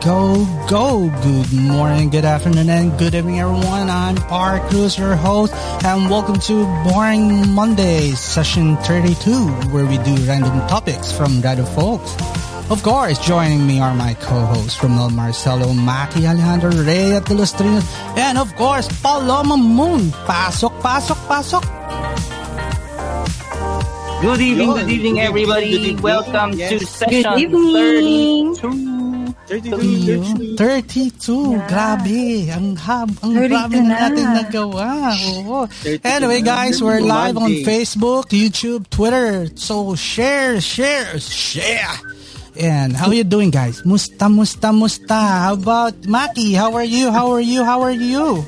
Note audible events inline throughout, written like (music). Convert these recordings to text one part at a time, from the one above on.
go, go, go. Good morning, good afternoon, and good evening, everyone. I'm Park Cruz, your host, and welcome to Boring Monday, session 32, where we do random topics from random folks. Of course, joining me are my co-hosts, Romel Marcelo, Maki Alejandro, Rey at Ilustrino, and of course, Paloma Moon. Pasok, pasok, pasok. Good evening, good evening, everybody. Good evening. Welcome yes. to session good evening. 32. 32. 32. Yeah. Grabe. Ang hab, ang grabe na natin nagawa. Oo. Anyway, guys, we're live on Facebook, YouTube, Twitter. So, share, share, share. And how are you doing, guys? Musta, musta, musta. How about Maki? How are you? How are you? How are you?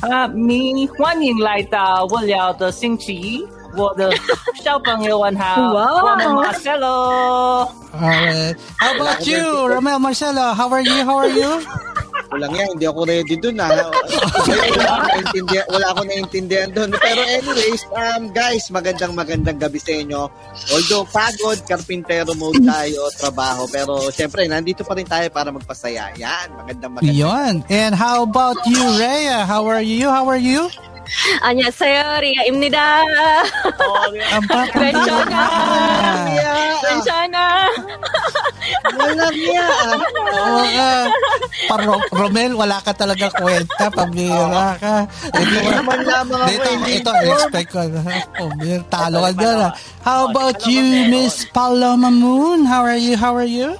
啊，你欢迎来到无聊的星期一。 我的小朋友问好，我们 Marcelo。Alright. How about you, Romel Marcelo? How are you? How are you? Walang yan, hindi ako ready dun ah. wala ako naintindihan, wala ako naintindihan dun. Pero anyways, um, guys, magandang magandang gabi sa inyo. Although pagod, karpintero mode tayo, trabaho. Pero syempre, nandito pa rin tayo para magpasaya. Yan, magandang magandang. Yan. And how about you, Rhea? How are you? How are you? 안녕하세요, 리아입니다. 괜찮아. 괜찮아. Walang niya. Oo ka. Paro, Romel, wala ka talaga kwenta. Pambira ka. Ito, naman lamang ako. Ito, ito, expect ko. Pambira, talo ka dyan. How about you, Miss Paloma Moon? How are you? How are you?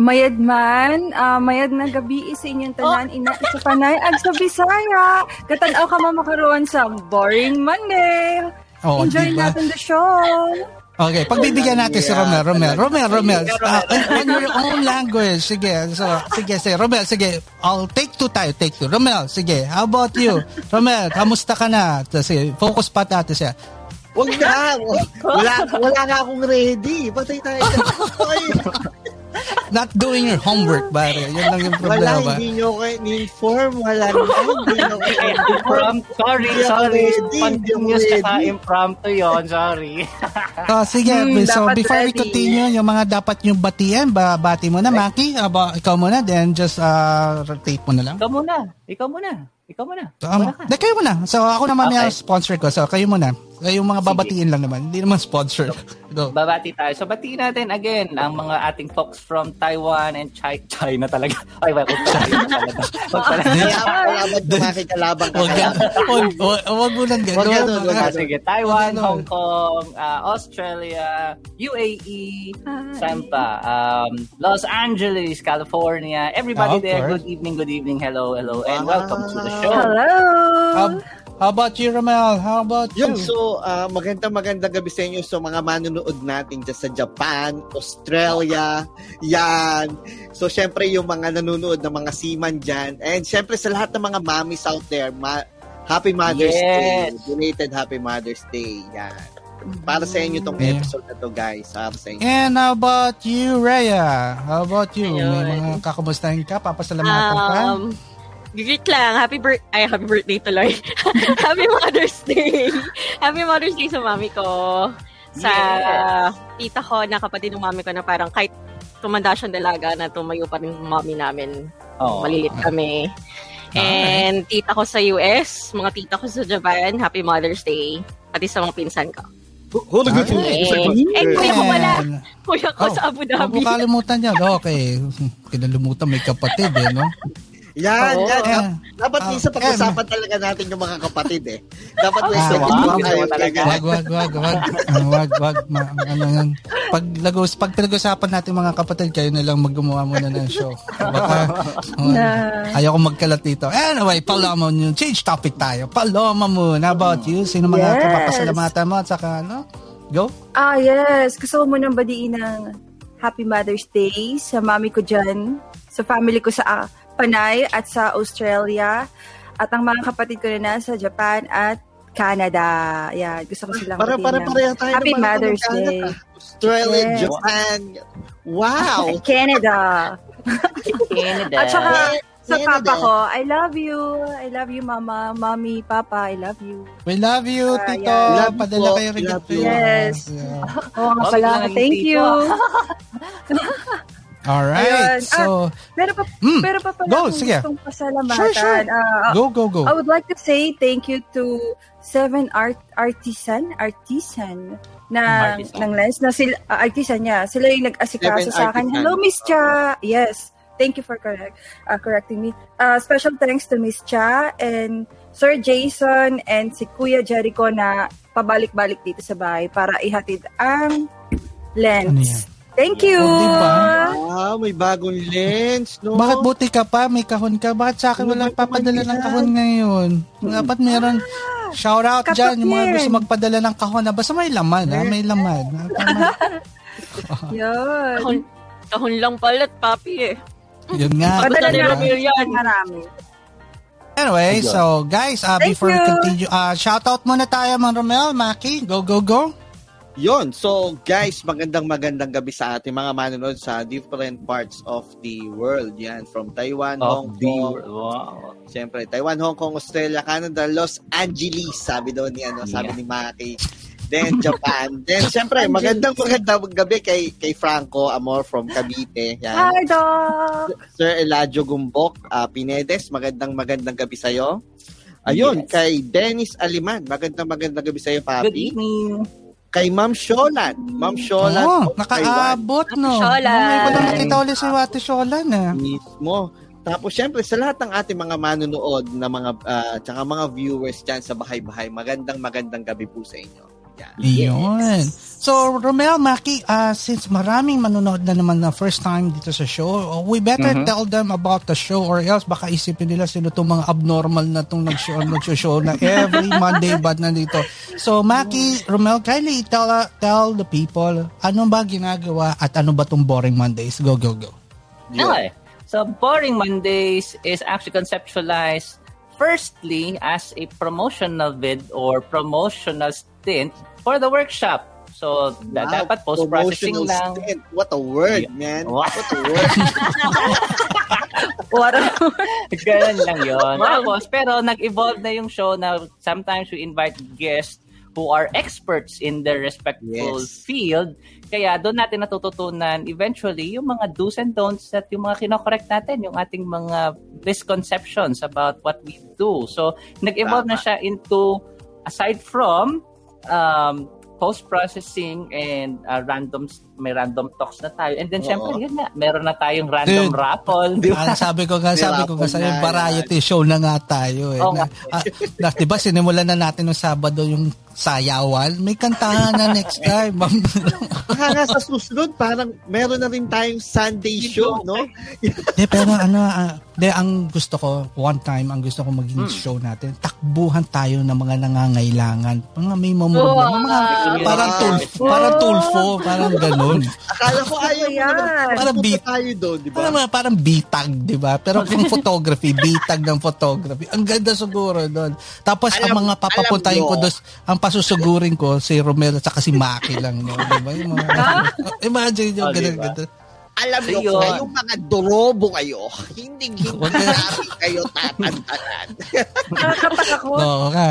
Mayad man, uh, mayad na gabi sa inyong tanan, oh. ina sa panay, ag sa Bisaya. Katanaw ka makaroon sa Boring Monday. Oh, Enjoy diba? natin the show. Okay, pagbibigyan natin si Romel, Romel, Romel, Romel, uh, on your own language. Sige, so, sige, sige, Romel, sige, I'll take two tayo, take two. Romel, sige, how about you? Romel, kamusta ka na? Sige, focus pa natin siya. Wag na, wala, wala nga akong ready. Patay tayo. (laughs) Not doing your homework, pare. Yun lang yung problema. Wala, hindi nyo ko in-inform. Wala na. Hindi nyo ko in-inform. (laughs) Sorry, sorry. Continuous ka impromptu yon Sorry. (laughs) oh, sige. Hmm, so, before ready. we continue, yung mga dapat yung batian, ba, bati mo na, Maki. Aba, ikaw muna, then just uh, rotate mo na lang. Ikaw muna. Ikaw muna. Ikaw muna. So, um, muna kayo muna. So, ako naman okay. yung sponsor ko. So, kayo muna. Yung mga babatiin Sige. lang naman. Hindi naman sponsor. Go. (laughs) Babati tayo. So, batiin natin again ang mga ating folks from Taiwan and China, China talaga. (laughs) Ay, wag ko China talaga. (laughs) Wag pala. Salamat kumakikalabang ka. Wag mo lang gano'n. Sige, Taiwan, Hong Kong, uh, Australia, UAE, saan pa? Um, Los Angeles, California. Everybody oh, there, good evening, good evening, hello, hello, and welcome to the show. Hello! Um, How about you, Ramel? How about you? Yun, so, uh, magandang magandang gabi sa inyo. So, mga manonood natin dyan sa Japan, Australia, yan. So, syempre, yung mga nanonood ng mga seaman dyan. And syempre, sa lahat ng mga mommies out there, ma- Happy Mother's yes. Day. Donated Happy Mother's Day. Yan. Para sa inyo tong yeah. episode na to, guys. Para sa inyo. And how about you, Rhea? How about you? Ayun. May mga kakamustahin ka? Papasalamatan um, ka? Greet lang. Happy birthday. Ay, happy birthday tuloy. (laughs) happy Mother's Day. happy Mother's Day sa mami ko. Sa yes. tita ko na kapatid ng mami ko na parang kahit tumanda siyang dalaga na tumayo pa rin mami namin. Oh. Malilit kami. And okay. tita ko sa US, mga tita ko sa Japan, Happy Mother's Day. Pati sa mga pinsan ko. Hold on, eh, eh, kuya ko wala. Kuya ko oh, sa Abu Dhabi. Huwag kalimutan niya. Okay. (laughs) Kinalimutan may kapatid eh, no? Yan, Oo, yan. Uh, dapat uh, minsan pag-usapan uh, talaga natin yung mga kapatid eh. Dapat may uh, wag, tayo talaga. Wag, wag, wag, wag. Uh, wag, wag. Ma, ano yan. Pag, lagos, pag pinag-usapan natin mga kapatid, kayo na lang maggumawa muna ng show. Baka, (laughs) uh, nah. ayaw ko magkalat dito. Anyway, Paloma mo Change topic tayo. Paloma mo. How about you? Sino mga yes. kapapasalamatan mo at saka ano? Go? Ah, yes. Gusto ko munang badiin ng Happy Mother's Day sa mami ko dyan, sa family ko sa uh, Panay at sa Australia. At ang mga kapatid ko na nasa Japan at Canada. Yeah, gusto ko silang para, para, para, tayo Happy Mother's Day. Australia, yes. Japan. Wow! (laughs) Canada. Canada. At saka, sa papa ko, I love you. I love you, mama, mommy, papa, I love you. We love you, uh, Tito. Yeah. Love Padala po. kayo rin. Yes. Yeah. Nga pala. Thank you. (laughs) Alright. Ayun. So, Pero pa, Mm. pero pa pala Go, kung sige. gustong pasalamatan. Sure, sure. ah, go, go, go. I would like to say thank you to Seven Art Artisan Artisan na Artisan. ng lens na sila ah, artisan niya. Sila yung nag-asikaso Seven sa akin. Artisan. Hello Miss Cha. Yes. Thank you for correct uh, correcting me. Uh, special thanks to Miss Cha and Sir Jason and si Kuya Jericho na pabalik-balik dito sa bahay para ihatid ang Ano lens. yan? Thank you. Oh, diba? Ah, may bagong lens, no? Bakit buti ka pa? May kahon ka? Bakit sa akin walang papadala ng kahon ngayon? Dapat meron. Shout out Kapak dyan. Yung mga gusto magpadala ng kahon. Ah, Basta may laman. Ha? May laman. Ah, tama. (laughs) Yun. Kahon, kahon lang palat, papi eh. Yun nga. Padala diba? Romeo yan. Marami. Anyway, so guys, uh, Thank before we you. continue, uh, shout out muna tayo mga Romel, Maki. Go, go, go. Yon. So, guys, magandang magandang gabi sa ating mga manonood sa different parts of the world. Yan, from Taiwan, Hong Of the Kong, wow. Siyempre, Taiwan, Hong Kong, Australia, Canada, Los Angeles, sabi doon ni ano, sabi Yeah. ni Maki. Then Japan. (laughs) Then siyempre, magandang magandang gabi kay kay Franco Amor from Cavite. Yan. Hi, Doc! Sir Eladio Gumbok uh, Pinedes, magandang magandang gabi sa iyo. Ayun, Yes. kay Dennis Aliman, magandang magandang gabi sa iyo, Good Papi. evening. Kay Ma'am Sholan. Ma'am Sholan Oh, nakaabot, no? Sholan. May ko lang nakita ulit si Wate Sholan, ah. mismo. Tapos syempre sa lahat ng ating mga manonood na mga uh, tsaka mga viewers diyan sa bahay-bahay, magandang magandang gabi po sa inyo. Yan. Yun. So, Romel, Maki, uh, since maraming manonood na naman na first time dito sa show, we better Mhm. tell them about the show or else baka isipin nila sino itong mga abnormal na itong nag-show, nag-show na every Monday ba nandito. So, Maki, Romel, kindly tell, uh, tell the people ano ba ginagawa at ano ba itong Boring Mondays? Go, go, go. Yun. Okay. So, Boring Mondays is actually conceptualized firstly as a promotional vid or promotional stint for the workshop. So, Wow, dapat post-processing lang. stint. What a word, Yeah. man. Wow. What a word. (laughs) What a... (laughs) Ganun lang yun. Tapos, pero nag-evolve na yung show na sometimes we invite guests who are experts in their respectful Yes. field. Kaya doon natin natututunan eventually yung mga do's and don'ts at yung mga kinokorrect natin, yung ating mga misconceptions about what we do. So, nag-evolve na Tama. siya into, aside from um, post-processing and uh, random may random talks na tayo. And then, Oo. syempre, yun nga, meron na tayong random Dude. raffle. Di ba? Ah, sabi ko nga, sabi ko nga na, variety show na nga tayo eh. Oo na, ah, na, di ba, sinimulan na natin nung Sabado yung sayawan. May kantahan na next (laughs) time. Baka nga sa susunod, parang meron na rin tayong Sunday show, no? De, pero ano, ah, de, ang gusto ko, one time, ang gusto ko maging show natin, takbuhan tayo ng mga nangangailangan. Mga may mamurog Wow. mga parang tulfo, parang tulfo, parang ganun. Akala ko ayaw mo Yan. naman. Parang Pupunta beat. tayo doon, di ba? Parang, parang bitag, di ba? Pero (laughs) kung photography, bitag ng photography. Ang ganda siguro doon. Tapos ang Alam- mga papapuntahin ko doon, ang pasusugurin ko, si Romero at saka si Maki lang. No? Di ba? Yung mga, imagine yung Oh, ganun, ba? ganun. Alam nyo, Ayun. kayong mga dorobo kayo, hindi hindi kayo tatantanan. Nakakatakot. Oo ka.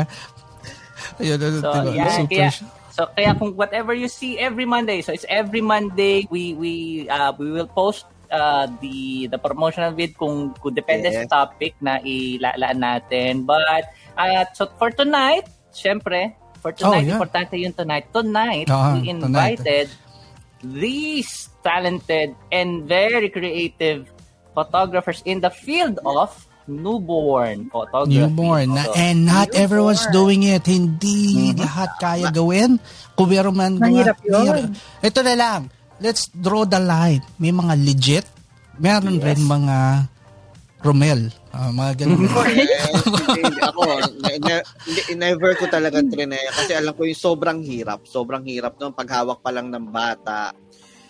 Ayun, ano, So, diba? yeah, Super kaya. So kaya kung whatever you see every Monday, so it's every Monday we we uh, we will post uh, the the promotional vid kung, kung depende Yes. sa topic na ilalaan natin. But uh, so for tonight, syempre, for tonight, Oh, yeah. importante yung tonight. Tonight, Ah, we tonight. invited these talented and very creative photographers in the field of newborn photography. Newborn. Na, and not Newborn. everyone's doing it. Hindi lahat kaya gawin. Kung meron man Mahirap yun. mahirap. Ito na lang. Let's draw the line. May mga legit. Meron Yes. rin mga Romel. Ah, mga ganun. (laughs) Hindi, hindi ako, ne- ne- never ko talaga trinaya kasi alam ko yung sobrang hirap. Sobrang hirap nung paghawak pa lang ng bata.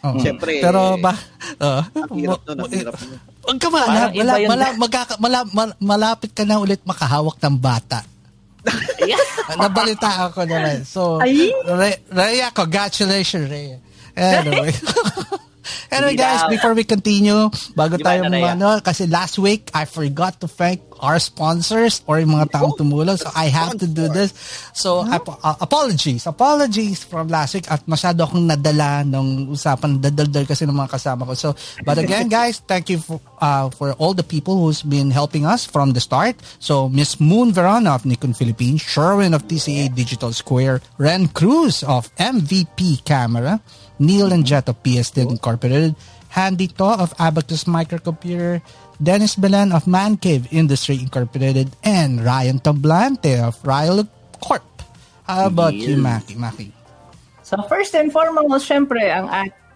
Oo. Siyempre, Pero ba? (laughs) oo. Ang hirap nun, ang hirap nun. Huwag ka malap, yun. malap, magkaka, malap, mal- malapit ka na ulit makahawak ng bata. Yeah. (laughs) Nabalita ako naman. So, Ay! Rhea, congratulations, Rhea. Anyway. (laughs) Anyway guys, before we continue, bago tayo ano, kasi last week I forgot to thank our sponsors or yung mga taong tumulong. So I have to do this. So ap- uh, apologies. Apologies from last week at masyado akong nadala ng usapan. Dadaldal kasi ng mga kasama ko. So but again (laughs) guys, thank you for, uh, for all the people who's been helping us from the start. So Miss Moon Verona of Nikon Philippines, Sherwin of TCA Digital Square, Ren Cruz of MVP Camera, Neil and Jet of PSD Incorporated, Handy To of Abacus Microcomputer, Dennis Belen of Man Cave Industry Incorporated, and Ryan Tablante of Ryle Corp. How about yes. you, Maki? Maki? So first and foremost, syempre, ang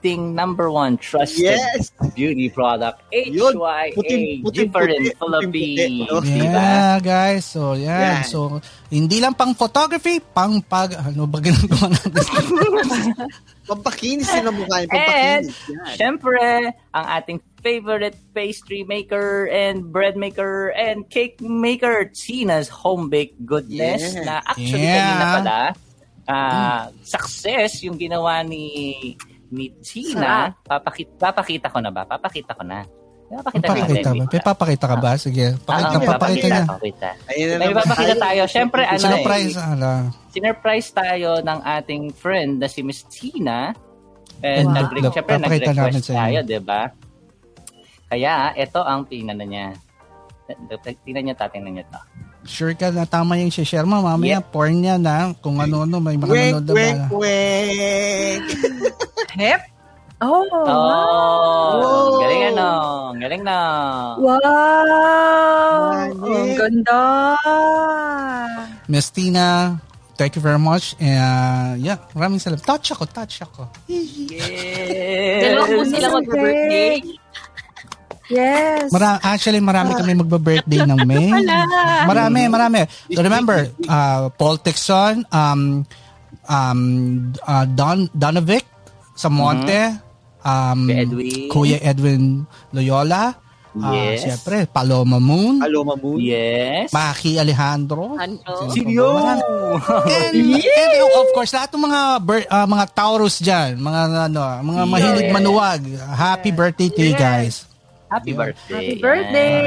ating number one trusted yes. beauty product, HYA, puting, puting, different puting, Philippines. Yeah, guys. So, yan. Yeah. So, hindi lang pang photography, pang pag, ano ba ginagawa natin? (laughs) Pampakinis din ang mukha. Pampakinis. And, syempre, ang ating favorite pastry maker and bread maker and cake maker, Tina's Home Baked Goodness, yes. na actually yeah. kanina pala, uh, mm. success yung ginawa ni ni Tina. Papakita, papakita ko na ba? Papakita ko na. Papakita, papakita ba? May papakita ka ba? Sige. Pakita, uh, papakita niya. Papakita. May papakita tayo. Siyempre, ano Sinurprise, eh, ano. Sinurprise tayo ng ating friend na si Miss Tina. And wow. nag siyempre, nag-request tayo, di ba? Kaya, ito ang pinana niya. Tingnan niyo, tatingnan niyo to. Sure ka na tama yung share mo. Mamaya, yeah. porn niya na. Kung ano-ano, may mga nanonood na ba. Wink, wink, (laughs) Hep? Oh, oh wow. Galing ano. Galing na. Wow. Ang ganda. Miss Tina, thank you very much. Uh, yeah, maraming salamat. Touch ako, touch ako. Yes. Dalawa po sila mag-birthday. Yes. Mara- actually, marami kami magba-birthday ng (laughs) May. marami, marami. So remember, uh, Paul Tixon, um, um, uh, Don Donovic, Samonte, mm-hmm. um, Edwin. Kuya Edwin Loyola, ah, Yes. Uh, Siyempre, Paloma Moon. Paloma Moon. Yes. Maki Alejandro. Ano? Sino? And, (laughs) yes. and, oh, of course, lahat ng mga bir- uh, mga Taurus diyan, mga ano, ano, mga yes. mahilig manuwag. Happy yes. birthday to yes. you guys. Happy yeah. birthday. Happy birthday.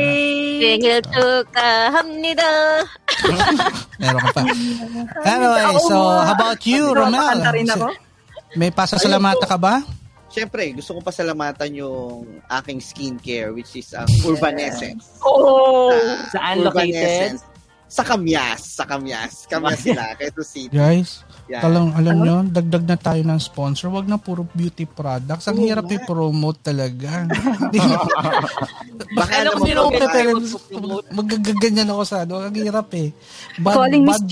Single to kahamnida. (laughs) Meron ka pa. Anyway, so how about you, Romel? Kanta rin ako. May pasasalamata ka ba? Siyempre, gusto kong pasalamatan yung aking skincare which is ang uh, Urbanescence. Oh! Uh, Saan located? Sa Kamyas. Sa Kamyas. Kamyas sila. Quezon City. Guys, yeah. talang, alam nyo, dagdag na tayo ng sponsor. Wag na puro beauty products. Ang oh, hirap i-promote talaga. (laughs) Baka ano naman po Magagaganyan ako sa ano. Ang hirap eh. Bad, Calling bad Miss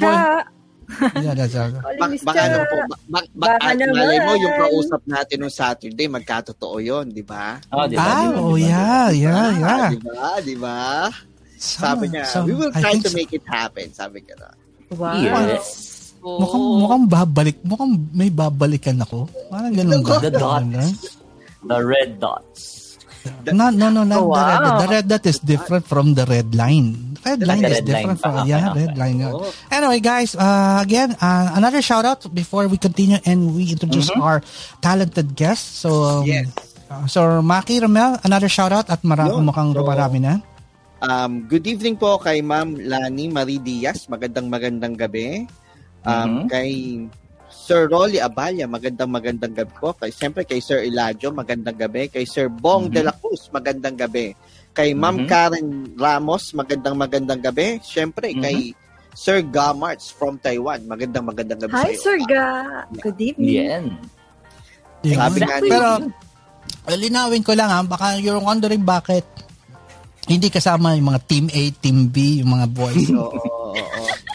Cha. yeah, that's all. Bak, baka ano po, bak, bak, baka malay mo yung kausap natin nung Saturday, magkatotoo yon di ba? Oh, di ba? Ah, diba, oh, yeah, yeah, yeah. Di ba? Di ba? Sabi niya, so, we will try to make it happen. Sabi ka na. Wow. Yes. Oh. Mukhang, mukhang babalik, mukhang may babalikan ako. Parang ganun ba? The dots. The red dots. No, no, no, not oh, wow. the red. The red dot is different from the red line. Red line is red different line from, okay, yeah, okay. red line. Oh. Anyway, guys, uh, again, uh, another shout out before we continue and we introduce mm-hmm. our talented guests. So, um, yes. Uh, so, Maki Romel, another shout out at mara- Yo, mukhang so, rumarami na. Um, good evening po kay Ma'am Lani Marie Diaz. Magandang magandang gabi. Um, mm-hmm. Kay Sir Rolly Abaya, magandang magandang gabi po. Kay, siyempre kay Sir Eladio, magandang gabi. Kay Sir Bong mm-hmm. de la Cruz, magandang gabi. Kay Ma'am mm-hmm. Karen Ramos, magandang magandang gabi. Siyempre mm-hmm. kay Sir Gamarts from Taiwan, magandang magandang gabi Hi. Sir Ga. Good evening. Yeah. yeah. Sabi nga Pero, linawin ko lang ha, baka you're wondering bakit hindi kasama yung mga Team A, Team B, yung mga boys. Oo. (laughs)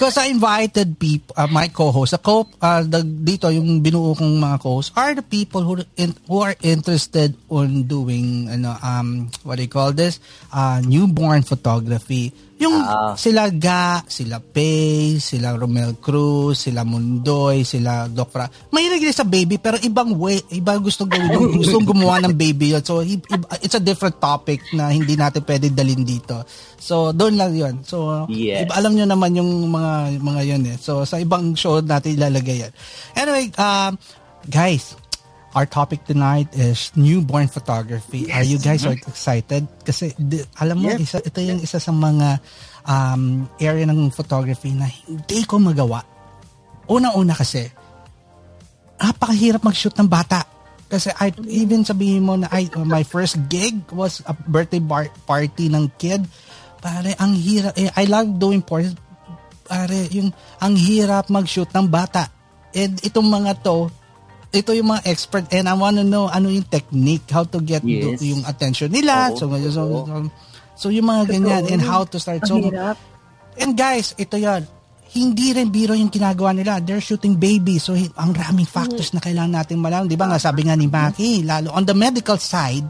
Because I invited people, uh, my co-host, a co, uh, the, dito yung binuo kong mga co-hosts are the people who in, who are interested on doing ano um what do you call this? Uh, newborn photography. Yung uh, sila Ga, sila Pay, sila Romel Cruz, sila Mundoy, sila Doc Fra. Mahilig din sa baby pero ibang way, iba gusto gawin (laughs) gustong gumawa ng baby yun. So it's a different topic na hindi natin pwede dalhin dito. So doon lang yun. So yes. iba, alam nyo naman yung mga mga yun eh. So sa ibang show natin ilalagay yan. Anyway, um, guys, our topic tonight is newborn photography. Yes. Are you guys mm-hmm. excited? Kasi di, alam mo, yes. isa, ito yung isa sa mga um, area ng photography na hindi ko magawa. Una-una kasi, napakahirap mag-shoot ng bata. Kasi I, even sabihin mo na I, my first gig was a birthday bar- party ng kid. Pare, ang hirap. Eh, I love doing parties. Pare, yung, ang hirap mag-shoot ng bata. And itong mga to, ito yung mga expert and I want to know ano yung technique, how to get yes. yung attention nila. Oh, so, so, so, so, yung mga ganyan and how to start. So, and guys, ito yan. Hindi rin biro yung ginagawa nila. They're shooting baby. So, ang raming factors na kailangan natin malaman. Di ba nga, sabi nga ni Maki, lalo on the medical side,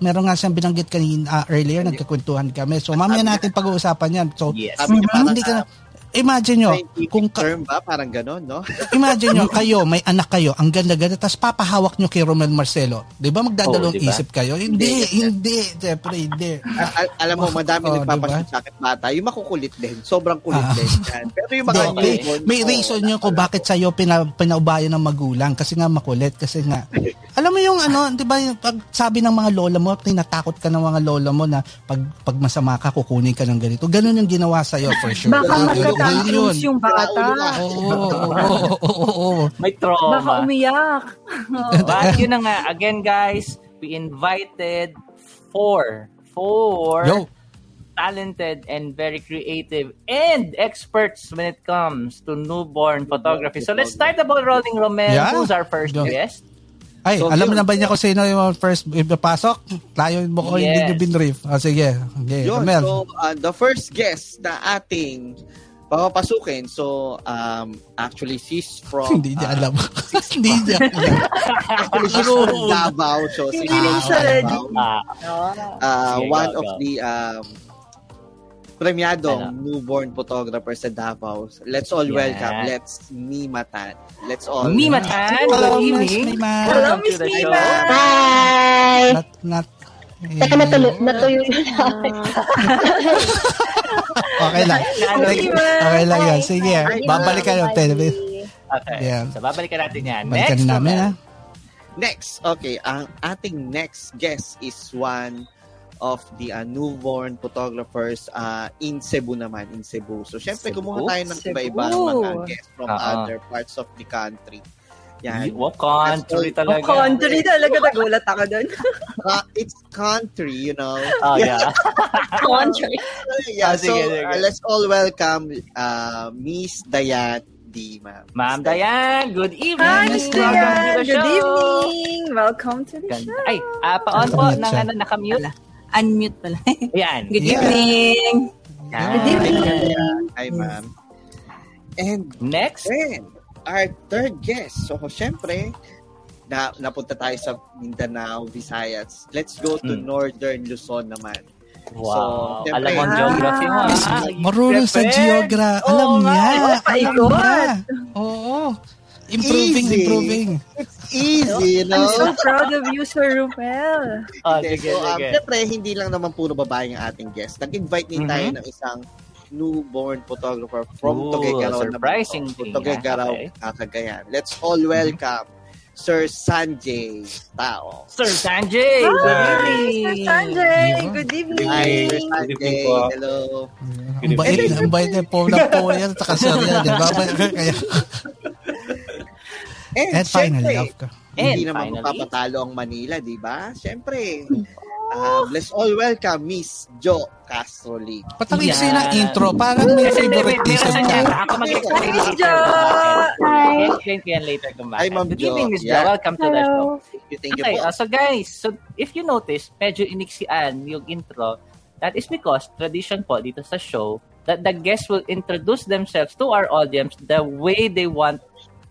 meron nga siyang binanggit kanina uh, earlier, nagkakwentuhan kami. So, mamaya natin pag-uusapan yan. So, yes. hindi ka na, Imagine nyo, kung ka- term ba? Parang ganon, no? (laughs) imagine nyo, kayo, may anak kayo, ang ganda-ganda, tapos papahawak nyo kay Romel Marcelo. Di ba magdadalong oh, diba? isip kayo? Hindi, hindi, siyempre, hindi. Al- alam mo, madami oh, nagpapashoot diba? sa akin bata, yung makukulit din, sobrang kulit ah. din. Yan. Pero yung mga may, may reason nyo kung bakit sa'yo pina, pinaubayan ng magulang, kasi nga makulit, kasi nga, (laughs) alam mo yung ano, di ba, yung pag sabi ng mga lola mo, tinatakot ka ng mga lola mo na pag, pag masama ka, kukunin ka ng ganito. Ganun yung ginawa sa'yo, for sure. Baka Tantrums yung bata. Oo. May trauma. Baka umiyak. (laughs) But yun na nga, again guys, we invited four, four Yo. talented and very creative and experts when it comes to newborn photography. So let's start the ball rolling, Romel. Yeah. Who's our first Go. guest? Ay, so, alam mo na ba niya kung sino yung first ipapasok? Tayo mo ko yes. hindi nyo binrief. O, oh, sige. Okay, Yun, Romel. so uh, the first guest na ating papapasukin. So, um, actually, she's from... (laughs) Hindi niya uh, alam. (laughs) Hindi niya alam. actually, she's from Davao. So, rin siya ready. Uh, one of the um, premiadong newborn photographer sa Davao. Let's all yeah. welcome. Let's Mimatan. Let's all... Mimatan? Hello, Miss Mima. Hello, Miss Mima. Hi! Not, not, Teka, natulog. Natuyo okay lang. okay lang yan. Sige, babalik kayo. Okay. Yeah. So, babalikan natin yan. Balikan next namin, ha? Next, okay. Ang ating next guest is one of the uh, newborn photographers uh, in Cebu naman, in Cebu. So, syempre, kumuha tayo ng iba-ibang mga guests from uh-huh. other parts of the country. Yan. What country talaga? Oh, country talaga. Nagulat ako doon. (laughs) uh, it's country, you know. Oh, yeah. (laughs) country. yeah, ah, so uh, let's all welcome uh, Miss Dayat D, ma'am. Ma'am Dayan, good evening. Hi, Miss Dayan. Good evening. Welcome to the show. Ay, uh, pa-on po ng ano, nakamute. Unmute pala. (laughs) Yan. Good evening. Yan. Good evening. Hi, ma'am. And next, and, our third guest. So, syempre, na, napunta tayo sa Mindanao, Visayas. Let's go to mm. Northern Luzon naman. Wow. So, alam mo ang geography mo. Ah, marunong sa geography. Oh, alam niya. Oh, alam niya. Oo. Improving, easy. improving. It's easy, no? I'm so proud of you, Sir Rufel. Oh, sige, so, um, sige. Siyempre, hindi lang naman puro babae ang ating guest. Nag-invite din mm-hmm. tayo ng isang newborn photographer from Ooh, Tuguegarao. Surprising naman, Tuguegarao, okay. Cagayan. Let's all welcome Sir Sanjay Tao. Sir Sanjay! Good evening! Sir Sanjay! Good evening! Hi, Sir Sanjay! Hello! Ang bait, ang bait na po na po yan, saka sir yan, di ba? Kaya... And, And finally, of course. Hindi naman mapapatalo ang Manila, di ba? Siyempre, Uh, let's all welcome Miss Jo Castro Lee. Patawid yeah. ng intro. Parang may favoritism ka. Ako mag-explain Miss Jo! Hi! Explain ko yan later kung bakit. Hi, Ma'am Good evening, Miss yeah. Jo. Welcome to Hello. the show. Thank you, thank you okay, uh, so guys, so if you notice, medyo iniksian yung intro. That is because tradition po dito sa show that the guests will introduce themselves to our audience the way they want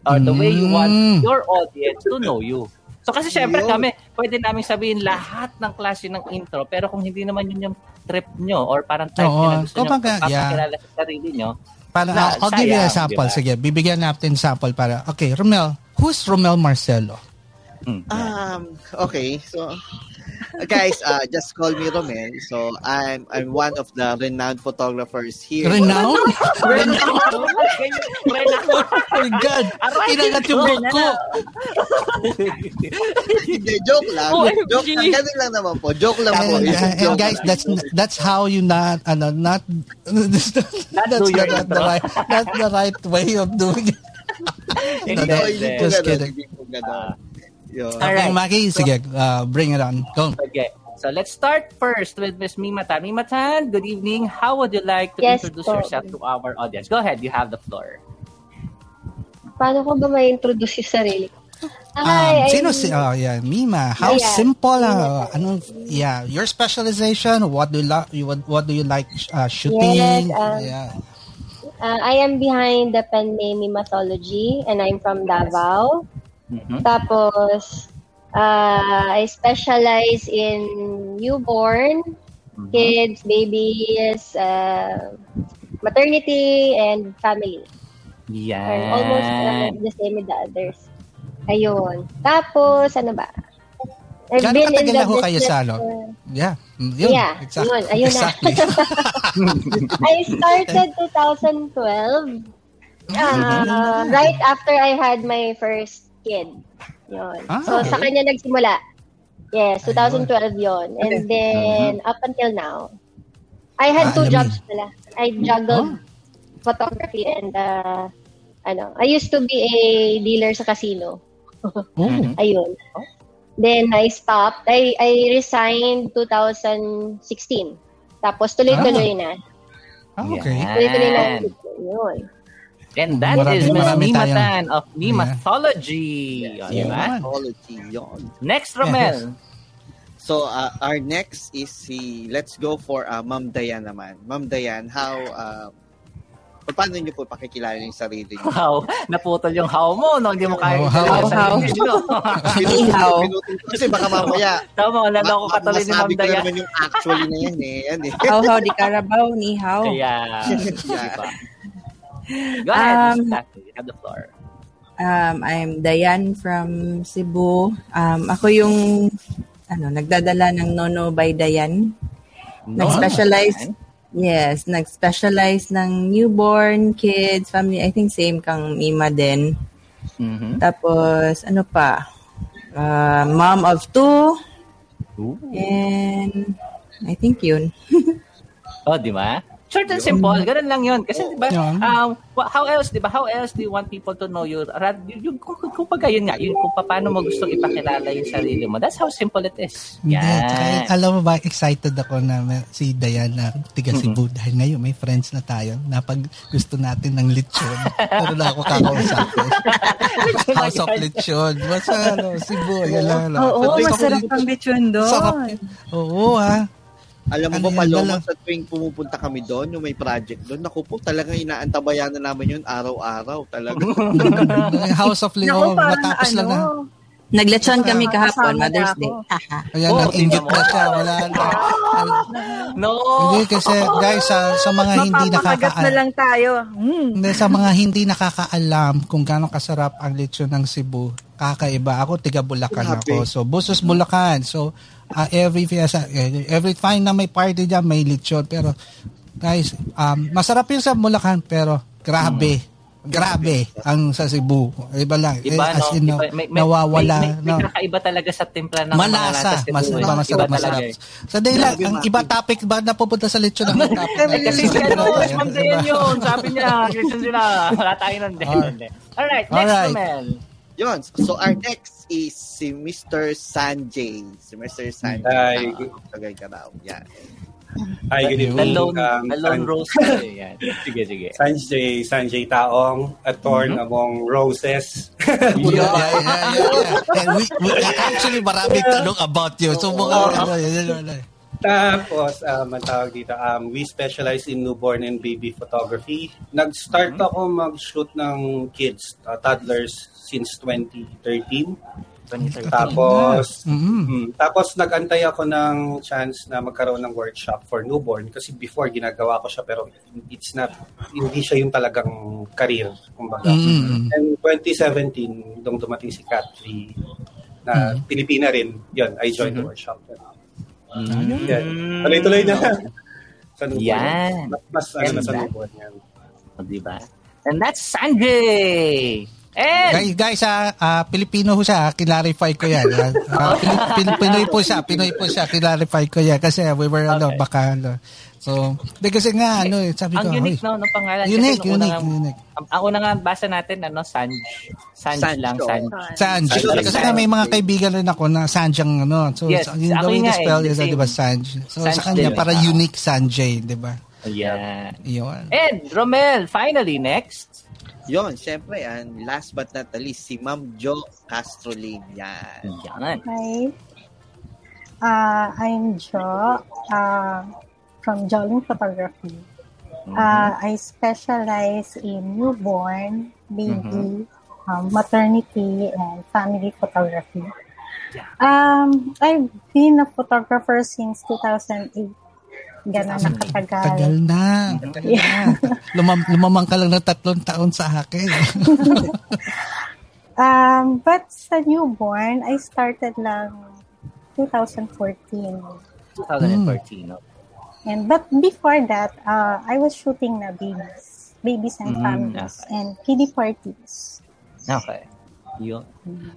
or the mm. way you want mm. your audience to know you. So kasi syempre kami, pwede namin sabihin lahat ng klase ng intro, pero kung hindi naman yun yung trip nyo or parang type Oo, na gusto nyo papakilala yeah. sa sarili nyo, para, na, I'll, I'll give you a sample. Diba? Sige, bibigyan natin sample para, okay, Romel, who's Romel Marcelo? Mm, um, okay, so (laughs) guys, uh, just call me Romel. So I'm I'm one of the renowned photographers here. Renowned? (laughs) renowned? renowned? Oh my God! Kinagat yung book ko. (laughs) Hindi, joke lang. Oh, joke lang. Ganun lang naman po. Joke lang po. And, uh, and guys, that's that's how you not, ano, not, that's, that's not, not the right, not the right way of doing it. no, no, just kidding. Uh, Yun. All right. Maki, sige, uh, bring it on. Go. Okay. So let's start first with Miss Mimatan. Mimatan, good evening. How would you like to yes, introduce po. yourself to our audience? Go ahead, you have the floor. Paano ko ba ma-introduce yung sarili ko? Um, sino si oh yeah, Mima. How yeah, simple uh, ano yeah, your specialization, what do you like what, what do you like uh, shooting? Yes, um, yeah. Uh, I am behind the pen name Mimatology and I'm from Davao. Mm-hmm. Tapos, uh, I specialize in newborn, mm-hmm. kids, babies, uh, maternity, and family. Yeah. almost uh, the same with the others. Ayun. Tapos, ano ba? I've Gano'ng been in the ho kayo sa ano? Uh, yeah. Mm, yun, yeah. Exactly. Yun, ayun exactly. na. (laughs) I started 2012. Uh, right after I had my first kid. Yun. Ah, so, okay. sa kanya nagsimula. Yes, 2012 yon And then, uh-huh. up until now, I had ah, two jobs pala. I juggled oh. photography and, uh, ano, I used to be a dealer sa casino. oh. (laughs) Ayun. Then, I stopped. I, I resigned 2016. Tapos, tuloy-tuloy ah. na. Ah, okay. Tuloy-tuloy na. Yun. And that marami, is Miss Mimatan of Mimathology. Yeah. Yeah. Mimathology. Yun. Next, Romel. So, uh, our next is si, let's go for uh, Ma'am Dayan naman. Ma'am Dayan, how, uh, paano niyo po pakikilala yung sarili niyo? Wow, naputol yung how mo, no? Hindi mo kaya oh, how, how. How. Kasi baka mamaya. Tama, wala na ako katuloy ni Ma'am Dayan. naman yung actually na yan eh. Yan eh. How, how, di karabaw, ni how. (laughs) Yeah. yeah. Go ahead, um, you have the floor. Um, I'm Dayan from Cebu. Um, ako yung ano, nagdadala ng Nono by Dayan. Nag-specialize Yes, nag-specialize ng newborn, kids, family. I think same kang Mima din. Mm-hmm. Tapos, ano pa? Uh, mom of two. Ooh. And I think yun. (laughs) oh, di ba? Short and simple, ganun lang yun. Kasi, di ba, um, how else, di ba, how else do you want people to know you? Yung, kung, kung, kung yun nga, yung kung paano mo gusto ipakilala yung sarili mo. That's how simple it is. Yan. Yeah. alam mo ba, excited ako na si Diana, tiga Cebu, mm-hmm. dahil ngayon may friends na tayo na pag gusto natin ng lechon, pero na ako kakausap. (laughs) House of Lechon. Basta, ano, Cebu, yan lang. Oo, masarap ang lechon doon. Sarap. Oo, ha. Alam mo ano ba, Paloma, sa tuwing pumupunta kami doon, yung may project doon, naku po, talaga inaantabayan na namin yun araw-araw. Talaga. (laughs) House of Leo, matapos ano, lang na. Naglechon kami kahapon, Mother's Day. Ayan, oh, nag-ingit na siya. Wala na. (laughs) no. Hindi kasi, guys, sa, sa mga hindi nakakaalam. na lang tayo. Mm. Hindi, sa mga hindi nakakaalam kung gaano kasarap ang lechon ng Cebu, kakaiba. Ako, tiga Bulacan ako. So, Busos Bulacan. So, uh, every fiesta, every time na may party dyan, may lechon. Pero, guys, um, masarap yun sa Bulacan, pero grabe. Mm. Grabe ang sa Cebu. Iba lang. Iba, As in, no? Iba, may, nawawala. May, may, may, may kakaiba talaga sa timpla ng Malasa. mga mas, iba, masarap, iba masarap. Eh. Sa day lang, ang iba topic ba na pupunta sa lechon ng (laughs) topic? Kasi si ano, Ma'am Dayan yun. Sabi niya, lechon sila. Wala tayo ng Alright, next Alright. Yun. So, our next is si Mr. Sanjay. Si Mr. Sanjay. Hi. Tagay ka raw. Yan. Hi, good evening. The lone, um, the lone rose. Yan. Sige, sige. Sanjay, Sanjay Taong, a thorn mm-hmm. among roses. (laughs) yeah, yeah, yeah, yeah. (laughs) And we, we, actually, maraming tanong about you. So, mga, uh, ano, yun, yun, yun. Tapos, um, ang tawag dito, um, we specialize in newborn and baby photography. Nag-start mm-hmm. ako mag-shoot ng kids, uh, toddlers, since 2013. 2013. Tapos, mm-hmm. mm, tapos nag-antay ako ng chance na magkaroon ng workshop for newborn kasi before ginagawa ko siya pero it's not, hindi siya yung talagang career, kumbaga. Mm-hmm. And 2017, nung dumating si Cat na mm-hmm. Pilipina rin. Yun, I joined mm-hmm. the workshop. Mm-hmm. Yan. Tuloy-tuloy na. sa Newborn. Yan. Mas, mas ano na sa Newborn yan. O, diba? And that's Sanjay! And, guys, guys uh, uh, Pilipino ho siya, clarify ko yan. Uh, Pil- Pinoy po siya, Pinoy po siya, clarify ko yan. Kasi we were, ano, okay. ano, baka, ano, So, di kasi nga, ano, eh, sabi ko. Ang unique, no, ng pangalan. Unique, kasi unique, nga, unique. Ang, ang una nga, basa natin, ano, Sanj. Sanj, Sanj lang, Sanj. Sanj. Sanj. Kasi nga, may mga kaibigan rin ako na Sanj ang, ano, so, yes, yung the way to spell is, di ba, Sanj. So, Sanj sa kanya, para unique Sanjay, di ba? Yeah. Yun. And, Romel, finally, next. Yon, syempre, and last but not least, si Ma'am Jo Castro Lane. Yan. Yan. Hi. Uh, I'm Jo. Uh, from Jolin Photography. Mm-hmm. Uh, I specialize in newborn, baby, mm-hmm. um, maternity, and family photography. Um, I've been a photographer since 2008. Ganon na katagal. Tagal na. Tagal yeah. na. Lumam, lumamang ka lang ng tatlong taon sa akin. (laughs) um, but sa newborn, I started lang 2014. 2014, mm. And but before that, uh, I was shooting na babies, babies and mm, families, okay. and kiddie parties. Okay. Yun.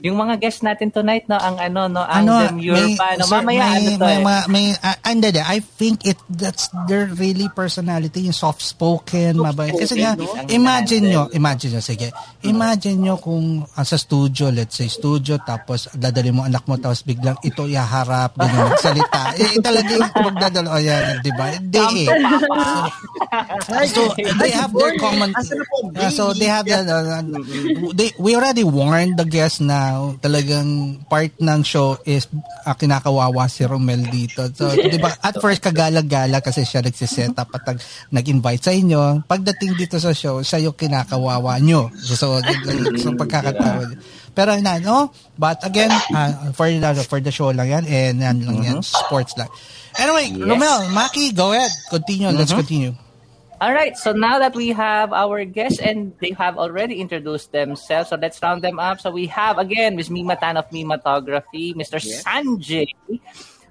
Yung mga guests natin tonight, no, ang ano, no, ang ano, Demure may, pa, no, mamaya, may, ano to may, eh. May, may, uh, and I think it, that's their really personality, yung soft-spoken, soft mabait. Kasi nga, imagine nyo, imagine nyo, sige, imagine nyo kung uh, sa studio, let's say, studio, tapos dadali mo anak mo, tapos biglang ito iharap, ganyan, magsalita. (laughs) eh, talaga yung magdadalo, oh, yan, di ba? Hindi eh. So, so, they have their common, uh, so they have, the, uh, they, we already warned the guest na talagang part ng show is uh, kinakawawa si Romel dito. So, di ba, at first kagala-gala kasi siya nagsiset up at nag-invite sa inyo. Pagdating dito sa show, siya yung kinakawawa nyo. So, so, so pagkakatawa. Pero na, no? But again, uh, for, uh, for the show lang yan and yan lang yan, mm-hmm. sports lang. Anyway, yes. Romel, Maki, go ahead. Continue. Mm-hmm. Let's continue. All right, so now that we have our guests and they have already introduced themselves, so let's round them up. So we have again Ms. Mima Tan of Mimatography, Mr. Yes. Sanjay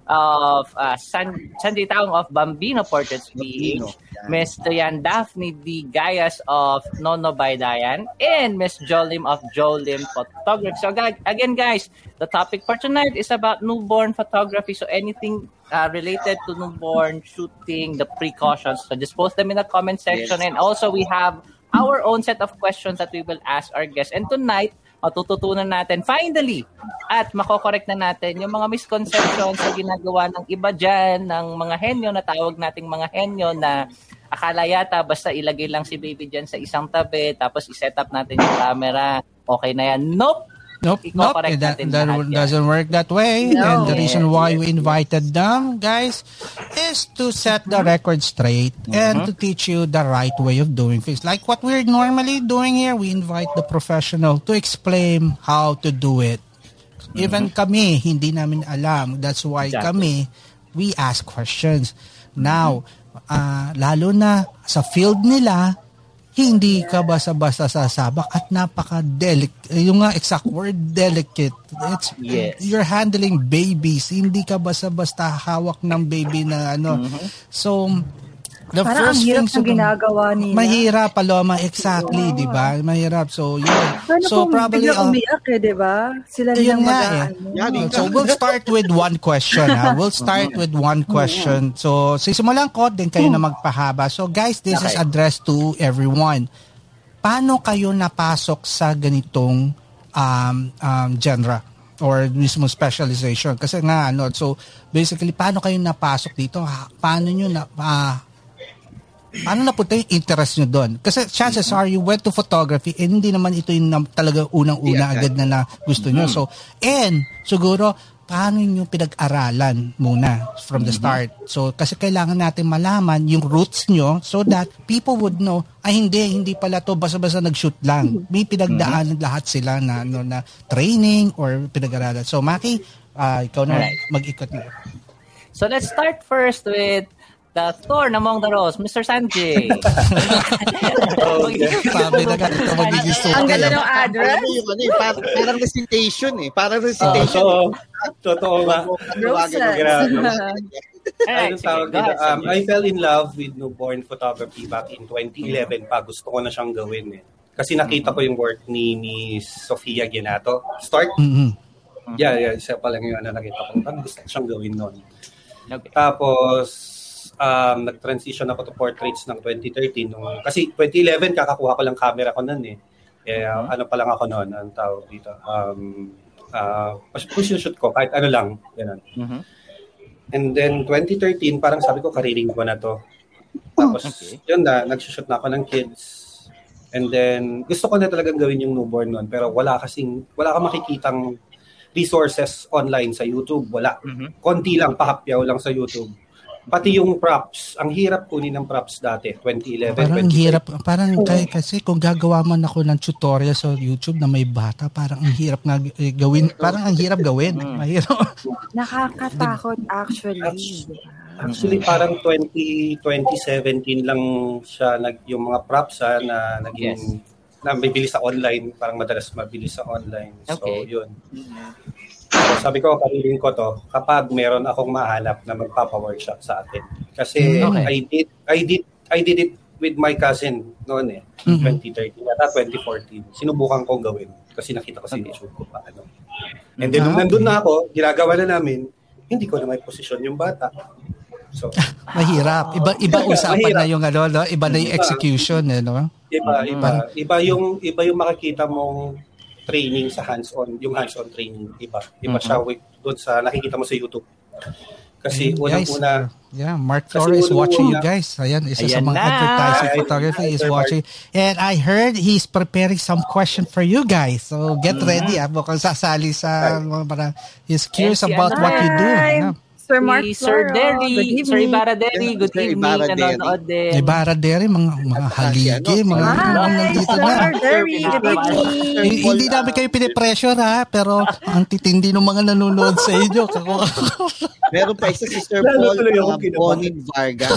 of uh, San, Sanjay Taong of Bambino Portraits PH, Ms. Dayan Daphne D. Gayas of Nono by Dayan, and Ms. Jolim of Jolim Photography. So again, guys, the topic for tonight is about newborn photography. So anything uh, related to newborn shooting, the precautions. So just post them in the comment section. Yes. And also we have our own set of questions that we will ask our guests. And tonight, matututunan natin finally at makokorek na natin yung mga misconceptions sa ginagawa ng iba dyan, ng mga henyo na tawag nating mga henyo na akala yata basta ilagay lang si baby dyan sa isang tabi tapos iset up natin yung camera. Okay na yan. Nope! Nope, nope. That, that doesn't work that way. No. And the reason why we invited them, guys, is to set the record straight mm-hmm. and to teach you the right way of doing things. Like what we're normally doing here, we invite the professional to explain how to do it. Mm-hmm. Even kami, hindi namin alam. That's why exactly. kami, we ask questions. Now, uh, lalo na sa field nila, hindi ka basta-basta sasabak at napaka-delicate. Yung nga exact word, delicate. It's, yes. You're handling babies. Hindi ka basta-basta hawak ng baby na ano. Mm-hmm. So, The Parang first ang hirap ng ginagawa nila. Mahirap, Paloma. Exactly, oh. di ba? Mahirap. So, yun. Paano so, kung probably, bigla uh, umiyak eh, di ba? Sila rin ang mag eh. So, we'll start with one question. ha? (laughs) We'll start with one question. So, sisimulan ko, din kayo na magpahaba. So, guys, this okay. is addressed to everyone. Paano kayo napasok sa ganitong um, um, genre? or mismo specialization kasi nga ano so basically paano kayo napasok dito paano niyo na uh, Paano napunta yung interest nyo doon? Kasi chances are you went to photography and hindi naman ito yung na, talaga unang-una yeah, agad na, na gusto nyo. Mm-hmm. So, and siguro, paano nyo pinag-aralan muna from the mm-hmm. start? So, kasi kailangan natin malaman yung roots nyo so that people would know, ay hindi, hindi pala to basta-basta nag-shoot lang. Mm-hmm. May pinagdaanan mm-hmm. lahat sila na, no, na training or pinag-aralan. So, Maki, uh, ikaw na right. mag-ikot mo. So, let's start first with the thorn among the rose, Mr. Sanjay. okay. Sabi na ganito magiging story. Ang ganda ng address. Ano ano, eh, parang, parang recitation eh. Parang recitation. Uh, so, totoo ba? Roses. Ay, tawag dito. Um, I fell in love with newborn photography back in 2011 pa. Gusto ko na siyang gawin eh. Kasi nakita ko yung work ni Miss Sofia Ginato. Start? Mm-hmm. Yeah, yeah. Isa pa lang yung ano nakita ko. Gusto ko siyang gawin noon. Okay. Tapos, um, nag-transition ako to portraits ng 2013. Nung, kasi 2011, kakakuha ko lang camera ko noon eh. Eh, uh, ano pa lang ako noon, ang tawag dito. Um, uh, shoot ko, kahit ano lang. Ganun. Mm-hmm. And then, 2013, parang sabi ko, kariring ko na to. Tapos, okay. yun na, nag-shoot na ako ng kids. And then, gusto ko na talagang gawin yung newborn noon. Pero wala kasing, wala ka makikitang resources online sa YouTube. Wala. Mm-hmm. Konti lang, pahapyaw lang sa YouTube. Pati yung props, ang hirap kunin ng props dati, 2011. Parang 2012. hirap, parang kaya, kasi kung gagawa man ako ng tutorial sa YouTube na may bata, parang ang hirap nga eh, gawin, parang ang hirap gawin. Mm. Mahirap. (laughs) Nakakatakot actually. Actually, parang 20, 2017 lang siya nag, yung mga props ha, na naging yes na mabili sa online, parang madalas mabili sa online. So, okay. yun. So, sabi ko, kaniling ko to, kapag meron akong mahanap na magpapa-workshop sa atin. Kasi okay. I did I did I did it with my cousin noon eh, mm-hmm. 2013 at 2014. Sinubukan kong gawin kasi nakita ko sa YouTube ko pa ano. And then nung nandun na ako, ginagawa na namin, hindi ko na may posisyon yung bata. So, (laughs) mahirap. Iba iba usapan mahirap. na yung ano, no? iba na yung execution eh, no? Iba, iba. Iba yung iba yung makikita mong training sa hands-on, yung hands-on training, iba. Iba mm-hmm. siya doon sa nakikita mo sa YouTube. Kasi unang-una, Yeah, Mark Flores is watching you guys. Ayan, isa Ayan sa mga na. advertising photography is watching. And I heard he's preparing some question for you guys. So get mm-hmm. ready. Ah, mukhang sasali sa mga He's curious about what you do. Yeah. Sir Mark si Sir Derry, Sir Ibarra Derry, good Sir evening, nanonood din. Ibarra Derry, mga, mga haligi, mga ah, mga nandito na. Sir Derry, good evening. Hindi namin kayo pinipressure ha, pero ang titindi ng mga nanonood sa inyo. Meron pa isa si Sir Paul uh, Bonin Vargas.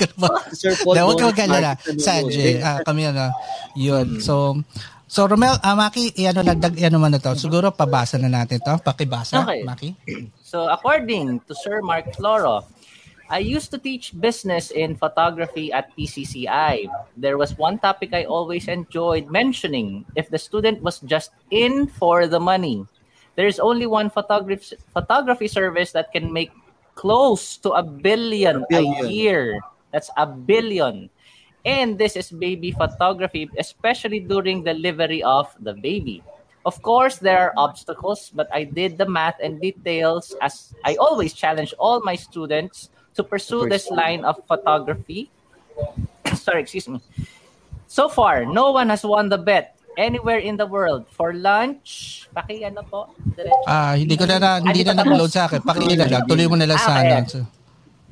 (laughs) Sir Paul Huwag ka magalala. Sanjay, ah, kami ano. Yun. So, So Romel, uh, Maki, ano nagdag ano man na to. Siguro pabasa na natin to. Pakibasa, okay. Maki. So according to Sir Mark Floro, I used to teach business in photography at PCCI. There was one topic I always enjoyed mentioning. If the student was just in for the money, there is only one photography photography service that can make close to a billion a, billion. a year. That's a billion. And this is baby photography, especially during delivery of the baby. Of course, there are obstacles, but I did the math and details as I always challenge all my students to pursue this line of photography. Sorry, excuse me. So far, no one has won the bet anywhere in the world. For lunch, paki ano po? Ah, hindi ko na, na hindi na nag-load sa akin. Paki na lang. (laughs) Tuloy mo na lang ah, sa ano.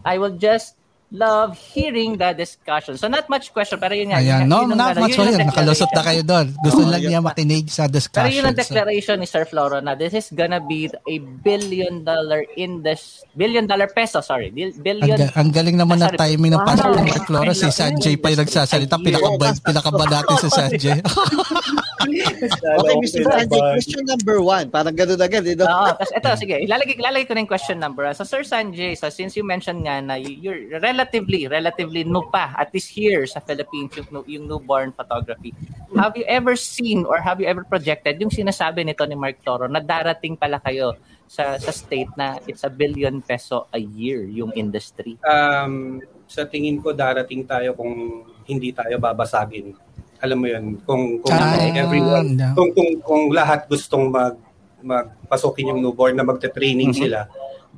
I will just love hearing the discussion. So not much question, pero yun nga. Ayan, no, yun not much question. Nakalusot na kayo doon. Gusto oh, (laughs) lang niya makinig sa discussion. Pero yun ang declaration so. ni Sir Floro na this is gonna be a billion dollar in this billion dollar peso, sorry. Billion. Ang, ang galing naman ah, ng timing ng pasok ni Sir Floro. Si Sanjay pa yung nagsasalita. Pinakaba, pinakaba natin si (laughs) Sanjay. (laughs) okay, Mr. Sanjay, question number one. Parang ganun agad. Eh, no? Oo, tapos ito, sige. Ilalagay, ilalagay ko na yung question number. So, Sir Sanjay, so since you mentioned nga na you're relatively relatively, relatively new pa, at least here sa Philippines, yung, yung newborn photography. Have you ever seen or have you ever projected yung sinasabi nito ni Mark Toro na darating pala kayo sa sa state na it's a billion peso a year yung industry? Um, sa tingin ko darating tayo kung hindi tayo babasagin. Alam mo 'yun, kung kung ah, everyone, no. kung, kung kung lahat gustong mag magpasokin yung newborn na magte-training mm-hmm. sila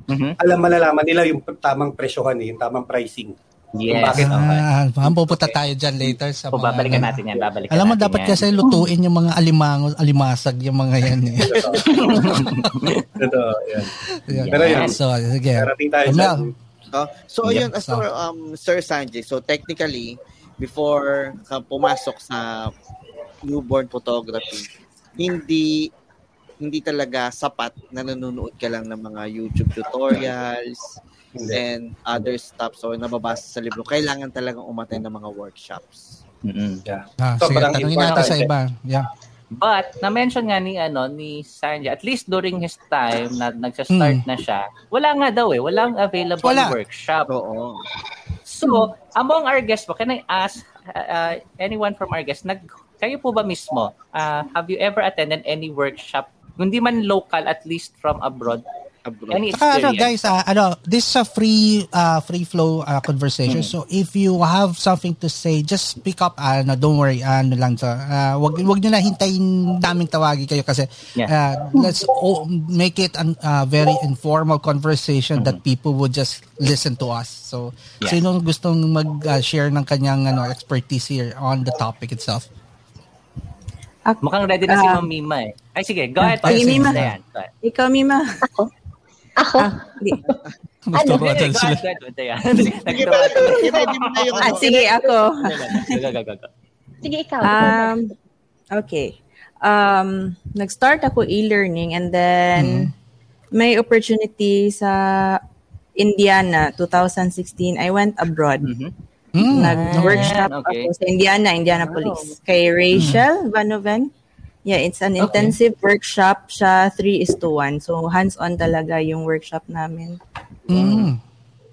mm-hmm. alam malalaman nila yung tamang presyohan eh, yung tamang pricing. Yes. bakit ah, okay. pupunta tayo dyan later sa mga... Babalikan natin yan, babalikan Alam mo, dapat yan. kasi lutuin yung mga alimango, alimasag, yung mga yan eh. Totoo, (laughs) yan. yan. Pero yan, so, sige. Karating tayo dyan. Uh, so, yep. ayun, as for um, Sir Sanjay, so technically, before ka pumasok sa newborn photography, hindi hindi talaga sapat na nanonood ka lang ng mga YouTube tutorials, and other stuff so nababasa sa libro. Kailangan talagang umattend ng mga workshops. Mm-hmm. Yeah. Ah, so, sige, tanongin natin sa iba. Yeah. But, na-mention nga ni, ano, ni Sanjay, at least during his time na nagsa-start mm. na siya, wala nga daw eh, walang available wala. workshop. Oo. So, among our guests po, can I ask uh, anyone from our guests, nag, kayo po ba mismo, uh, have you ever attended any workshop, hindi man local, at least from abroad, abroad. Any Saka, ano, guys, uh, ano, this is a free uh, free flow uh, conversation. Mm. So if you have something to say, just pick up. Uh, no, don't worry. Ano lang to. Uh, wag wag niyo na hintayin naming tawagi kayo kasi yeah. uh, let's oh, make it a uh, very informal conversation mm-hmm. that people would just listen to us. So yeah. sino gustong mag-share uh, ng kanyang ano expertise here on the topic itself? Ako, Mukhang ready na uh, si Ma'am Mima eh. Ay, sige, go ahead. Ay, Mima. Ikaw, Mima. Ako? Ako? Ah, (laughs) ano? Turuan sila. ah, sige, ako. sige, ikaw. Um, okay. Um, nag-start ako e-learning and then mm. may opportunity sa Indiana 2016. I went abroad. Mm-hmm. Mm, Nag-workshop okay. ako sa Indiana, Indianapolis. Wow. Kay Rachel mm. Vanoven. Yeah, it's an intensive okay. workshop siya 3 is to 1. So hands-on talaga yung workshop namin. Mm.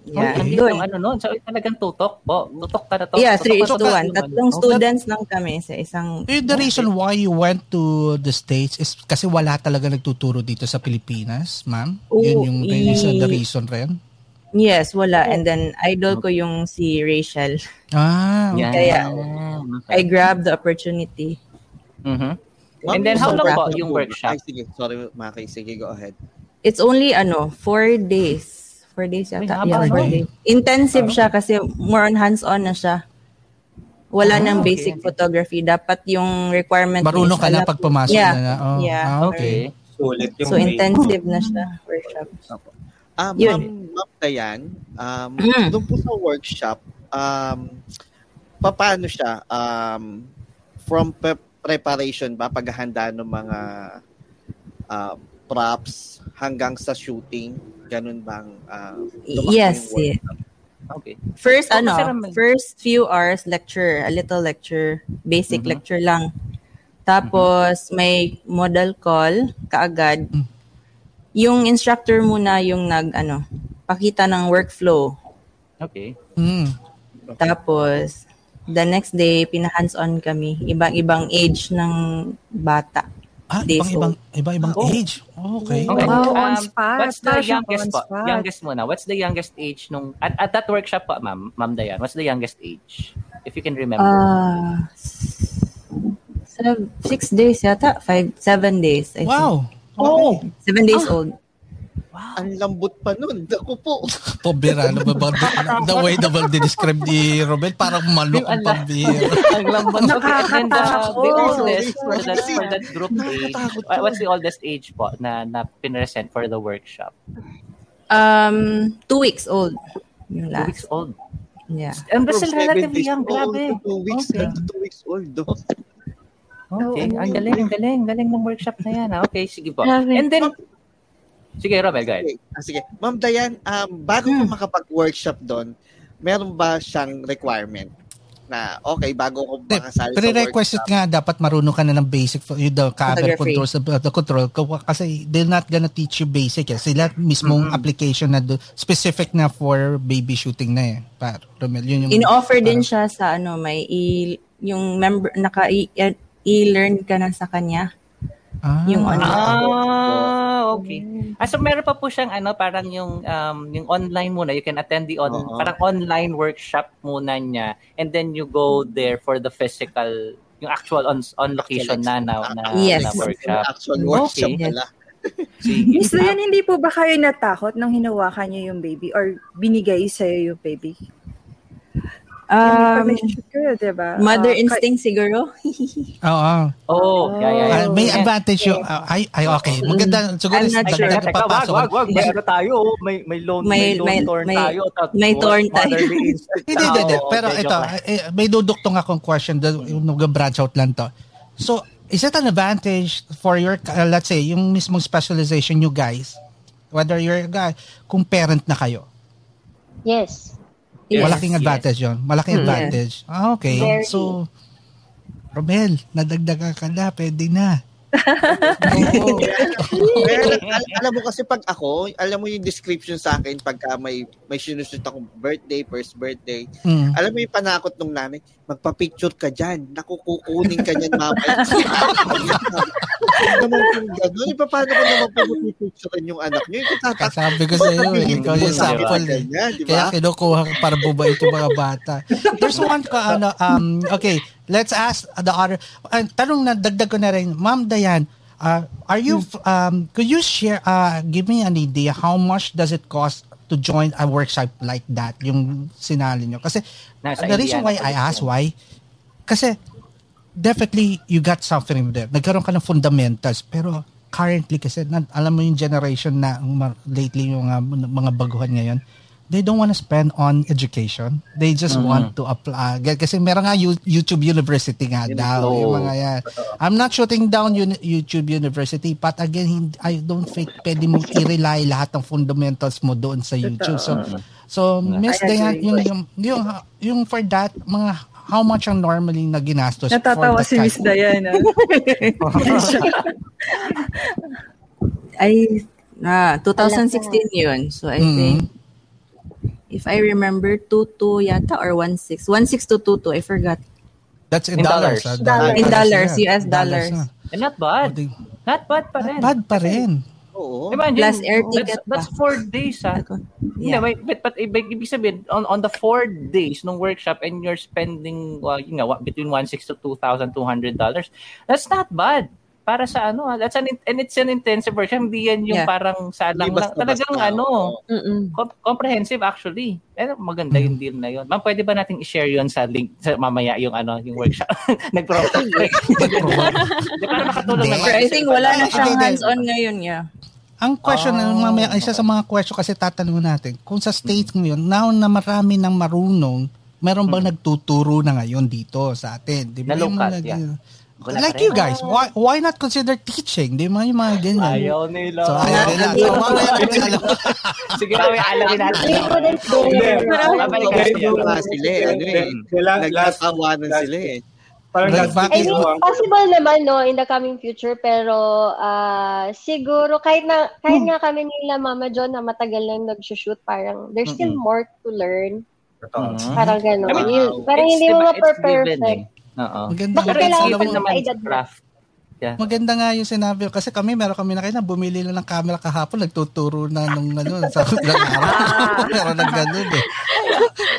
Yeah, oh, yun. ano no, so talagang tutok po. Tutok ka na to. Yeah, 3 is to 1. Tatlong students lang kami sa isang eh, The reason why you went to the States is kasi wala talaga nagtuturo dito sa Pilipinas, ma'am? Ooh, Yun yung reason, the reason rin? Yes, wala. And then, idol ko yung si Rachel. Ah, okay. Kaya, I grabbed the opportunity. Mm-hmm. And then, how long ba yung workshop? Ay, sige. Sorry, Maki. Sige, go ahead. It's only, ano, four days. Four days yata. Yeah, four days. Intensive siya kasi more on hands-on na siya. Wala ah, nang okay. basic photography. Dapat yung requirement Marunong ka na pag pumasok yeah. na. Oh. Yeah. Ah, okay. Sulit yung so, intensive na siya. Workshop. Ah, uh, ma'am, ma'am Dayan, um, mm. doon po sa workshop, um, paano siya? Um, from pe- preparation ba, paghahanda ng mga uh, props hanggang sa shooting? Ganun bang uh, Yes, yeah. Okay. First, so, ano, first few hours lecture, a little lecture, basic mm-hmm. lecture lang. Tapos, mm-hmm. may model call kaagad. Mm. Yung instructor muna yung nag, ano, pakita ng workflow. Okay. Mm. Tapos, the next day, pina-hands-on kami. Ibang-ibang age ng bata. Ah, ibang-ibang ibang-ibang oh. age. Okay. okay. Wow, um, what's the youngest po? Youngest muna. What's the youngest age nung at, at that workshop po, ma'am, ma'am Dayan? What's the youngest age? If you can remember. Uh, seven, six days yata. Five, seven days. I wow. Think. Oh. Seven days ah. old. Wow. Ang lambot pa nun. Ako po. Pabira. Ano ba ba? The way the world describe ni Robert, parang malok ang pabira. (laughs) ang lambot. Nakakatakot. The oldest for that, for that group age. What's the oldest age po na, na pinresent for the workshop? Um, two weeks old. Yung last. Two weeks old. Yeah. And still relatively young. Grabe. Two weeks, okay. two weeks old. Okay. Ang galing, ang galing. Galing ng workshop na yan. Okay, sige po. And then, Sige, Romel, go ahead. Sige, ah, sige. Ma'am Dayan, um, bago hmm. ka makapag-workshop doon, meron ba siyang requirement na okay bago ko makasali sa workshop? nga dapat marunong ka na ng basic yung the camera controls the, the control kasi they're not gonna teach you basic eh. Sila mismong mm-hmm. application na do, specific na for baby shooting na eh. Para Romel, yun yung In-offer para, din siya sa ano may i, yung member naka i, i-learn ka na sa kanya Ah, yung online. Ah, okay. Ah, so meron pa po siyang ano, parang yung um, yung online muna. You can attend the on, uh-huh. parang online workshop muna niya and then you go there for the physical yung actual on on location na na, na, yes. na workshop. Actual workshop okay. pala. (laughs) Yan, hindi po ba kayo natakot nung hinawakan niyo yung baby or binigay sa'yo yung baby? Um, sure, diba? Mother uh, instinct siguro. (laughs) Oo. Oh, yeah, yeah, yeah. Uh, may advantage yung uh, ay ay okay. Maganda siguro I'm not sure. Teka, wag, wag, wag. May ano tayo, may may loan may, may, may torn may, tayo. May torn tayo. hindi, hindi, hindi. Pero ito, eh, may duduktong akong question, nag-branch out lang to. So, is it an advantage for your, uh, let's say, yung mismong specialization you guys, whether you're a guy, kung parent na kayo, Yes. Yes. Malaking advantage yes. yon. Malaking mm. advantage. Ah, okay. Very. So, Romel, nadagdagan ka na, pwede na. Oo. (laughs) Well, (laughs) al- alam mo kasi pag ako, alam mo yung description sa akin pagka may may sinushoot akong birthday, first birthday. Mm. Alam mo yung panakot nung nanay, magpa-picture ka diyan. Nakukukunin ka niyan mamaya. (laughs) naman kung gano'n, eh, paano ko naman pumipicturean yung anak niyo? Tatak- Sabi ko sa iyo, eh, ikaw yung sample. Eh. Diba? Kaya kinukuha ko para bubait yung mga bata. There's one ka, ano, um, okay, let's ask the other. Uh, tanong na, dagdag ko na rin, Ma'am Dayan, uh, are you, um, could you share, uh, give me an idea, how much does it cost to join a workshop like that, yung sinali nyo? Kasi, Nasa the reason why I ask why, kasi, definitely, you got something there. Nagkaroon ka ng fundamentals, pero currently kasi, na, alam mo yung generation na, lately, yung uh, mga baguhan ngayon, they don't want to spend on education. They just mm-hmm. want to apply. Kasi meron nga YouTube University nga daw. Oh. Yung mga yan. I'm not shooting down YouTube University but again, I don't think pwede mong i-rely lahat ng fundamentals mo doon sa YouTube. So, so Miss Dayan, yung, yung, yung, yung for that, mga how much ang normally na ginastos Natatawa si Miss Diana. (laughs) ay, ah, 2016 yun. So, I mm-hmm. think if I remember, 2-2 yata or 1-6. 1-6 to 2-2, I forgot. That's in, in dollars. dollars. dollars. In dollars, yeah. US dollars. dollars And not bad. Not bad pa rin. Not bad pa rin. Oo. Imagine, Plus air ticket that's, that's four days, ha? Yeah. yeah but, but, but ibig sabihin, on, on the four days ng workshop and you're spending, well, you know, between 1,600 to $2,200, that's not bad para sa ano, ah, that's an and it's an intensive version. Hindi yan yung yeah. parang sa lang, lang talagang basta, ano, com- comprehensive actually. Eh maganda yung deal na yun. Ma'am, pwede ba nating i-share yun sa link sa mamaya yung ano, yung workshop. (laughs) Nag-promote. Di para makatulong naman. I think wala na siyang hands-on ngayon, yeah. Ang question, oh. mamaya, isa sa mga question kasi tatanungin natin, kung sa states ngayon, now na marami ng marunong, meron bang hmm. nagtuturo na ngayon dito sa atin? Di ba? Na local, yeah. Wala like you guys, why why not consider teaching? Di ba yung mga ganyan? Ayaw nila. So, ayaw nila. So, mamaya natin alam. (laughs) Sige, mamaya alamin natin. Babalikan sila eh. Ano eh. Sila eh. Parang I mean, possible naman no in the coming future pero uh, siguro kahit na kahit hmm. nga kami nila Mama John na matagal na nag-shoot parang there's still mm-hmm. more to learn. Mm-hmm. Parang gano'n. I mean, parang hindi mo ma-perfect. Oo. Maganda Bakit kailangan naman sa craft. Yeah. Maganda nga yung sinabi kasi kami meron kami na kayo na bumili lang ng camera kahapon nagtuturo na nung ano sa ilang araw. meron nang (laughs) ganun eh. (laughs)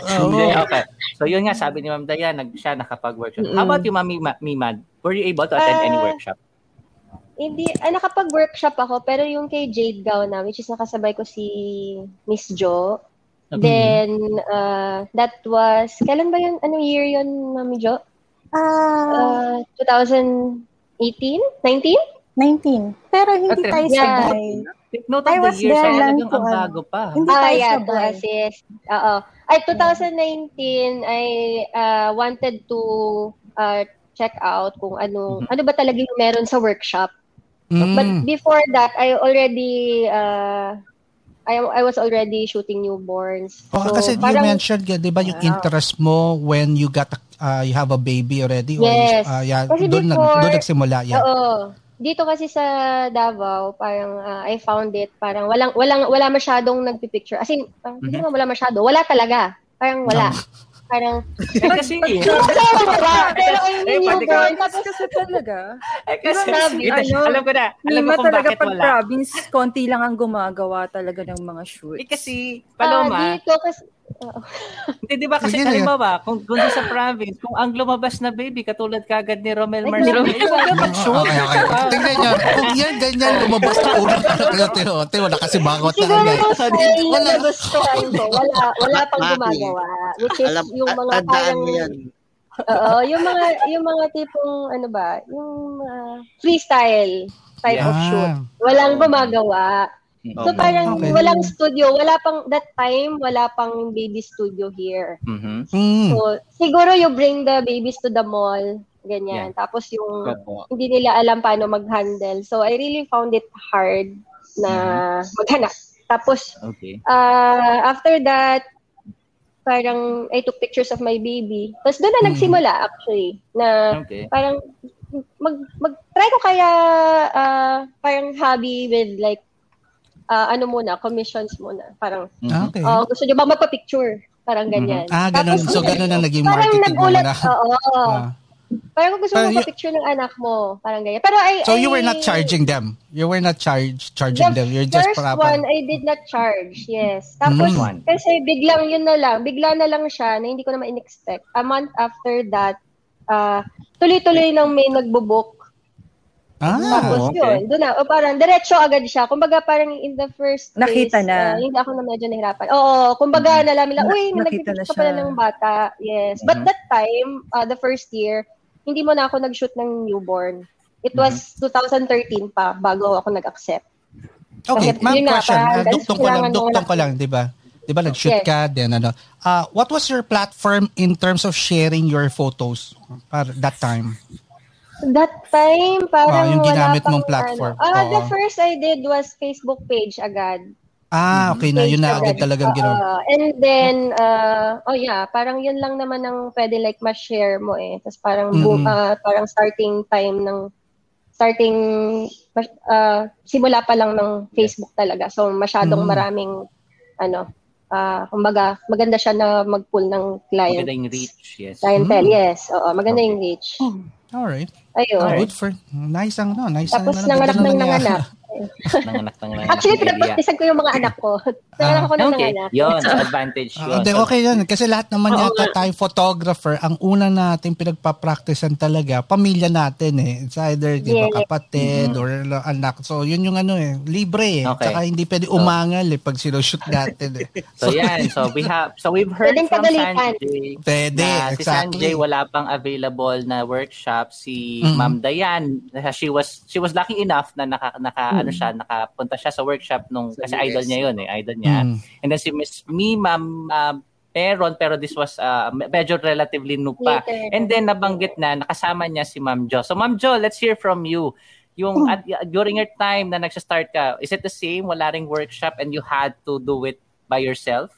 Oh. Okay, okay. So yun nga sabi ni Ma'am Dayan, nag siya nakapag-workshop. Mm-hmm. How about you Mami Mimad? Were you able to attend uh, any workshop? Hindi, ah, nakapag-workshop ako pero yung kay Jade Gauna which is nakasabay ko si Miss Jo. Okay. Then uh, that was kailan ba yun? Anong year yun, Mami Jo? Uh, 2018? 19? 19. Pero hindi okay. tayo yeah. sabay. Take note of I the years. Kaya lang ang bago pa. Hindi ah, tayo yeah, sabay. to assist. Oo. Ay, 2019, I uh, wanted to uh, check out kung ano, mm-hmm. ano ba talaga yung meron sa workshop. Mm. But before that, I already uh, I, I was already shooting newborns. Oh, so, kasi parang, you mentioned, di ba, yung uh, interest mo when you got a uh, you have a baby already? Yes. Or, uh, yeah, kasi doon, before, doon nagsimula. Yeah. Oo. Dito kasi sa Davao, parang uh, I found it, parang walang, walang, wala masyadong nagpipicture. As in, uh, mm-hmm. wala masyado. Wala talaga. Parang wala. No. Parang, eh, kasi, eh, tapos kasi talaga. Eh, kasi, ano, alam ko na, alam ko kung talaga bakit pag wala. province, konti lang ang gumagawa talaga ng mga shoots. Eh, kasi, Paloma, uh, dito kasi, hindi, di ba kasi Sige, halimbawa, kung, kung sa province, kung ang lumabas na baby, katulad kagad ni Romel Marcelo, okay, okay. Tingnan nyo, kung yan ganyan lumabas na ulo, Teo, Teo, nakasibangot na. Siguro yung style wala. wala, wala pang gumagawa. Which is Alam, yung mga parang, yan. Oo, yung mga yung mga tipong ano ba, yung uh, freestyle type yeah. of shoot. Walang gumagawa. So parang okay. walang studio, wala pang that time wala pang baby studio here. Mm-hmm. So siguro you bring the babies to the mall, ganyan. Yeah. Tapos yung Opo. hindi nila alam paano mag-handle. So I really found it hard na mm-hmm. maghanap. Tapos okay. uh, after that parang I took pictures of my baby. Tapos doon na mm. nagsimula actually na okay. parang mag mag try ko kaya uh, parang hobby with like uh, ano muna, commissions muna. Parang mm-hmm. okay. uh, gusto niyo ba magpa-picture? Parang ganyan. Mm-hmm. Ah, ganun. Tapos, so ganun na naging marketing parang nagulat, na. (laughs) Oo. Ah. Parang gusto mo magpa-picture ng anak mo. Parang ganyan. Pero I, So I, you were not charging them? You were not charge charging the them? You're just first para, one, I did not charge. Yes. Tapos, mm. kasi biglang yun na lang. Bigla na lang siya na hindi ko naman in-expect. A month after that, uh, tuloy-tuloy nang may nagbo-book. Ah, Tapos okay. yun, doon na. O parang, diretso agad siya. Kumbaga parang in the first place, Nakita na. Uh, hindi ako na medyo nahirapan. Oo, kumbaga mm-hmm. nalamin lang, uy, may nag-picture pa pala ng bata. Yes. Mm-hmm. But that time, uh, the first year, hindi mo na ako nag-shoot ng newborn. It was mm-hmm. 2013 pa bago ako nag-accept. Okay, Kasi, ma'am, question. uh, duktong ko lang, duktong ko lang, di ba? Di ba, nag-shoot yes. ka, then ano. Uh, what was your platform in terms of sharing your photos para that time? That time, parang uh, yung ginamit mong platform. Ano. Uh, the first I did was Facebook page agad. Ah, okay na. Yun na agad talagang ginawa. Uh, and then, uh, oh yeah, parang yun lang naman ang pwede like ma-share mo eh. Tapos parang, mm-hmm. uh, parang starting time ng, starting, uh, simula pa lang ng Facebook talaga. So, masyadong mm-hmm. maraming, ano, uh, kumbaga, maganda siya na mag-pull ng client. Maganda yung reach, yes. Clientele, mm-hmm. yes. Oo, maganda okay. yung reach. Oh, all right. Ayun. Oh, good for, nice ang, no, nice Tapos ang, nanganak ng nanganak. (laughs) nanganak ng nanganak. Actually, pinapraktisan ko yung mga anak ko. Nanganak ako ng okay. nanganak. Yun, advantage yun. Uh, okay yun. Kasi lahat naman yata tayo photographer, ang una natin pinagpa-practicean talaga, pamilya natin eh. It's either yeah. kapatid mm-hmm. or anak. So, yun yung ano eh, libre eh. Okay. Saka hindi pwede umangal eh pag sinushoot natin eh. so, (laughs) so, yan. So, we have, so we've heard Pwedeng from Sanjay. Pwede, na exactly. Si Sanjay wala pang available na workshop. Si mm-hmm. Ma'am Dayan, she was she was lucky enough na naka, naka mm-hmm. Ano siya, nakapunta siya sa workshop nung, kasi idol niya yun eh, idol niya. Mm. And then si Miss Me, Ma'am uh, meron pero this was uh, medyo relatively new pa. And then nabanggit na nakasama niya si Ma'am Jo. So Ma'am Jo, let's hear from you. Yung at, during your time na nagsa-start ka, is it the same wala ring workshop and you had to do it by yourself?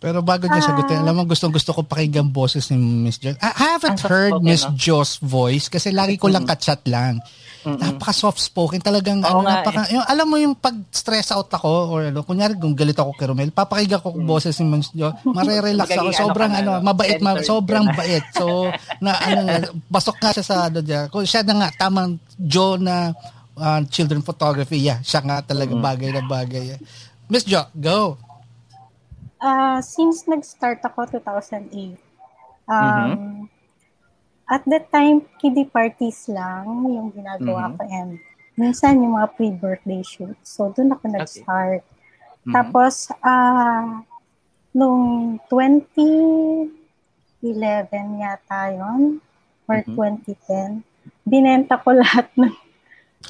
Pero bago niya sagutin, uh, alam mo, gustong gusto ko pakinggan boses ni Miss Jo. I haven't heard Miss no? Jo's voice kasi lagi ko lang ka-chat lang. Mm-hmm. Napaka soft spoken talagang ano, napaka eh. yung, alam mo yung pag stress out ako or ano kunyari kung galit ako kay Romel papakinggan ko mm. boses ni Jo (laughs) marerelax ako sobrang ano, ano mabait ma, sobrang bait so na ano basok nga siya sa ano kung siya na nga tamang Jo na uh, children photography yeah siya nga talaga mm-hmm. bagay na bagay Miss Jo go uh, since nag-start ako 2008, um, mm-hmm. At that time, kiddie parties lang yung ginagawa mm-hmm. ko and minsan yung mga pre-birthday shoots. So, doon ako nag-start. Okay. Mm-hmm. Tapos, uh, nung 2011 yata yon or mm-hmm. 2010, binenta ko (laughs) lahat ng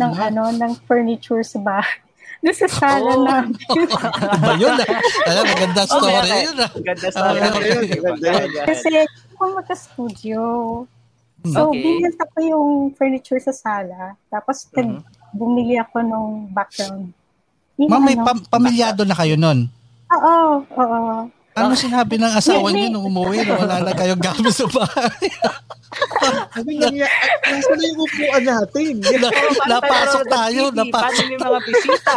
ng mm-hmm. ano ng furniture sa bahay (laughs) doon sa sala oh. namin. (laughs) ba yun? Alam, maganda story okay, yun. Ah. Ganda story. Uh, Kasi ako magka-studio. So, okay. binenta ko yung furniture sa sala. Tapos, mm-hmm. bumili ako nung background. Yung Ma'am, may ano, pam- pamilyado na kayo nun? Oo, oo. Ano sinabi ng asawa niyo nung umuwi na wala na kayong gamit sa bahay? (laughs) Sabi niya, nasa na yung upuan natin? (laughs) na, napasok tayo. Napasok Paano yung mga bisita?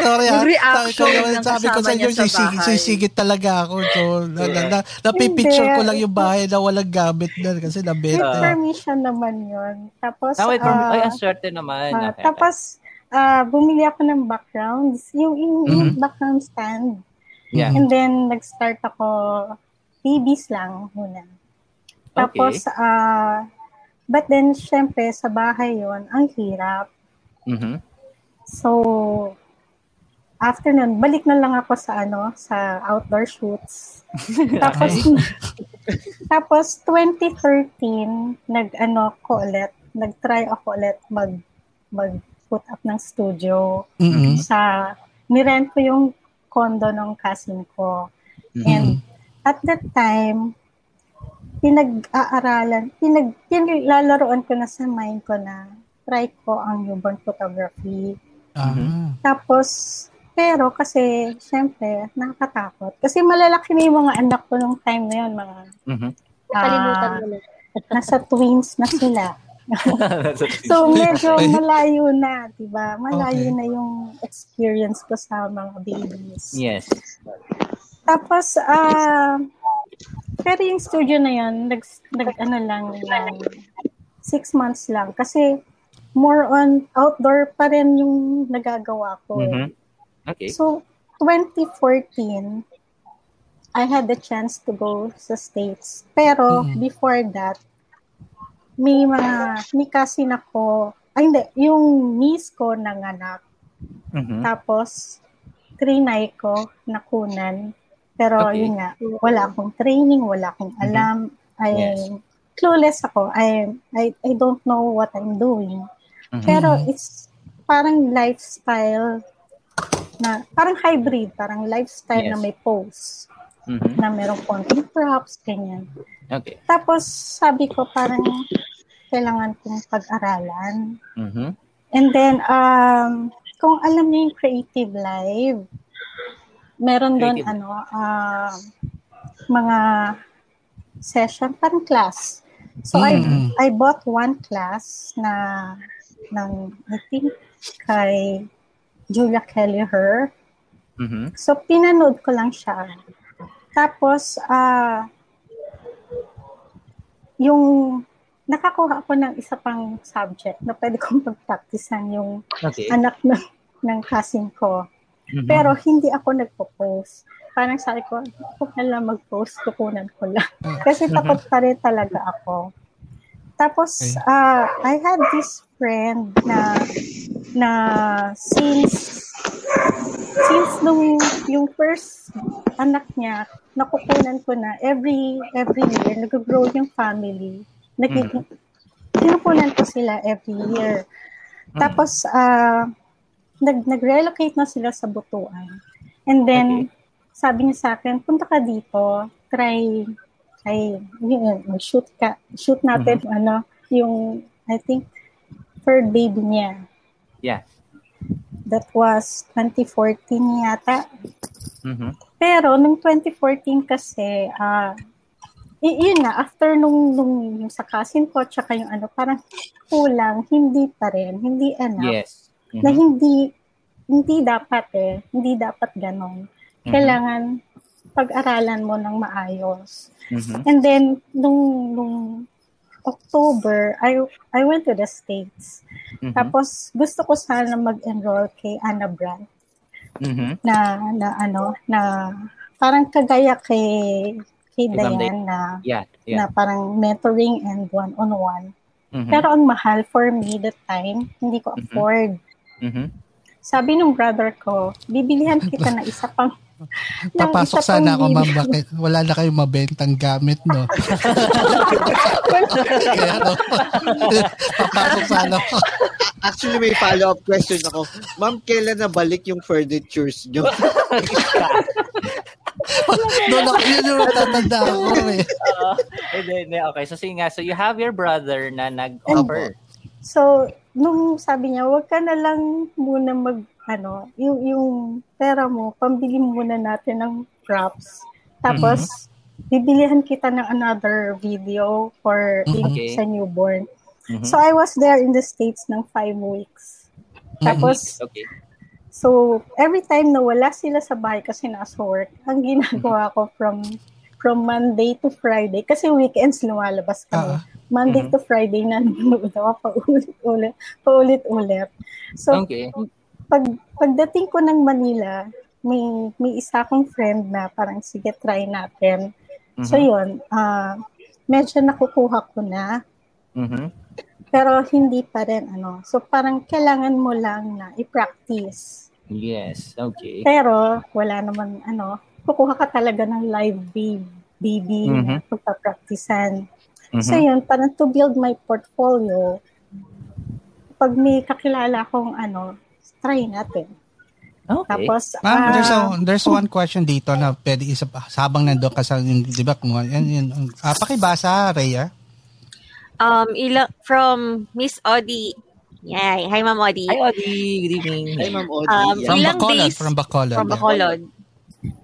(laughs) Sorry ha. Sabi ko, sabi ko sa inyo, sisigit, sisigit talaga ako. So, na, na, na, napipicture ko lang yung bahay na walang gamit na kasi nabenta. With permission naman yun. Tapos, ah, uh, ay, aswerte naman. Uh, okay, tapos, uh, bumili ako ng backgrounds. Yung, yung, mm-hmm. yung background stand. Yeah. And then, nag-start ako, TVs lang muna. Tapos, okay. uh, but then, syempre, sa bahay yon ang hirap. Mm-hmm. So, after nun, balik na lang ako sa ano, sa outdoor shoots. (laughs) tapos, (laughs) tapos 2013, nag-ano ko ulit, nag-try ako ulit mag mag put up ng studio mm-hmm. sa nirent ko yung condo ng cousin ko. Mm-hmm. And at that time, pinag-aaralan, pinag, pinag ko na sa mind ko na try ko ang newborn photography. Uh-huh. Tapos, Pero kasi, syempre, nakakatakot. Kasi malalaki na yung mga anak ko nung time na yun, mga... Mm-hmm. Uh, mo na. Nasa twins na sila. (laughs) so, medyo malayo na, di ba? Malayo okay. na yung experience ko sa mga babies. Yes. Tapos, ah, uh, pero yung studio na yun, nag, nag ano lang, lang, six months lang. Kasi, more on outdoor pa rin yung nagagawa ko. Mm-hmm. Okay. So, 2014, I had the chance to go sa States. Pero, mm-hmm. before that, may mga, may cousin ako, ay hindi, yung niece ko nanganak. Mm-hmm. Tapos, trinay ko, nakunan. Pero okay. yun nga, wala akong training, wala akong mm-hmm. alam. Mm-hmm. I, yes. clueless ako. I, I, I don't know what I'm doing. Mm-hmm. Pero it's parang lifestyle na, parang hybrid, parang lifestyle yes. na may pose. Mm-hmm. Na merong konting props, ganyan. Okay. Tapos, sabi ko, parang kailangan kong pag-aralan. Mm-hmm. And then, um, kung alam niyo yung Creative Live, meron doon, ano, uh, mga session, parang class. So, mm-hmm. I, I bought one class na, ng, I think, kay Julia Kelleher. Mm-hmm. So, pinanood ko lang siya. Tapos, uh, yung nakakuha ako ng isa pang subject na pwede kong (laughs) pag-practicean yung okay. anak ng, ng cousin ko. Mm-hmm. Pero hindi ako nagpo-post. Parang sabi ko, ako na lang mag-post, kukunan ko lang. Ah. Kasi mm-hmm. takot pa rin talaga ako. Tapos, okay. uh, I had this friend na na since since nung yung first anak niya, nakukunan ko na every every year, nag-grow yung family Nagiging, mm. Pinupunan ko sila every year. Mm. Tapos, uh, nag, nag-relocate na sila sa Butuan. And then, okay. sabi niya sa akin, punta ka dito, try, try, yun, shoot ka, shoot natin, mm-hmm. ano, yung, I think, third baby niya. Yeah. That was 2014 yata. Mm-hmm. Pero, nung 2014 kasi, uh, y- yun na, after nung, nung yung sa cousin ko, tsaka yung ano, parang kulang, hindi pa rin, hindi enough. Yes. Mm-hmm. Na hindi, hindi dapat eh, hindi dapat ganon. Mm-hmm. Kailangan pag-aralan mo ng maayos. Mm-hmm. And then, nung, nung October, I I went to the States. Mm-hmm. Tapos, gusto ko sana mag-enroll kay Anna Brandt. Mm-hmm. Na, na ano, na parang kagaya kay kay Diane na, yeah, yeah. na parang mentoring and one-on-one. Mm-hmm. Pero ang mahal for me that time, hindi ko mm-hmm. afford. Mm-hmm. Sabi nung brother ko, bibilihan kita na isa pang (laughs) Papasok sana ako, ma'am. Bakit? Wala na kayong mabentang gamit, no? (laughs) Kaya, no? (laughs) Papasok sana ako. Actually, may follow-up question ako. Ma'am, kailan na balik yung furnitures nyo? Doon ako, yun yung natatanda ko eh. Hindi, hindi, okay. So, sige nga. So, you have your brother na nag-offer. So, nung sabi niya, wag ka na lang muna mag, ano, yung, yung pera mo, pambili muna natin ng props. Tapos, mm-hmm. bibilihan kita ng another video for mm-hmm. okay. sa newborn. Mm-hmm. So, I was there in the States ng five weeks. Tapos, okay. So, every time na wala sila sa bahay kasi nasa work, ang ginagawa ko from from Monday to Friday, kasi weekends lumalabas kami. Uh, Monday mm-hmm. to Friday na nanonood ako (laughs) paulit-ulit. Paulit-ulit. So, okay. pag, pagdating ko ng Manila, may, may isa akong friend na parang, sige, try natin. Mm-hmm. So, yun. Uh, medyo nakukuha ko na. Mm-hmm. Pero hindi pa rin, ano. So, parang kailangan mo lang na i-practice. Yes, okay. Pero wala naman ano, kukuha ka talaga ng live baby, baby mm-hmm. na pagpapracticean. Mm-hmm. So yun, parang to build my portfolio, pag may kakilala akong ano, try natin. Okay. Tapos, Ma'am, uh, there's, a, there's one question dito na pwede isa habang nandoon ka sa, di ba, kung, yan, yan, uh, pakibasa, Rhea. Um, ila, from Miss Audie Yay. Hi, Ma'am Odi. Hi, Odi. Good evening. Hi, Ma'am Odi. Um, From ilang Bacolod. days, From Bacolod. From yeah. Bacolod.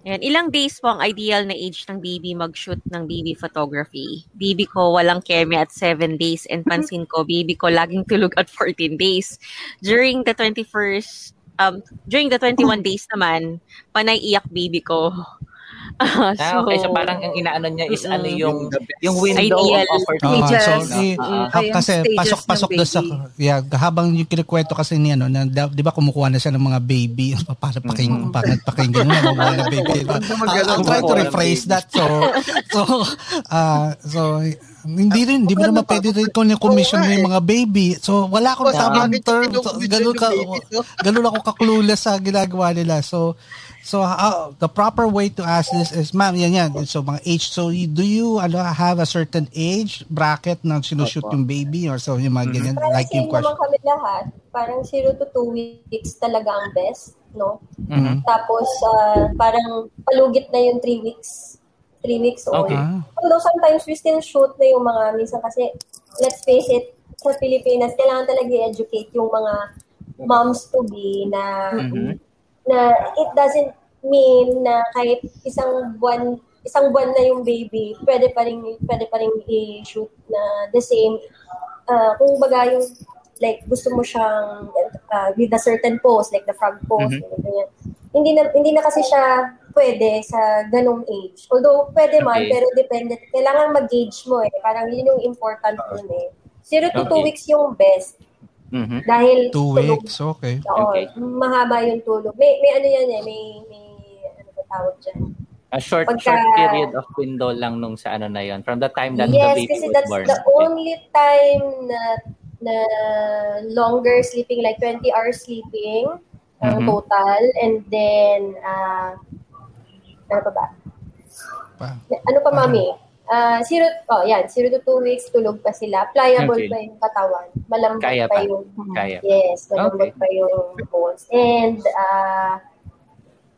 Yan. Ilang days po ang ideal na age ng baby mag-shoot ng baby photography? Baby ko walang keme at 7 days and pansin ko, baby ko laging tulog at 14 days. During the 21st, um, during the 21 days naman, panay iyak baby ko. Ah, Ah, okay, so parang ang inaano niya is ano Mm-mm. yung yung window Ideal. of opportunity. Ah, so, i- Ay, ang kasi pasok-pasok doon sa baby. yeah, habang yung kinikwento kasi niya no, na, 'di ba kumukuha na siya ng mga baby (laughs) para paking Mm. pangat pakinggan mo mga baby. Na (laughs) Ah, mag-alala. I'm trying to rephrase baby. that so (laughs) so ah so hindi rin, hindi mo naman pwede rin kung commission mo yung mga baby. So, wala akong tamang term. So, ganun, ka, baby, ganun ako kaklulas sa ginagawa nila. So, so how, the proper way to ask this is, ma'am, yan yan. So, mga age. So, you- do you ano, have a certain age bracket na sinushoot yung baby or so yung mga ganyan? Parang Like yung question. kami lahat. Parang 0 to 2 weeks talaga ang best, no? Mhm. Tapos, ah, parang palugit na yung 3 weeks. 3 weeks old. Okay. Ah. Although sometimes we still shoot na yung mga, minsan kasi, let's face it, sa Pilipinas, kailangan talaga i-educate yung mga moms-to-be na, Mhm. Na it doesn't mean na kahit isang buwan isang buwan na yung baby, pwede pa rin, pwede pa rin i-shoot na the same. Uh, kung baga yung, like, gusto mo siyang uh, with a certain pose, like the frog pose, Mhm. ganyan. Hindi na, hindi na kasi siya pwede sa ganong age. Although, pwede man, Okay. pero depende. Kailangan mag-gauge mo eh. Parang yun yung important dun eh. Zero to two Okay. weeks yung best. Mhm. Dahil Two tulog weeks, okay. Oo, Okay. mahaba yung tulog. May, may ano yan eh, may, may ano ba tawag dyan? A short Pagka- short period of window lang nung sa ano na yon from the time that yes, the baby kasi was that's born. the only time na na longer sleeping, like 20 hours sleeping ang Mhm. total. And then, uh, ano pa ba? Pa. Ano pa, mami? Uh, zero, oh, yan, zero to two weeks, tulog pa sila. Pliable Okay. pa yung katawan. Malambot Kaya pa pa. yung Kaya. Yes, malambot Okay. pa yung bones. And, uh,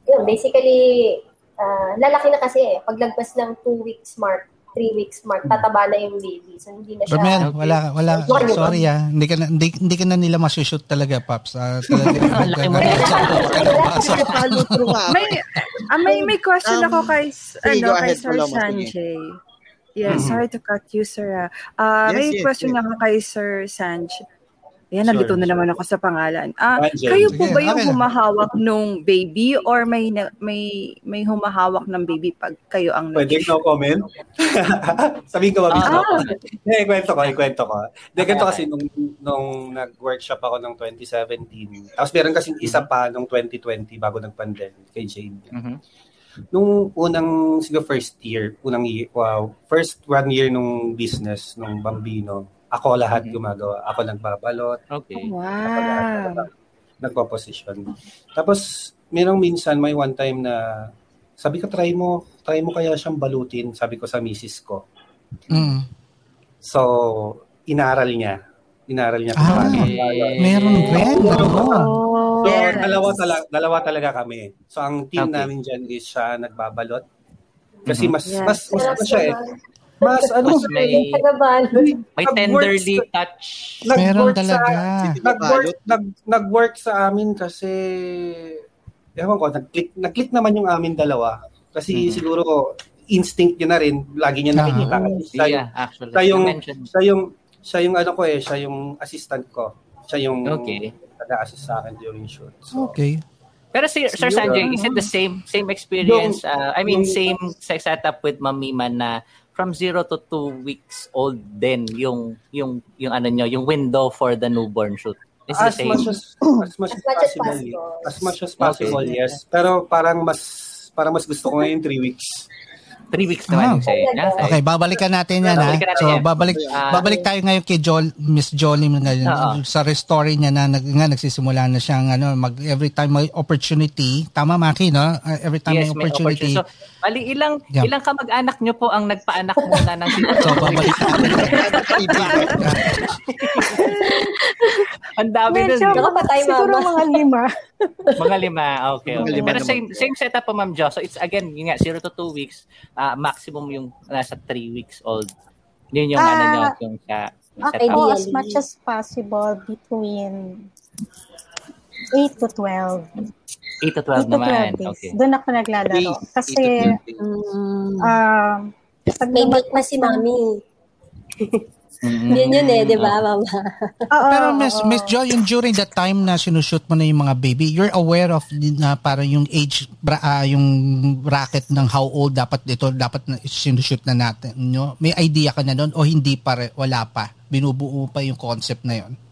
yun, basically, uh, lalaki na kasi eh. Paglagpas ng two weeks mark, three weeks mark, tataba na yung baby. So, hindi na siya... Bermel, Okay. wala, wala, Sorry, sorry ah. Hindi ka na, hindi, hindi ka na nila masushoot talaga, Paps. Ah, talaga. (laughs) May, ah, may, may question Um, ako kay, ano, kay Sir. Sanjay. Yeah, Mhm. sorry to cut you, sir. Ah, Yes, may yes, question yes. ako kay Sir Sanj. Ayan, nalito na naman ako sa pangalan. Ah, Sanjay. kayo po ba yung humahawak nung baby or may may may humahawak ng baby pag kayo ang Pwede nag- no comment? (laughs) Sabihin ko ba mismo? Ah. Hindi, ikwento ko, ikwento ko. Hindi, ganito kasi nung, nung nag-workshop ako ng 2017, tapos meron kasi isa pa nung 2020 bago nag-pandemic kay Jane. Mhm. Nung unang, siguro first year, unang year, wow, first one year nung business, nung Bambino, ako lahat Mhm. gumagawa. Ako nagbabalot, Okay. Wow. nagpo-position. Tapos, merong minsan, may one time na, sabi ko, try mo, try mo kaya siyang balutin, sabi ko sa misis ko. mm. So, inaral niya. Inaral niya. Ah, paano meron rin. Oh. So, Yes. dalawa, talaga, dalawa talaga kami. So, ang team Okay. namin dyan is siya nagbabalot. Kasi Mhm. mas, Yes. mas, mas, Sarap ano siya eh. Mas, ano, Mas may-. May tenderly sa- touch. Meron nag-work talaga. Sa, nag-work, nag, nag-work sa amin kasi, ewan ko, nag-click, nag-click naman yung amin dalawa. Kasi Mhm. siguro, instinct niya na rin. Lagi niya nakikita. Kasi siya, Yeah, actually. siya yung, siya yung, siya yung ano ko eh, siya yung assistant ko. Siya yung Okay. nag-assist sa akin during shoot. So, Okay. Pero si Sir. Sanjay, is it the same same experience? Yung- uh, I mean, yung- same sex setup with Mami Man na from zero to two weeks old din yung yung yung ano nyo, yung window for the newborn shoot. Is the as same. much as, as much as As much as possible. possible. As much as possible, Okay. yes. Pero parang mas parang mas gusto ko ngayon three weeks. Three weeks naman Ah. yung. Okay, babalikan natin yan ha. Babalikan natin So, yan. babalik Ah. babalik tayo ngayon kay Jol, Miss Jolie ngayon Oo. sa story niya na nag, nga nagsisimula na siyang ano, mag every time may opportunity, tama Maki, no? Every time Yes, may may opportunity. opportunity. So, bali, ilang, Yeah. ilang kamag-anak nyo po ang nagpaanak muna ng (laughs) So, babalik Ang dami nun. Medyo? Nakapatay, siguro mama. mga lima. Mga lima, okay. Mga okay. lima Pero same, same setup po, Ma'am Jo. So, it's again, yun nga, 0 to 2 weeks, ah, maximum yung nasa 3 weeks old. Yun yung ano Ah. nyo, yung sa... Okay, po as much as possible between 8 to 12. 8 to 12 8 naman. To 12 days. Okay. Doon ako naglalaro. Kasi, um, uh, pag may milk na si mami. Mm-hmm. Yun yun eh, di ba, mama? Oo, Pero Miss, Miss Joy, yung during the time na sinushoot mo na yung mga baby, you're aware of na para yung age, uh, yung bracket ng how old dapat dito, dapat na sinushoot na natin. No? May idea ka na noon o hindi pa, wala pa? Binubuo pa yung concept na yon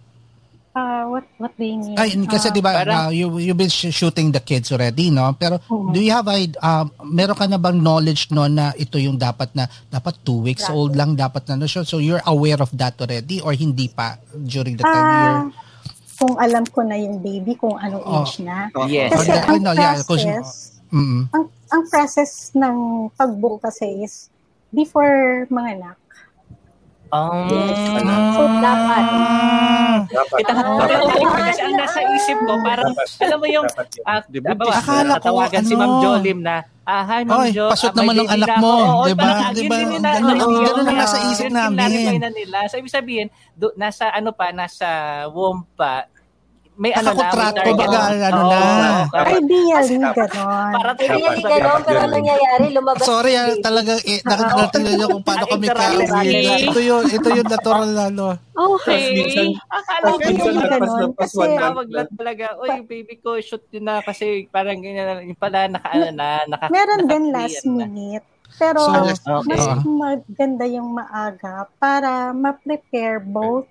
Uh, what what do you mean? Ay, kasi uh, 'di ba uh, you you've been shooting the kids already, no? Pero uh-huh. do you have a uh, meron ka na bang knowledge no na ito yung dapat na dapat two weeks Grabe. old lang dapat na no? So you're aware of that already or hindi pa during the time uh, you're kung alam ko na yung baby kung anong oh. age na. Yes. Kasi ang no, process, yeah, mm-hmm. ang, ang process ng pagbuo kasi is before mga anak, Um, yes. So, dapat. dapat. Ito, ah, kasi ang nasa isip ko, parang, alam mo yung, uh, diba, akala ko, tawagan ano, si Ma'am Jolim na, ah, hi Ma'am Jo. Pasot uh, naman ng anak mo, di ba? Di ba? Ganun ang nasa isip namin. na nila. So, ibig sabihin, do, nasa ano pa, nasa womb pa, may ano na, may baga, ano na. Ideally, gano'n. Para Ideally, gano'n, pero nangyayari, lumabas. Sorry, ah, talaga, eh, nakakita niyo kung paano kami ka Ito yun, ito yung natural na, ano. Okay. Akala ko yung gano'n. Kasi, lang talaga, oy, baby ko, shoot yun na, kasi parang ganyan, yung pala, naka, ano na, naka, Meron din last minute. Pero so, okay. mas maganda yung maaga para ma-prepare both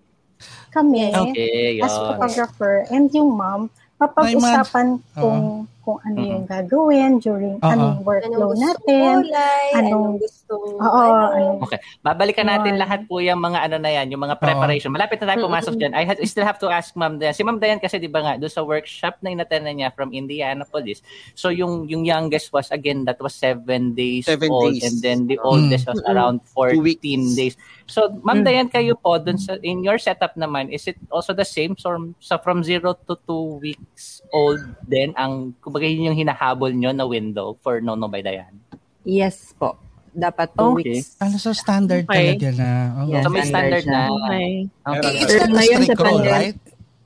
kami okay, as photographer and yung mom, mapag-usapan kung oh. kung ano mm-hmm. yung gagawin during uh-huh. anong workflow anong natin, kulay, anong, anong gusto Oo, ano. Okay. Babalikan natin lahat po yung mga ano na yan, yung mga preparation. Uh-huh. Malapit na tayo pumasok dyan. I, ha- I still have to ask Ma'am Dayan. Si Ma'am Dayan kasi di ba nga, doon sa workshop na inattend niya from Indianapolis. So yung yung youngest was again, that was seven days seven old days. and then the oldest mm-hmm. was around 14 days. So, Ma'am mm. Dayan, kayo po, dun sa, in your setup naman, is it also the same? So, so from 0 to 2 weeks old then ang, kumbaga yun yung hinahabol nyo na window for Nono by Dayan? Yes po. Dapat 2 okay. weeks. Ano, so standard okay. talaga na. Oh. Yeah, so, may standard, standard na. Okay. okay. It's not a strict rule, right?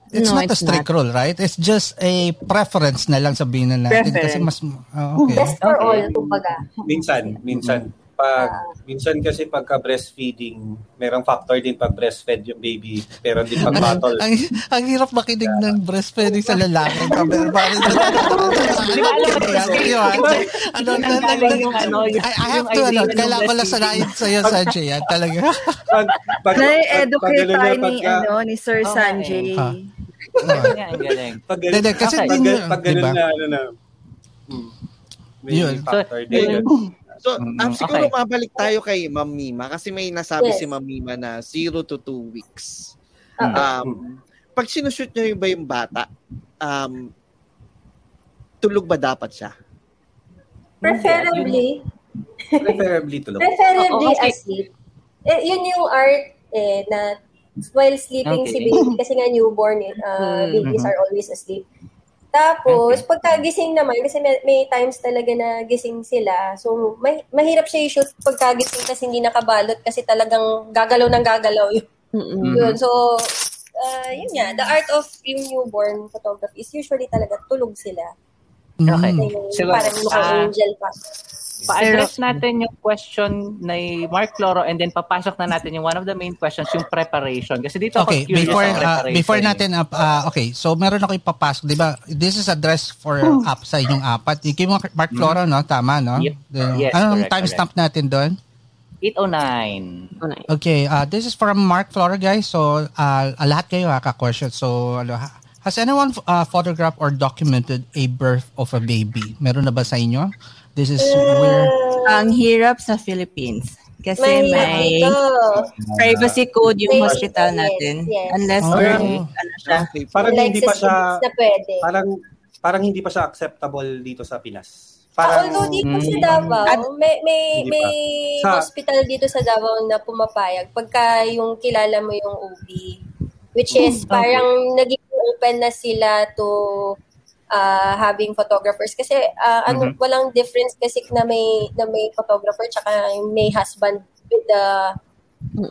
It's no, not it's a strict not. rule, right? It's just a preference na lang sabihin na natin. Preference. Kasi mas, oh, okay. Best for all, kumbaga. Minsan, minsan pag minsan kasi pagka breastfeeding, merong factor din pag breastfed yung baby, pero din pag bottle. ang, ang hirap makinig yeah. ng breastfeeding sa lalaki. (laughs) Pero bakit? Ano, I have to, ano, kailangan ko lang sanayin sa'yo, Sanjay, yan, talaga. Pag, pag, Na-educate tayo ni, ano, ni Sir Sanjay. Ang galing. Pag ganun, kasi din, pag ganun na, ano na, hmm, may factor din yun. So, mm, um, siguro okay. mabalik tayo kay Ma'am Mima kasi may nasabi yes. si Ma'am Mima na 0 to 2 weeks. Um, pag sinushoot nyo yung ba yung bata, um, tulog ba dapat siya? Preferably. Preferably tulog. Preferably oh, okay. asleep. Eh, yun yung art eh, na while sleeping okay. si baby, kasi nga newborn, eh, uh, babies mm-hmm. are always asleep. Tapos, okay. pagkagising naman, kasi may, may times talaga na gising sila. So, may, mahirap siya i-shoot pagkagising kasi hindi nakabalot kasi talagang gagalaw ng gagalaw (laughs) yun. Mm-hmm. yun. So, uh, yun nga, the art of yung newborn photography is usually talaga tulog sila. Okay. So, parang naka-angel pa pa-address natin yung question ni Mark Loro and then papasok na natin yung one of the main questions, yung preparation. Kasi dito okay, ako before, uh, before natin, uh, uh, okay, so meron ako ipapasok, di ba? This is address for oh. app sa inyong apat. Kay Mark Floro, no? Tama, no? Yep. The, yes, anong timestamp natin doon? 809. Okay, uh, this is from Mark Flora, guys. So, uh, lahat kayo ha, ka-question. So, ano, has anyone uh, photographed or documented a birth of a baby? Meron na ba sa inyo? This is where... Ang hirap sa Philippines. Kasi may, may privacy code yung may hospital natin. Yes. Unless oh. or, ano siya. Okay. Parang like hindi pa siya... Na pwede. Parang, parang hindi pa siya acceptable dito sa Pinas. Ah, parang, ah, although dito sa mm. Davao, may, may, may sa, hospital dito sa Davao na pumapayag pagka yung kilala mo yung OB. Which is hmm, parang okay. naging open na sila to uh, having photographers kasi uh, ano mm-hmm. walang difference kasi na may na may photographer tsaka may husband with the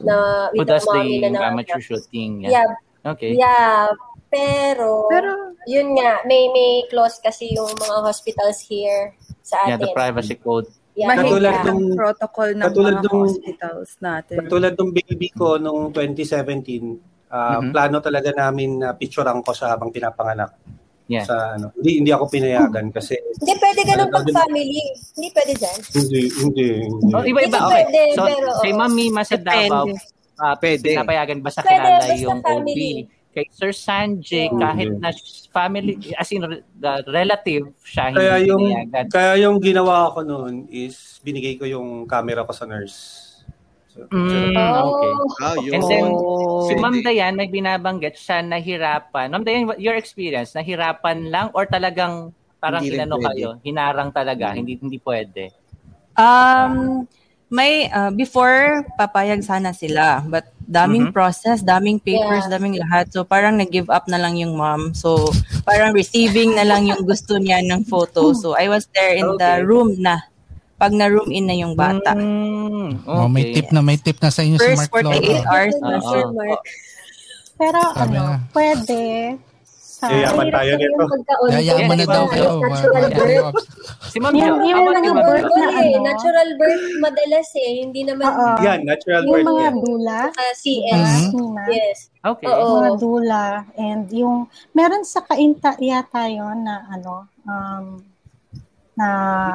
na with does the na amateur shooting. Yeah. yeah. Okay. Yeah. Pero, Pero, yun nga, may may clause kasi yung mga hospitals here sa atin. Yeah, the privacy code. Yeah. Katulad ng protocol ng mga dung, hospitals natin. Katulad ng baby ko noong 2017, uh, mm-hmm. plano talaga namin na uh, picturean ko sa habang pinapanganak. Yeah. Sa ano, hindi hindi ako pinayagan kasi Hindi pwede ganun pag family. Hindi pwede diyan. Hindi, hindi. hindi. Oh, iba-iba. Okay. Pwede, so, pero, kay Mami Masadaba, uh, pwede. Pinapayagan ba sa kilala yung family. OB? Kay Sir Sanjay, oh, kahit yeah. na family, as in the relative, siya kaya hindi yung, pinayagan. Kaya yung ginawa ko noon is binigay ko yung camera ko sa nurse. Mm, okay. Oh, And then, si Ma'am Dayan, may binabanggit siya nahirapan. Ma'am Dayan, your experience, nahirapan lang or talagang parang hindi inano kayo, hinarang talaga, hindi hindi pwede? Um, may, uh, before, papayag sana sila. But daming mm-hmm. process, daming papers, yeah. daming lahat. So parang nag-give up na lang yung mom. So parang receiving na lang yung gusto niya ng photo. So I was there in okay. the room na pag na-room in na yung bata. Mm, okay. oh, may tip na, may tip na sa inyo First si Mark 48 hours na, Sir Mark. Pero Sabi ano, na. pwede sa Yayaman tayo nito. Yayaman na daw kayo. Natural birth. Si Ma'am yung, yung mga birth na ano. Natural birth madalas eh. Hindi naman. Uh, yan, natural birth. Yung mga dula. Uh, CS. Mm-hmm. Yes. Okay. Oo. Mga dula. And yung, meron sa kainta yata yon na ano, um, na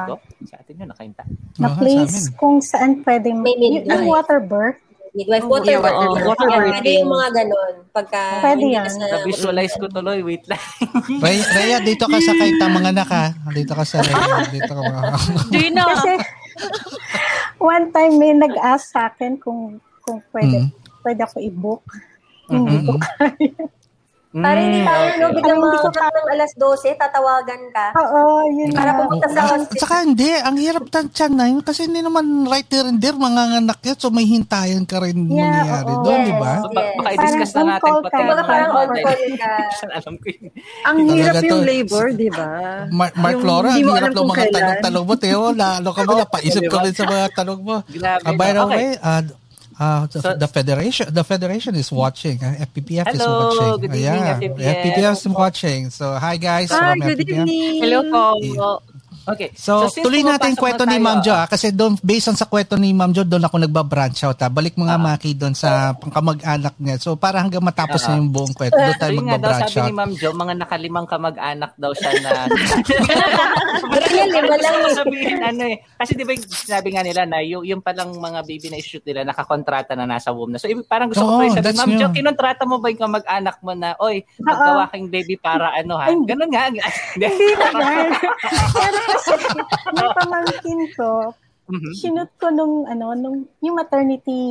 Dito? Sa atin yun, nakainta. Na uh place kung saan pwede may yung, yung water birth. Midwife, water, oh, water, oh, water yeah, Pwede yung mga ganun. Pagka, pwede yan. Na-visualize ko tuloy. Wait lang. (laughs) Rhea, Rhea, dito ka sa kainta mga anak ha. Dito ka sa (laughs) Rhea. Dito ka mga Do you know? Kasi, one time may nag-ask sa akin kung kung pwede, mm. pwede ako i-book. Mm-hmm. Hindi ko kaya. Mm, para hindi tayo, okay. no, biglang makakat ng alas 12, tatawagan ka. Oo, yun Para pumunta sa hospital. Saka hindi, ang hirap tansyan na yun kasi hindi naman right there and there, mga anak yun, so may hintayan ka rin yeah, mangyayari doon, yes, di ba? So, yes. Baka i-discuss na natin pati. Kumbaga parang on call ka. (laughs) Alam ko yun. Ang hirap yung labor, di ba? Mark, Mark Laura, ang hirap ng mga tanong-tanong mo, Teo, lalo kami, napaisip (laughs) ko rin sa mga tanong mo. Uh, by the way, uh, the, so, the federation the federation is watching. Uh, FPPF hello, is watching. Good evening, yeah, FPPF. FPPF is watching. So hi guys hi, from good FPPF. Evening. Hello po. Okay. So, so tuloy natin kwento ni Ma'am Jo ah, kasi doon based on sa kwento ni Ma'am Jo doon ako nagba-branch out ha. Ah. Balik mga uh, Maki doon sa pangkamag-anak niya. So para hanggang matapos uh, na yung buong kwento doon tayo magba-branch out. Sabi ni Ma'am Jo, mga nakalimang kamag-anak daw siya na (laughs) lima lang sabihin ano eh. Kasi 'di ba sinabi nga nila na yung, yung palang mga baby na i-shoot nila nakakontrata na nasa womb na. So parang gusto oh, ko pa sabi, Ma'am Jo, kinontrata mo ba yung kamag-anak mo na, oy, maggawa kang baby para ano ha? Ganun nga. Hindi (laughs) naman. yung pamangkin ko, mm-hmm. sinut ko nung, ano, nung, yung maternity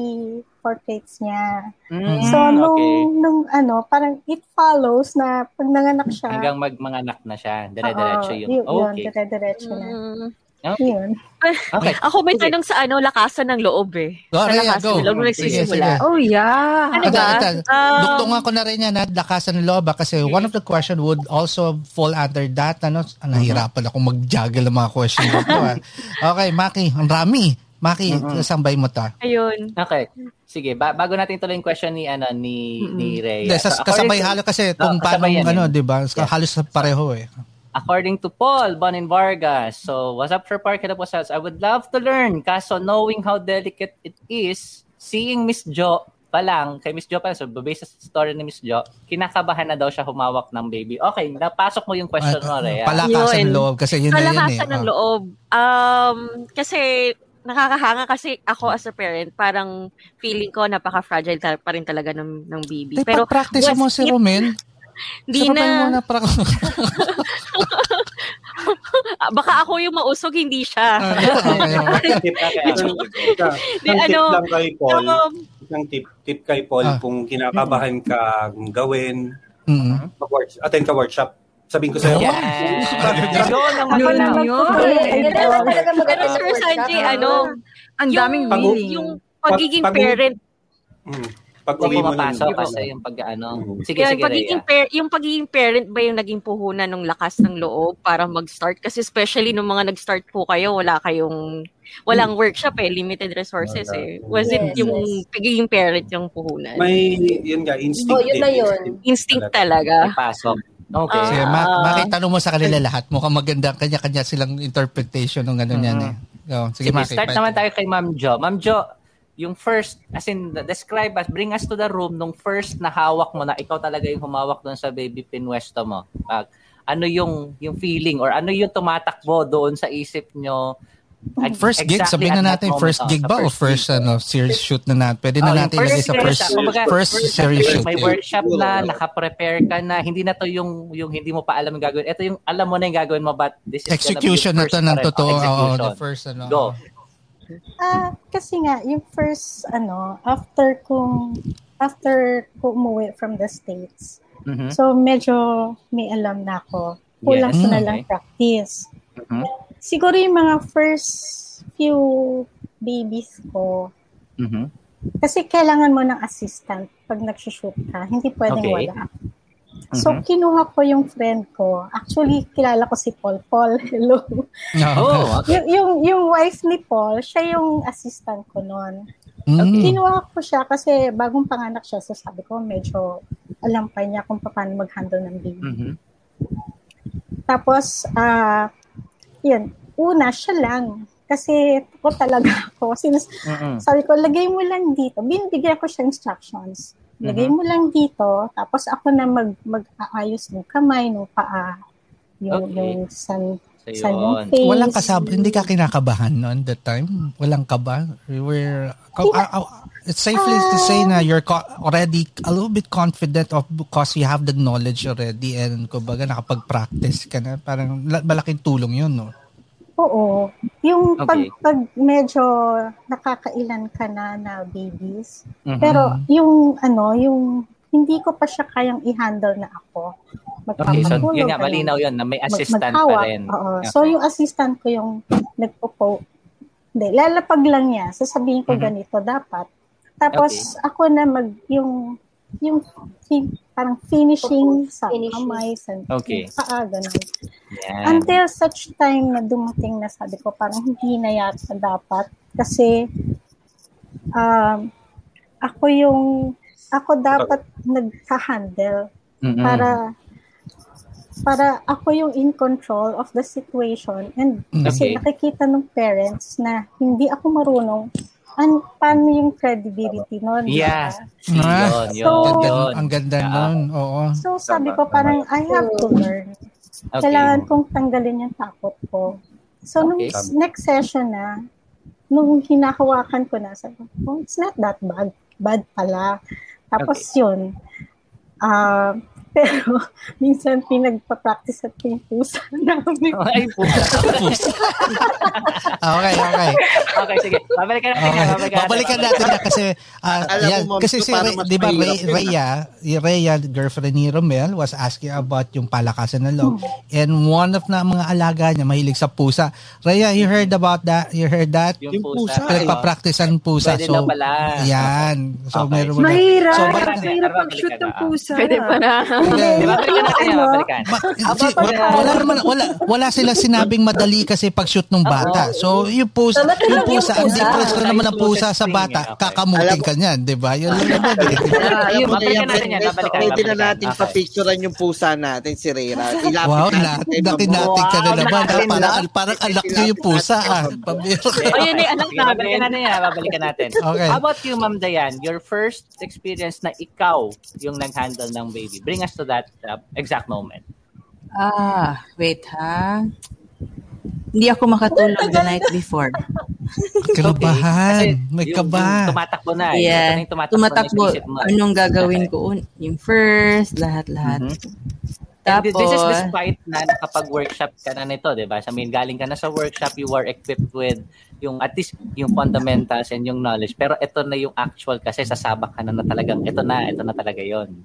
portraits niya. Mm, so, nung, okay. nung, ano, parang it follows na pag nanganak siya. Hanggang mag-manganak na siya. Dire-diretso yun. Yun, okay. dire-diretso na. Mm. Okay. Yun. (laughs) Okay. Ako may tanong sa ano, lakasan ng loob eh. Go, sa lakasan go. ng loob nagsisimula. Oh, yeah. Ano ba? Um, Duktungan ko na rin yan na lakasan ng loob kasi one of the question would also fall under that. Ano, ah, nahirapan ako mag-juggle ng mga question dito. ah. (laughs) Okay, Maki, ang rami. Maki, mm-hmm. sambay mo ta. Ayun. Okay. Sige, ba- bago natin tuloy yung question ni ano ni mm-hmm. ni Rhea. De, so, kasabay halo kasi kung oh, paano ano, 'di ba? Yeah. Halos pareho eh. According to Paul Bonin Vargas, so what's up for Park Hello I would love to learn, kaso knowing how delicate it is, seeing Miss Jo pa lang, kay Miss Jo pa lang, so based sa story ni Miss Jo, kinakabahan na daw siya humawak ng baby. Okay, napasok mo yung question mo, Rhea. Palakasan ng loob kasi yun na yun eh. Palakasan ng loob. Um, kasi nakakahanga kasi ako as a parent, parang feeling ko napaka-fragile pa rin talaga ng, ng baby. Pero practice mo si Romen. (laughs) Di na. Mo na (laughs) (laughs) Baka ako yung mausog, hindi siya. tip, ano, lang kay Paul. Isang tip, tip kay Paul ah. kung kinakabahan ka gawin, mm-hmm. attend ka workshop, sabihin ko sa'yo. Yes. Yun ang magalang yun. Maganda Sir Sanjay, ano, ang daming willing. Yung pagiging parent, mm. Pag uwi mo pumapasok kasi yung pag ano. Mm-hmm. Sige, Kaya sige, pagiging par- yung pagiging parent ba yung naging puhunan ng lakas ng loob para mag-start? Kasi especially nung mga nag-start po kayo, wala kayong, walang workshop eh, limited resources eh. Was it Yes, yung yes. pagiging parent yung puhunan? May, yun nga, instinct. Oh, yun na yun. Instinct talaga. May pasok. Okay. Ah. Sige, ma- makita mo sa kanila lahat. Mukhang maganda. Kanya-kanya silang interpretation ng ano yan eh. So, sige, Sige, Maki. start naman tayo kay Ma'am Jo. Ma'am Jo, yung first, as in, describe us, bring us to the room nung first na hawak mo na ikaw talaga yung humawak doon sa baby pinwesto mo. Pag, ano yung yung feeling or ano yung tumatakbo doon sa isip nyo Ag- First gig, exactly sabihin at na natin first oh, gig sa ba o first gig. ano series shoot na natin? Pwede na Oh, natin yung ilagay sa first. Kumbaga, first series shoot. May workshop na, naka-prepare ka na, hindi na to yung yung hindi mo pa alam yung gagawin. Ito yung alam mo na yung gagawin mo but this is Execution na to ng first totoo. Execution. the first ano. Go. Ah, kasi nga yung first ano, after kung after ko umuwi from the States. Mhm. So medyo may alam na ako. Kulang Yes, sa na okay. lang practice. Mhm. Siguro yung mga first few babies ko, Mhm. kasi kailangan mo ng assistant pag nagsushoot ka. Hindi pwedeng Okay. wala. So, Mhm. kinuha ko yung friend ko. Actually, kilala ko si Paul. Paul, (laughs) hello. Oh, okay. yung, yung, yung wife ni Paul, siya yung assistant ko noon. Mm. Kinuha ko siya kasi bagong panganak siya. So, sabi ko, medyo alam pa niya kung paano mag-handle ng baby. Mhm. Tapos, ah, yun, una, siya lang. Kasi ko talaga (laughs) ako. Sinus, Mhm. sabi ko, lagay mo lang dito. Binibigyan ko siya instructions. Lagay Mhm. mo lang dito, tapos ako na mag, mag-aayos ng kamay, ng paa, yung, Okay. yung san, So, san yung yun. face. Walang kasab hindi ka kinakabahan noon that time? Walang kaba? You were, ah, ah, it's safely to say na you're co- already a little bit confident of because you have the knowledge already and kumbaga nakapag-practice ka na. Parang la- malaking tulong yun, no? Oo. Yung pag, Okay. pag medyo nakakailan ka na na babies, Mhm. pero yung ano, yung hindi ko pa siya kayang i-handle na ako. Okay, so yun nga, malinaw yun na may Mag- assistant pa maghawak. rin. Oo. Okay. So, yung assistant ko yung nagpo Hindi, lalapag lang niya. Sasabihin ko Mhm. ganito dapat. Tapos, ako na mag, yung, yung fi- parang finishing sa Finishing. kamay, sa Okay. paa, ganun. Yan. Until such time na dumating na sabi ko, parang hindi na yata dapat. Kasi, um, ako yung, ako dapat nagka-handle Mhm. para para ako yung in control of the situation and kasi Okay. nakikita ng parents na hindi ako marunong an paano yung credibility nun. di Yeah. ba? Ah, Yun, yun, So- Ganda, yun. ang ganda Yeah. nun. Oo. So sabi ko parang I have to learn. Okay. Kailangan kong tanggalin yung takot ko. So nung Okay. s- next session na, nung hinahawakan ko na, sabi ko, oh, it's not that bad. Bad pala. Tapos yun, ah, pero (laughs) minsan pinagpa-practice at yung pusa namin. Ay, puta. Okay, okay. okay, sige. Babalikan natin Okay. yan. Babalikan, Babalikan natin na kasi ah, Alam yan, mo, kasi si Ray, di ba Ray, yun, Rhea, Rhea, girlfriend ni Romel was asking about yung palakasan ng loob. And one of na mga alaga niya mahilig sa pusa. Rhea, you heard about that? You heard that? Yung Yung pusa. pusa, Pinagpa-practice ang pusa. Pwede so, na pala. yan. So, Okay. meron na. Mahirap. So, Mahirap mag-shoot ng pusa. Pwede pa na. Hindi. Di ba? Babalikan natin yan. Babalikan. Wala, naman wala wala sila sinabing madali kasi pag shoot ng bata. So yung pusa, yung pusa, ang difference lang naman ng pusa sa bata, kakamutin ka niyan, 'di ba? Yun lang naman. eh. (laughs) Ah, yun, na babalikan natin yan. Babalikan. pwede na natin papicturean yung pusa natin, si Rera. (laughs) Ilapit Wow, natin na, Ma'am nakinatik ka na naman. natin Parang, na. parang anak niyo yung pusa. Ah. Pabiro. Okay, Oh, yun eh, anak Sige, babalikan natin yan. Babalikan natin. Okay. How about you, Ma'am Dayan? Your first experience na ikaw yung nag-handle ng baby. Bring us to that uh, exact moment. Ah, wait ha. Hindi ako makatulog the night before. (laughs) Kalabahan. May Yung- kaba. Yung tumatakbo na. eh. Yeah. yung tumatakbo, Tumatakbo. na mo. eh. Anong gagawin ko? un- Yung first, lahat-lahat. And Tapos, this is despite na nakapag-workshop ka na nito, di ba? I mean, galing ka na sa workshop, you were equipped with yung at least yung fundamentals and yung knowledge. Pero ito na yung actual kasi sasabak ka na na talagang ito na, ito na talaga yon.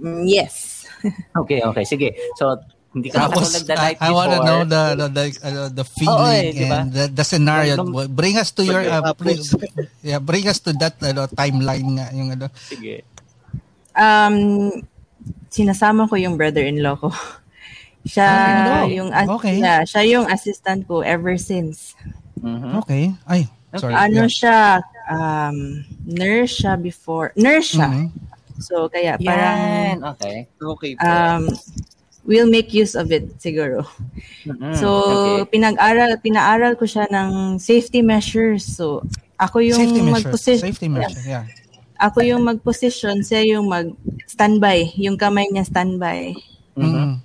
Mm, yes. (laughs) Okay, okay. Sige. So, Hindi ka Tapos, the night I, I want to know the the the, uh, the feeling oh, eh, diba? and the, the scenario. Nung, bring us to your uh, bring, yeah, bring us to that ano, timeline nga yung ano. Sige. Um sinasama ko yung brother-in-law ko. (laughs) Siya oh, yung okay. yeah, siya yung assistant ko ever since. Mm-hmm. Okay. Ay, sorry. Ano yeah. siya um nurse siya before. Nurse siya. Mm-hmm. So kaya parang Yan. okay. Okay. Um we'll make use of it siguro. Mm-hmm. So, okay. pinag-aral pinaaral ko siya ng safety measures. So, ako yung safety mag-position. Safety measures, yeah. Ako yung mag-position, siya yung mag-standby, yung kamay niya standby. Mm-hmm.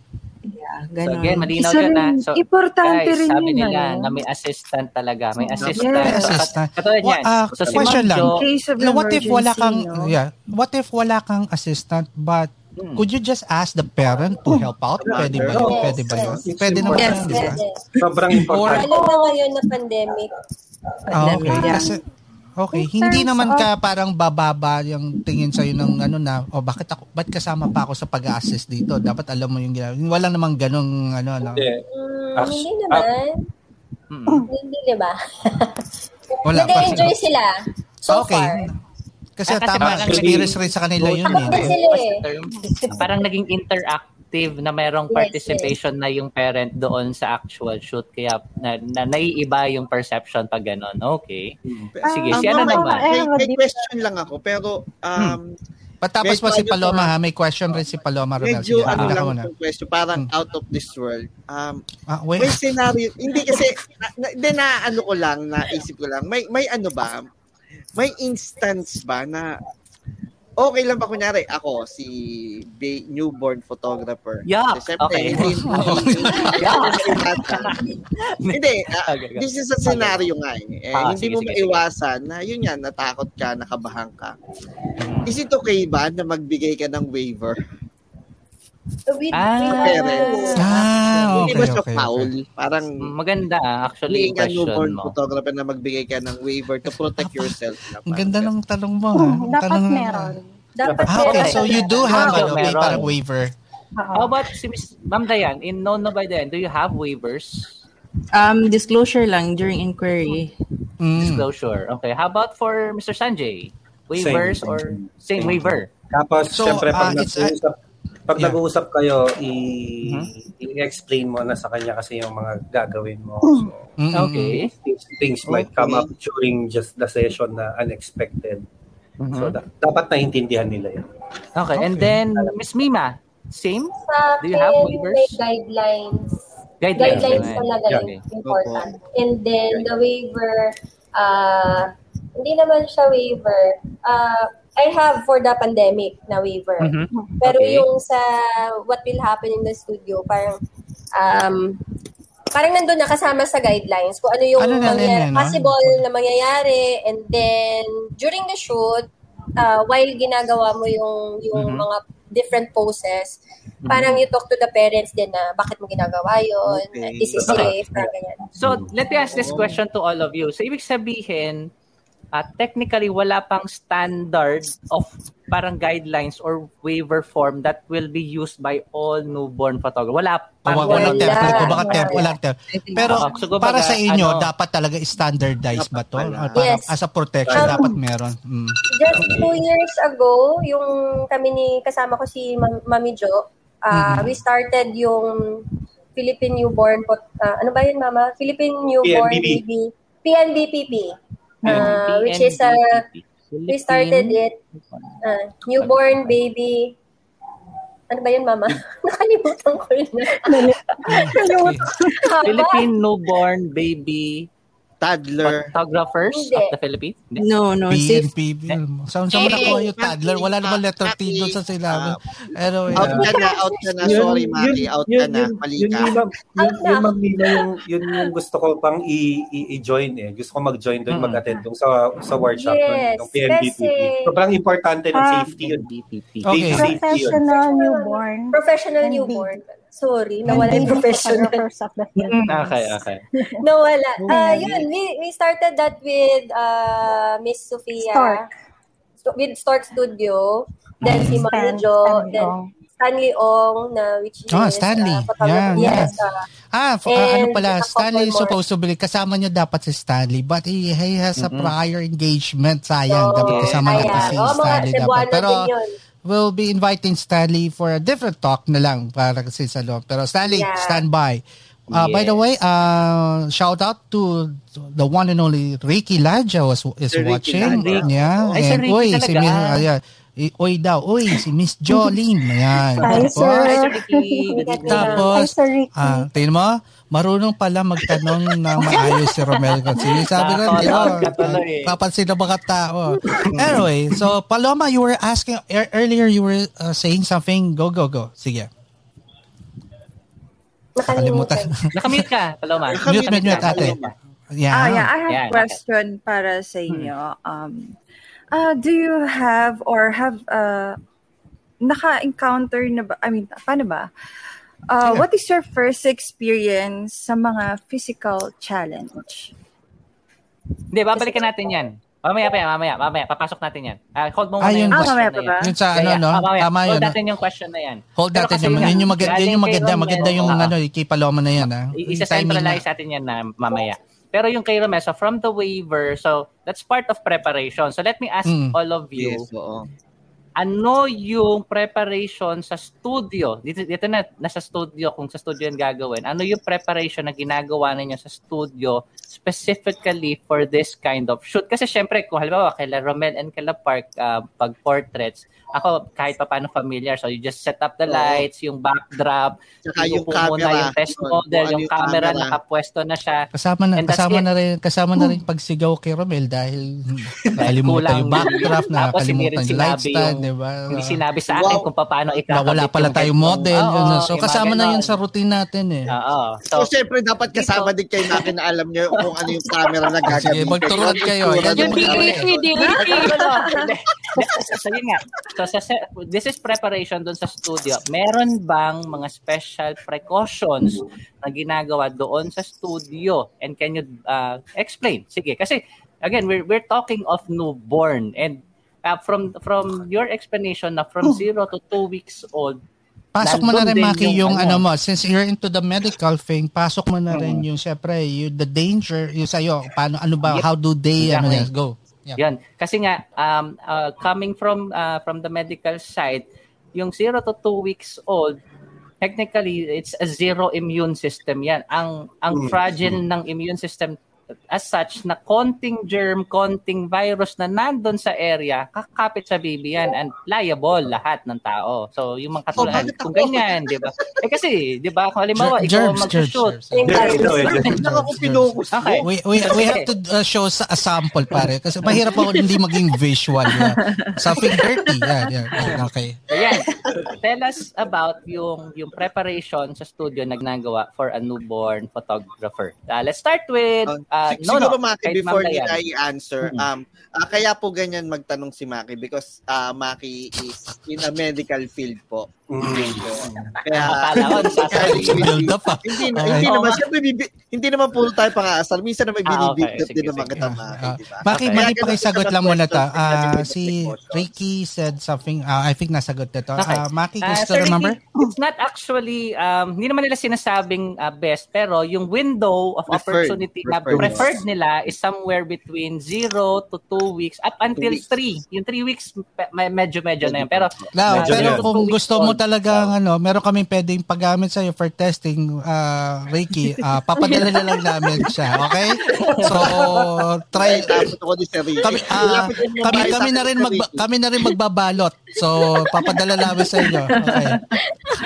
Yeah, ganun. So again, malinaw Isa na. So, importante guys, rin sabi yun, nila ano? na may assistant talaga. May assistant. Yes. assistant. Katulad yan. Uh, so, si question lang. Jo, what if wala kang, no? yeah, what if wala kang assistant but Hmm. Could you just ask the parent to help out? Pwede ba yun? Pwede ba yun? Pwede naman yes, yun, di ba? Sobrang important. Lalo na ngayon na pandemic. Ah, okay. Kasi, okay, hindi naman ka parang bababa yung tingin sa'yo ng ano na, oh, bakit ako, ba't kasama pa ako sa pag-assist dito? Dapat alam mo yung ginagawa. Wala namang ganong ano, ano. Hindi. Mm, hindi naman. Mm. (clears throat) Hindi, di ba? Wala. Nag-enjoy sila. So okay. far. Kasi ah, kasi tama, experience rin sa kanila yun. Eh. parang naging interactive na merong participation na yung parent doon sa actual shoot. Kaya na, na naiiba yung perception pag gano'n. Okay. Hmm. Sige, uh, si ano naman? May, may question lang ako, pero um, hmm. Patapos pa si Paloma ha, may question rin si Paloma Ronel. Medyo Sige, ano lang na. question, parang hmm. out of this world. Um, ah, wait. May scenario, hindi kasi, hindi na, na ano ko lang, naisip ko lang, may, may ano ba, may instance ba na okay lang ba kunyari ako si ba- newborn photographer. Yeah Kasi, (laughs) okay. hindi hindi uh, this is a scenario nga eh, eh ah, hindi sige, mo sige, maiwasan sige. na yun yan natakot ka nakabahan ka. Is it okay ba na magbigay ka ng waiver with ah, parents. Ah, okay, Hindi okay, foul? Okay. Parang maganda actually yung newborn mo. photographer na magbigay ka ng waiver to protect yourself. Ang ganda ng tanong mo. Hmm, dapat tanong meron. Dapat ah, okay, so you do have ah, ano, may parang waiver. How about si Miss Ma'am Dayan, in No No by Dayan, do you have waivers? Um, disclosure lang during inquiry. Mm. Disclosure. Okay. How about for Mr. Sanjay? Waivers same. or same, same waiver? Tapos, so, syempre, pag uh, nag-uusap, pag yeah. nag-uusap kayo, i- mm-hmm. i-explain mo na sa kanya kasi yung mga gagawin mo. So, mm-hmm. okay. Things, things might okay. come up during just the session na unexpected. Mm-hmm. So, da- dapat naintindihan nila yan. Okay. okay. And then, Miss Mima, same? Sa Do you have waivers? May guidelines. Guidelines, guidelines talaga yeah, okay. important. And then, the waiver, uh, hindi naman siya waiver. Uh, I have for the pandemic na waiver. Mm-hmm. Pero okay. yung sa what will happen in the studio, parang um, parang nandun na kasama sa guidelines kung ano yung ano mangyayari, possible na mangyayari and then during the shoot uh, while ginagawa mo yung yung mm-hmm. mga different poses mm-hmm. parang you talk to the parents din na bakit mo ginagawa yun okay. this is safe okay. ganyan. so let me ask this question to all of you so ibig sabihin uh, technically wala pang standard of parang guidelines or waiver form that will be used by all newborn photographers. Wala pa. Oh, wala template. Kumbaga temp, walang template. Pero uh, so, para sa inyo, ano, dapat talaga standardized ba to? Para, yes. As a protection, um, dapat meron. Mm. Just two years ago, yung kami ni, kasama ko si Mami Jo, uh, mm-hmm. we started yung Philippine Newborn, uh, ano ba yun, Mama? Philippine Newborn PNBP. Baby, PNBPP. Uh, which is a uh, we started it uh, newborn baby ano ba yun, Mama? (laughs) Nakalimutan ko yun. Philippine newborn baby toddler photographers Hindi. of the Philippines? No, no. PNP. Saan saan mo nakuha yung toddler? Wala naman letter T doon sa sinabi. Pero, out ka na, out ka na. Sorry, Maki. Out ka na. Mali ka. Yun, yun, Maglina, yung, yun yung gusto ko pang i-join eh. Gusto ko mag-join doon, hmm. mag-attend doon sa sa workshop yes, ng PNBP. Sobrang importante ng safety yun. Okay. Professional newborn. Professional newborn. Sorry, nawala yung professional. (laughs) Mm, okay, okay. nawala. Uh, yun, we, we started that with uh, Miss Sophia. Stork. With Stork Studio. Then si Mami Jo. Then Stanley Ong na which is oh, Stanley. Uh. Yeah, yes. Uh, ah, f- uh, ano pala, Stanley is supposed to be, kasama nyo dapat si Stanley, but he, he has a mm-hmm. prior engagement. Sayang, so, dapat kasama yeah. natin si oh, Stanley dapat. Pero, we'll be inviting Stanley for a different talk na lang para kasi sa loob. Pero Stanley, yeah. stand by. Uh, yes. By the way, uh, shout out to the one and only Ricky Ladja was is Sir watching. Yeah. Ay, and, oy, si Miss, uh, yeah. Oy daw, oy, si Miss Jolene. Ayan. Hi, sir. Tapos, ah, tingnan mo, marunong pala magtanong ng maayos si Romel kasi sabi ko, di ba, papansin ng mga tao. Anyway, so Paloma, you were asking, er, earlier you were uh, saying something. Go, go, go. Sige. Nakalimutan. (laughs) Nakamute ka, Paloma. Mute, mute, mute, ate. Yeah. Ah, yeah, I have yeah, question okay. para sa inyo. Um, uh, do you have or have uh, naka-encounter na ba, I mean, paano ba? Uh, yeah. What is your first experience sa mga physical challenge? Hindi, babalikan natin yan. Mamaya pa yan, mamaya, mamaya. Papasok natin yan. Uh, hold mo muna ah, yung ah, question na yan. Yun sa ano, no? Ah, mamaya. Tama hold natin yung question na yan. Hold Pero natin yung, yun yung, maganda, yun yung maganda, maganda yung uh, ano, kay Paloma na yan. Ha? Isa-centralize natin yan na mamaya. Pero yung kay Romesa, from the waiver, so that's part of preparation. So let me ask mm. all of you, yes, oo. Ano yung preparation sa studio? Dito, dito na, nasa studio, kung sa studio yung gagawin, ano yung preparation na ginagawa ninyo sa studio specifically for this kind of shoot? Kasi syempre, kung halimbawa, kay Romel and kay Park, uh, pag portraits, ako kahit pa paano familiar. So you just set up the lights, yung backdrop, Saka yung camera, muna yung test model, yung, yung camera, camera nakapwesto na siya. Kasama na kasama na rin kasama na rin pagsigaw kay Romel dahil (laughs) nakalimutan yung backdrop, nakalimutan yung light stand, di ba? Hindi sinabi sa akin wow. kung paano ikakabit. Wala pala tayong model. Oh, yun. So kasama na yun sa routine natin eh. Oo. So, so syempre dapat kasama din kayo natin na alam niyo kung ano yung camera na gagamitin. Sige, magturuan kayo. Yan yung hindi, hindi. So yun nga. So sa this is preparation doon sa studio. Meron bang mga special precautions na ginagawa doon sa studio? And can you uh, explain? Sige, kasi again, we're we're talking of newborn and uh, from from your explanation na from 0 to 2 weeks old Pasok mo na rin, Maki, yung, yung ano, ano mo, since you're into the medical thing, pasok mo na rin yung, syempre, yung, the danger, yung sa'yo, paano, ano ba, how do they, exactly. ano, go. Yeah. Yan. Kasi nga um uh, coming from uh, from the medical side, yung 0 to 2 weeks old, technically it's a zero immune system yan. Ang ang mm. fragile ng immune system as such na konting germ, konting virus na nandun sa area, kakapit sa baby yan and liable lahat ng tao. So, yung mga katulad, oh, kung ganyan, di ba? Eh kasi, di ba, kung halimbawa, ikaw ang mag-shoot. Okay. We, we, we have to uh, show a sample, pare. Kasi mahirap ako hindi maging visual. Yeah. Something dirty. Yeah, yeah. Okay. So, yan. Tell us about yung yung preparation sa studio na ginagawa for a newborn photographer. Uh, let's start with uh, Uh, no, Siguro, no, Maki, before nila i-answer, mm-hmm. um, uh, kaya po ganyan magtanong si Maki because uh, Maki is in a medical field po. Kaya, (laughs) hindi, hindi, hindi naman, siyempre, hindi naman po tayo pang-aasal. Minsan naman binibigdap ah, okay. din naman kita, Maki. Uh, diba? Maki, Maki, pakisagot lang muna to. Uh, si Ricky said something, uh, I think nasagot na to. Okay. Uh, Maki, uh, gusto uh, remember? Ricky, it's not actually, um, hindi naman nila sinasabing uh, best, pero yung window of opportunity preferred. na preferred nila is somewhere between 0 to 2 weeks up until 3. Yung 3 weeks, medyo-medyo na yun. Pero, no, pero kung gusto mo talagang ano, meron kaming pwedeng paggamit sa iyo for testing uh, Reiki, uh, papadala na lang namin siya, okay? So try kami uh, kami kami na rin mag kami na rin magbabalot. So papadala namin sa inyo. Okay.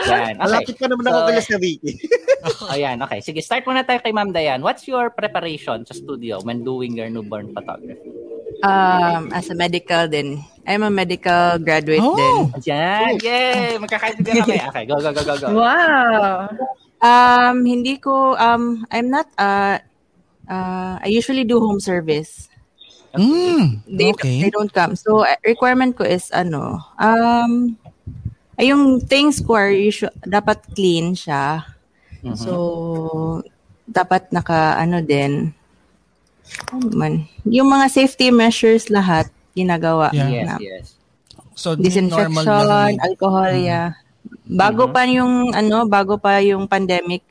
Yan. Okay. Malapit pa naman so, ako kay Reiki. (laughs) Ayan, okay. Sige, start muna tayo kay Ma'am Dayan. What's your preparation sa studio when doing your newborn photography? Um, as a medical din. I'm a medical graduate oh. din. Diyan, yay! Magkakaibigan kami. Okay, go, go, go, go, go. Wow! Um, hindi ko, um, I'm not, uh, uh, I usually do home service. Mm, they, okay. they don't come. So, requirement ko is, ano, um, ay, yung things ko are usually, dapat clean siya. Mm-hmm. So, dapat naka, ano din, ano man, yung mga safety measures lahat, ginagawa. Yeah. Yes, yes. So, disinfection, alcohol, mm. yeah. bago mm-hmm. pa yung ano, bago pa yung pandemic,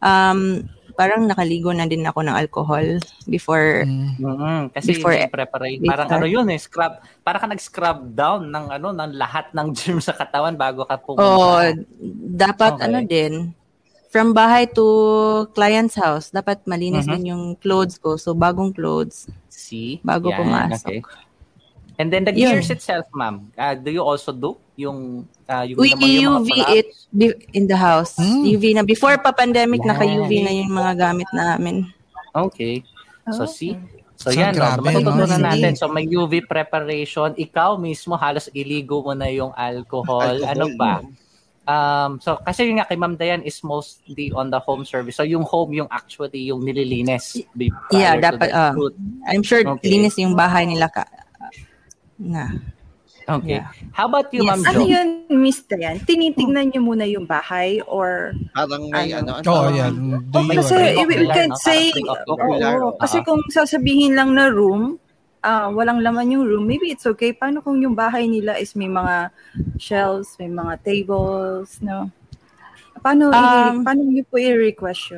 um parang nakaligo na din ako ng alcohol before mm-hmm. kasi before yung preparation parang ano yun eh scrub para ka nag-scrub down ng ano ng lahat ng (laughs) germs sa katawan bago ka pumunta. Oh, dapat okay. ano din from bahay to client's house dapat malinis mm-hmm. din yung clothes ko so bagong clothes see bago Yan, pumasok. Okay. And then the gears Yun. itself, ma'am, uh, do you also do yung uh, yung We yung UV it in the house. Mm. UV na before pa pandemic yeah. naka-UV na yung mga gamit namin. Okay. So oh. see, So, so yan, grabe, no? matututunan no? natin. So may UV preparation. Ikaw mismo halos iligo mo na yung alcohol. alcohol. Ano ba? Um, so kasi yung nga kay Ma'am Dayan is mostly on the home service. So yung home yung actually yung nililinis. Yeah, dapat. Uh, I'm sure okay. linis yung bahay nila ka na. Okay. Yeah. How about you, yes. Ma'am Jo? Ano yun, Miss Dayan? Tinitingnan niyo muna yung bahay or... Parang may ano? ano oh. Do you kasi we can say... Oh, kasi kung sasabihin lang na room, uh, walang laman yung room, maybe it's okay. Paano kung yung bahay nila is may mga shelves, may mga tables, no? Paano, um, i- paano niyo po i-request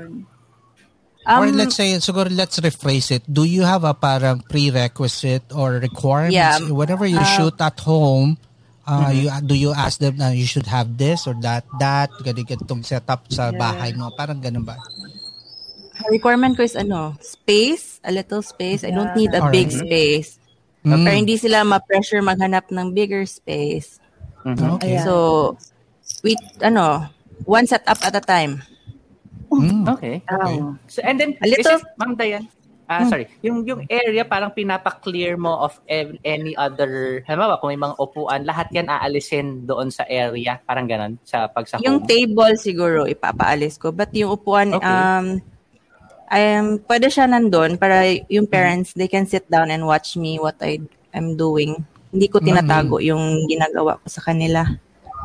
Um, or let's say, siguro let's rephrase it. Do you have a parang prerequisite or requirements? Yeah, Whenever you uh, shoot at home, uh, mm-hmm. you do you ask them na you should have this or that, that, ganitong setup sa yeah. bahay mo? Parang ganun ba? Requirement ko is ano, space, a little space. Yeah. I don't need a All big right. space. Mm. Pero hindi sila ma-pressure maghanap ng bigger space. Mm-hmm. Okay. So, we, ano, one setup at a time. Mm, okay. okay. Um, so, and then, a little, is it, Ma'am Dayan, Ah, uh, sorry. Yung yung area parang pinapa-clear mo of any other, halimbawa kung may mga upuan, lahat 'yan aalisin doon sa area, parang ganun sa pag sa Yung table siguro ipapaalis ko, but yung upuan okay. um um pwede siya nandoon para yung parents they can sit down and watch me what I am doing. Hindi ko tinatago mm-hmm. yung ginagawa ko sa kanila.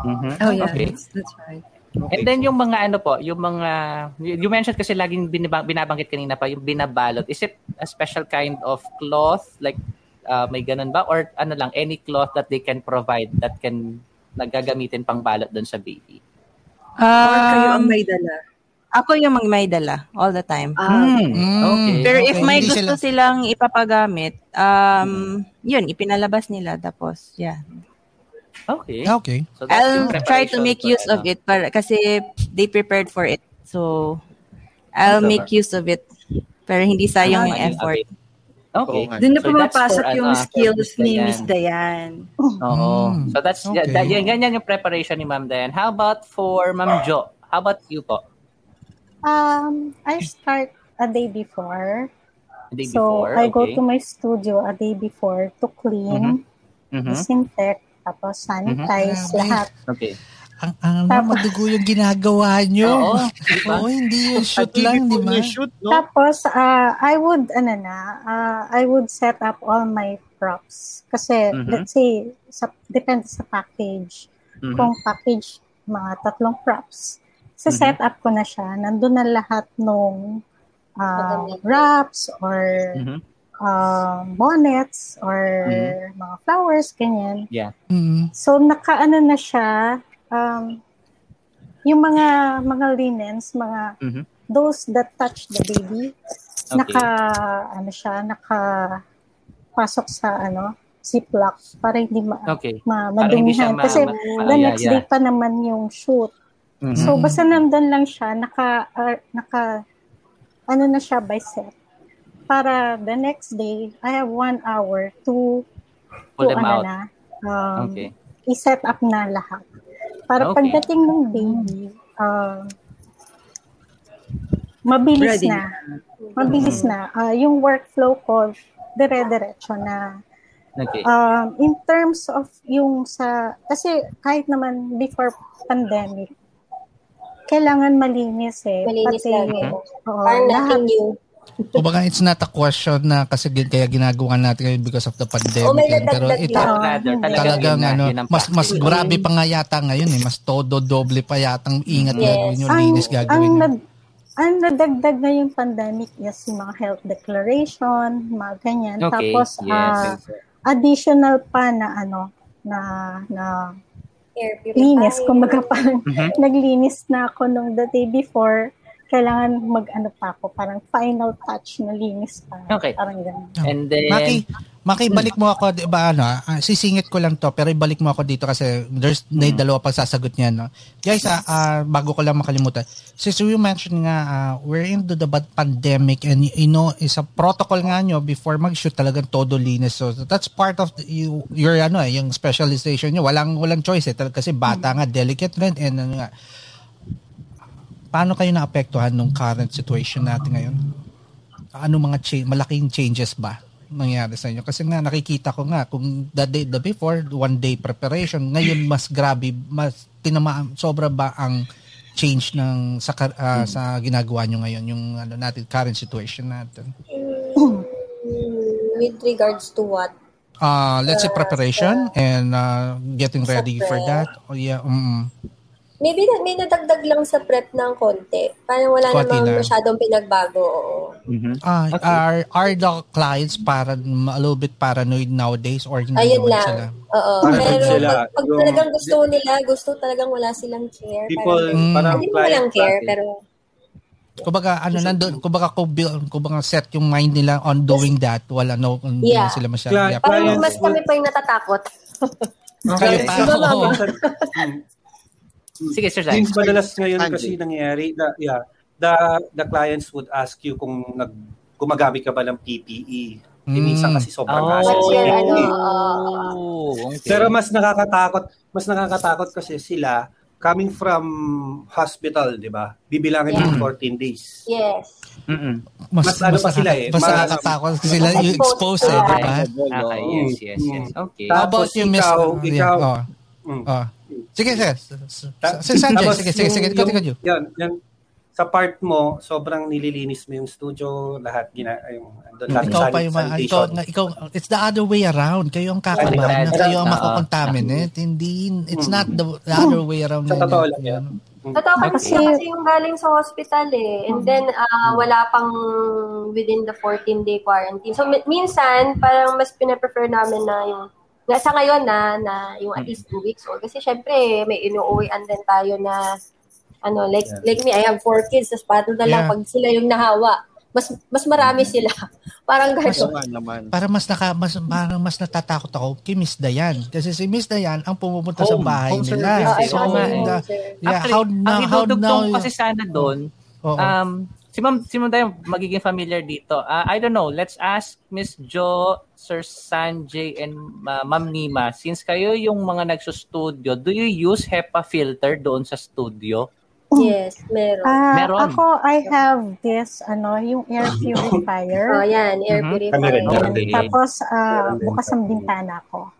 Mm-hmm. Oh yeah, okay. that's, that's right. Okay. And then yung mga ano po, yung mga you mentioned kasi laging binabang, binabanggit kanina pa yung binabalot. Is it a special kind of cloth like uh, may ganun ba or ano lang any cloth that they can provide that can nagagamitin pang balot doon sa baby? Um, or kayo ang may dala? Ako yung mag may dala all the time. Ah, mm, okay. Pero okay. if may Hindi gusto sila... silang ipapagamit, um, yun, ipinalabas nila. Tapos, yeah, Okay. Okay. So I'll try to make use of it para kasi they prepared for it. So I'll so, make use of it. Pero hindi sayang yung effort. Okay. Doon na so pumapasok yung ano, skills ni Miss Dayan. Oo. Mm. So that's okay. that, yan, ganyan yung preparation ni Ma'am Dayan. How about for Ma'am Jo? How about you po? Um, I start a day before. A day so before, I okay. go to my studio a day before to clean, mm-hmm. Mm-hmm. disinfect, tapos sanitize mm-hmm. lahat. Okay. Ang, ang Tapos, madugo yung ginagawa nyo. Oo. Diba? (laughs) Oo, hindi yung shoot lang, di ba? Shoot, no? Tapos, uh, I would, ano na, uh, I would set up all my props. Kasi, mm-hmm. let's say, sa, depende sa package. Mm-hmm. Kung package, mga tatlong props. Sa mm-hmm. set up ko na siya, nandun na lahat nung uh, wraps or mm-hmm um, bonnets or mm-hmm. mga flowers, ganyan. Yeah. Mm-hmm. So, nakaano na siya, um, yung mga mga linens, mga mm-hmm. those that touch the baby, okay. naka, ano siya, naka pasok sa ano, ziplock para hindi ma, okay. ma madumihan. Ma- Kasi ma- the next yeah, yeah. day pa naman yung shoot. Mm-hmm. So, basta nandun lang siya, naka, uh, naka, ano na siya by set para the next day, I have one hour to Pull to, them ano out. Na, um, okay. i-set up na lahat. Para okay. pagdating ng baby, uh, mabilis Ready. na. Mabilis mm-hmm. na. Uh, yung workflow ko, dire-diretso na. Okay. Um, in terms of yung sa, kasi kahit naman before pandemic, kailangan malinis eh. Malinis Pati, lang. Oo, Parang lahat, new. Kumbaga, it's not a question na kasi kaya ginagawa natin ngayon because of the pandemic. Oh, pero ito talagang ano, mas mas grabe pa nga yata ngayon eh. Mas todo doble pa yatang ingat yes. gagawin nyo, linis gagawin ang, nyo. ang nadagdag na yung pandemic is yung mga health declaration, mga ganyan. Okay. Tapos, yes. uh, additional pa na ano, na, na Air linis. Kumbaga parang mm-hmm. (laughs) naglinis na ako nung the day before kailangan mag-ano pa ako, parang final touch na linis pa. Okay. Parang ganun. And then... Maki, Maki, balik mo ako, di ba, ano, uh, sisingit ko lang to, pero ibalik mo ako dito kasi there's mm. dalawa pang sasagot niya, no? Guys, uh, uh, bago ko lang makalimutan, since you mentioned nga, uh, we're into the pandemic and you know, is a protocol nga nyo before mag-shoot talagang todo linis. So that's part of the, you, your, ano, eh, yung specialization nyo. Walang, walang choice eh, kasi bata nga, delicate rin, and ano nga, paano kayo naapektuhan nung current situation natin ngayon? Ano mga cha- malaking changes ba nangyari sa inyo? Kasi nga nakikita ko nga kung the day the before one day preparation, ngayon mas grabe, mas tinama sobra ba ang change ng sa uh, sa ginagawa nyo ngayon yung ano natin current situation natin? Mm, with regards to what? Uh, let's say preparation uh, and uh, getting ready for that. Oh yeah. Mm-mm. Maybe na, may nadagdag lang sa prep ng konti. Parang wala konti namang na. masyadong pinagbago. Mm-hmm. Uh, okay. are, are the clients para a little bit paranoid nowadays or hindi Ayun lang. sila? Oo. Pero sila, pag, pag yung, talagang gusto nila, gusto talagang wala silang care. People, parang, parang hindi mo walang care, pero Kumbaga ano nandoon, kumbaga ko kumbaga set yung mind nila on doing that, wala no hindi yeah. sila masyado. Yeah, parang mas kami pa yung natatakot. (laughs) okay. Kayo pa. Sige, Sir Zach. Since madalas ngayon kasi nangyayari, the, yeah, the, the clients would ask you kung nag, gumagamit ka ba ng PPE. Mm. minsan kasi sobrang oh, hassle. Ano, oh, okay. Pero mas nakakatakot, mas nakakatakot kasi sila coming from hospital, di ba? Bibilangin yeah. 14 days. Yes. Mm-mm. Mas, mas ano pa sila eh. Mas nakakatakot sila yung expose eh, di ba? Okay, yes, yes, yes. Okay. How about you, Miss? Ikaw, ikaw, yeah. oh. Mm. Oh. Sige, sige. Sige, Sanjay, sige, sige, sige, continue. Yan, yan, sa part mo, sobrang nililinis mo yung studio, lahat gina yung andun lahat ikaw pa yung ikaw, ikaw, it's the other way around. Kayo ang kakabahan, kayo ang makakontaminate. Hindi, it's not the, the other way around. Sa totoo lang yan. Totoo okay. kasi, kasi yung galing sa hospital eh. And then, uh, wala pang within the 14-day quarantine. So, minsan, parang mas pinaprefer namin na yung nga sa ngayon na na yung at least two weeks old. Kasi syempre may inuuwian din tayo na ano like yeah. like me I have four kids sa paano na lang yeah. pag sila yung nahawa mas mas marami sila. (laughs) Parang gano'n naman para mas naka mas parang mas natatakot ako kay Miss Dayan. Kasi si Miss Dayan ang pumupunta home, sa bahay home nila. So, so yeah, yeah, how now how now kasi sana doon um si Ma'am, si Ma'am Dayan magiging familiar dito. Uh, I don't know, let's ask Miss Jo, Sir Sanjay, and uh, Ma'am Nima, since kayo yung mga nagsustudio, do you use HEPA filter doon sa studio? Yes, meron. Uh, meron. Ako, I have this, ano, yung air (laughs) purifier. oh, yan, air mm-hmm. purifier. Okay. Tapos, uh, bukas ang bintana ko.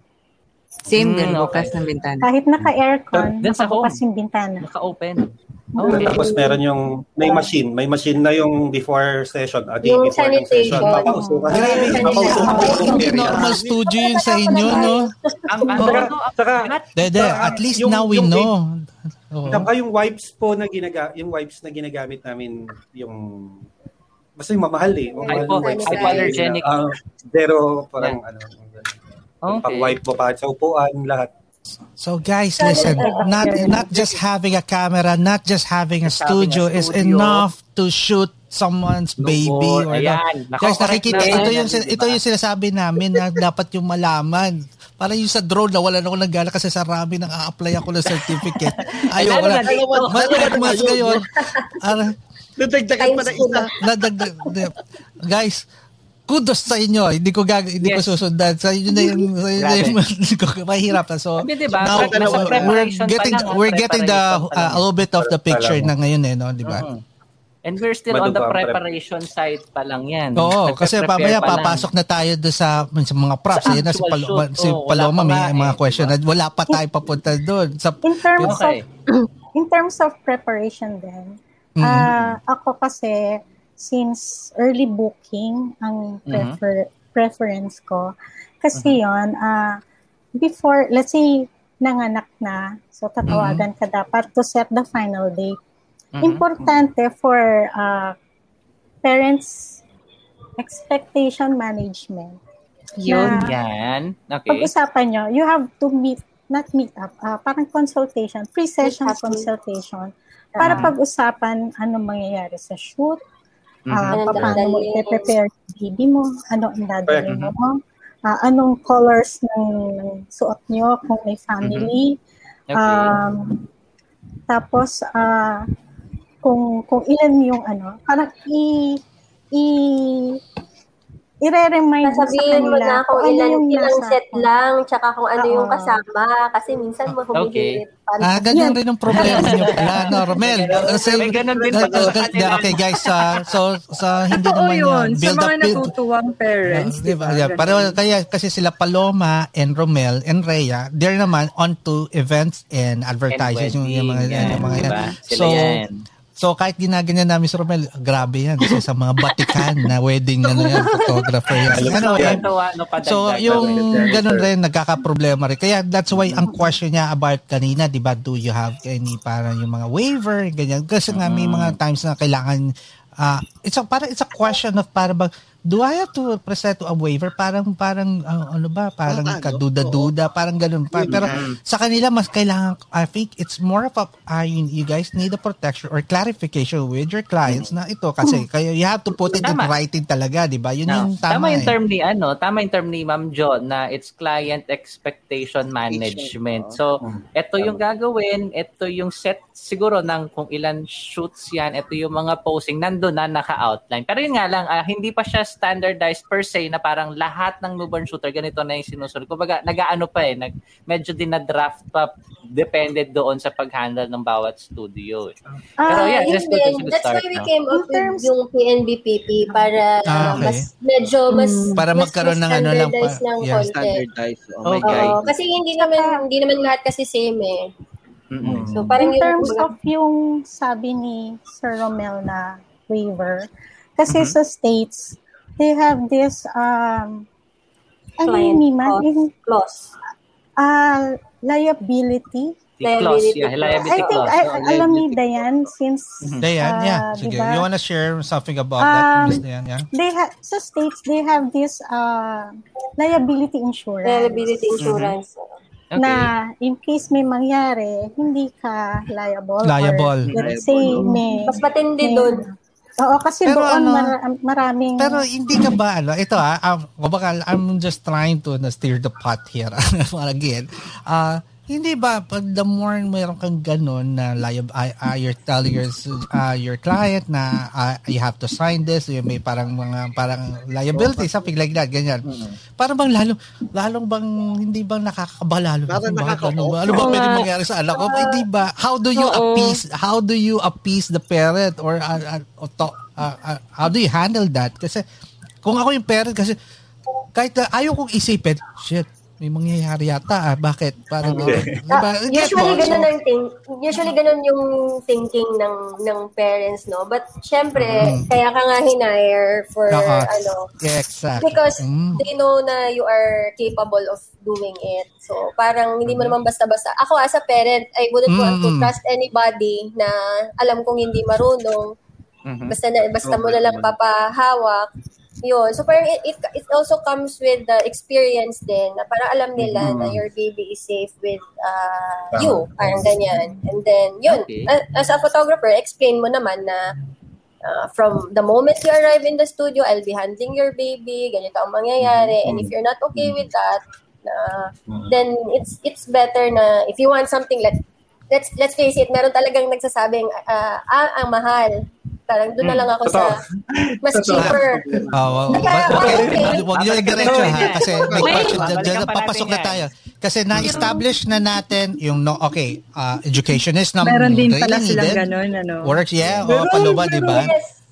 Same din, mm, bukas ng bintana. Kahit naka-aircon, bukas yung bintana. Naka-open. Okay. Tapos meron yung, may machine, may machine na yung before session, a day yung before sanitation. session. Grabe, normal studio yun sa inyo, no? Ang ano, saka, Dede, at least now we know. Oh. Saka yung wipes po na ginaga, yung wipes na ginagamit namin, yung basta yung mamahal eh. Mamahal Hypo, hypoallergenic. Uh, pero parang yeah. ano, okay. pag-wipe mo pa sa upuan, lahat. So guys, listen, not not just having a camera, not just having a studio, is enough to shoot someone's baby or Ayan, guys nakikita ito yung ito yung sinasabi namin na dapat yung malaman. Para yung sa drone na wala na ako nagala kasi sa rami nang a-apply ako ng certificate. (laughs) Ayaw wala. mas mas ngayon nadagdagan pa na isa. Nadagdag guys kudos sa inyo. Hindi ko gag hindi yes. ko susundan. Sa inyo na yung, sa inyo na yung (laughs) ko mahirap na. So Sabi, diba? now, we're getting we're getting the uh, a little bit of the picture na ngayon eh, no, di ba? Uh-huh. And we're still on the preparation side pa lang yan. Oo, kasi mamaya papasok na tayo doon sa, sa mga props. Sa na si, Paloma, si oh, Paloma may eh. mga question na wala pa tayo papunta doon. Sa, in terms okay. of (clears throat) in terms of preparation then, mm-hmm. uh, ako kasi since early booking ang mm-hmm. prefer, mm-hmm. preference ko. Kasi mm-hmm. yon uh, before, let's say, nanganak na, so tatawagan mm-hmm. ka dapat to set the final date. Mm-hmm. Importante for uh, parents expectation management. Yun, yan. Okay. Pag-usapan nyo, you have to meet not meet up, uh, parang consultation, pre-session consultation para uh-huh. pag-usapan ano mangyayari sa shoot, uh, mm-hmm. paano mo i-prepare yung baby mo, ano ang dadalhin mm-hmm. mo, uh, anong colors ng, ng suot nyo kung may family. Mm-hmm. Okay. Um, tapos, uh, kung kung ilan yung ano, parang i, i i-remind Sasabihin mo na kung, kung ilan, ano yung ilang nasa, set lang, tsaka kung ano uh, yung kasama. Kasi minsan mo humihilit. Okay. Ah, ganyan rin ang problema niyo pala, no, Romel. Kasi, May ganun din uh, uh, okay, guys, uh, so, sa hindi Totoo naman yun. Build sa mga natutuwang parents. Uh, diba? Yeah, para, kaya, kasi sila Paloma and Romel and Rhea, they're naman on to events and advertising. And yung, yung mga, yan, yung mga diba? yan. So, yan So kahit ginaganyan namin si Romel, grabe yan. Kasi sa mga batikan na wedding, ano yan, photographer yan. Ano, yan. So yung ganun rin, nagkaka-problema rin. Kaya that's why ang question niya about kanina, di ba, do you have any parang yung mga waiver, ganyan. Kasi nga may mga times na kailangan, uh, it's a, parang it's a question of para bang, do I have to present to a waiver? Parang, parang, uh, ano ba, parang oh, kaduda-duda, parang ganun pa. Pero sa kanila, mas kailangan, I think it's more of a, uh, you guys need a protection or clarification with your clients na ito kasi kayo, you have to put it tama. in writing talaga, di ba? Yun no. yung tama. Tama yung eh. term ni, ano, tama yung term ni Ma'am Jo na it's client expectation management. So, ito yung gagawin, ito yung set siguro ng kung ilan shoots yan, ito yung mga posing, nandun na naka-outline. Pero yun nga lang, uh, hindi pa siya standardized per se na parang lahat ng newborn shooter ganito na yung sinusunod. Kumbaga, nag-aano pa eh, nag, medyo din na-draft pa depended doon sa pag-handle ng bawat studio. Eh. Pero uh, yeah, just then, that's why we came up with yung PNBPP para ah, okay. mas medyo mas mm, para mas magkaroon ng ano lang pa. Ng yeah, standardized. Oh my. God. kasi hindi naman hindi naman lahat kasi same eh. Mm-hmm. So parang in terms yung, of yung sabi ni Sir Romel na waiver, kasi mm-hmm. sa states, they have this um ano yun, Nima? Clause. Uh, liability. Liability. Yeah, liability I think, I, oh, alam ni Dayan, since... Mm-hmm. Dayan, uh, yeah. Sige. Diba? You wanna share something about um, that, Miss Dayan? Yeah? They have, sa states, they have this uh, liability insurance. Liability insurance. Mm-hmm. Okay. Na in case may mangyari, hindi ka liable. Liable. Or, let's say may... Mas matindi doon Oo, kasi pero doon ano, maraming... Pero hindi ka ba, ano, ito ah, um, I'm just trying to na steer the pot here (laughs) again. Uh, hindi ba, pag the more mayroon kang ganun na liable, uh, uh, you're telling your, uh, your client na uh, you have to sign this, yung may parang mga parang liability, something like that, ganyan. Mm-hmm. Parang bang lalo, lalong bang, hindi bang nakakaba lalo? Parang nakakaba. Ano ba? Ano ba pwede mangyari sa anak ko? Uh, hindi ba? How do you uh-oh. appease, how do you appease the parent or, uh, uh, to, uh, uh, how do you handle that? Kasi, kung ako yung parent, kasi, kahit uh, ayaw kong isipin, shit, may mangyayari yata ah. Bakit? Parang okay. diba? uh, usually ganun so, ang think, usually ganun yung thinking ng ng parents, no? But syempre, mm. kaya ka nga hinire for uh-huh. ano, yeah, exactly. because mm. they know na you are capable of doing it. So, parang hindi mo naman basta-basta. Ako as a parent, I wouldn't mm. want to trust anybody na alam kong hindi marunong. Mm-hmm. Basta na, basta mo na lang papahawak yun. So parang it, it, it also comes with the experience din na parang alam nila mm-hmm. na your baby is safe with uh, you. Parang ganyan. And then, yun. Okay. As a photographer, explain mo naman na uh, from the moment you arrive in the studio, I'll be handling your baby, ganito ang mangyayari. Mm-hmm. And if you're not okay with that, uh, mm-hmm. then it's it's better na if you want something like let's let's face it, meron talagang nagsasabing uh, ah, ang mahal. Parang doon na lang ako sa mas cheaper. Oh, well, okay. Huwag niyo i-diretso ha kasi may question dyan, papasok na tayo. Kasi na-establish na natin yung no okay, uh, education is number Meron din pala silang ganun ano. Works yeah, o paluba, di ba? Yes.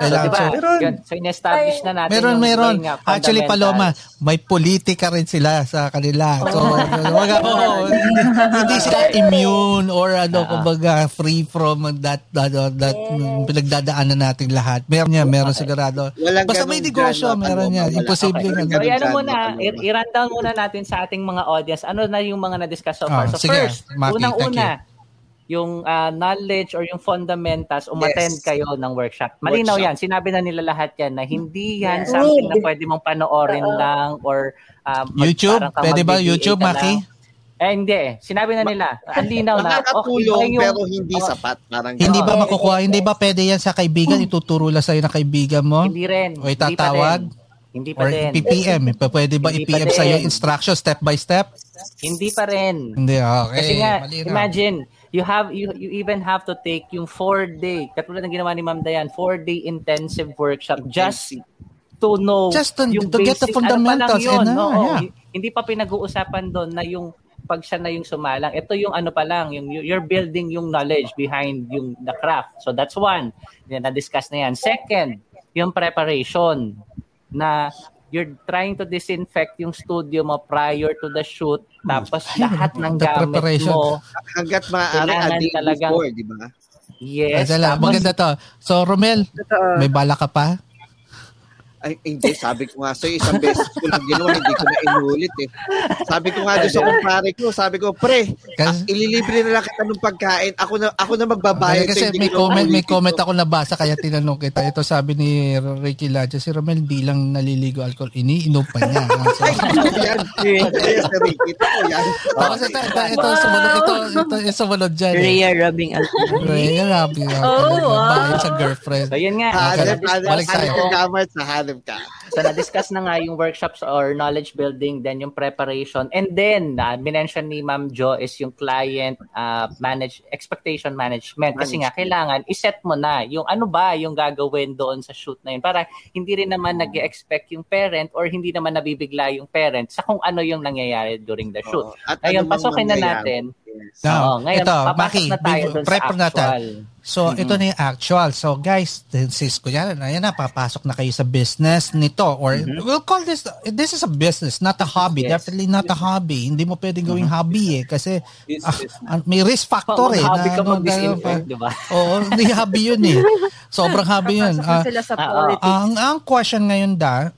Kailangan, diba? so, meron. so in-establish na natin meron, yung meron. Actually, Paloma, may politika rin sila sa kanila. So, (laughs) wag, oh, hindi sila (laughs) immune or ano, uh kumbaga, free from that, that, that yes. pinagdadaanan natin lahat. Meron niya, meron okay. sigurado. Walang Basta may negosyo, meron niya. Imposible. Okay. So, ano muna, i-rundown muna natin sa ating mga audience. Ano na yung mga na-discuss so far? Oh, so, sige, first, unang-una, yung uh, knowledge or yung fundamentals, umattend yes. kayo ng workshop. Malinaw workshop. yan. Sinabi na nila lahat yan na hindi yan yeah. something na pwede mong panoorin uh, lang or um, YouTube? Pwede ba YouTube, Maki? Eh, hindi eh. Sinabi na nila. Ang linaw na. Nakakatulong okay, yung, pero hindi oh, sapat. Parang hindi ba makukuha? Hindi ba pwede yan sa kaibigan? Ituturo lang sa'yo ng kaibigan mo? Hindi rin. O itatawag? Hindi pa Or din. PPM. Pwede ba hindi i-PM sa'yo instruction step by step? Hindi pa rin. Hindi, okay. Kasi nga, Malinaw. imagine, you have you you even have to take yung four day katulad ng ginawa ni Ma'am Dayan four day intensive workshop just to know just to, yung to basic, get the fundamentals ano and, no, yeah. hindi pa pinag-uusapan doon na yung pag siya na yung sumalang. Ito yung ano pa lang yung you're building yung knowledge behind yung the craft. So that's one. Na discuss na yan. Second yung preparation na you're trying to disinfect yung studio mo prior to the shoot tapos lahat ng gamit mo hanggat maaari a day talagang, before di ba Yes. Ay, maganda to. So, Romel, may bala ka pa? Ay, hindi. Sabi ko nga sa'yo, isang beses ko lang ginawa, hindi ko na inulit eh. Sabi ko nga doon sa kumpare ko, sabi ko, pre, kasi, ililibre na lang kita ng pagkain. Ako na ako na magbabayad. Kasi may comment, may comment ako nabasa, kaya tinanong kita. Ito sabi ni Ricky Ladja, si Romel, di lang naliligo alcohol, iniinom pa niya. (laughs) So, yan. (laughs) Si Ricky, ito yan. Tapos ito, ito, ito, sumunod, ito, ito, ito, sumunod dyan. Eh. Rhea rubbing alcohol. Rhea rubbing alcohol. Oh, wow. sa girlfriend. So, yun nga. Hanip, balik tayo. Sa alam ka. so, na-discuss na nga yung workshops or knowledge building, then yung preparation. And then, uh, minention ni Ma'am Jo is yung client uh, manage expectation management. Kasi nga, kailangan iset mo na yung ano ba yung gagawin doon sa shoot na yun. Para hindi rin naman nag expect yung parent or hindi naman nabibigla yung parent sa kung ano yung nangyayari during the shoot. Oh, at Ngayon, ano pasokin na natin. Yes. Now, oh, ngayon, ito, Maki, na tayo doon sa actual. Natin. So, mm-hmm. ito na yung actual. So, guys, since kuya, ayan na, papasok na kayo sa business nito. Or, mm-hmm. we'll call this, this is a business, not a hobby. Yes. Definitely not a hobby. Hindi mo pwedeng gawing mm-hmm. hobby eh. Kasi, uh, may risk factor eh. Hobby ka mag disinfect di ba? (laughs) Oo, hindi hobby yun eh. Sobrang hobby yun. Uh, sila sa politics. ang, ang question ngayon da,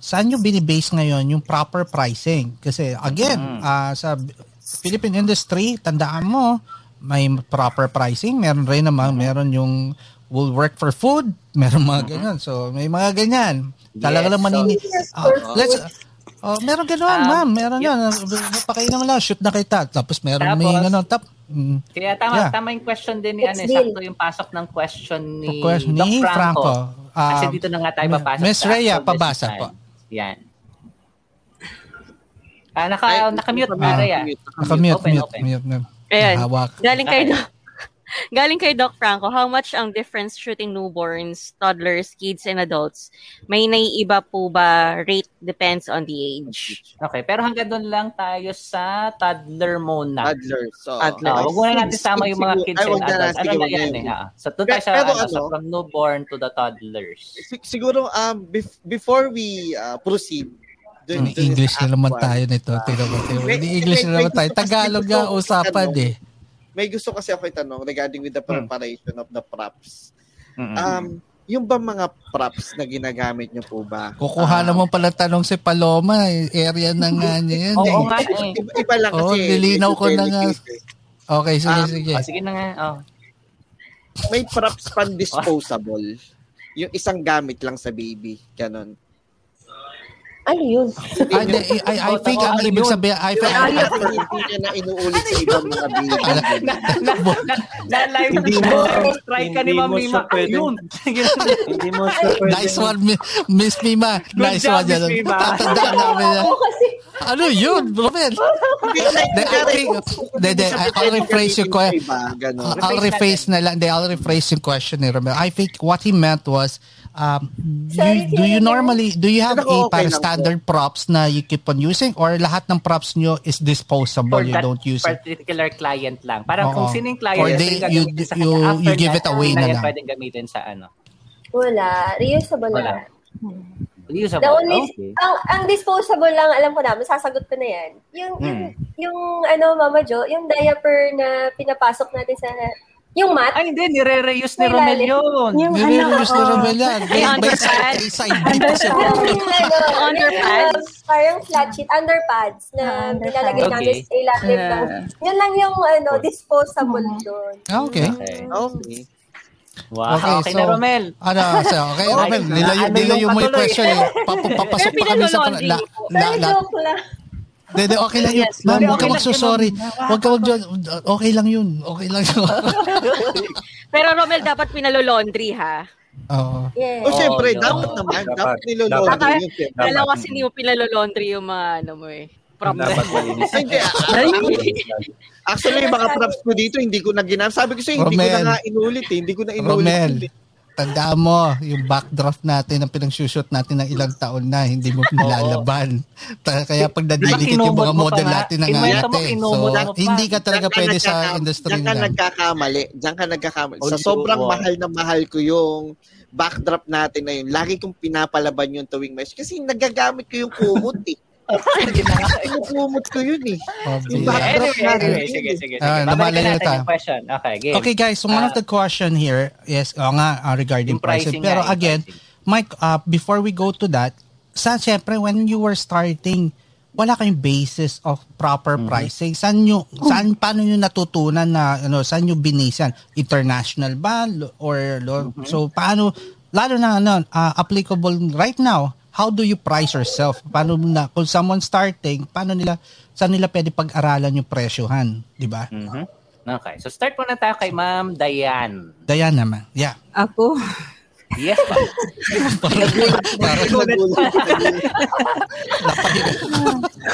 saan nyo binibase ngayon yung proper pricing? Kasi, again, mm-hmm. uh, sa Philippine industry, tandaan mo, may proper pricing, meron rin naman, meron yung will work for food, meron mga ganyan. So, may mga ganyan. Talaga yes, lang manini. So, uh, let's, Oh, meron ganoon, um, ma'am. Meron yan. Napakain naman lang. Shoot na kita. Tapos meron tapos, may ano. Tap, mm, kaya tama, yeah. tama yung question din ni ano. Sakto yung pasok ng question ni, question ni Doc Franco. Franco. Uh, Kasi dito na nga tayo papasok. Miss Rhea, pabasa po. Yan. Ah, naka, naka-mute na, Rhea. Naka-mute, open, mute, open. mute, mute. Ayan. Hawak. Galing kay Doc. (laughs) Galing kay Doc Franco, how much ang difference shooting newborns, toddlers, kids, and adults? May naiiba po ba rate depends on the age? Okay, pero hanggang doon lang tayo sa toddler muna. Toddler. So, toddler. No, wag muna natin sama yung mga kids and adults. Ano na yan eh. Ha? So, doon tayo sa, pero, ano, ano, from newborn to the toddlers. Siguro, um, before we uh, proceed, Dun, dun English na naman tayo nito. Tingnan mo. Hindi English na naman tayo. Tagalog nga usapan eh. May gusto kasi ako itanong regarding with the hmm. preparation of the props. Um, yung ba mga props na ginagamit nyo po ba? Kukuha um, naman pala tanong si Paloma. Eh. Area na nga niya yan. Oo eh. nga eh. Iba, iba lang kasi. Oh, nilinaw ko na nga. Okay, sige, um, sige. Oh, sige na nga. Oh. May props pan (laughs) disposable. yung isang gamit lang sa baby. Ganon. Ano yun? I, I, I think ang ibig sabihin, I think, hindi na inuulit sa ibang mga bilang. Na-live mo, strike ka ni Ma'am Mima. Yun. Hindi mo siya (laughs) Nice one, Miss Mima. Nice one. Miss Mima. Tatandaan namin yan. Ano yun, Robin? Hindi, I'll rephrase yung question. I'll rephrase na lang. I'll rephrase yung question ni Romel. I think what he meant was, um, Sorry, you, do you normally do you have a okay para standard props na you keep on using or lahat ng props nyo is disposable For you don't use it particular client lang parang Oo. kung sino yung client or they, you, sa you, you give it away na, na lang pwedeng gamitin sa ano wala reusable wala. Reusable. The only, okay. ang, ang disposable lang, alam ko na, masasagot ko na yan. Yung, hmm. yung, yung, ano, Mama Jo, yung diaper na pinapasok natin sa yung mat? Ay, hindi. Nire-reuse ni Romel yun. Yung Nire-reuse ni Romel yan. Ay, underpads. Underpads. Parang flat sheet. Underpads na nilalagay natin sa ilalim ng... Yun lang yung ano, disposable doon. Ah, okay. Okay. Wow. Okay, okay so, na Romel. Ano, so, okay, Romel, nilayo, nilayo mo yung question eh. (laughs) Papasok pa kami sa... La, la, la, Dede, okay lang yun. Yes, Ma'am, huwag ka magsusorry. Huwag ka mag Okay lang yun. Okay lang yun. (laughs) Pero Romel, dapat pinalo-laundry ha. Oo. Yeah. O, syempre, oh, dapat naman. Dapat, dapat nilolondry yun. Alam kasi hindi mo pinalo-laundry yung mga ano mo eh. Dapat malinis. Hindi. Ah, actually, yung mga props ko dito, hindi ko na ginamit. Sabi ko sa'yo, hindi ko na nga inulit eh. Hindi ko na inulit. Romel, tandaan mo, yung backdraft natin, ang pinag-shoot natin ng ilang taon na, hindi mo nilalaban. Kaya pag nadilikit yung mga model natin ng ate, so hindi ka talaga pwede sa industry Diyan ka nagkakamali. Diyan ka nagkakamali. Sa sobrang mahal na mahal ko yung backdrop natin na yun. Lagi kong pinapalaban yung tuwing mes. Kasi nagagamit ko yung kumot eh. Inumot ko yun eh. Yung backdrop anyway, natin. Anyway, sige, sige. sige. Uh, Babalikan natin yung question. Okay, game. Okay guys, so one uh, of the question here is oh, nga, uh, regarding pricing. Pero nga, again, pricing. Mike, uh, before we go to that, sa syempre, when you were starting, wala kayong basis of proper mm-hmm. pricing. Saan nyo, saan, paano nyo natutunan na, ano, saan nyo binisan? International ba? Or, mm-hmm. so, paano, lalo na, ano, uh, applicable right now, how do you price yourself? Paano na kung someone starting, paano nila saan nila pwede pag-aralan yung presyohan, di ba? Mm-hmm. Okay. So start muna tayo kay Ma'am Diane. Diane naman. Yeah. Ako. Yes, pa.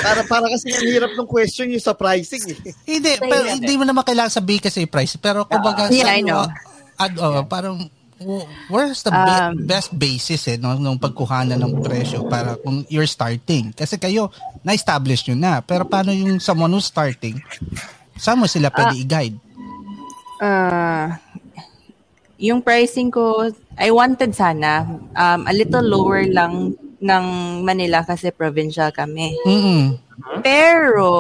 para para kasi ang hirap ng question yung sa pricing. Eh. Hindi, pero hindi mo naman kailangan sabihin kasi price. Pero kumbaga, uh, yeah, I know. Ad, oh, parang where's the um, best basis eh no, nung pagkuhanan ng presyo para kung you're starting? Kasi kayo, na-establish nyo na. Pero paano yung someone who's starting? Saan mo sila pwede uh, i-guide? Uh, yung pricing ko, I wanted sana um, a little lower lang ng Manila kasi provincial kami. Mm-hmm. Pero,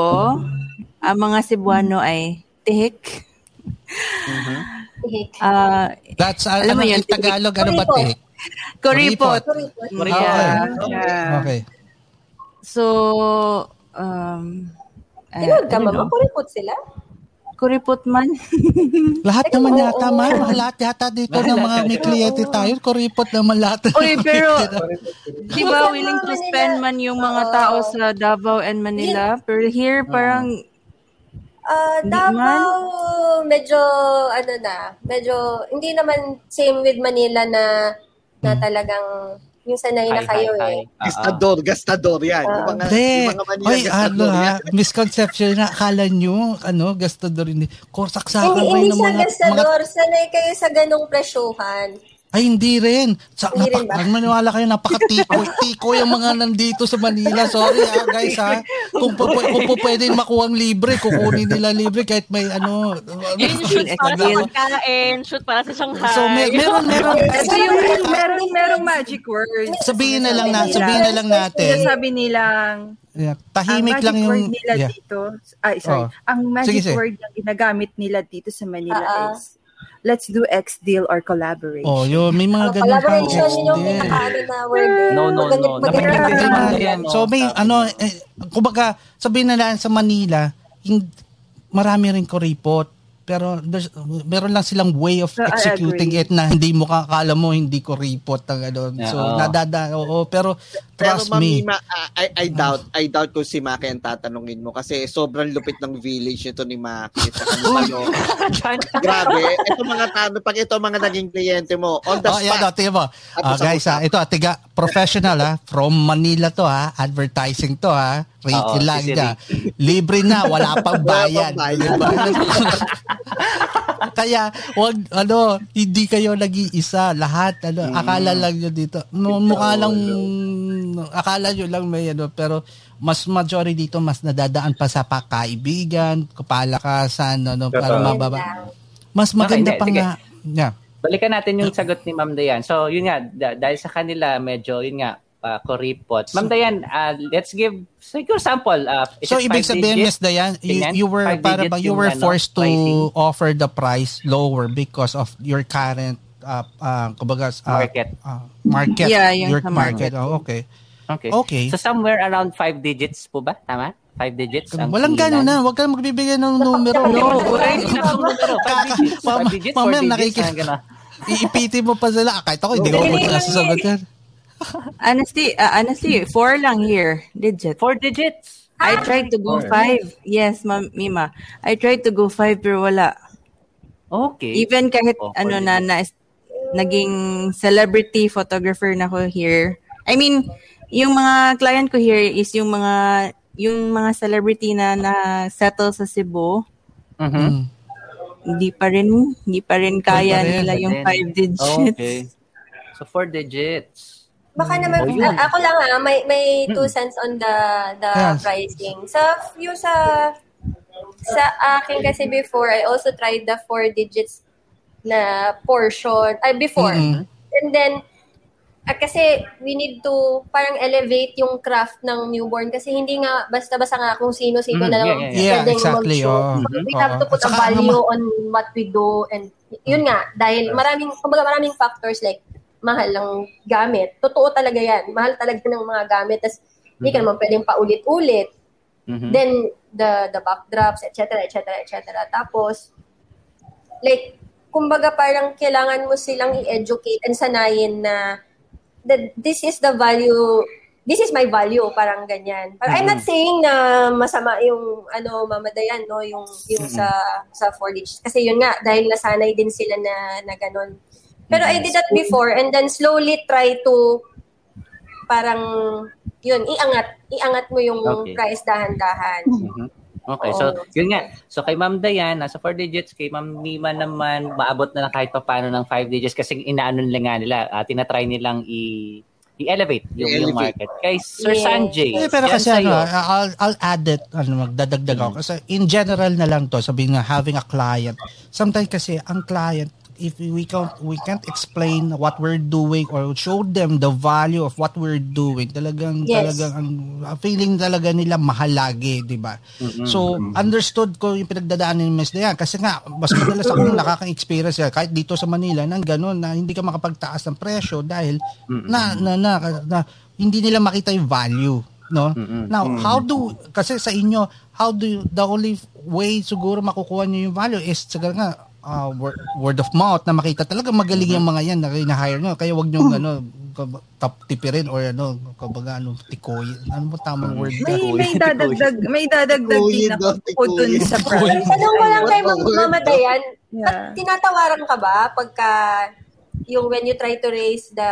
ang mga Cebuano ay tihik. Mm-hmm. Uh, That's, uh, alam ano, mo yun, Tagalog, ano ba tihik? Kuripot. Kuripot. Yeah. yeah. Okay. So, um, uh, Tinawag ka, mama? Kuripot sila? Kuripot man. (laughs) lahat naman yata, ma. Lahat yata dito ng mga may kliyente tayo. Kuripot naman lahat. Uy, (laughs) pero, di ba willing to spend man yung mga tao sa Davao and Manila? Pero here, parang, Uh, Davao, medyo, ano na, medyo, hindi naman same with Manila na, na hmm. talagang, yung sanay na kayo hi, eh. Hi. Gastador, gastador yan. Uh, yung mga, de, yung mga Manila, Oy, ano ha, misconception na akala nyo, ano, gastador hindi. Korsaksakan ba yung mga... Hindi siya gastador, mga... sanay kayo sa ganong presyohan. Ay, hindi rin. Sa, hindi napak- rin maniwala kayo, napaka-tiko. tiko yung mga nandito sa Manila. Sorry ha, ah, guys ha. Kung, po, kung po pwede makuha libre, kukunin nila libre kahit may ano. Yun shoot para sa pagkain, shoot para sa Shanghai. So, may, meron, meron. Ito yung meron, merong magic word. Sabihin na lang na, sabihin na lang natin. Sabi nilang, Yeah. Tahimik lang yung... Word nila yeah. dito, ay sorry, oh. ang magic sige, sige. word na ginagamit nila dito sa Manila uh-uh. is let's do X deal or collaboration. Oh, yun. May mga oh, ganun Collaboration X yung pinakaano na word. Eh. No, no, no. Mag- so, may ano, eh, kumbaga, sabihin na lang sa Manila, yung, marami rin kuripot pero there's, meron lang silang way of executing it na hindi mo kakala mo hindi ko report ang ano. Yeah, so, oh. nadada, oo, pero trust pero, me. Ma, I, I doubt, I doubt kung si Maki ang tatanungin mo kasi sobrang lupit ng village nito ni Maki. (laughs) ano, Grabe. Ito mga tanong, pag ito mga naging kliyente mo, on the oh, spot. Yeah, no, mo. Uh, guys, ha, ito, tiga, professional ha, from Manila to ha, advertising to ha, Ricky lang niya. Libre na, wala pang bayad. (laughs) Kaya, wag, ano, hindi kayo nag-iisa. Lahat, ano, hmm. akala lang nyo dito. Mukha lang, akala nyo lang may ano, pero mas majority dito, mas nadadaan pa sa pakaibigan, kapalakasan, ano, para mababa. Mas maganda okay, pa nga. Yeah. Balikan natin yung sagot ni Ma'am Dayan. So, yun nga, dahil sa kanila, medyo, yun nga, uh, kuripot. Ma'am Dayan, uh, let's give siguro sample. Uh, so ibig sabihin, Miss Dayan, you, you were para ba you were forced to pricing. offer the price lower because of your current uh, uh, kumbaga, uh, market. Uh, market. Yeah, yung your market. market. Oh, okay. Okay. Okay. So somewhere around five digits po ba? Tama? Five digits? Ang Walang gano'n na. Huwag kang magbibigay ng (laughs) numero. no, wala yung numero. Five digits, five digits, four digits. Iipiti mo pa sila. Kahit ako, hindi ko magsasagot yan honestly, uh, honestly, four lang here. Digit. Four digits. I tried to go five. Yes, Ma'am Mima. I tried to go five pero wala. Okay. Even kahit oh, ano na, na naging celebrity photographer na ko here. I mean, yung mga client ko here is yung mga yung mga celebrity na na settle sa Cebu. Mhm. Hindi pa rin hindi pa rin kaya pa rin, nila yung five digits. Okay. So four digits. Baka naman, oh, uh, ako lang ah, may, may two cents on the the yes. pricing. Sa yung sa sa akin kasi before, I also tried the four digits na portion, ay before. Mm-hmm. And then, uh, kasi we need to parang elevate yung craft ng newborn kasi hindi nga basta-basta nga kung sino-sino mm, na lang yeah, yeah, yeah, exactly, oh. So we have to put a value on what we do and yun nga, dahil maraming, kumbaga maraming factors like mahal ng gamit. Totoo talaga yan. Mahal talaga ng mga gamit. Tapos, mm-hmm. hindi ka naman pwedeng paulit-ulit. Mm-hmm. Then, the the backdrops, etc., etc., etc. Tapos, like, kumbaga parang kailangan mo silang i-educate and sanayin na that this is the value this is my value parang ganyan. But mm-hmm. I'm not saying na masama yung ano mamadayan no yung yung mm-hmm. sa sa 4 kasi yun nga dahil nasanay din sila na na ganun. Pero I did that before and then slowly try to parang yun, iangat. Iangat mo yung okay. price dahan-dahan. Mm-hmm. Okay, so yun nga. So kay Ma'am Dayan, nasa 4 digits. Kay Ma'am Mima naman, maabot na lang kahit pa paano ng 5 digits kasi inaano nila nga nila. Uh, tinatry nilang i- i-elevate yung, i-elevate. yung market. Kay Sir yeah. Sanjay. Eh, pero kasi ano, I'll, I'll add it, ano, magdadagdag ako. Kasi in general na lang to, sabihin nga, having a client. Sometimes kasi ang client, if we can't we can't explain what we're doing or show them the value of what we're doing talagang yes. talagang ang feeling talaga nila mahal lagi di ba mm-hmm. so understood ko yung pinagdadaanan ni Miss Dayan kasi nga mas madalas akong nakaka-experience kahit dito sa Manila nang ganun na hindi ka makapagtaas ng presyo dahil mm-hmm. na, na, na, na hindi nila makita yung value no mm-hmm. now how do kasi sa inyo how do you, the only way siguro makukuha niyo yung value is siguro nga uh, word, word of mouth na makita talaga magaling yung mga yan na hire nyo. Kaya wag nyo ano, top tipirin or ano, kabaga ano, tikoy. Ano mo tamang word? May, may (laughs) dadagdag, may dadagdag din ako po dun sa price. Tanong ko lang kay mamatayan, yeah. tinatawaran ka ba pagka yung when you try to raise the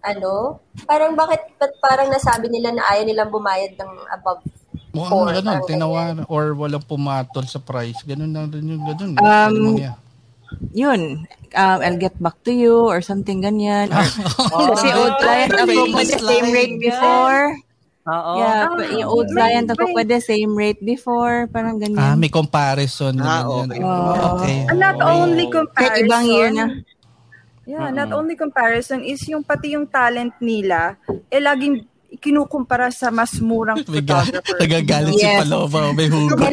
ano, parang bakit parang nasabi nila na ayaw nilang bumayad ng above Mukhang ganun, tinawaran or walang pumatol sa price. Ganun lang rin yung ganun. Um, yun, um, I'll get back to you or something ganyan. (laughs) Or, oh, kasi old client ako pwede same rate before. Oo. Yeah, ah, yung old client ako pwede same rate before. Parang ganyan. Ah, may comparison. Ah, okay. Oh. okay. And not only comparison. ibang year na. Yeah, uh-huh. not only comparison is yung pati yung talent nila, eh laging kinukumpara sa mas murang photographer. Nagagalit yes. si Paloma. May hugot.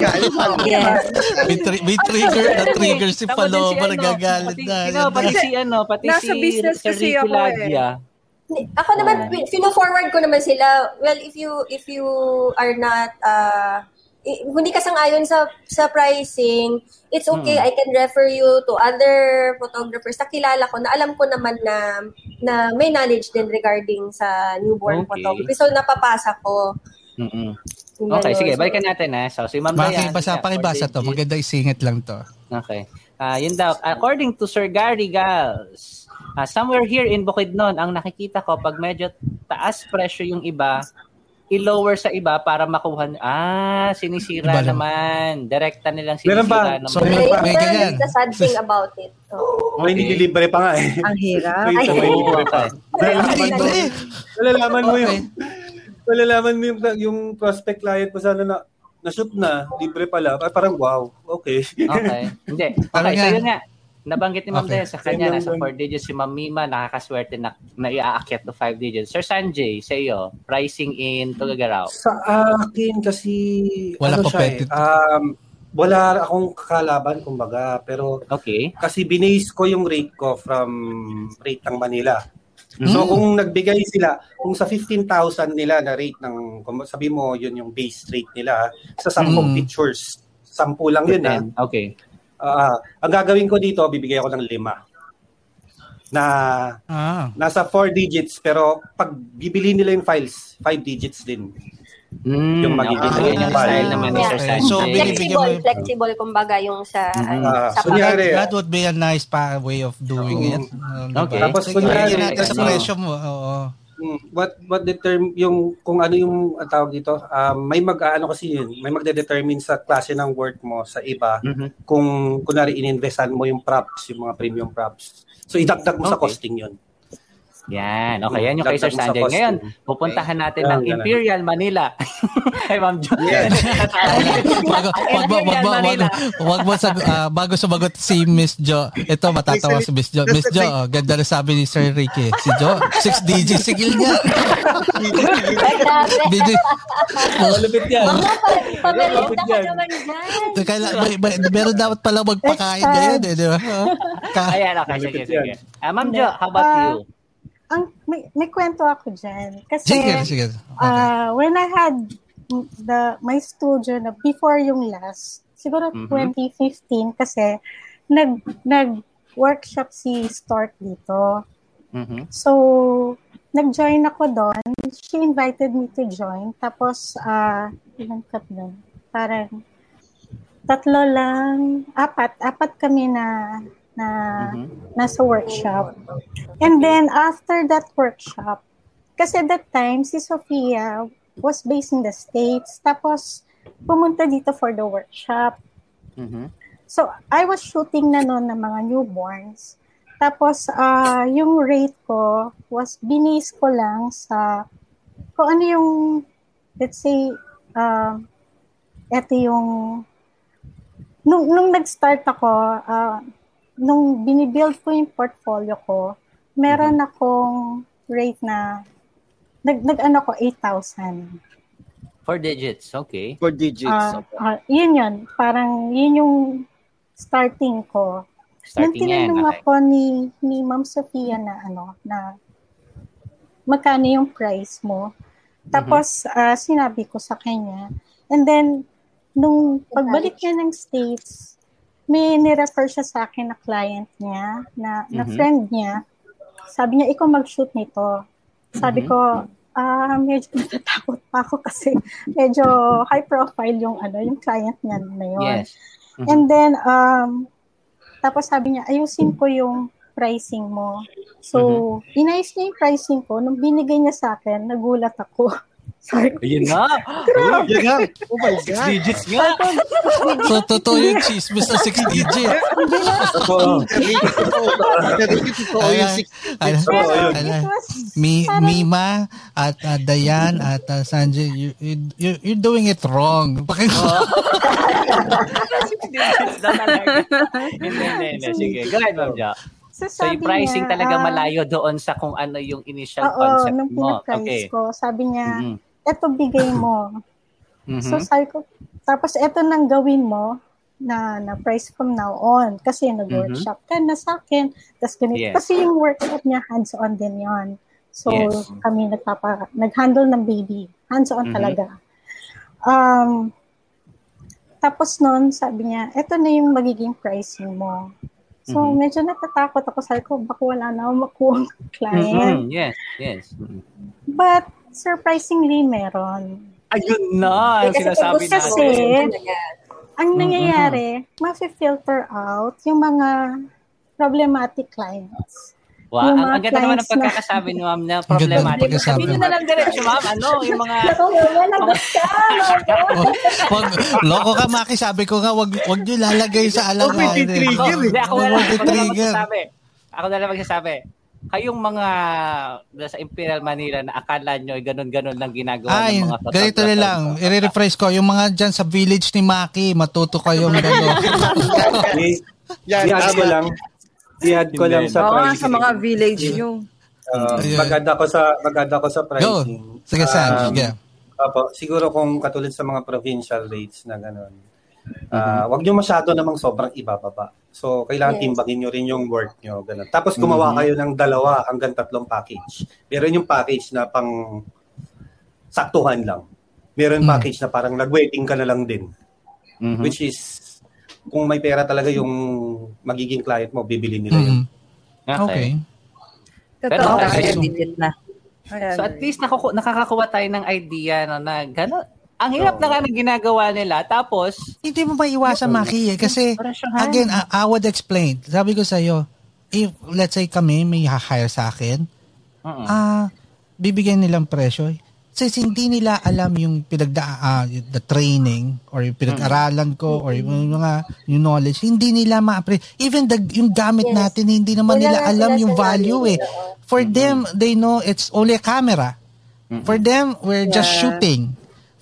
yes. may, tri- may trigger na trigger si Paloma. Nagagalit na. Pati, pati si ano, pati Nasa si business kasi ako eh. Ako naman, oh. fino-forward ko naman sila. Well, if you if you are not uh, hindi ka sang-ayon sa sa pricing, it's okay. Mm. I can refer you to other photographers na kilala ko na alam ko naman na na may knowledge din regarding sa newborn okay. photography. So napapasa ko. Mm-mm. Okay, sige, balikan natin ha. So si Ma'am Dayan. Makibasa, pakibasa to. Maganda isingit lang to. Okay. Uh, yun daw, according to Sir Gary Gals, uh, somewhere here in Bukidnon, ang nakikita ko, pag medyo taas presyo yung iba, i-lower sa iba para makuha. Ah, sinisira iba naman. Direkta nilang sinisira ba? naman. So, may, may ganyan. the sad thing about it. Oh. Okay. May nililibre pa nga eh. Ang hirap. May nililibre pa. (laughs) Malalaman mo yung malalaman mo yung, yung prospect client mo sana na na-shoot na, libre pala. Parang wow, okay. okay. (laughs) Hindi. Okay, so yun nga Nabanggit ni Ma'am okay. sa kanya, nasa 4 digits si Ma'am Mima, nakakaswerte na, na iaakyat to 5 digits. Sir Sanjay, sa iyo, pricing in Tugagaraw. Sa akin kasi, wala ano siya eh, um, wala akong kalaban, kumbaga, pero okay. kasi binase ko yung rate ko from rate ng Manila. Mm-hmm. So kung nagbigay sila, kung sa 15,000 nila na rate ng, sabi mo yun yung base rate nila, sa 10 mm-hmm. pictures, 10 lang yun ha. Okay. Uh, ang gagawin ko dito, bibigay ako ng lima. Na ah. nasa 4 digits pero pag bibili nila yung files, 5 digits din. Mm, yung magiging okay. yung style naman yeah. okay. So, flexible, mo, flexible kumbaga yung sa, mm-hmm. ano, uh, sa kunyari, that, would be a nice pa way of doing uh, it. Uh, okay. Tapos kunyari, sa presyo mo. Oo. Mm, what what determine yung kung ano yung uh, tawag dito um, may mag ano kasi yun may magde-determine sa klase ng work mo sa iba mm-hmm. kung kunari ininvestan mo yung props yung mga premium props so idagdag mo okay. sa costing yun yan. Okay, yan yung kay Sir Sanjay. Ngayon, pupuntahan natin ng Imperial Manila. (laughs) Ay, Ma'am Jo. Yes. bago, wag, wag, wag, wag, wag mo sa, uh, bago sumagot si Miss Jo. Ito, matatawa si Miss Jo. Miss Jo, oh, ganda na sabi ni Sir Ricky. Si Jo, 6 DJ sigil niya. DJ. Malupit yan. Pamerenda ka naman dyan. Kailan, may, may, meron dapat pala magpakain ngayon eh, di ba? Ayan, okay. Sige, sige. Uh, Ma'am Jo, how about you? Ang may, may kwento ako diyan kasi sige, sige. Okay. Uh, when I had the my studio na before yung last siguro mm-hmm. 2015 kasi nag nag workshop si Stork dito. Mm-hmm. So nag-join ako doon. She invited me to join. Tapos uh ilan ka doon? Parang tatlo lang, apat, apat kami na na mm-hmm. nasa workshop. And then after that workshop, kasi that time si Sofia was based in the States, tapos pumunta dito for the workshop. Mm-hmm. So I was shooting na noon ng mga newborns. Tapos uh, yung rate ko was binis ko lang sa kung ano yung let's say uh, eto yung nung nung nag-start ako uh, nung binibuild ko yung portfolio ko, meron mm-hmm. akong rate na nag, nag ano ko 8,000. Four digits, okay. Four digits. Uh, uh, yun yun. Parang yun yung starting ko. Starting Nang tinanong okay. ako ni, ni Ma'am Sofia na ano, na magkano yung price mo. Tapos, mm-hmm. uh, sinabi ko sa kanya. And then, nung pagbalik niya ng States, may nirefer siya sa akin na client niya, na, mm-hmm. na friend niya. Sabi niya, ikaw mag-shoot nito. Sabi mm-hmm. ko, ah, uh, medyo natatakot pa ako kasi medyo high profile yung ano, yung client niya na yun. Yes. Mm-hmm. And then, um, tapos sabi niya, ayusin ko yung pricing mo. So, mm-hmm. inayos niya yung pricing ko. Nung binigay niya sa akin, nagulat ako. (laughs) Ayun. Grabe. Ayun nga. Oh my God. Six digits nga. so, totoo yung chismis na six digit. Totoo. Totoo yung six Mi, Mima at uh, Dayan at uh, Sanjay, you, you, you're doing it wrong. (laughs) six digits na talaga. Hindi, hindi, Sige, go ahead, Ma'am. So, so yung pricing niya, talaga uh, malayo doon sa kung ano yung initial oo, concept nung mo. Okay. ko, sabi niya, mm-hmm. Eto bigay mo. mm-hmm. So sabi ko, tapos eto nang gawin mo na na price from now on kasi nag-workshop mm-hmm. ka na sa akin. Tapos ganito. Yes. Kasi yung workshop niya hands-on din yon So yes. kami nagpapa, nag-handle ng baby. Hands-on mm-hmm. talaga. Um, tapos noon, sabi niya, eto na yung magiging pricing mo. So, mm-hmm. medyo natatakot ako. Sabi ko, baka wala na akong makuha client. Mm-hmm. Yes, yes. Mm-hmm. But, surprisingly, meron. Ayun na, ang sinasabi natin. Kasi, ang nangyayari, mm-hmm. ma-filter out yung mga problematic clients. Wow, ang, ang ganda naman ng pagkakasabi ni ma'am na problematic. Sabihin nyo na lang diretso, ma'am. Ano, yung mga... (laughs) wag, loko ka, Maki. Sabi ko nga, wag, wag nyo lalagay sa alangan. Huwag trigger eh. Ako na lang magsasabi. Ako na lang magsasabi. Kayong mga sa Imperial Manila na akala nyo ay ganun-ganun lang ginagawa Ay, ng mga photographer. ganito na lang. I-refresh ko. Yung mga dyan sa village ni Maki, matuto kayong gano'n. Yan, (laughs) ano lang i-add ko lang sa pricing. Oo, sa mga village nyo. Uh, maganda ko sa maganda ko sa pricing. Go. Sige, Sam. Um, sige. Opo, siguro kung katulad sa mga provincial rates na gano'n, uh, wag nyo masyado namang sobrang ibababa. So, kailangan yes. timbangin nyo rin yung work nyo. Ganun. Tapos, gumawa mm-hmm. kayo ng dalawa hanggang tatlong package. Meron yung package na pang saktuhan lang. Meron mm-hmm. package na parang nag-waiting ka na lang din. Mm-hmm. Which is kung may pera talaga yung magiging client mo, bibili nila yun. Mm-hmm. Okay. okay. Pero okay. digit na. Ayan. So at least nakuku- nakakakuha tayo ng idea no, na gano'n. Ang hirap oh. na nga ng ginagawa nila. Tapos, hindi mo maiwasan, Maki, eh. Kasi, again, I, I would explain. Sabi ko sa'yo, if, let's say kami, may hire sa akin, ah, uh-uh. uh, bibigyan nilang presyo. Kasi hindi nila alam yung pinagda uh, the training or yung pinag-aralan ko or yung mga yung knowledge. Hindi nila ma-appreciate. Even the, yung gamit yes. natin, hindi naman nila alam yung value eh. For mm-hmm. them, they know it's only a camera. Mm-hmm. For them, we're yeah. just shooting.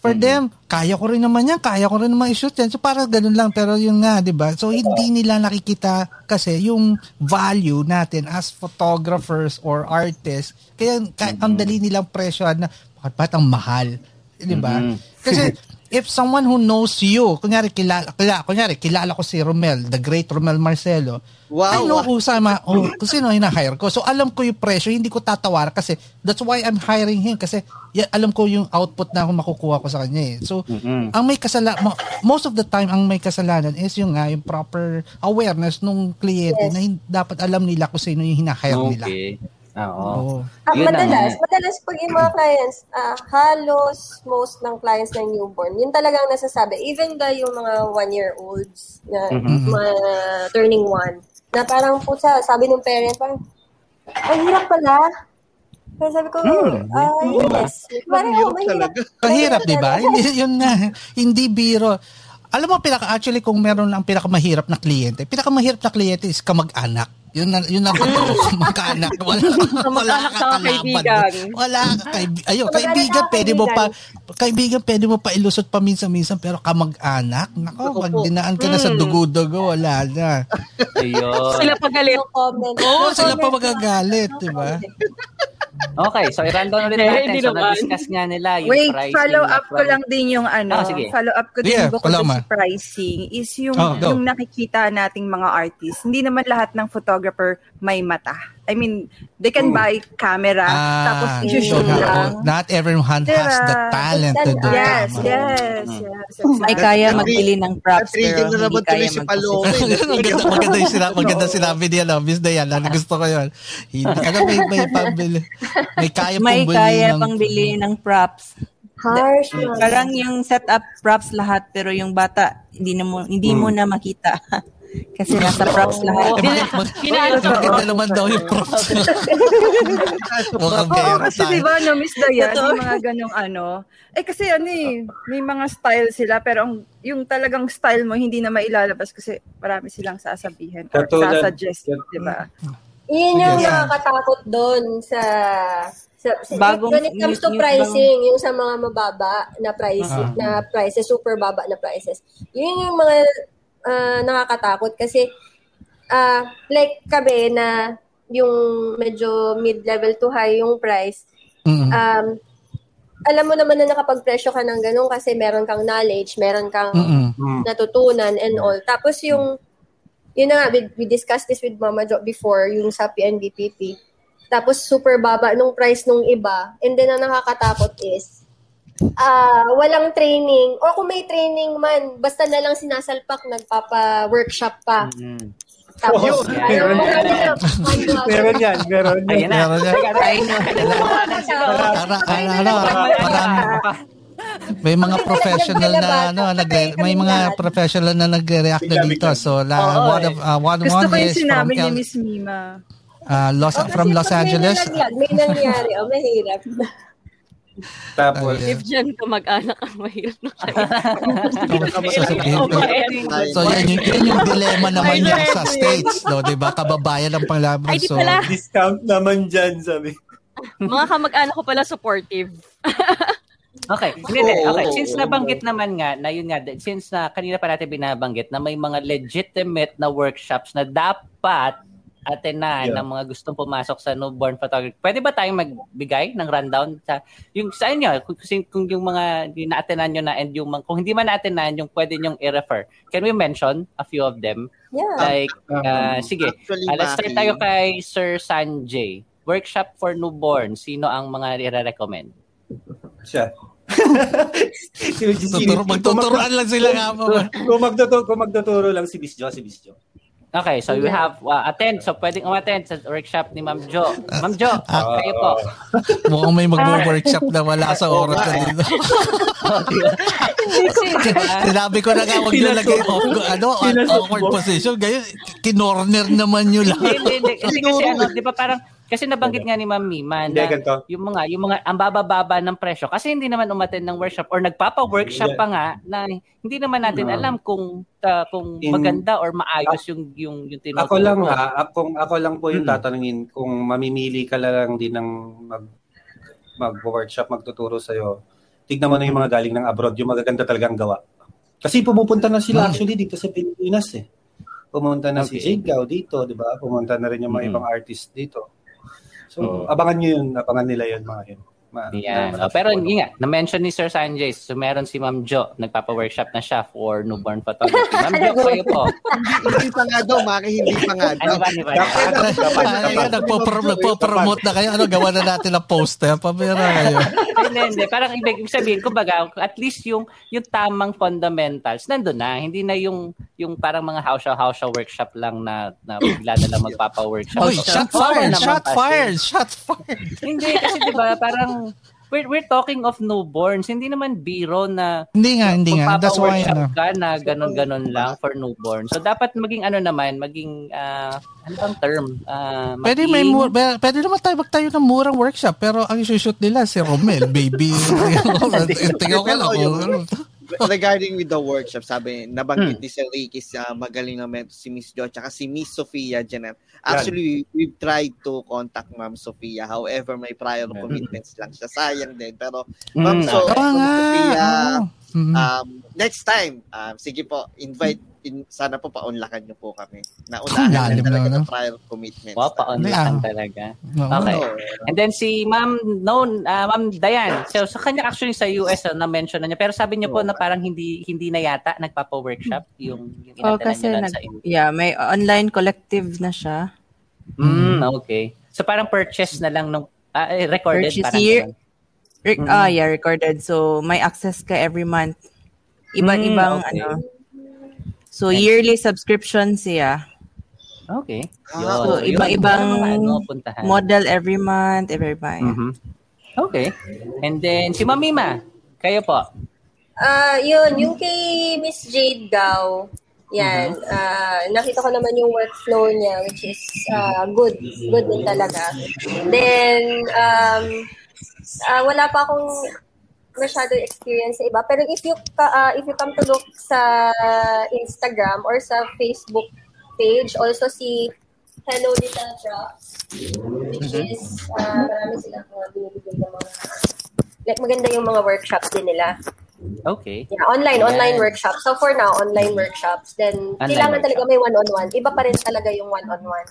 For mm-hmm. them, kaya ko rin naman yan, kaya ko rin naman i-shoot yan. So para ganun lang, pero yun nga, di ba? So hindi nila nakikita kasi yung value natin as photographers or artists. Kaya, kaya ang dali nilang presyo na bakit ang mahal? Di ba? Mm-hmm. Kasi (laughs) if someone who knows you, kunyari kilala, kilala, kunyari kilala ko si Romel, the great Romel Marcelo. Wow. I know who sama, oh, kung sino hina-hire ko. So alam ko yung presyo, hindi ko tatawar kasi that's why I'm hiring him kasi yan, alam ko yung output na ako makukuha ko sa kanya eh. So mm-hmm. ang may kasalanan, most of the time ang may kasalanan is yung nga yung proper awareness nung kliyente yes. na dapat alam nila kung sino yung hina-hire okay. nila. Oo. Ah, madalas, ang... madalas pag yung mga clients, uh, halos most ng clients ng newborn, yun talagang nasasabi. Even the yung mga one-year-olds, na mm-hmm. mga turning one, na parang po sa, sabi ng parent, parang, ang hirap pala. Kaya sabi ko, hmm. uh, yes. Parang, oh, mahirap. Mahirap, di ba? Hindi, (laughs) yun nga. Hindi biro. Alam mo, pinaka, actually, kung meron ang pinakamahirap na kliyente, pinakamahirap na kliyente is kamag-anak yun na, yun na kamag-anak. Wala, (laughs) wala ka kalaban. Wala ka kaibigan. (laughs) Ayun, kaibigan, pwede mo pa, kaibigan, pwede mo pa ilusot pa minsan-minsan, pero kamag-anak, nako, pag dinaan ka na sa hmm. dugo-dugo, wala na. Ayun. Sila pagalit. Oo, sila pa magagalit, di ba? Okay, so i-random ulit natin. so, na-discuss nga nila yung Wait, pricing. follow up ko lang din yung ano, oh, follow up ko din yeah, bukod sa pricing is yung, oh, yung nakikita nating mga artists. Hindi naman lahat ng photographer may mata. I mean, they can Ooh. buy camera, ah, tapos i-shoot so lang. Not everyone has the talent to do yes, that. Yes, yes, yes. May kaya magbili ng props, pero na naman tuloy si Paloma. (laughs) maganda, maganda, yung sinabi, maganda sinabi niya, no? Miss Diana, gusto ko yun. Hindi, ano, may, may pambili. May kaya may pang kaya ng, pang bili ng props. Harsh. Parang yung setup props lahat, pero yung bata, hindi, na mo, hindi hmm. mo na makita. (laughs) Kasi nasa props lahat. Eh, bakit (laughs) na naman daw yung props? (laughs) Mukhang Oo, kasi di ba, no, Miss Dayan, yung mga ganong ano. Eh kasi ano eh, may mga style sila, pero ang, yung talagang style mo, hindi na mailalabas kasi marami silang sasabihin or sasuggest, di ba? Iyan yung yeah. nakakatakot doon sa sa, Bagong, when it comes to pricing, yung sa mga mababa na pricing, uh-huh. na prices, super baba na prices. Yun yung mga uh, nakakatakot kasi uh, like kami na yung medyo mid-level to high yung price, mm-hmm. um, alam mo naman na nakapag-presyo ka ng ganun kasi meron kang knowledge, meron kang mm-hmm. natutunan and all. Tapos yung, yun na nga, we, we discussed this with Mama Jo before, yung sa PNBPP. Tapos super baba nung price nung iba. And then ang nakakatakot is, uh, walang training. O kung may training man, basta na lang sinasalpak, nagpapa-workshop pa. Mm-hmm. Tapos, oh, (laughs) meron yan. meron yan, meron yan. Meron yan. may mga professional na ano nag may mga professional na nagre-react na dito so la, one of uh, one Gusto one yung sinabi ni Miss Mima uh, Los oh, from Los Angeles may nangyari oh mahirap tapos, if dyan ka mag-anak, ang mahirap na kayo. so, yan yung, yan yung dilemma naman niya sa States, no? Di ba? Kababayan ng panglaban. Ay, di so, pala. Discount naman dyan, sabi. Mga kamag-anak ko pala supportive. (laughs) Okay, hindi, okay. Since nabanggit naman nga, na yun nga, since na kanina pa natin binabanggit na may mga legitimate na workshops na dapat atenan yeah. ng mga gustong pumasok sa newborn photography. Pwede ba tayong magbigay ng rundown sa yung sa inyo kung, kung yung mga na-attenan nyo na and yung kung hindi man na-attenan yung pwede nyong i-refer. Can we mention a few of them? Yeah. Like uh, sige, uh, let's start tayo kay Sir Sanjay. Workshop for newborn. Sino ang mga i-recommend? Siya. (laughs) Tuturo, magtuturoan lang sila nga mo. kung, magtuturo, kung magtuturo lang si Bisjo, si Bisjo. Okay, so we have uh, attend. So pwedeng umattend sa workshop ni Ma'am Jo. Ma'am Jo, uh, (laughs) kayo po. (laughs) Mukhang may mag-workshop na wala sa oras na dito. (laughs) Sinabi ko na nga huwag nyo lagay off, ano, awkward position. Ganyan, kinorner naman nyo lang. Hindi, hindi. Kasi, kasi ano, di ba parang kasi nabanggit nga ni Ma'am Mima na yung mga yung mga ang babababa ng presyo kasi hindi naman umattend ng workshop or nagpapa-workshop pa nga na hindi naman natin alam kung uh, kung In, maganda or maayos yung yung yung tinuturo. Ako lang ha, ako, ako lang po yung hmm. tatanungin kung mamimili ka lang din ng mag mag-workshop, magtuturo sa iyo. Tignan mo na yung mga galing ng abroad, yung magaganda talagang gawa. Kasi pumupunta na sila actually dito sa Pilipinas eh. Pumunta na okay. si Zigaw dito, di ba? Pumunta na rin yung mga mm-hmm. ibang artist dito. So, mm. abangan nyo yun. Abangan nila yun, mga yun. Ma- yeah. oh, pero yun nga, na-mention ni Sir Sanjay, so meron si Ma'am Jo, nagpapa-workshop na siya for newborn photography. Ma'am Jo, (laughs) kayo po. hindi pa nga daw, Maki, hindi pa nga daw. Ano ba, ano ba? Nagpo-promote na kayo. Ano, gawa na natin ng poster. Pabira kayo. (laughs) Hindi, hindi. Parang ibig sabihin, kumbaga, at least yung yung tamang fundamentals, nandun na. Hindi na yung yung parang mga house-house workshop lang na, na bigla na lang magpapa-workshop. Oy, shot fired! Shot fired! Shot fired! Hindi, kasi di ba, parang we're, we're talking of newborns. Hindi naman biro na hindi nga, hindi nga. That's why ano. ka na ganun-ganun lang for newborn. So dapat maging ano naman, maging uh, ano bang term? Uh, maging... Pwede may mur- pwede naman tayo magtayo ng murang workshop pero ang i-shoot nila si Romel, baby. (laughs) Tingnan ko lang regarding with the workshop, sabi, nabanggit hmm. ni Sir Ricky sa magaling na mentor si Miss Jo, tsaka si Miss Sofia Janet. Actually, yeah. we've tried to contact Ma'am Sofia. However, may prior commitments lang siya. Sayang din. Pero, Ma'am mm. so, oh, Sofia, oh. Um, next time, um, sige po, invite in, sana po paunlakan niyo po kami. Naunahan ah, na talaga no? ng prior commitments. Wow, paunlakan talaga. Okay. And then si Ma'am known uh, Ma'am Dayan. So sa kanya actually sa US uh, na mention na niya pero sabi niya po na parang hindi hindi na yata nagpapa-workship yung yung oh, kasi nag, sa India. Yeah, may online collective na siya. Mm, okay. So parang purchase na lang nung uh, recorded purchase parang year, Re- mm. Ah, yeah, recorded. So may access ka every month. Iban-ibang mm, okay. ano So, okay. yearly subscription siya. Okay. Ah, so, iba-ibang ano, model every month, every month. Mm-hmm. Okay. And then, si Mamima, kayo po. Ah, uh, yun, yung kay Miss Jade Gao, yan, mm-hmm. uh, nakita ko naman yung workflow niya, which is uh, good. Good din talaga. Then, um, uh, wala pa akong masyado experience sa iba. Pero if you uh, if you come to look sa Instagram or sa Facebook page, also si Hello Little Drops, which mm-hmm. is, uh, marami silang mga binibigay ng mga, like maganda yung mga workshops din nila. Okay. Yeah, online, yeah. online workshops. So for now, online workshops. Then, online kailangan workshop. talaga may one-on-one. Iba pa rin talaga yung one-on-one.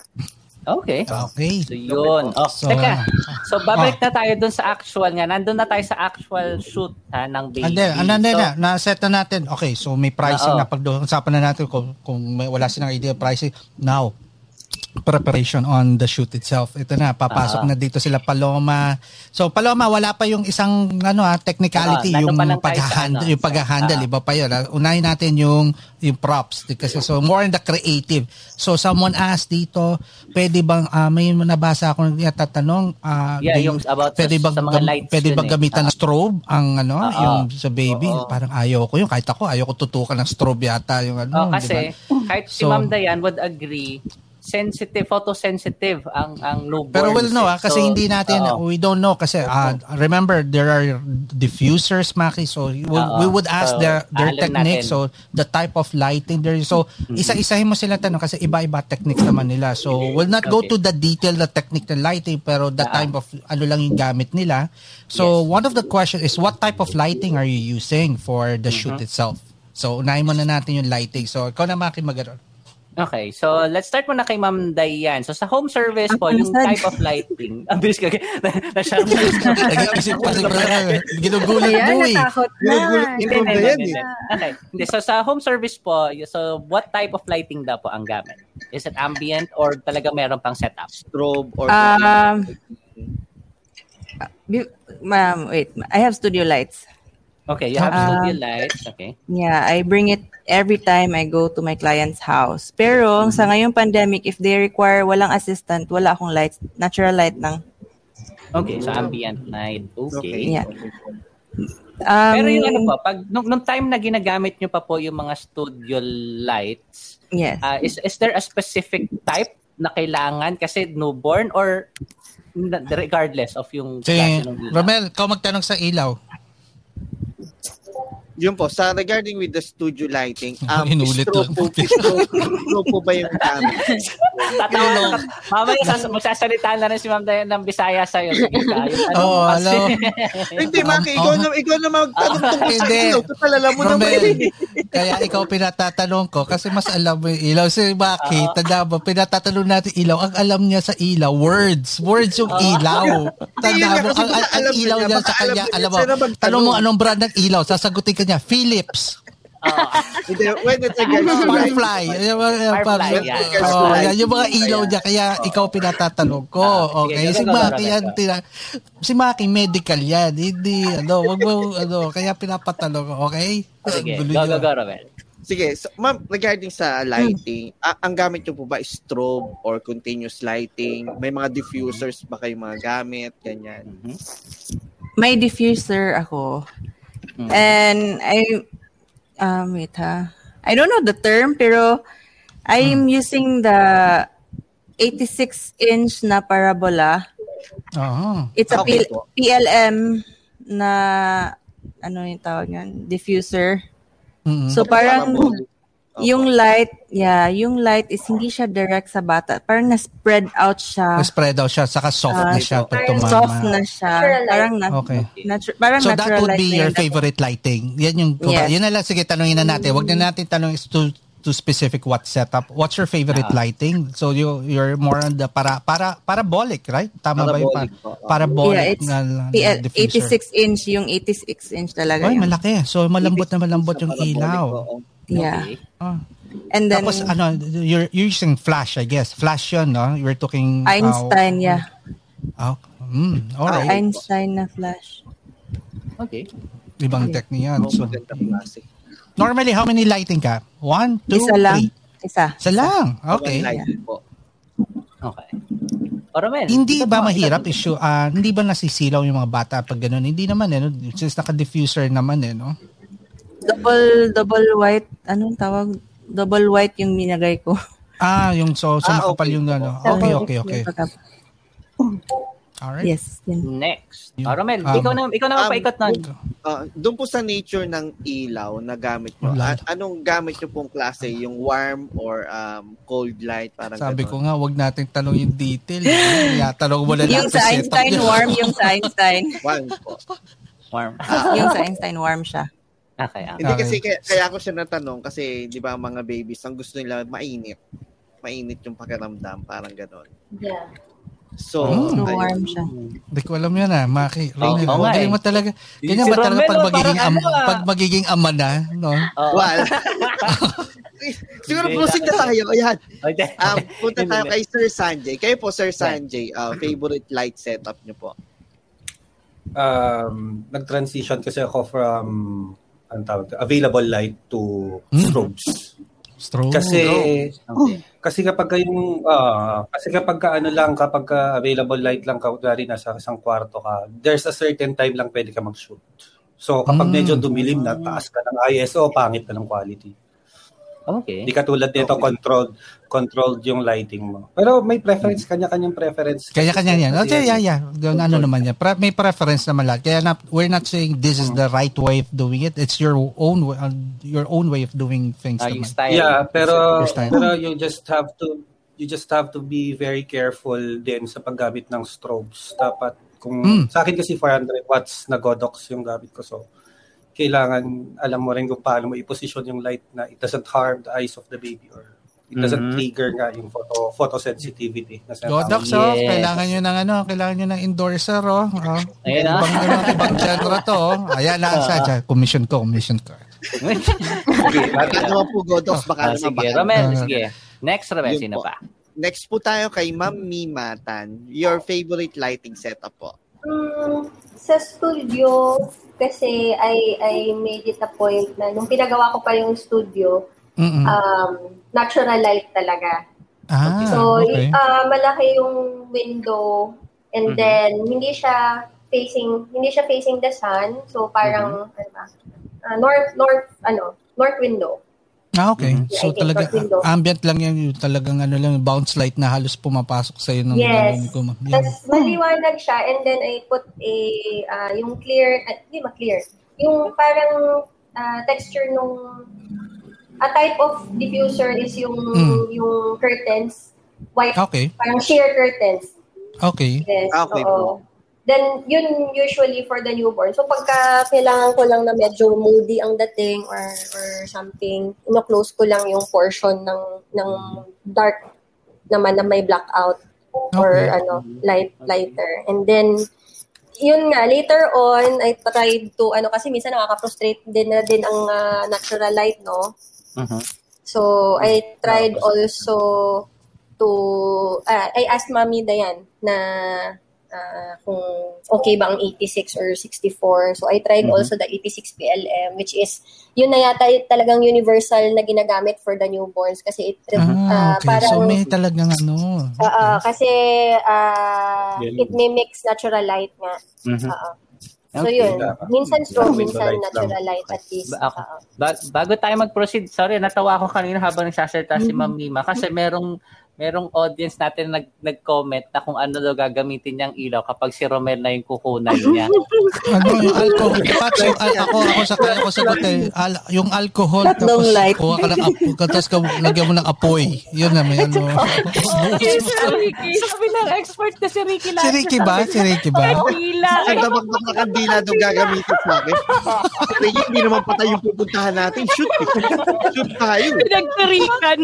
Okay. Okay. So, yun. Oh, so, teka. So, babalik na tayo dun sa actual nga. Nandun na tayo sa actual shoot ha, ng baby. And then, and then, so, na, na-set na natin. Okay, so may pricing uh-oh. na. Pag-usapan na natin kung, kung may, wala silang idea pricing. Now, preparation on the shoot itself. Ito na, papasok uh-huh. na dito sila Paloma. So Paloma, wala pa yung isang ano ah, technicality, uh-huh. yung pag-handle, ano, yung pag-handle, uh-huh. iba pa yun. Ah. Unahin natin yung yung props kasi so more in the creative. So someone asked dito, pwede bang uh, may nabasa ako tatanong uh, yeah, yung about pwede bang sa mga lights pwede bang eh. gamitan uh-huh. ng strobe ang ano, uh-huh. yung sa baby? Uh-huh. Parang ayaw ko yung kahit ako ayaw ko tutukan ng strobe yata yung ano, oh, kasi diba? kahit si so, Ma'am Dayan would agree sensitive, photosensitive ang ang newborn. Pero well no, ah, kasi so, hindi natin uh-oh. we don't know kasi uh, remember there are diffusers Maki so we, we would ask so, their their technique so the type of lighting there so mm-hmm. isa-isahin mo sila tanong kasi iba-iba techniques naman nila. So we'll not go okay. to the detail the technique the lighting pero the uh-huh. type of ano lang yung gamit nila. So yes. one of the questions is what type of lighting are you using for the mm-hmm. shoot itself? So unahin muna natin yung lighting. So ikaw na Maki mag Okay, so let's start muna kay Ma'am Dayan. So sa home service po, yung type of lighting. (laughs) Ang bilis ka. Na-shout (laughs) Nag-iisip pa si. Ginugulat mo eh. Ba yan eh. Okay. Hindi, so sa home service po, so what type of lighting daw po ang gamit? Is it ambient or talaga meron pang setup? Strobe or... Um, ma'am, wait. I have studio lights. Okay, you have uh, studio lights. Okay. Yeah, I bring it every time I go to my client's house. Pero sa ngayong pandemic, if they require walang assistant, wala akong lights, natural light lang. Okay, so ambient light. Okay. okay. Yeah. Um, Pero yung ano pa, pag nung, nung time na ginagamit nyo pa po yung mga studio lights, yes. Uh, is is there a specific type na kailangan kasi newborn or regardless of yung si, klase ng ilaw? Romel, ikaw magtanong sa ilaw. Yun po, sa regarding with the studio lighting, (laughs) um, Inulit strobe po, (laughs) strobe po ba yung gamit? Tatawa Mamaya sas- magsasalita na rin si Ma'am Dayan ng Bisaya sa'yo. Sige ka. Yung ano, oh, hello. Hindi, Maki, ikaw, na, ikaw na magtanong tungkol sa ilaw. Total, alam mo naman. (laughs) Kaya ikaw pinatatanong ko kasi mas alam mo yung ilaw. Si Maki, uh, tanda mo, pinatatanong natin ilaw. Ang alam niya sa ilaw, words. Words yung ilaw. Tanda mo, ang, ang, ang ilaw niya sa kanya, alam mo, tanong mo anong brand ng ilaw, sasagutin ka niya, Philips. Uh, when it's a girl, Firefly. Yung mga, Firefly, yeah. Oh, yan, yung mga ilaw niya, kaya ikaw pinatatanong ko. Okay, si Maki yan, tina, si Maki medical yan. Hindi, ano, wag mo, ano, kaya pinapatanong ko, okay? Sige, go, go, go, Robert. Sige, so, ma'am, regarding sa lighting, hmm. a- ang gamit niyo po ba strobe or continuous lighting? May mga diffusers ba kayong mga gamit? Ganyan. Mm-hmm. May diffuser ako. Mm. And I, um, wait ha. I don't know the term, pero I'm mm. using the 86 inch na parabola. Oh. It's a okay. P- PLM na ano yung tawag yan? Diffuser. Mm-hmm. So parang Okay. Yung light, yeah, yung light is hindi siya direct sa bata. Parang na-spread out siya. Na-spread out siya, saka soft uh, na siya pag tumama. Soft na siya. Parang na, okay. natu- parang so that would be your favorite lighting. Yan yung, yes. yun na lang, sige, tanungin na natin. Huwag na natin tanongin to, to specific what setup. What's your favorite uh, lighting? So you you're more on the para para parabolic, right? Tama parabolic ba yung parabolic yeah, na, PL, 86 inch yung 86 inch talaga. Ay, malaki. So malambot na malambot yung ilaw. Yeah. Okay. Oh. And then Tapos ano, you're, you're using flash, I guess. Flash 'yon, no? You're talking Einstein, uh, yeah. Oh, mm, all right. Einstein na flash. Okay. Ibang okay. technique yan. So, normally, how many lighting ka? One, two, Isa lang. three? Isa. Isa lang. Okay. Okay. Oramel, hindi ba mahirap issue? Uh, hindi ba nasisilaw yung mga bata pag ganun? Hindi naman eh. No? Since naka-diffuser naman eh. No? Double double white, anong tawag? Double white yung minagay ko. Ah, yung so, so ah, nakapal okay. yung ano. Okay, okay, okay. Alright. Yes. Yun. Next. Uh, Romel, um, ikaw na ikaw na um, paikot nun. Uh, doon po sa nature ng ilaw na gamit mo, an- anong gamit nyo pong klase? Yung warm or um, cold light? Parang Sabi ganun? ko nga, wag nating tanong yung detail. Kaya tanong mo na Yung sa Einstein, warm yung sa Einstein. warm po. Warm. yung sa Einstein, warm siya. Okay, okay. Hindi kasi kaya, kaya ako siya natanong kasi 'di ba mga babies ang gusto nila mainit. Mainit yung pakiramdam, parang gano'n. Yeah. So, mm. warm siya. Hindi ko alam yan ah, Maki. Ronel, oh, okay. mo talaga. Ganyan si ba talaga pag magiging, am, pag magiging ama na, no? Oh. Well, (laughs) Siguro proceed na tayo. Ayan. Um, punta tayo kay Sir Sanjay. Kayo po, Sir Sanjay, uh, favorite light setup niyo po? Um, nag-transition kasi ako from ang tawag, available light to hmm. strobes. Strobe. Kasi okay. kasi kapag yung uh, kasi kapag ka, ano lang kapag ka available light lang ka dari nasa isang kwarto ka, there's a certain time lang pwede ka mag-shoot. So kapag mm. medyo dumilim na, taas ka ng ISO, pangit na ng quality. Okay. Hindi katulad nito, okay. controlled, controlled yung lighting mo. Pero may preference, kanya-kanyang preference. Kanya-kanya yan. Okay, yeah, yeah. Doon, ano naman yan. Pre- may preference naman lahat. Kaya na, we're not saying this is the right way of doing it. It's your own uh, your own way of doing things. Uh, naman. style. Yeah, pero, pero you just have to you just have to be very careful din sa paggamit ng strobes. Dapat kung mm. sa akin kasi 400 watts na Godox yung gamit ko so kailangan alam mo rin kung paano mo i-position yung light na it doesn't harm the eyes of the baby or it doesn't mm-hmm. trigger nga yung photo photosensitivity. Godox, oh, yes. kailangan nyo ng ano, kailangan nyo ng endorser, oh. oh. Ayan na. Ibang, ibang, ibang genre to, oh. Ayan na, uh, sa, commission ko, commission ko. okay, baka naman po Godox, baka uh, naman. Sige. Romel, uh, sige. Next, Romel, sino pa? Next po tayo kay Ma'am Mimatan. Your favorite lighting setup po? Mm, sa studio, kasi I, I made it a point na nung pinagawa ko pa yung studio, Mm-mm. um, natural light talaga. Ah, so, okay. uh, malaki yung window and Mhm. then hindi siya facing hindi siya facing the sun. So parang Mm-hmm. ano ba? Uh, north north ano, north window. Ah, okay. I So talaga ambient lang yan, yung talagang ano lang, bounce light na halos pumapasok sa iyo ng Yes. kung- yan. Tapos maliwanag siya and then I put a uh, yung clear uh, hindi ba clear. Yung parang uh, texture nung a type of diffuser is yung Mm. yung curtains white Okay. parang sheer curtains. Okay. Yes. Okay oo. Then, yun usually for the newborn. So, pagka kailangan ko lang na medyo moody ang dating or or something, ino-close ko lang yung portion ng ng dark naman na may blackout or Okay. ano, light lighter. And then, yun nga, later on, I tried to, ano, kasi minsan nakaka-frustrate din na din ang ah, natural light, no? Mhm. So, I tried also to, ah, I asked Mami Dayan na ah, kung okay ba ang 86 or 64. So, I tried Mhm. also the 86 PLM, which is, yun na yata talagang universal na ginagamit for the newborns kasi it, Ah, ah, okay. parang, so may talagang ano. Oo, kasi ah, Yellow. it mimics natural light nga. Mhm. Oo. So Okay. yun, minsan strobe, minsan light lang. natural light at least. Ba- ako, ba- bago tayo mag-proceed, sorry, natawa ako kanina habang nagsasalita si Mm-hmm. Ma'am Mima kasi merong merong audience natin nag nag-comment na kung ano daw gagamitin niyang ilaw kapag si Romel na yung kukunan niya. (laughs) ano yung alcohol? Pat, so, al- ako, ako sa kaya ko sagot eh, al, yung alcohol, Tatlong tapos light. kuha ka ng apoy, tapos ka, lagyan mo ng apoy. Yun na, may ano. Sabi (laughs) ng expert na si Ricky si Ricky ba? Si Ricky ba? Ang dabagdag na kandila daw gagamitin sa akin. Hindi naman patay yung pupuntahan natin. Shoot eh. Shoot tayo. Pinagtarikan.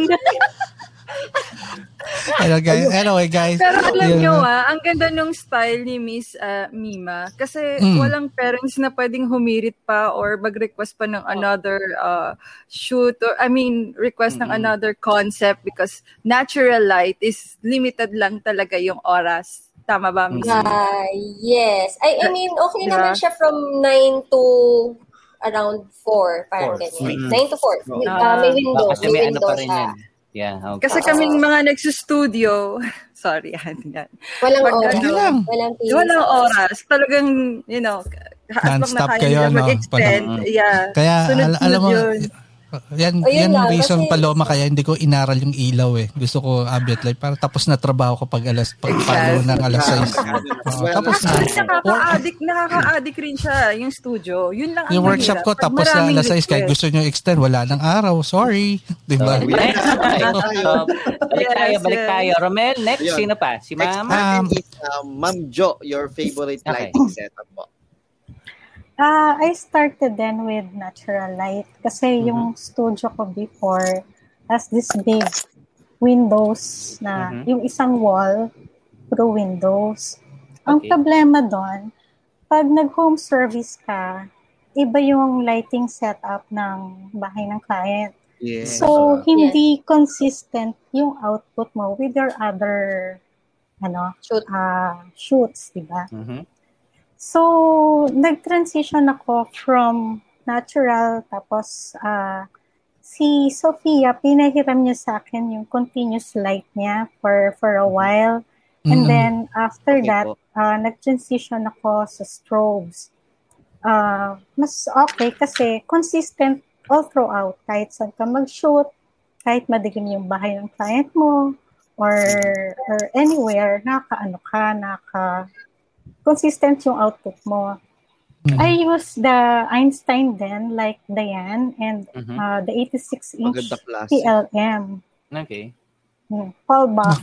Anyway, guys, anyway, guys. Pero alam nyo ah, ang ganda nung style ni Miss ah, Mima. Kasi Mm. walang parents na pwedeng humirit pa or mag-request pa ng another uh, shoot or I mean, request ng Mm-mm. another concept because natural light is limited lang talaga yung oras. Tama ba, Miss? Ah, yes. I, I mean, okay Diba? naman siya from 9 to around 4, Four. parang ganyan. Mm. 9 to 4. Oh. Ah, may window. Kasi may may ano window pa rin siya. yan. Yeah, okay. Kasi kaming mga nagsustudio, (laughs) sorry, (laughs) yan, yan. Walang Pag- oras. Lang. Walang Walang sa oras. Talagang, you know, Non-stop na kayo, no? Parang- Yeah. Kaya, al- Sunod-sunod alam mo, yun. Yan, Ayun yan lang, reason kasi- paloma kaya hindi ko inaral yung ilaw eh. Gusto ko ambient light para tapos na trabaho ko pag alas pag follow ng alas 6. Well, tapos na. Nakaka-addict, nakaka-addict rin siya, yung studio. Yun lang ang Yung workshop ko Pag tapos maraming alas 6 kahit gusto nyo extend wala nang araw. Sorry. 'Di ba? So, next, so, balik tayo, balik tayo. Romel, next, Ayun. sino pa? Si Ma'am? Um, is Ma'am Jo, your favorite Okay. lighting setup po. Ah, I started then with natural light kasi yung studio ko before has this big windows na Mhm. yung isang wall through windows. Ang Okay. problema doon, pag nag-home service ka, iba yung lighting setup ng bahay ng client. Yes. So, hindi consistent yung output mo with your other ano, Shoot. ah shoots, di ba? Mhm. So, nag-transition ako from natural tapos ah, si Sofia, pinahiram niya sa akin yung continuous light niya for for a while. And Mm. then, after Okay that, po. ah, nag-transition ako sa strobes. Ah, mas okay kasi consistent all throughout. Kahit saan ka mag-shoot, kahit madilim yung bahay ng client mo, or, or anywhere, naka-ano ka, naka consistent yung output mo. Mm. I use the Einstein then, like Diane, and Mhm. uh, the 86-inch Maganda klase. PLM. Okay. Hmm, fallback.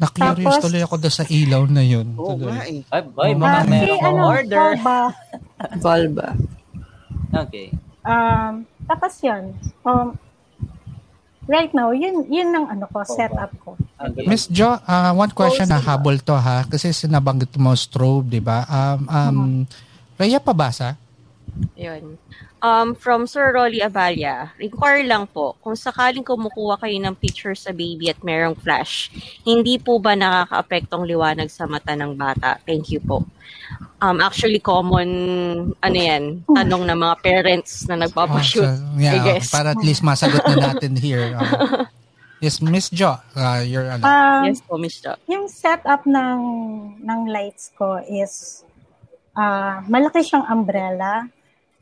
Na-curious Tapos- tuloy ako doon sa ilaw na yun. Oo Tuloy. nga eh. Ay, boy, Ah, mga Ah, si, merong ano, order. fallback. Balba. Okay. Um, tapos yun. Um, right now, yun, yun ang ano ko, setup ko. okay. Miss Jo, ah, one question na habol to ha kasi sinabanggit mo strobe, 'di ba? Um um Rhea Pabasa, Yun. Um, from Sir Rolly Avalia, inquire lang po, kung sakaling kumukuha kayo ng picture sa baby at merong flash, hindi po ba nakaka-apektong liwanag sa mata ng bata? Thank you po. Um, actually, common, ano yan, tanong ng mga parents na nagpapashoot, oh, so, yeah, I guess. Para at least masagot na natin here. (laughs) Um, yes, Miss Jo, uh, your ano? Um, yes po, Miss Jo. Yung setup ng, ng lights ko is, uh, malaki siyang umbrella,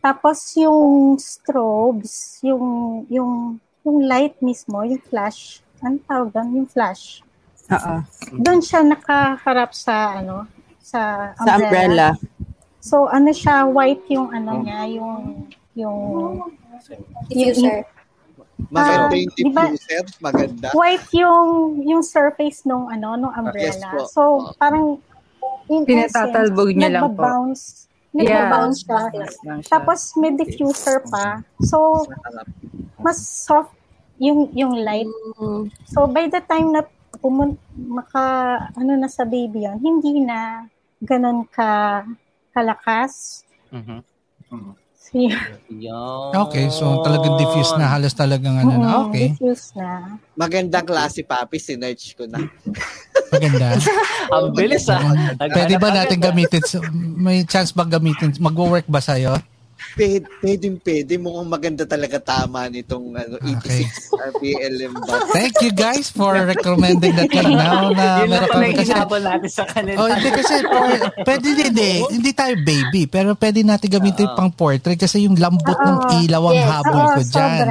tapos yung strobes, yung yung yung light mismo, yung flash, ano tawag doon? Yung flash. Oo. Doon siya nakaharap sa ano, sa umbrella. Sa umbrella. So ano siya, white yung ano niya, yung yung diffuser. Maganda yung diffuser, diba, maganda. White yung yung surface nung ano, nung umbrella. Yes, so parang in Pinatatalbog niya lang po. Bounce Nagbabounce yeah. siya. Tapos may diffuser pa. So, mas soft yung yung light. Mm-hmm. So, by the time na pumun maka ano na sa baby yan, hindi na ganun ka kalakas. Mm-hmm. Mm-hmm. Okay, so talagang diffuse na. Halos talagang ano na. Okay. Diffuse na. Magandang klase, papi. Sinerch ko na. (laughs) Maganda. (laughs) Ang bilis ah. Pwede ba natin gamitin? May chance ba gamitin? Mag-work ba sa'yo? Pwede, pwede, pwede. Mukhang maganda talaga tama nitong ano, 86 okay. RPLM (laughs) ba. Thank you guys for recommending that one now na Yun meron kami kasi natin sa kanila. Oh, hindi kasi pwede hindi, hindi tayo baby, pero pwede natin gamitin uh, pang portrait kasi yung lambot uh, ng ilaw ang yes, habol uh, ko diyan.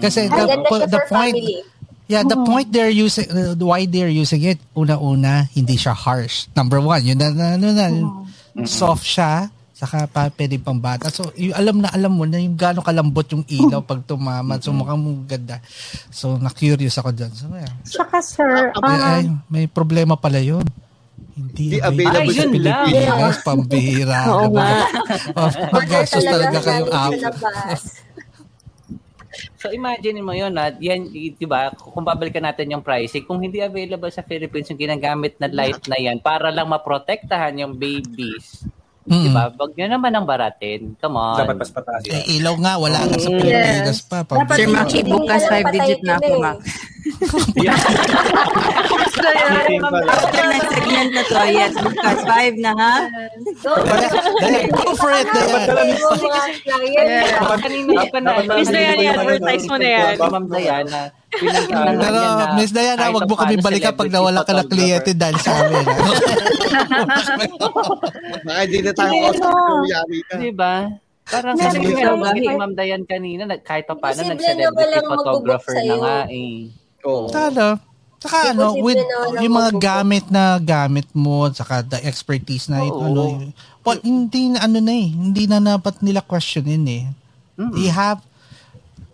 Kasi the, the point family. Yeah, the point they're using, uh, why they're using it, una-una, hindi siya harsh. Number one, yun na, ano na, soft siya, saka pa pwede pang bata. So, yung alam na alam mo na yung gaano kalambot yung ilaw pag tumama. So, mukhang mo ganda. So, na-curious ako dyan. So, yeah. Saka, sir, uh, ay, ay, may problema pala yun. Hindi available ay, sa Pilipinas. Pambihira. Oo nga. oh, Mag-gastos (laughs) talaga kayong app. So imagine mo yun, at yan, di ba, kung babalikan natin yung pricing, kung hindi available sa Philippines yung ginagamit na light na yan para lang maprotektahan yung babies, Mm-hmm. Diba? Wag nyo naman ang baratin. Come on. Dapat pas pataas. Eh, ilaw nga, wala nga sa Pilipinas pa. Dapat Sir Maki, bukas 5 digit na ako, Max. After ng segment na to, yes, bukas 5 na ha? Go for it, Dayan. Kanina pa na. Miss Dayan, advertise mo na yan. Ma'am Diana. Pero, Miss Diana, wag mo kami balikan pag nawala ka na kliyente dahil sa amin. Baka (laughs) hindi na tayo yari ka. Diba? Parang kasi sabi ni Ma'am Dayan kanina, kahit pa paano, nag-celebrity photographer na nga eh. Oo. Sana. Saka ano, with yung mga gamit na gamit mo, saka the expertise na ito, ano, well, hindi na ano na eh, hindi na dapat nila questionin eh. Mm-hmm. You have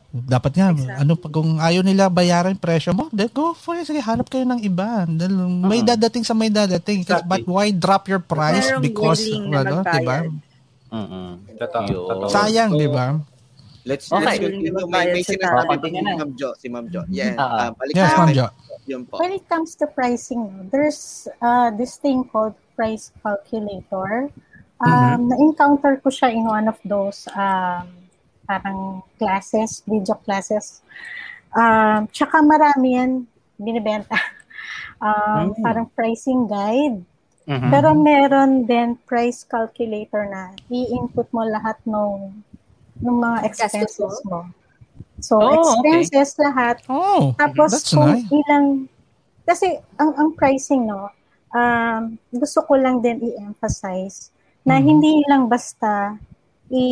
dapat nga, exactly. ano pag kung ayaw nila bayaran presyo mo, then go for it. Sige, hanap kayo ng iba. Dahil uh-huh. may dadating sa may dadating. Exactly. But why drop your price Merong because, ano, di ba? Uh-uh. Sayang, di ba? Let's, okay. let's continue. May, may sinasabi pa si Ma'am Jo. Si Ma'am Jo. Yeah. Uh, uh, yes, Ma'am Jo. When it comes to pricing, there's uh, this thing called price calculator. Um, mm-hmm. Na-encounter ko siya in one of those um, parang classes, video classes. Um, tsaka marami yan binibenta. (laughs) um, mm-hmm. Parang pricing guide. Mm-hmm. Pero meron din price calculator na i-input mo lahat ng ng mga expenses mo. So, oh, expenses okay. lahat. Oh, Tapos that's kung nice. ilang kasi ang ang pricing no, um, gusto ko lang din i-emphasize na mm-hmm. hindi lang basta i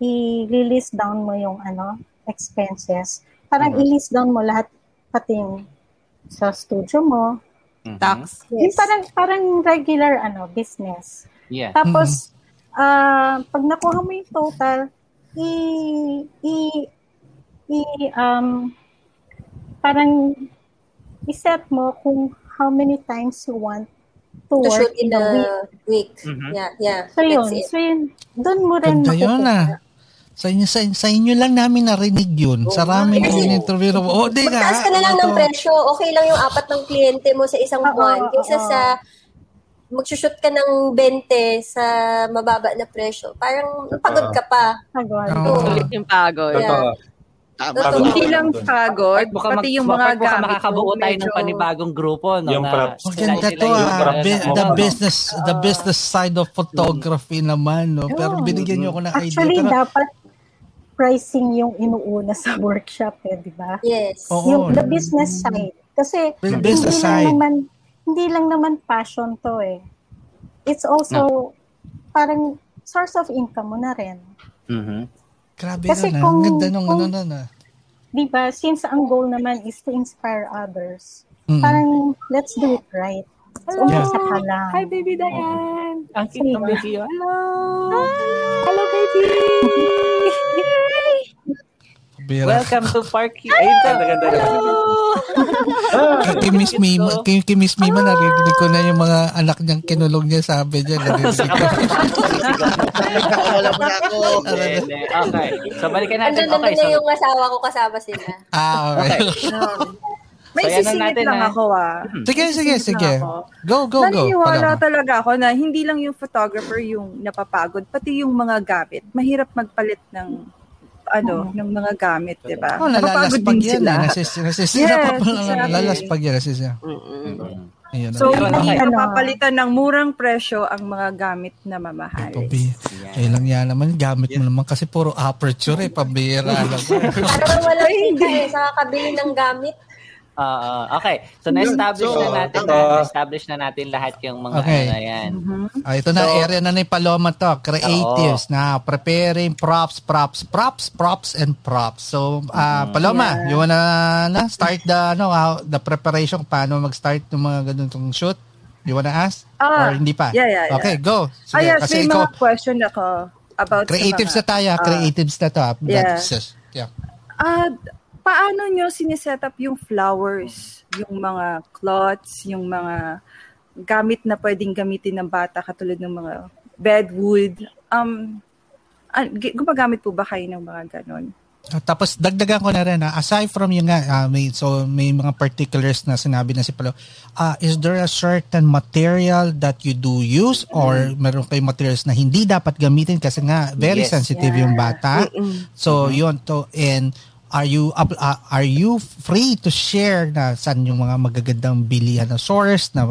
i-list down mo yung ano, expenses. Parang mm-hmm. i-list down mo lahat pati yung sa studio mo. Mm-hmm. Tax. Yes. Yung parang parang regular ano, business. Yeah. Tapos mm-hmm. uh, pag nakuha mo yung total, i i i um parang i-set mo kung how many times you want to, to work in, in a week. week. Mm-hmm. Yeah, yeah. So yun, so yun, doon mo rin Ganda yun ah. Sa inyo, sa, sa inyo lang namin narinig yun. Oh, sa raming yung interview. Oh, di nga. Magtaas ka na lang ng presyo. Okay lang yung apat ng kliyente mo sa isang buwan. Uh, Kaysa sa magsushoot ka ng 20 sa mababa na presyo, parang pagod ka pa. Pagod. Oh. Ulit yung pagod. Yeah. Tama. Totoo. Hindi lang pagod, Baka pati mag- yung mga baka gamit makakabuo tayo ng panibagong grupo. No, Yung na props. sila- Maganda sila to yung- ah. The Oo. business the business side of photography naman no. Pero binigyan niyo ako ng idea. Actually, Pero, dapat pricing yung inuuna sa (laughs) workshop eh, di ba? Yes. Oo. yung the business side. Kasi The hindi business lang side. naman hindi lang naman passion to eh. It's also parang source of income mo na rin. Mhm. grabe Kasi ah. kung- ganda nung kung- ano nun ah. Di ba? Since ang goal naman is to inspire others, Mm. parang let's do it right. Ka lang. Hi, baby Diane! Ang cute ng video. Hello! Hello, baby! (laughs) Bira. Welcome to Park Hill. Ayun ka. Ganda, ganda, Kay kay Miss Mima, kay, kay Miss Mima naririnig ko na yung mga anak niyang kinulong niya sabi niya. Naririnig ko. Wala mo na ako. Hindi, Okay. So, balikan natin. Andun, Okay. na So, yung asawa ko kasama sila. ah, okay. (laughs) May So, sisingit natin, lang ah. ako ah. Sige, sige, sige. ako. Go, go, go. Naniniwala talaga ako na hindi lang yung photographer yung napapagod, pati yung mga gamit. Mahirap magpalit ng ano, ng mga gamit, 'di ba? Oh, Napapagod din yan. sila. Eh. Nasis, nasisira Yes, pa pa. exactly. Nalalaspag yan. Nasisira. Ayun. So, ano. hindi Ano? napapalitan ng murang presyo ang mga gamit na mamahal. Pabi. Ayun lang yan naman. Gamit mo naman kasi puro aperture eh. Pambira lang. (laughs) Parang walang kita eh, sa kakabili ng gamit. Oo. okay. So, na-establish So, na natin na, na-establish na natin lahat yung mga Okay. ano na yan. Ah, ito na, So- area na ni Paloma to. Creatives na preparing props, props, props, props, and props. So, ah, Paloma, you wanna na, start the, ano, how, the preparation, paano mag-start ng mga ganitong shoot? You wanna ask? Ah, Or hindi pa? yeah, yeah, yeah. Okay, go. Ah, Sige, yes, kasi may ikaw, mga question ako about creatives sa na mga, tayo. ah, ah, creatives na to. ah. yeah. That's- yeah. Ah, paano nyo siniset up yung flowers, yung mga cloths, yung mga gamit na pwedeng gamitin ng bata katulad ng mga bedwood? Um, gumagamit po ba kayo ng mga ganon? Ah, Tapos dagdagan ko na rin, ah, aside from yung nga, ah, may, so may mga particulars na sinabi na si Palo, ah, is there a certain material that you do use or meron kayong materials na hindi dapat gamitin kasi nga very Yes. sensitive yung bata. So yun to and are you up- ah, are you free to share na saan yung mga magagandang bilihan na source na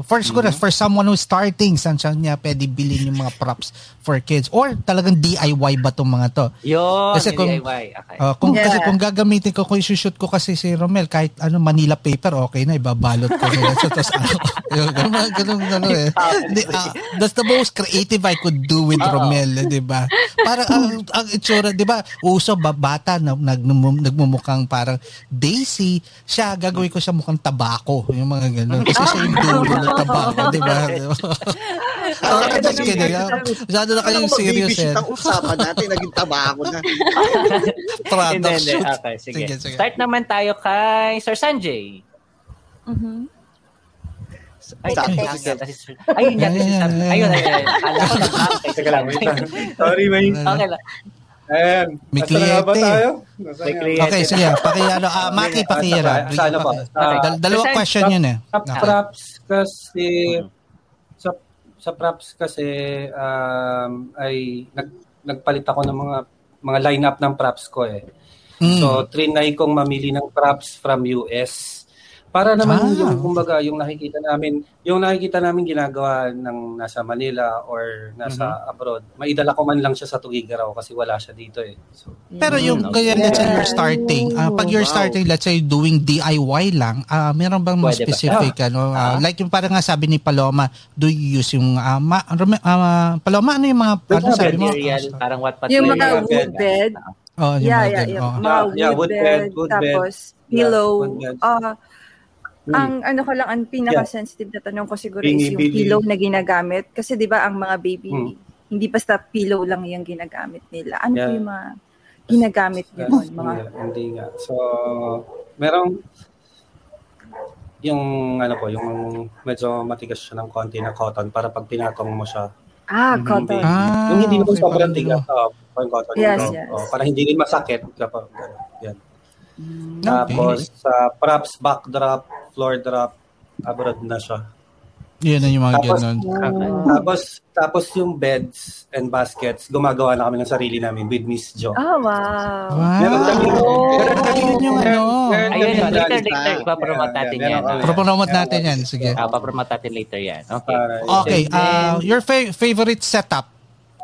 first siguro for someone who's starting saan siya niya pwede bilhin yung mga props for kids? Or talagang DIY ba tong mga to? Yun, Kasi kung- DIY. Okay. Uh, kung Yeah. kasi kung gagamitin ko kung i-shoot ko kasi si Romel kahit ano Manila paper okay na ibabalot ko nila. (laughs) So tapos ano yung ganun ganun ano eh. Di, ah, that's the most creative I could do with Romel eh, di ba? Para ang, ang itsura di ba uso ba bata na nag, nagmumukhang parang Daisy siya gagawin ko siya mukhang tabako yung mga ganun kasi siya yung dulo ng (laughs) tabako di ba Oh, just kidding. Masyado na kayong serious eh. ang usapan natin, naging tabako na. (laughs) Product Hindi, shoot. Okay, sige. Sige, sige. Start naman tayo kay Sir Sanjay. Ay, Stop. ay, ay, ay, Sir- ayun yan, ayun, ayun, ayun. (laughs) Lang. Sorry, may... Okay lang. Ayan. May Nasaan na nga ba kliyente. tayo? Nasaan May kliyente. Okay, sige. Pakiano. Ah, Maki, pakihira. Sa ano po? Okay. Dal- dalawang Sir, question yun eh. Sa Okay. props kasi sa sa props kasi um, ay nag, nagpalit ako ng mga mga lineup ng props ko eh. Mm. So trinay kong mamili ng props from US para naman Ah. yung kumbaga yung nakikita namin yung nakikita namin ginagawa ng nasa Manila or nasa abroad maidala ko man lang siya sa Tugigaraw kasi wala siya dito eh. So Pero yung kaya let's say you're starting, ah, pag you're starting, let's say doing DIY lang, ah meron bang mga Pwede ba? specific ano? ah, like yung parang nga sabi ni Paloma, do you use yung ah, ma, ah, Paloma ano yung mga ano sabi mo? Material, parang what Yung material. mga Yeah, wood bed, Oh, yung yeah, mga yeah, ganun, yeah. oh. Mga Yeah, wood bed, bed, wood bed. tapos Yeah, pillow. wood Ah, Hmm. ang ano ko lang, ang pinaka-sensitive na tanong ko siguro Bingi, is yung pillow na ginagamit. Kasi di ba ang mga baby, Hmm. hindi basta pillow lang yung ginagamit nila. Ano Yeah. yung mga ginagamit nyo doon? Mga, Hindi, hindi nga. So, merong yung ano po, yung medyo matigas siya ng konti na cotton para pag tinatong mo siya. ah, Hindi. cotton. Ah, yung hindi naman okay, sobrang parang tigas. Oh, parang cotton. Yes, yes. Oh, para hindi rin masakit. Kapag, yan. Hmm. Okay. Tapos, sa props, backdrop, floor drop, abroad na siya. Yun na yung mga tapos, ganun. Tapos, tapos yung beds and baskets, gumagawa na kami ng sarili namin with Miss Jo. Oh, wow. Wow. Meron kami, meron kami Yun yung ano. Ayun, kami later, later, ipapromote natin yan. Propromote natin yan. Sige. Ah, papromote natin later yan. Okay. Okay, uh, your fa- favorite setup.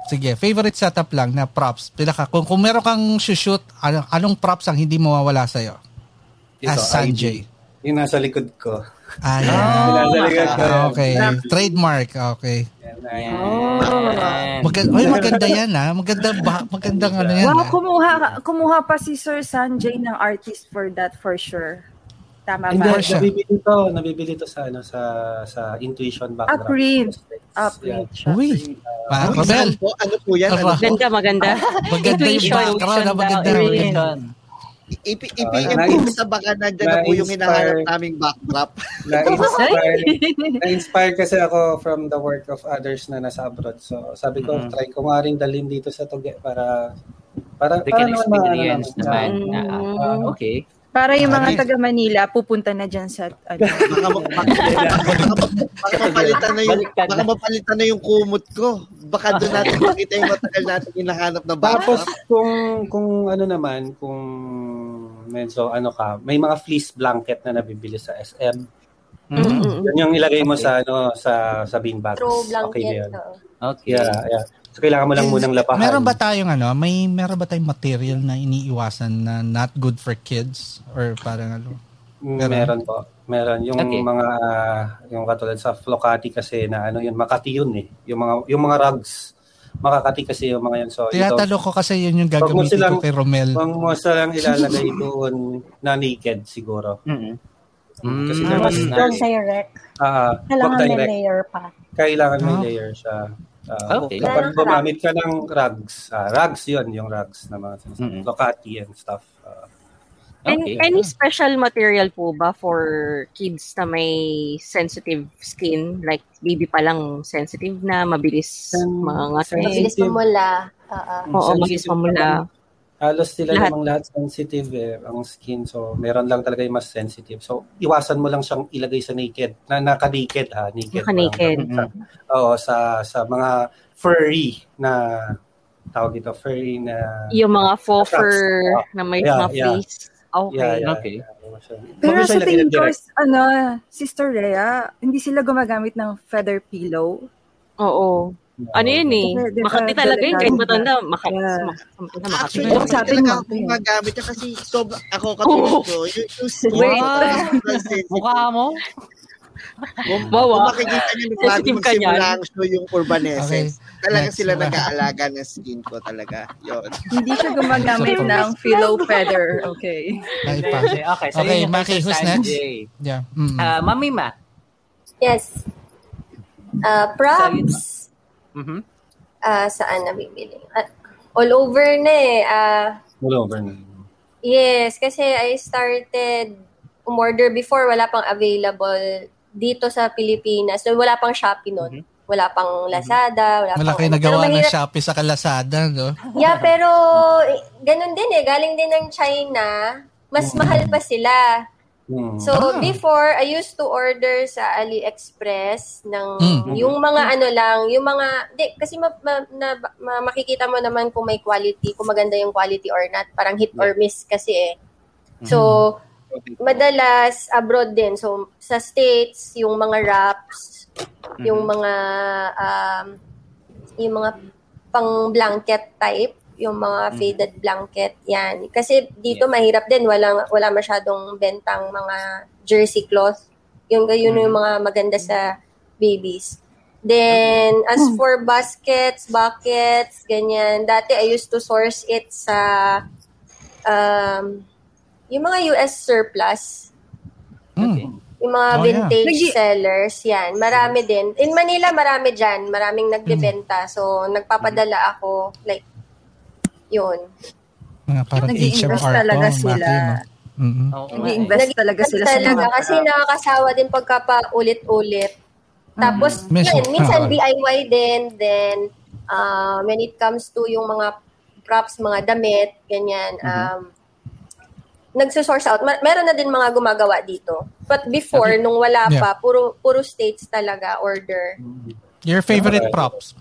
Sige, favorite setup lang na props. Pinaka, kung, kung meron kang shoot, anong, anong props ang hindi mawawala sa'yo? As Sanjay. ID. Yung nasa likod ko. Ah, Yung yan. nasa likod ko. Ah, okay. Trademark. Okay. Yan. Maganda, oy, maganda yan ha. Maganda ba? Magandang ano yan. Wow, ah. kumuha, kumuha pa si Sir Sanjay ng artist for that for sure. Tama Hindi, ba? siya. nabibili to, nabibili to sa ano sa sa intuition Ah, background. print. Ah, Yeah. print siya. Uy. Ah, Ano, Robel. po? Ano po yan? Ano? Maganda, maganda. Maganda yung background. ah, Maganda. Intuition. Ah, IPM na- po sa baka nandyan na po yung hinahanap naming backdrop. Na-inspire, (laughs) na-inspire kasi ako from the work of others na nasa abroad. So, sabi ko, Mhm. try ko nga rin dalhin dito sa Tuge para para They para can naman experience naman. naman. na, Mm. ah, okay. Para yung mga taga Manila, pupunta na dyan sa, ano, (laughs) Baka, mapalitan na yung baka mapalitan na yung kumot ko. Baka doon natin (laughs) makita yung matagal natin hinahanap na Tapos backdrop. kung kung ano naman, kung medyo ano ka, may mga fleece blanket na nabibili sa SM. Mhm. Yun yung ilagay mo sa ano sa sa beanbags. Throw Okay na blanket. yun. Okay. Yeah, yeah. So kailangan mo lang munang lapahan. Meron ba tayong ano, may meron ba tayong material na iniiwasan na not good for kids or parang ano? Mm, Meron? Meron po. Meron yung Okay. mga yung katulad sa Flocati kasi na ano yun Makati yun eh. Yung mga yung mga rugs. Makakati kasi yung mga yun. So ito, Tinatanong ko kasi yun yung gagamitin silang- ko kay Romel. Huwag mo silang ilalagay (laughs) doon na naked siguro. Mhm. Kasi Mm. there was Nice. Huwag direct. ah Kailangan may direct. layer pa. Kailangan may Ah. layer siya. Ah, Okay. Kapag gumamit ka ng rugs, ah, rugs yun, yung rugs na mga Mm-mm. Flocati and stuff. And Okay. any special material po ba for kids na may sensitive skin? Like, baby pa lang sensitive na, mabilis Sen- mga Mabilis Sensitive. mamula. Oo. Oo, mabilis sensitive mamula. Halos sila Lahat. namang lahat sensitive eh, ang skin. So, meron lang talaga yung mas sensitive. So, iwasan mo lang siyang ilagay sa naked. Na naka-naked ha, naked. Naka-naked. Sa, oo, sa, sa mga furry na tawag ito, furry na Yung mga faux fur na may Yeah, mga yeah. face. Okay. Yeah, yeah. Okay. Huwag Pero sa tingin ng ko, ano, Sister Rhea, hindi sila gumagamit ng feather pillow. Oo. Ano yun eh? Makati talaga yun. Kahit matanda, maka, Yeah. mak- makati. Actually, hindi sa atin, ako gumagamit yan kasi sobra, ako katulad ko, yung, yung skin Wait. ko, sobrang sensitive. Mukha mo? Kung, Wow, kung makikita niyo nung bago magsimula ang show yung Urbanescence, Okay. talaga sila nag-aalaga ng skin ko talaga. Yun. Hindi siya gumagamit ng pillow feather. Okay. Ay, pa. Okay, okay. So, Okay, Maki, who's next? Yeah. Mm. Ah, Mami Ma. Yes. Uh, props. Mhm. Ah, saan nabibili? Ah, all over na eh. Ah, All over na. yes, kasi I started umorder before, wala pang available dito sa Pilipinas. So, wala pang Shopee nun. Wala pang Lazada, wala Malaki pang... nagawa Pero ng mahirap- Shopee sa Kalasada, no? Yeah, pero eh, ganun din eh. Galing din ng China. Mas mahal pa sila. Hmm. So, Ah. before, I used to order sa AliExpress ng Mm. yung mga ano lang, yung mga, di, kasi ma, ma, na, ma- makikita mo naman kung may quality, kung maganda yung quality or not. Parang hit or miss kasi eh. So, madalas abroad din. So, sa States, yung mga wraps, yung mga, um, yung mga pang blanket type, yung mga faded blanket, yan. Kasi dito mahirap din, walang, wala masyadong bentang mga jersey cloth. Yung, yun yung mga maganda sa babies. Then, as for baskets, buckets, ganyan, dati I used to source it sa um, yung mga US surplus, Mm. yung mga Oh, yeah. vintage Nagi- sellers, yan. Marami din. In Manila, marami dyan. Maraming nagbebenta. So, nagpapadala ako. Like, yun. Mga parang Nag-i-invest HMR talaga to, sila. Maki, no? Mm-mm. Oo nga eh. Nag-invest talaga sila sa Talaga, mga kasi nakakasawa din pagka pa ulit-ulit. Tapos, Mes- yun, minsan ah. DIY din. Then, uh, when it comes to yung mga props, mga damit, ganyan, um, nagsosource out. Mer- meron na din mga gumagawa dito. But before, okay. nung wala yeah. pa, puro puro states talaga order. Your favorite props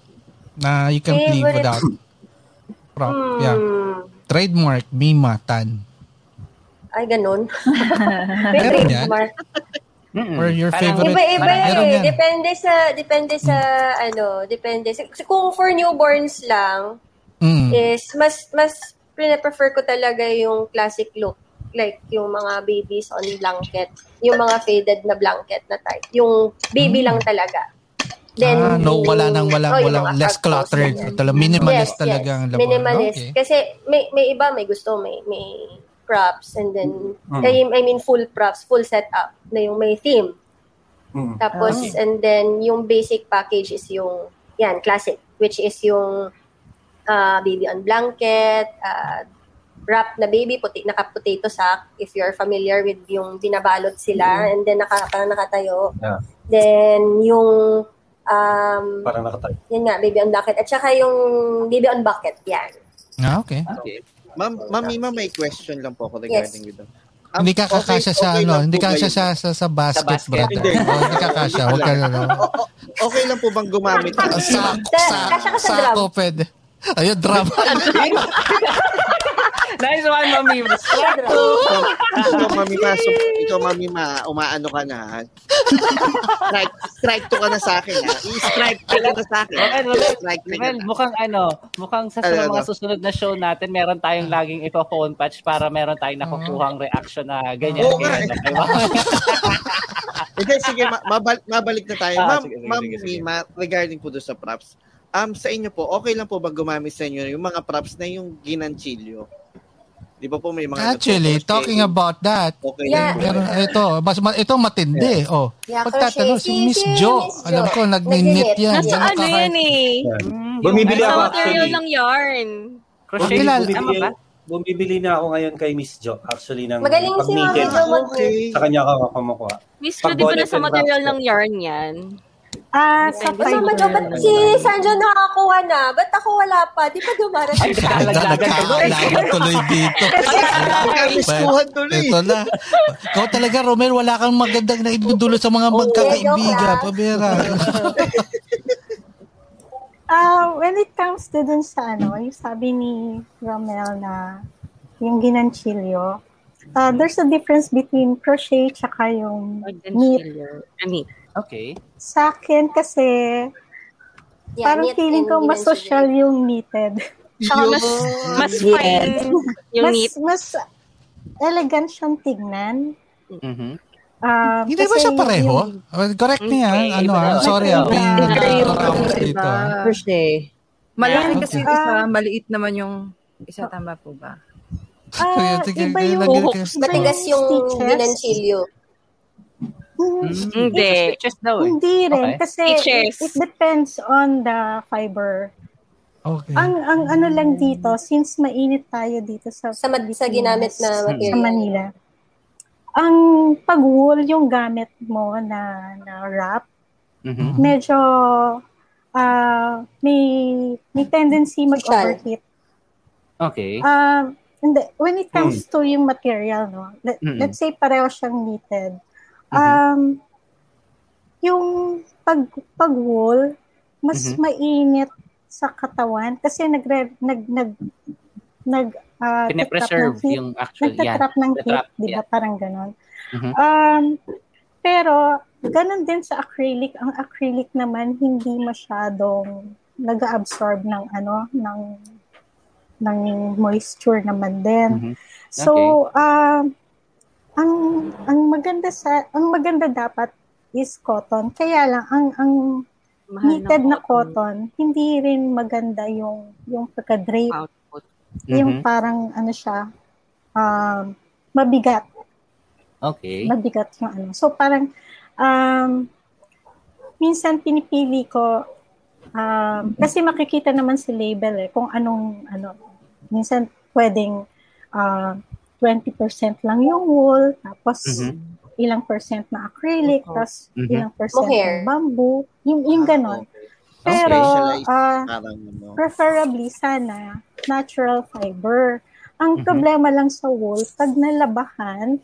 na you can favorite... live without? Prop, hmm. yeah. Trademark, Mima, Tan. Ay, ganun. (laughs) Meron trademark. Or your favorite? Iba-iba eh. Depende sa, depende sa, mm. ano, depende. Sa, kung for newborns lang, mm. is, mas, mas, prefer ko talaga yung classic look like yung mga babies on blanket, yung mga faded na blanket na type. Yung baby mm. lang talaga. Then, ah, no, wala nang wala, oh, walang less cluttered. Talaga minimalist yes, talaga yes. ang labor. Minimalist. Okay. Kasi may may iba may gusto may may props and then mm. I, I mean full props, full setup na yung may theme. Mm. Tapos okay. and then yung basic package is yung yan, classic, which is yung uh, baby on blanket, uh, wrap na baby, puti, naka-potato sack, if you're familiar with yung binabalot sila, mm-hmm. and then naka, parang nakatayo. Yeah. Then, yung um, parang nakatayo. Yan nga, baby on bucket. At saka yung baby on bucket, yan. Ah, okay. okay. Ma'am, Ma'am Mima, may question lang po ako regarding yes. with them. Um, hindi ka kakasya okay, sa okay ano, hindi ka kakasya sa, sa, sa basket, sa basket. brother. Hindi. oh, hindi ka kakasya, wag ka na. (laughs) Okay lang po bang gumamit ng sa, sa, sa, sa, sa, pwede. Ayun, drama. (laughs) (laughs) nice one, Mami. ikaw, Mami Ma, so, ikaw, Mami Ma, umaano ka na. strike, strike to ka na sa akin, ha? I-strike to ka na sa akin. Well, strike to well, mukhang ano, mukhang sa ano, mga susunod na show natin, meron tayong laging iko-phone patch para meron tayong nakukuhang reaction na ganyan. Oo, ganyan. (laughs) Hindi, sige, mabal- mabalik na tayo. Ah, Ma'am, sige, sige, Ma'am sige, sige. Ma, regarding po doon sa props, um, sa inyo po, okay lang po ba gumamit sa inyo yung mga props na yung ginanchilyo? Di ba po may mga Actually, talking about that. Okay. Yeah. Pero ito, mas ito matindi. Yeah. Oh. Yeah, Pagtatanong si Miss Jo, alam ko nagni-knit yan. Nasa ano yan eh. Mm, bumibili ako actually. ng yarn. Crochet, bumibili, bumibili na ako ngayon kay Miss Jo actually ng Magaling si Mami okay. Sa kanya ako kumukuha. Miss Jo, di ba nasa material ng yarn yan? Ah, sa Kasama nyo, ba't si Sanjo nakakuha na? Ba't ako wala pa? Di pa dumarating? Ay, nagkakalaman tuloy dito. Kamiskuhan tuloy. Ito na. Ikaw talaga, Romel, wala kang magandang na ibudulo sa mga magkakaibigan. Pabira. Uh, (laughs) when it comes to dun sa ano, yung sabi ni Romel na yung ginanchilyo, uh, there's a difference between crochet tsaka yung knit. Knit. Okay. Sa akin kasi, yeah, parang feeling ko mas social yung knitted. Saka mas, mas fine yung mas, knit. Mas elegant siyang tignan. Mm-hmm. Um, Hindi ba siya pareho? Yung, Correct niya. Okay. Ano, I'm sorry. Ang dito. Crochet. Malaki kasi isa, maliit naman yung isa. Tama po ba? Ah, (laughs) uh, iba yung matigas yung ginanchilyo. Mm, hindi. Daw eh. Hindi rin. Okay. Kasi it, it depends on the fiber. Okay. Ang ang ano lang dito, since mainit tayo dito sa sa, sa ginamit na material. Sa Manila. Ang pag-wool yung gamit mo na na wrap, mm-hmm. medyo uh, may may tendency mag-overheat. Okay. Um, uh, when it comes mm. to yung material, no, let, mm-hmm. let's say pareho siyang knitted Mm-hmm. Um, yung pag pag-wool, mas mm-hmm. mainit sa katawan kasi nagre nag nag nag uh, preserve yung actual nagtatrap yeah. ng heat, di ba? Yeah. Parang ganon. Mm-hmm. Um, pero ganon din sa acrylic. Ang acrylic naman hindi masyadong nag-absorb ng ano ng ng moisture naman din. Mm-hmm. Okay. So, um, ang ang maganda sa ang maganda dapat is cotton. Kaya lang ang ang Mahal knitted na cotton, hindi rin maganda yung yung pagka-drape. Output. Yung mm-hmm. parang ano siya um mabigat. Okay. Mabigat yung ano. So parang um minsan pinipili ko um kasi makikita naman si label eh kung anong ano minsan pwedeng uh, 20% lang yung wool, tapos mm-hmm. ilang percent na acrylic, oh. tapos mm-hmm. ilang percent Mohair. ng bamboo, yung, yung ah, ganon. Okay. Pero, uh, preferably sana, natural fiber. Ang mm-hmm. problema lang sa wool, pag nalabahan,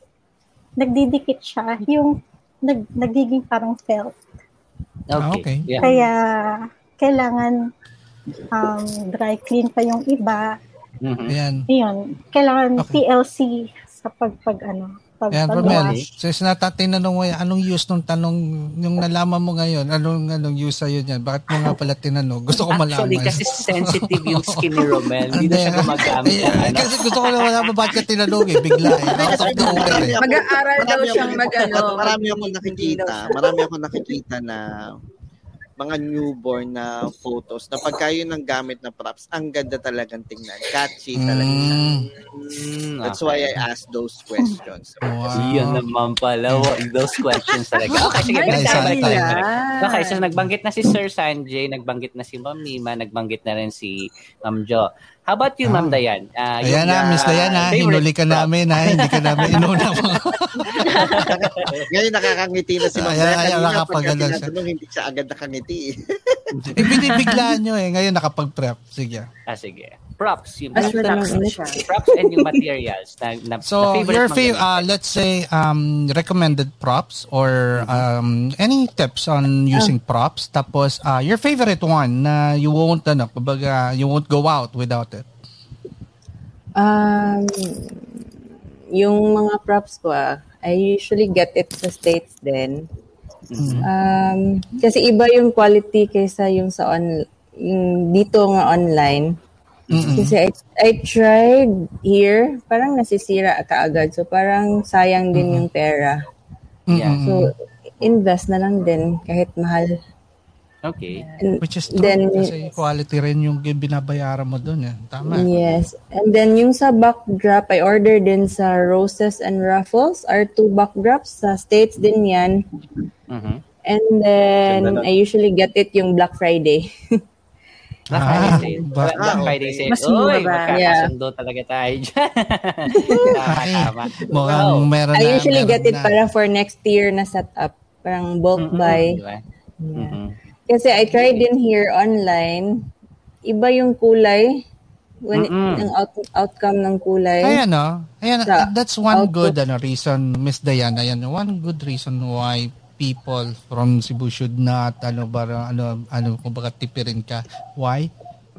nagdidikit siya, yung nag, nagiging parang felt. Okay. Ah, okay. Yeah. Kaya, kailangan um, dry clean pa yung iba. Mm-hmm. Ayan. Yun. Kailangan okay. TLC sa pag, pag ano, pag, Ayan, Romel, since natatinanong mo yan, anong use nung tanong, yung nalaman mo ngayon, anong, anong use sa'yo niyan? Bakit mo nga pala tinanong? Gusto ko malaman. Actually, kasi sensitive yung skin ni Romel. Hindi na siya gumagamit. Ay, kasi gusto ko na malaman bakit ka tinanong eh, bigla eh. eh. Mag-aaral daw siyang mag-ano. Marami akong nakikita, marami akong nakikita na mga newborn na photos na pagka yun ang gamit na props, ang ganda talagang tingnan. Catchy talaga. Mm. That's why I asked those questions. Wow. Yun naman pala. Those questions talaga. Okay, sige. Nice, okay, so nagbanggit na si Sir Sanjay, nagbanggit na si Ma'am Nima, nagbanggit na rin si Ma'am Jo. How about you, Ma'am ah. Dayan? Uh, Ayan na, uh, Miss Dayan ha. Hinuli ka namin ha. Hindi ka namin (laughs) inuna mo. Ngayon nakakangiti na si Ma'am Dayan. Ayan, nakapaganda siya. Hindi siya agad nakangiti. eh, binibiglaan nyo eh. Ngayon nakapag-prep. Sige. Ah, sige. Props. Yung props, props and yung materials. Na, na, so, na your favorite, uh, let's say, um, recommended props or um, any tips on using oh. props. Tapos, uh, your favorite one na you won't, ano, kumbaga, you won't go out without it? Um, yung mga props ko, ah, I usually get it sa States din. Mm-hmm. Um, kasi iba yung quality kaysa yung sa on yung dito nga online. Mm-hmm. Kasi I, I tried here, parang nasisira kaagad. So parang sayang din mm-hmm. yung pera. Yeah. So invest na lang din kahit mahal. Okay. And Which is true then, kasi quality rin yung binabayaran mo doon eh. Tama. Yes. And then yung sa backdrop, I ordered din sa Roses and Ruffles, are two backdrops. Sa States din yan. Mm-hmm. And then, I usually get it yung Black Friday. (laughs) Black Friday ah, sale. Black, Black Friday sale. Mas mura ba? Magkakasundo yeah. talaga tayo dyan. (laughs) Tama. Mukhang wow. meron I usually get it na. para for next year na setup. Parang bulk mm-hmm. buy. Diba? Yeah. Mm-hmm. Kasi I tried din here online. Iba yung kulay. When mm-hmm. ang out, outcome ng kulay. Ayan no. Ayan, that's one output. good ano, reason, Miss Diana. Ayan, one good reason why people from Cebu should not ano bara ano ano kumbaga tipirin ka. Why?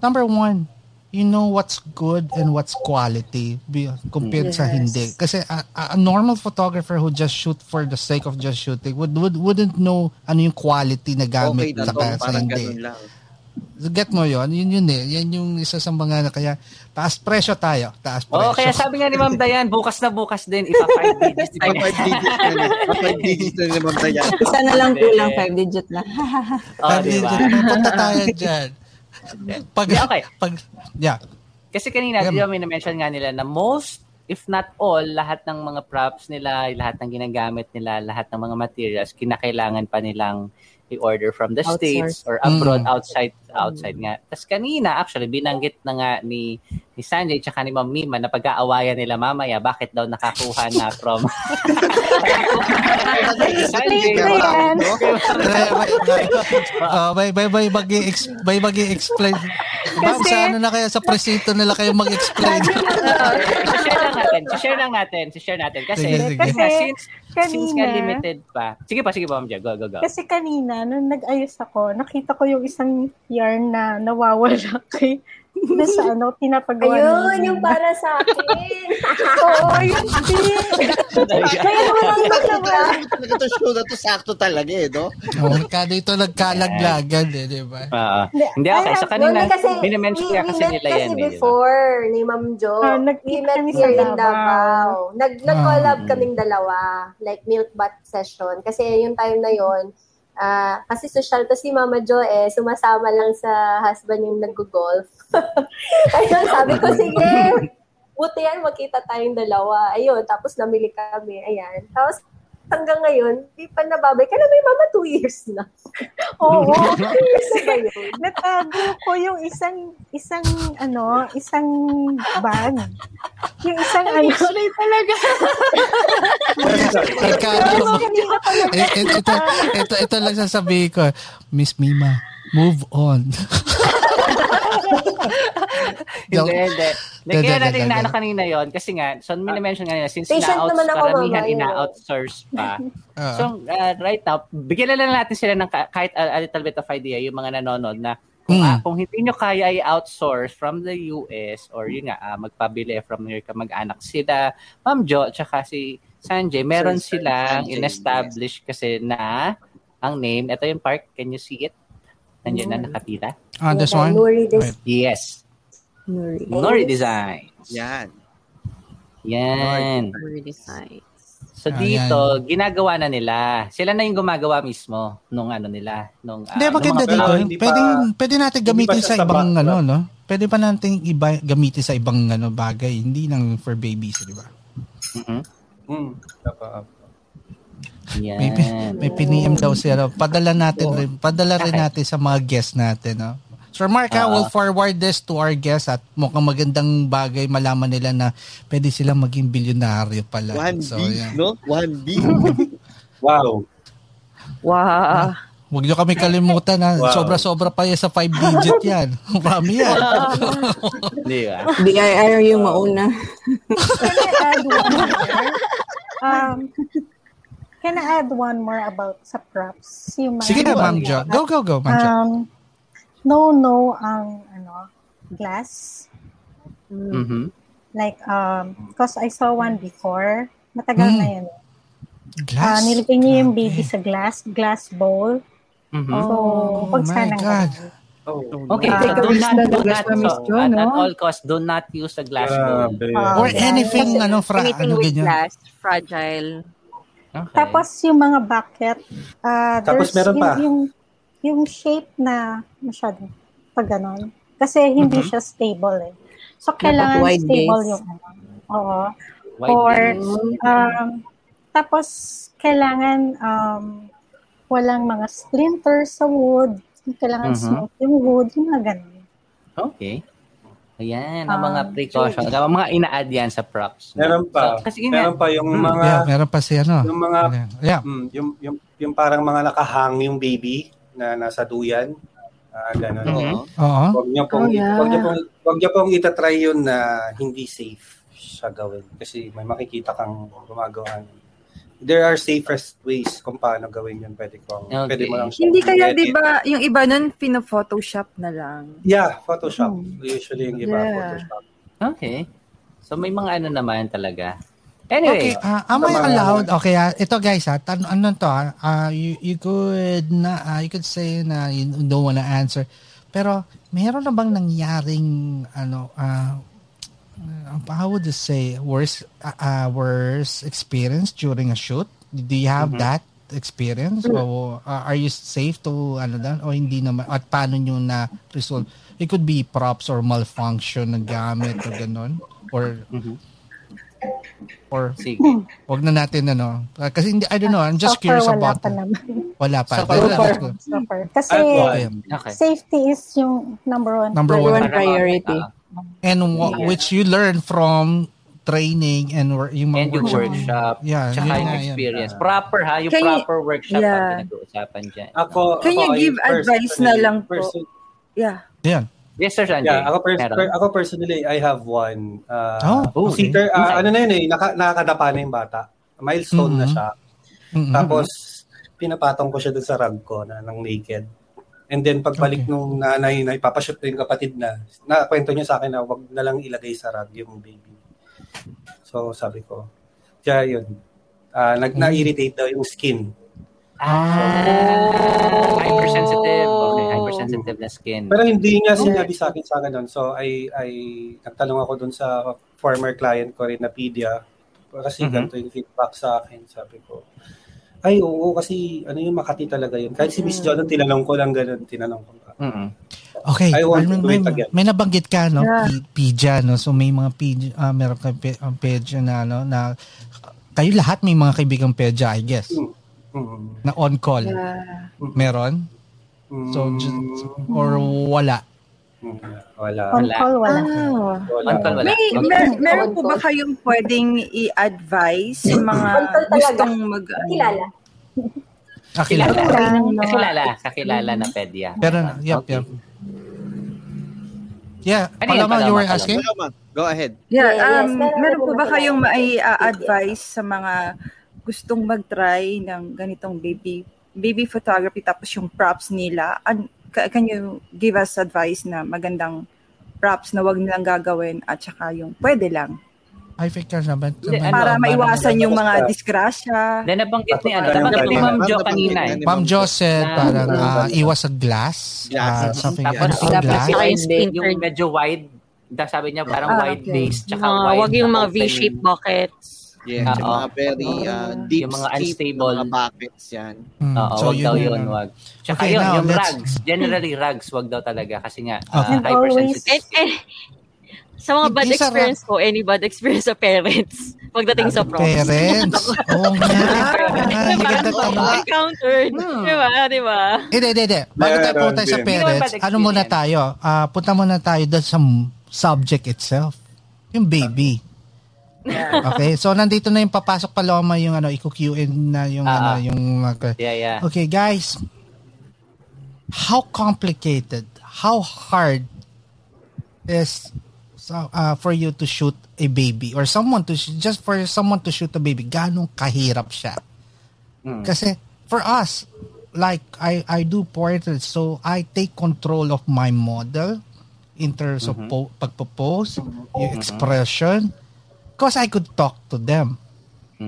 Number one, you know what's good and what's quality compared yes. sa hindi. Kasi a, a normal photographer who just shoot for the sake of just shooting would, would wouldn't know ano yung quality na gamit okay, sa, sa hindi. Get mo yon Yun yun eh. Yan yung isa sa mga na kaya taas presyo tayo. Taas presyo. Oo, kaya sabi nga ni Ma'am Dayan, bukas na bukas din. Ipa 5 (laughs) digits. Ipa 5 digits na ni. 5 (laughs) digits na ni Ma'am Dayan. Isa na lang kulang 5 digit na. 5 digit. Punta tayo (laughs) dyan. Pag, okay. Pag, yeah. Kasi kanina, yeah. di ba may na-mention nga nila na most if not all, lahat ng mga props nila, lahat ng ginagamit nila, lahat ng mga materials, kinakailangan pa nilang i-order from the Outside. States or abroad, mm. outside outside nga. Tapos kanina, actually, binanggit na nga ni, ni Sanjay tsaka ni Ma'am Mima na pag-aawayan nila mamaya, bakit daw nakakuha na from... (laughs) Sanjay, uh, may, may, may, magi may magi explain Ma'am, sa ano na kaya sa presinto nila kayo mag-explain? (laughs) share lang natin. share lang natin. share natin. Kasi, sige, sige. kasi since, kanina, since nga limited pa. Sige pa, sige pa, Ma'am Go, go, go. Kasi kanina, nung nag-ayos ako, nakita ko yung isang yarn na nawawala (laughs) kay na sa (laughs) ano, pinapagawa Ayun, yung para sa akin. (laughs) Oo, yun din. Kaya naman naman. Ito show na to sakto talaga eh, no? Oh, kada ito nagkalaglagan eh, di ba? Uh, hindi, okay. Sa kanina, minimension kaya kasi nila yan. Kasi eh, before, ni Ma'am Jo, uh, we met here in Davao. Nag, nag-collab kaming dalawa, like milk bath session. Kasi yung time na yon Uh, kasi social to si Mama Jo eh, sumasama lang sa husband yung nag-golf. (laughs) Ayun, sabi ko, sige, buti yan, magkita tayong dalawa. Ayun, tapos namili kami. Ayan. Tapos, hanggang ngayon, di pa nababay. Kaya may mama, two years na. (laughs) Oo, two years na yun. Natago ko yung isang, isang, ano, isang bag. Yung isang, ano. Sorry talaga. Eh, ito, ito, ito, ito lang sasabihin ko. Miss Mima, move on. (laughs) hindi, hindi. Kaya natin inaano kanina yon kasi nga, so minimension kanina, since na-out, karamihan ina-outsource pa. (laughs) Uh-huh. So, uh, right now, bigyan lang natin sila ng kahit a, a little bit of idea, yung mga nanonood na kung, mm. uh, kung hindi nyo kaya i-outsource from the US or yun nga, uh, magpabili from your kamag-anak sila, Ma'am Jo, tsaka si Sanjay, meron Sir, silang Sanjay, in-establish yes. kasi na ang name, ito yung park, can you see it? Nandiyan na nakatira. Ah, uh, this one? Nuri Design. Yes. Nuri, Nuri Design. Yan. Yan. Nuri Design. So dito, Ayan. ginagawa na nila. Sila na yung gumagawa mismo nung ano nila, nung uh, Hindi maganda dito. Hindi pwede pwede natin gamitin sa ibang ano, no? Pwede pa natin iba gamitin sa ibang ano bagay, hindi lang for babies, di ba? Mhm. Mm. Yan. May, may piniem daw siya. Padala natin rin, padala rin natin sa mga guests natin, no? Sir Mark, uh, we'll forward this to our guests at mukhang magandang bagay malaman nila na pwede silang maging bilyonaryo pala. 1B, so, yeah. no? 1B. (laughs) wow. Wow. Huwag nyo kami kalimutan na wow. sobra-sobra pa yan sa 5 digit yan. (laughs) Marami yan. Hindi ba? Hindi, ayaw yung mauna. Can I add one more? (laughs) Um, can I add one more about sa props? Yung Sige na, Ma'am Jo. Go, go, go, Ma'am Jo. Um, no-no ang ano glass. Mm-hmm. Like, um, because I saw one before. Matagal mm. na yun. Glass? Uh, nilagay niya yung baby sa glass, glass bowl. Mm-hmm. So, oh, pag my God. Oh. Okay, uh, so do not, do not, so, at, at all costs, do not use a glass bowl. Uh, Or anything, ano, fra, anything ano, with ganyan. glass, fragile. Okay. Tapos yung mga bucket, uh, Tapos meron pa. Yung, yung, yung shape na masyado pag ganon. Kasi hindi mm-hmm. siya stable eh. So, kailangan stable base. yung ano. Oo. Wide Or, um, tapos, kailangan um, walang mga splinters sa wood. Kailangan mm-hmm. smooth yung wood. Yung mga ganon. Okay. Ayan, ang mga um, precautions. Ang mga ina-add yan sa props. Meron pa. So, kasi meron pa yung hmm. mga... Yeah, meron pa siya, no? Yung mga... Yeah. Mm, yung, yung, yung parang mga nakahang yung baby na nasa duyan. Uh, ganun. Mm-hmm. Oo. Wag niyo pong, oh, yeah. wag niyo pong, wag niyo pong itatry yun na hindi safe sa gawin. Kasi may makikita kang gumagawa there are safest ways kung paano gawin yun. Pwede ko. Okay. Pwede mo lang Hindi kaya, di ba, yung iba nun, pino-photoshop na lang. Yeah, Photoshop. Hmm. Usually yung iba, yeah. Photoshop. Okay. So, may mga ano naman talaga. Anyway. Okay, uh, am I allowed? Okay, uh, ito guys, ha, tan- ano to, uh, you, you could na, uh, you could say na you don't wanna answer. Pero, meron na bang nangyaring, ano, uh, how would you say, worst, uh, uh, worst experience during a shoot? Do you have mm-hmm. that experience? Mm-hmm. O uh, are you safe to, ano dan, o hindi naman, at paano nyo na resolve? It could be props or malfunction ng gamit o ganun. Or, mm-hmm Or, Sige. wag na natin, ano. Uh, kasi hindi, I don't know, I'm just Suffer, curious about. Wala pa naman. Wala pa. Suffer. Suffer. Kasi, okay. safety is yung number one. Number one, one priority. And w- yeah. which you learn from training and wor- yung mga and yung workshop. Yeah, tsaka yung experience. Yan. Proper ha, yung Can proper you, workshop yeah. ang pinag-uusapan dyan. Ako, Can ako, you give advice na lang po? Person, yeah. Yeah. Yes, Sir Sanjay. Yeah, ako, pers- per- ako personally, I have one. Uh, oh, okay. Seater, uh, ano na yun eh, naka, nakakadapa na yung bata. Milestone mm-hmm. na siya. Mm-hmm. Tapos, pinapatong ko siya dun sa rug ko na ng naked. And then, pagbalik okay. nung nanay na ipapashoot yung kapatid na, na kwento niya sa akin na wag na lang ilagay sa rug yung baby. So, sabi ko, kaya yun. Uh, nag, mm-hmm. na-irritate daw yung skin. Ah, hypersensitive. Okay, hypersensitive na skin. Pero hindi niya sinabi sa akin sa ganun. So, I, I, nagtanong ako dun sa former client ko rin na Pedia. Kasi mm-hmm. ganito yung feedback sa akin. Sabi ko, ay, oo, kasi ano yung Makati talaga yun. Kahit si Miss Jordan, tinanong ko lang ganun. Tinanong ko. Mm-hmm. Okay, I want may, to may, may nabanggit ka, no? Yeah. Pidya, no? So, may mga pidya, uh, meron ka pedya na, no? Na, kayo lahat may mga kaibigang pedya, I guess. Mm. Mm. Na on call. Yeah. Meron? So, just, or wala? Wala. On call, wala. Ah. wala. On call, wala. May, okay. mer- meron po ba kayong pwedeng i-advise yung mga gustong mag... Kakilala. Kakilala. Kakilala. Kakilala na pedya. Pero, yep, okay. yep. Yeah, ano Palama, you were asking? Palama, go ahead. Yeah, um, yes, meron po ba kayong may uh, advice sa mga gustong mag-try ng ganitong baby baby photography tapos yung props nila? An, can you give us advice na magandang props na wag nilang gagawin at saka yung pwede lang? I think ka naman. Para maiwasan yung mga disgrasya. Then nabanggit ni ano, nabanggit ni Ma'am Jo kanina. Eh. Ma'am Jo said parang uh, iwas sa glass. Uh, something Tapos ano, glass. Yung medyo wide. Sabi niya parang ah, wide base tsaka uh, wide. Wag yung mga V-shaped buckets. Yeah, yung mga very uh, deep yung mga unstable mga buckets yan. Mm, Oo, so wag daw yun, wag. Tsaka Okay, yun, now, yung let's- rugs. Generally, rugs, wag daw talaga kasi nga, Okay. uh, hypersensitive. And, and, sa mga bad Hindi experience ko, any bad experience sa parents (laughs) pagdating sa props. Parents. (laughs) Oo nga. Ay, ganda tanong. encountered. Hmm. Di ba? Di ba? Hindi, hindi, hindi. Bago tayo punta sa parents, Hindi ano muna tayo? Ah, punta muna tayo doon sa subject itself. Yung baby. (laughs) Okay, so nandito na yung papasok paloma yung ano, i-Q&A na yung Ah, ano, ah. yung mga- Yeah, yeah. Okay, guys. How complicated, how hard is so, uh, for you to shoot a baby or someone to sh- just for someone to shoot a baby? Ganong kahirap siya? Mm. Kasi for us, like I I do portraits, so I take control of my model in terms of po- pagpo-pose, yung expression, because I could talk to them.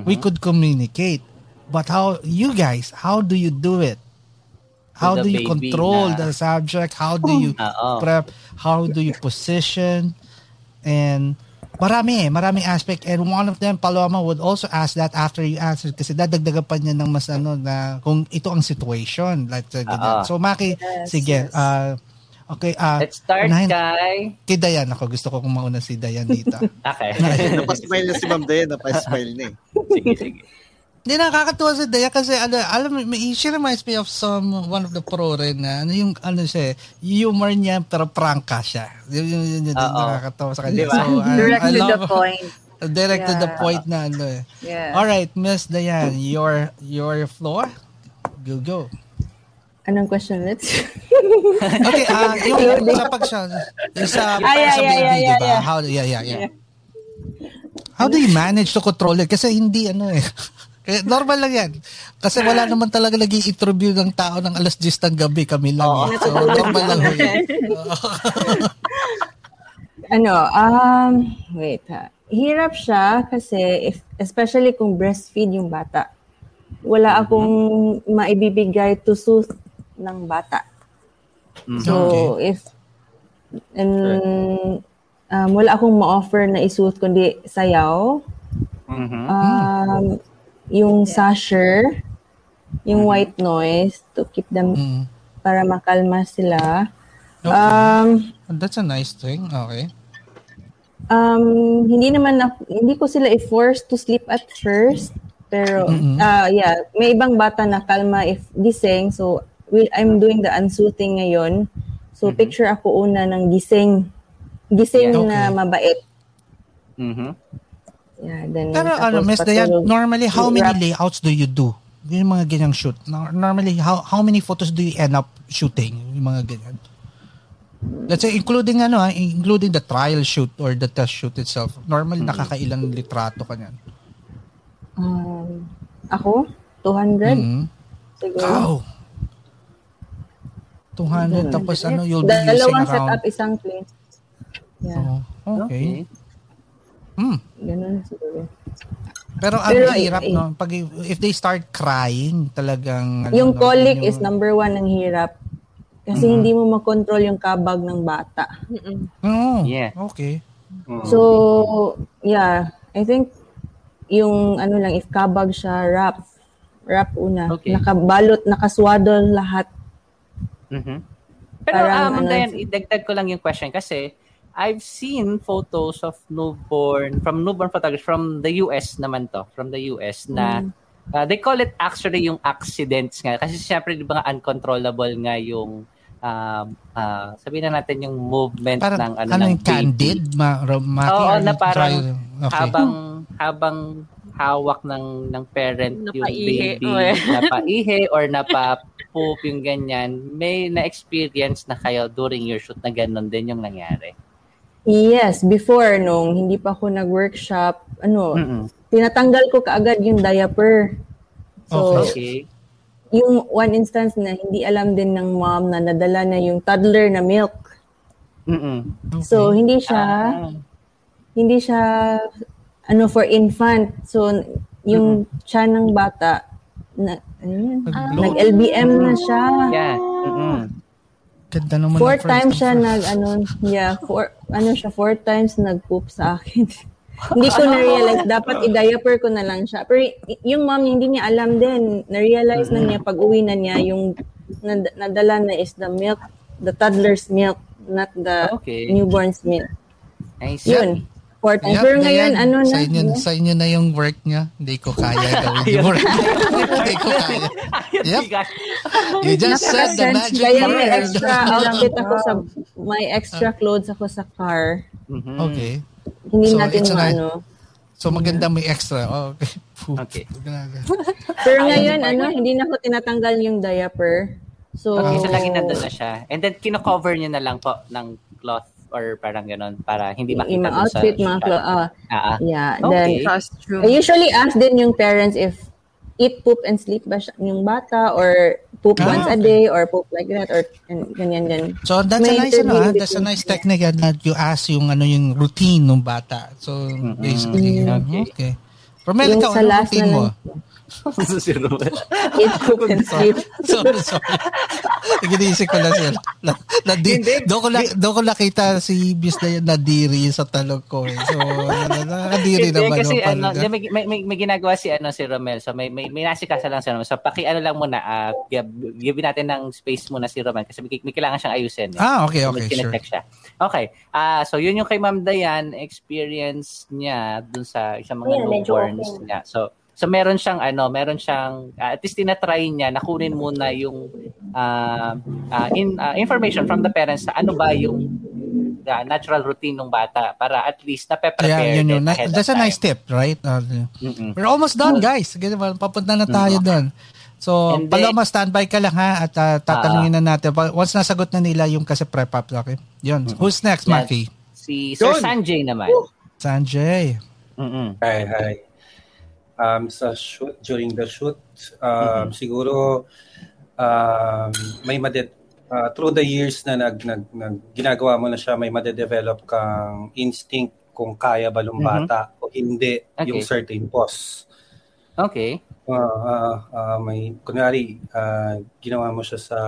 We could communicate. But how you guys, how do you do it? How do you control na- the subject? How do you (laughs) Oo. prep? How do you position? And marami eh, maraming aspect. And one of them, Paloma would also ask that after you answer kasi dadagdagan pa niya ng mas ano na kung ito ang situation. Like, uh. So Maki, sige. Uh, okay. Uh, Let's start, unahin- kay... Kay Dayan. Ako gusto ko kung mauna si Dayan dito. (laughs) Okay. (laughs) Napasmile na si Ma'am Dayan, napasmile na eh. sige, sige. Hindi nakakatuwa si Dayan kasi ano, alam mo, may- she reminds me of some, one of the pro rin na, ano yung, ano siya, humor niya pero prangka siya. Yun, yun, yun, yun, nakakatawa sa kanya. Diba? So, (laughs) I- Direct I to the point. Direct to the Yeah. point na ano eh. Yeah. All right, Miss Dayan, your your floor. Go go. Anong question ulit? (laughs) Okay, ah (laughs) yung sa pag sa sa, Ah, yeah, sa yeah, baby, yeah, yeah, diba? yeah. How yeah, yeah, yeah. How do you manage to control it? Kasi hindi ano eh. (laughs) Eh, Normal lang yan. Kasi wala naman talaga nag interview ng tao ng alas 10 ng gabi kami lang. eh. So, normal lang yun. ano, um, wait ha. Hirap siya kasi if, especially kung breastfeed yung bata. Wala akong maibibigay to soothe ng bata. So, Okay. if and um, wala akong ma-offer na isuot kundi sayaw, Mhm. um, yung sasher, yung white noise to keep them Mm. para makalma sila. Okay. Um, That's a nice thing. Okay. um, hindi naman ako, hindi ko sila i-force to sleep at first. Pero, Mhm. ah yeah, may ibang bata na kalma if gising. So, we, I'm doing the unsoothing ngayon. So, picture ako una ng gising. Gising Yeah. na Okay. mabait. Mhm. Yeah, then, Pero ano, Miss Dayan, normally how many Wrap- layouts do you do? Yung mga ganyang shoot. Nor- Normally, how how many photos do you end up shooting? Yung mga ganyan. Let's say, including ano, ah, including the trial shoot or the test shoot itself. Normally, nakakailang litrato ka niyan. Um, ako? 200? Mhm. Siguro. Wow. 200, tapos ano, you'll be using Dalawang around... setup, isang place. Yeah, Oh, okay. Hmm. ganun siguro. Pero ang Pero, hirap, eh, no? Pag, if they start crying, talagang... ano, yung no, colic yun is number one ng hirap. Kasi Mhm. hindi mo makontrol yung kabag ng bata. Oh, Yeah. okay. So, yeah, I think yung ano lang, if kabag siya, wrap. Wrap una. Okay. Nakabalot, nakaswaddle lahat. Mhm. Pero Parang um, ano- Dayan, idagdag ko lang yung question kasi I've seen photos of newborn from newborn photographers from the US naman to, from the US na Mm. uh, they call it actually yung accidents nga kasi syempre di ba nga uncontrollable nga yung um, uh, sabihin na natin yung movement Parang, ng ano, ano ng yung candid? Ma, ro- maki, Oo, or na parang okay. habang habang hawak ng ng parent yung Napaihi, baby, o eh. napaihi or napa-poop yung ganyan, may na-experience na kayo during your shoot na ganun din yung nangyari. Yes, before nung hindi pa ako nag-workshop, ano, Mm-mm. tinatanggal ko kaagad yung diaper. So, okay. yung one instance na hindi alam din ng mom na nadala na yung toddler na milk. Mm-mm. Okay. So, hindi siya, ah. hindi siya, ano, for infant. So, yung mm-hmm. siya ng bata, na, yun? Ah. Nag-LBM na siya. Yeah. Mm-mm. Ganda naman four times siya nag, ano, yeah, four, ano siya, four times nag-poop sa akin. (laughs) hindi ko na-realize. Dapat i-diaper ko na lang siya. Pero yung mom hindi niya alam din. Na-realize na niya pag uwi na niya, yung nad- nadala na is the milk, the toddler's milk, not the okay. newborn's milk. Nice. Yun. Times. Yep, Pero ngayon, yan. ano na. Sa inyo, sa inyo na yung work niya. Hindi ko kaya gawin (laughs) yung work. Hindi ko kaya. (laughs) Yep. You just said the magic Kaya may extra (laughs) outfit ako sa, may extra clothes ako sa car. Mm-hmm. Okay. Hindi so, natin ano. So maganda may extra. Oh, okay. okay. Pero ngayon, ano, hindi na ako tinatanggal yung diaper. So, okay, so lagi nandun na siya. And then, kino-cover niyo na lang po ng cloth or parang ganon para hindi makita yung outfit, mga clo- uh, uh, yeah. Okay. Then, true. I usually ask din yung parents if eat, poop, and sleep ba siya, yung bata or poop ah, once okay. a day or poop like that or ganyan ganyan. So that's May a nice ano, ah, that's a nice technique ah, that you ask yung ano yung routine ng bata. So mm-hmm. basically okay. okay. Romel, ikaw, ano routine mo? Si Ruel. Sleep. sorry, sorry. Ginisip ko lang siya. Na, na, di, doon ko, la, doon ko nakita si Bis na nadiri sa talog ko. Eh. So, nakadiri naman. Kasi ano, may, may, may, may, ginagawa si ano si Romel. So, may, may, may nasikasa lang si Romel. So, paki ano lang muna, uh, give, give natin ng space muna si Romel kasi may, may kailangan siyang ayusin. Eh. Ah, okay, okay, so, sure. Siya. Okay. Uh, so, yun yung kay Ma'am Dayan, experience niya dun sa isang mga yeah, newborns niya. So, So meron siyang ano, meron siyang uh, at least tinatry niya na kunin muna yung uh, uh, in, uh, information from the parents sa ano ba yung uh, natural routine ng bata para at least na-prepare yeah, yun, yun. Na, that's a nice tip, right? Uh, we're almost done, guys. Papunta na tayo mm-hmm. doon. So, then, Paloma, standby ka lang ha at uh, tatanungin uh, na natin. Once nasagot na nila yung kasi prep up okay? Yun. Mm-hmm. Who's next, Marky? Si Sir Sanjay naman. Sanjay. Mm-mm. Hi, hi um, sa shoot, during the shoot, um, mm-hmm. siguro um, may made uh, through the years na nag, nag, nag ginagawa mo na siya, may made-develop kang instinct kung kaya ba lumbata mm-hmm. o hindi okay. yung certain pose. Okay. Uh, uh, uh, may, kunwari, uh, ginawa mo siya sa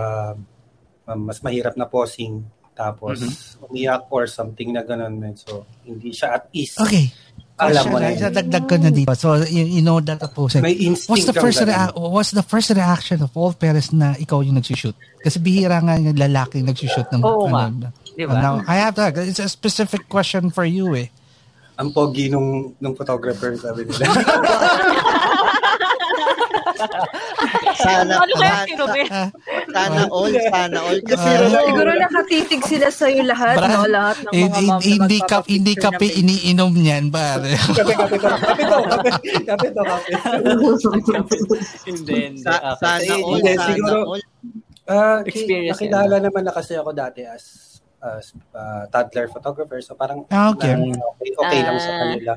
uh, mas mahirap na posing tapos mm-hmm. umiyak or something na ganun. So, hindi siya at ease. Okay. Alam mo na. Dagdag ko na dito. So, you, you know that posing. May what's the first rea- what's the first reaction of all parents na ikaw yung nagsushoot? Kasi bihira nga yung lalaki nagsushoot ng Oo, ano, diba? Now, I have to, it's a specific question for you eh. Ang pogi nung, nung photographer, sabi nila. (laughs) sana, ano kaya si Robert? Sana all, sana all. Kasi uh, siguro nakatitig sila sa iyo lahat, Bra, no? Lahat ng mga mom hindi ka, hindi kape iniinom niyan, pare. (laughs) kape, kape, kape, kape to, kape, kape to, kape. Hindi, hindi. Sana all, siguro, uh, nakilala naman na kasi ako dati as as uh, toddler photographer so parang ah, okay. Okay, okay lang sa kanila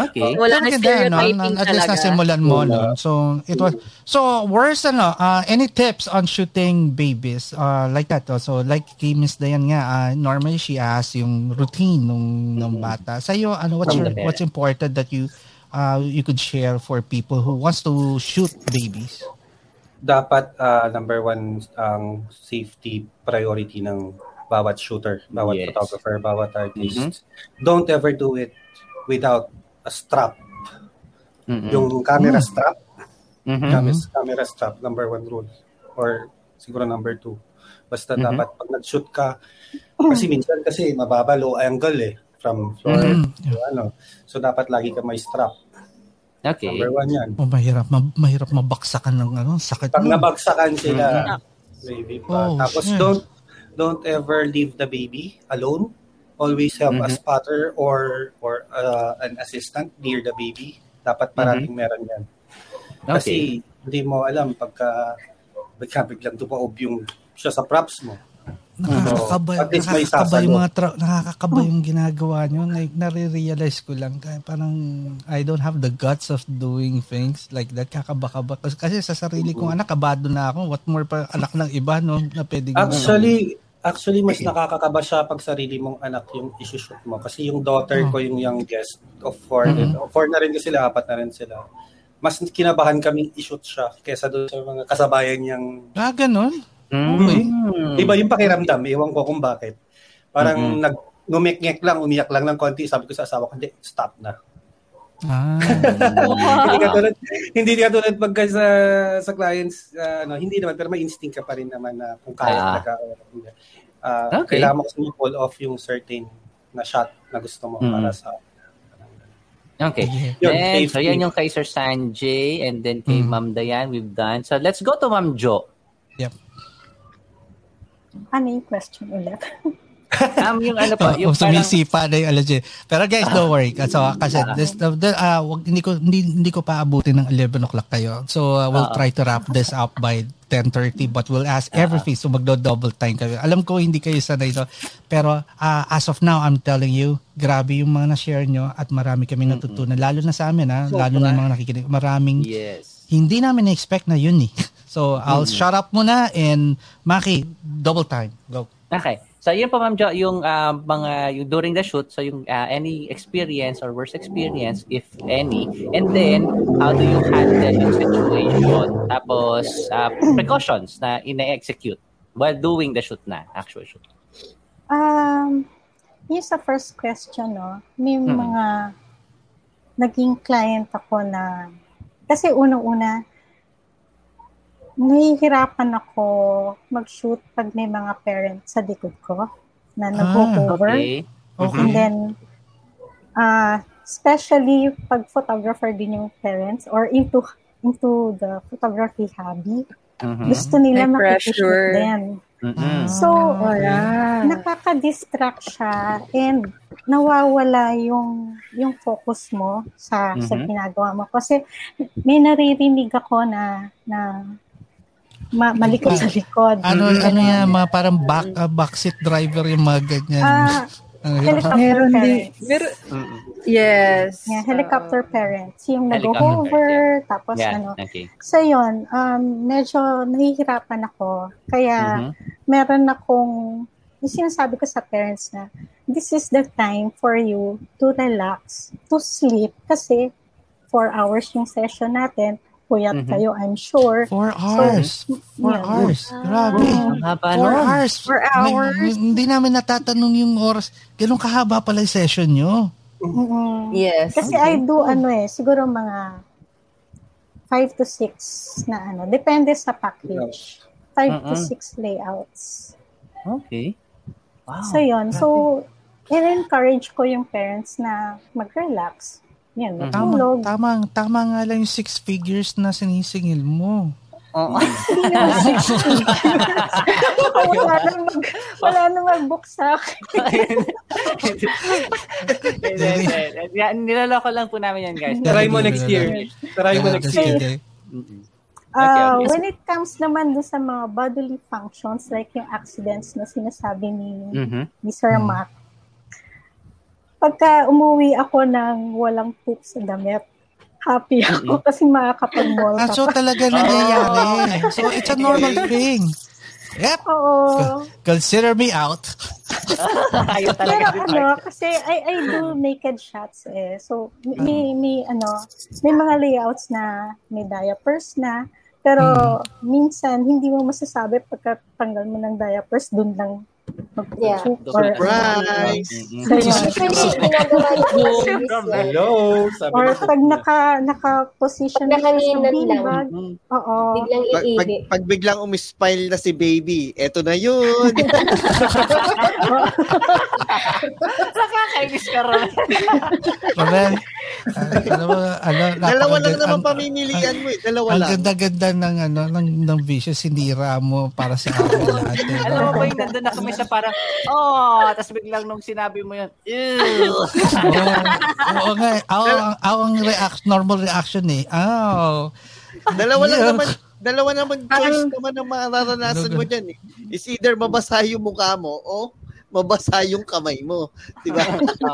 Okay. Uh, Wala na stereotyping no? At least nasimulan mo, no? So, it was, so, where's, ano, uh, any tips on shooting babies? Uh, like that, oh. so, like kay Miss Dayan nga, uh, normally she asks yung routine ng, ng bata. Sa'yo, ano, what's, your, what's important that you, uh, you could share for people who wants to shoot babies? Dapat, uh, number one, ang um, safety priority ng bawat shooter, bawat yes. photographer, bawat artist. Mm-hmm. Don't ever do it without strap. Mm-hmm. Yung camera mm. strap. Mm-hmm. Camera, camera strap, number one rule. Or siguro number two. Basta mm-hmm. dapat pag nag-shoot ka, kasi minsan kasi mababa low angle eh from floor mm-hmm. to ano. So dapat lagi ka may strap. Okay. Number one yan. Oh, mahirap, ma- mahirap mabaksakan ng ano, sakit. Pag nabagsakan sila, mm-hmm. baby pa. Oh, Tapos yeah. don't don't ever leave the baby alone always have mm-hmm. a spotter or or uh, an assistant near the baby. Dapat parating mm-hmm. meron yan. Kasi okay. hindi mo alam pagka bigla biglang tumaob yung siya sa props mo. nakakakaba, no. nakakakaba yung mga tra- nakakakaba yung ginagawa nyo. Like, nare-realize ko lang, kaya parang I don't have the guts of doing things like that. Kakaba-kaba. Kasi, kasi sa sarili kong anak, kabado na ako. What more pa anak ng iba, no? Na pwede Actually, actually, mas nakakakaba siya pag sarili mong anak yung isushoot mo. Kasi yung daughter ko, yung youngest of four, mm-hmm. four na rin kasi sila, apat na rin sila. Mas kinabahan kami i-shoot siya kesa doon sa mga kasabayan niyang... Ah, ganun? Mm. Iba yung pakiramdam, iwan ko kung bakit. Parang mm-hmm. nag ngumik lang, umiyak lang ng konti, sabi ko sa asawa ko, hindi, stop na. Ah. (laughs) hindi ka (laughs) tulad, hindi ka tulad pagka sa, sa clients, uh, ano, hindi naman, pero may instinct ka pa rin naman na kung kaya ah. talaga. Uh, okay. Kailangan mo kasi pull off yung certain na shot na gusto mo mm. para sa Okay. Yun, and, so yan yung kay Sir Sanjay and then kay mm. Ma'am Dayan we've done. So let's go to Ma'am Jo. Yep. Ano yung question ulit? (laughs) (laughs) um, yung ano pa, yung oh, sumisipa na yung allergy. Pero guys, don't worry. So, kasi this, uh, uh, hindi ko hindi, hindi ko pa abutin ng 11 o'clock kayo. So, uh, we'll uh try to wrap this up by 10.30 but we'll ask everything. So, magdo-double time kayo. Alam ko hindi kayo sanay no? Pero uh, as of now, I'm telling you, grabe yung mga na-share nyo at marami kami natutunan. Lalo na sa amin, ha? Lalo na mga nakikinig. Maraming yes. hindi namin na-expect na yun eh. (laughs) So, I'll mm-hmm. shut up muna and Maki, double time. Go. Okay. So, yun po, Ma'am Jo, yung uh, mga, yung during the shoot, so yung uh, any experience or worst experience, if any, and then, how do you handle yung situation? Tapos, uh, precautions na ina-execute while doing the shoot na, actual shoot. Um, yung sa first question, no, may hmm. mga naging client ako na, kasi unang-una, nahihirapan ako mag-shoot pag may mga parents sa likod ko na nag-over. Ah, okay. okay. And then, uh, especially pag photographer din yung parents or into into the photography hobby, uh-huh. gusto nila makikishoot din. Uh-huh. So, uh, nakaka-distract siya and nawawala yung yung focus mo sa uh-huh. sa ginagawa mo kasi may naririnig ako na na ma- malikot sa likod. Ano, mm-hmm. ano yan, mga parang back, uh, backseat driver yung mga ganyan. Ah, uh, helicopter meron parents. Di, meron, yes. Yeah, helicopter uh, parents. Yung nag-hover, yeah. tapos yeah, ano. Okay. So yun, um, medyo nahihirapan ako. Kaya mm-hmm. meron akong, yung sinasabi ko sa parents na, this is the time for you to relax, to sleep, kasi four hours yung session natin puyat mm-hmm. kayo, I'm sure. Four hours. So, Four yeah. hours. Grabe. Uh, Four hours. Four hours. Hindi namin natatanong yung oras. Ganun kahaba pala yung session nyo. Mm-hmm. Yes. Kasi okay. I do ano eh, siguro mga 5 to 6 na ano. Depende sa package. 5 uh-uh. to 6 layouts. Okay. Wow. So yun. So, in-encourage ko yung parents na mag-relax yan, matulog. Tama, tama, tama nga lang yung six figures na sinisingil mo. Oo. (laughs) wala nang mag, wala nang mag-book sa akin. Niloloko lang po namin yan, guys. Try mo next year. Try mo next year. Uh, when it comes naman do sa mga bodily functions like yung accidents na sinasabi ni, mm-hmm. ni Sir mm-hmm. Mac, pagka umuwi ako ng walang poop sa damit, happy ako mm-hmm. kasi makakapag-mall ah, so talaga nangyayari. so it's a normal thing. Yep. Oo. Consider me out. (laughs) Pero ano, kasi I, I do naked shots eh. So, may, may, ano, may mga layouts na may diapers na, pero hmm. minsan, hindi mo masasabi pagka tanggal mo ng diapers, dun lang Yeah. Surprise! Hello! Or pag naka, naka-position pag nakaninat lang. Bag, oo. Biglang pag, pag, pag biglang umispile na si baby, eto na yun. (laughs) (laughs) Nakakainis ka rin. Well, ano ba, ano, Dalawa lang naman pamimilian mo eh. Dalawa ang lang. Ang ganda-ganda ng, ano, ng, ng vicious, sinira mo para sa akin (laughs) lahat. Alam mo ba yung nandun na kami sa parang, oh, tapos biglang nung sinabi mo yun, ew. Oo nga, aw, ang, aw, ang reaction, normal reaction eh. Oh. Dalawa lang naman, Dalawa naman choice naman ang mararanasan mo dyan eh. Is either mabasa yung mukha mo o mabasa yung kamay mo. Di ba?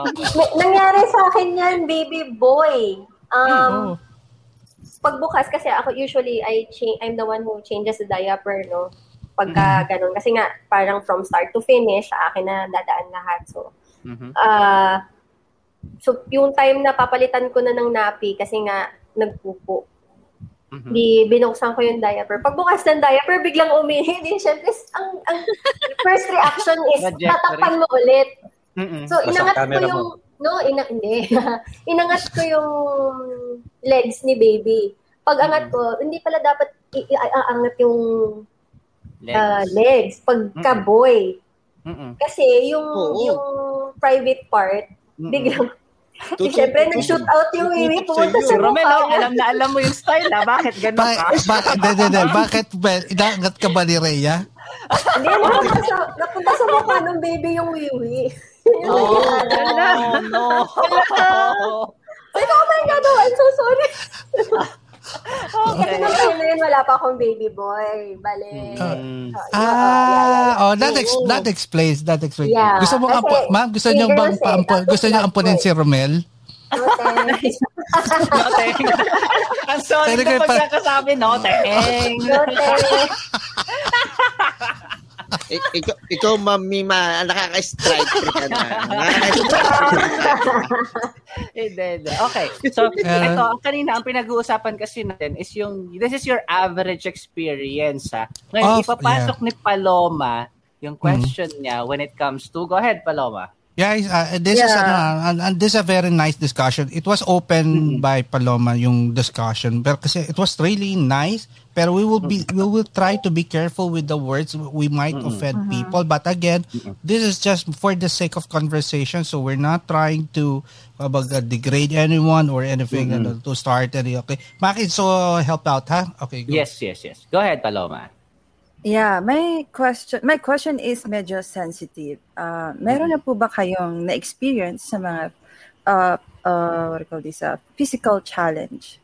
(laughs) nangyari sa akin yan, baby boy. Um. Pagbukas kasi ako usually I change I'm the one who changes the diaper no. Pagka mm-hmm. ganun kasi nga parang from start to finish sa akin na dadaan lahat. So mm-hmm. uh, so yung time na papalitan ko na ng napi kasi nga nagpupo. Mm-hmm. Di binuksan ko yung diaper. Pagbukas ng diaper, biglang umihi. Di, syempre, ang, ang first reaction (laughs) is tatakpan mo ulit. Mm-mm. So, inangat ko yung, mo. no, ina, hindi. (laughs) inangat ko yung legs ni baby. Pag angat ko, hindi pala dapat iaangat yung legs. Uh, legs. Pagka-boy. Kasi yung, Oo. yung private part, Mm-mm. biglang Siyempre, nag-shoot out yung Wiwi pumunta sa Romel, oh, alam na alam mo yung style, ha? Bakit ganun ba, ka? Bakit, de, de, de, bakit, inaangat ka ba ni Rhea? Hindi, napunta sa, napunta sa mukha ng baby yung Wiwi. Oh, no, no. Ay, oh my God, oh, I'm so sorry. (laughs) Okay. Kasi nung time na yun, wala pa akong baby boy. Bale. Mm. Uh, ah, yeah, oh, that, ex- that explains, that explains. Yeah. Gusto mo, ampo, ma'am, gusto niyo bang, paampo, gusto niyo ampunin si Romel? No thanks. no thanks. Ang sorry na pagkakasabi, no thanks. No thanks (laughs) ikaw, ikaw Ma'am Mima, nakaka-strike ka na. (laughs) Hindi, hindi. Okay. So, ito, kanina, ang pinag-uusapan kasi natin is yung, this is your average experience, ha? Ngayon, of, ipapasok yeah. ni Paloma yung question mm. niya when it comes to, go ahead, Paloma. Yeah, uh, this yeah. is uh, and, this is a very nice discussion. It was open mm-hmm. by Paloma yung discussion, pero kasi it was really nice. Pero we will be we will try to be careful with the words. We might mm-hmm. offend uh-huh. people, but again, mm-hmm. this is just for the sake of conversation. So we're not trying to uh, degrade anyone or anything mm-hmm. to start any. Okay, Maki, so help out, huh? Okay. Go. Yes, yes, yes. Go ahead, Paloma. Yeah, my question my question is medyo sensitive. Uh, meron na po ba kayong na-experience sa mga uh, uh, what do you call this, uh, physical challenge?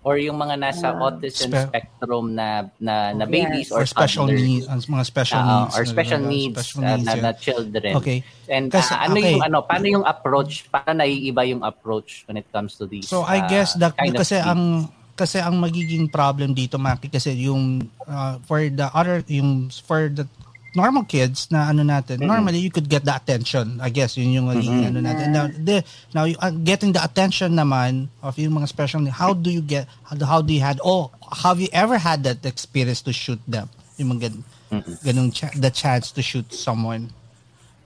Or yung mga nasa uh, autism spe- spectrum na na, na babies yes. or, or special needs, mga special uh, needs or special needs, special needs uh, na, na children. Okay. And Kasi, uh, ano okay. yung ano, paano yung approach? Paano naiiba yung approach when it comes to these? So I guess that kasi ang kasi ang magiging problem dito Maki kasi yung uh, for the other yung for the normal kids na ano natin mm-hmm. normally you could get the attention I guess yun yung magiging mm-hmm. ano natin now the, now uh, getting the attention naman of yung mga special how do you get how, how do you had oh have you ever had that experience to shoot them yung mga ganun, mm-hmm. ganung ch- the chance to shoot someone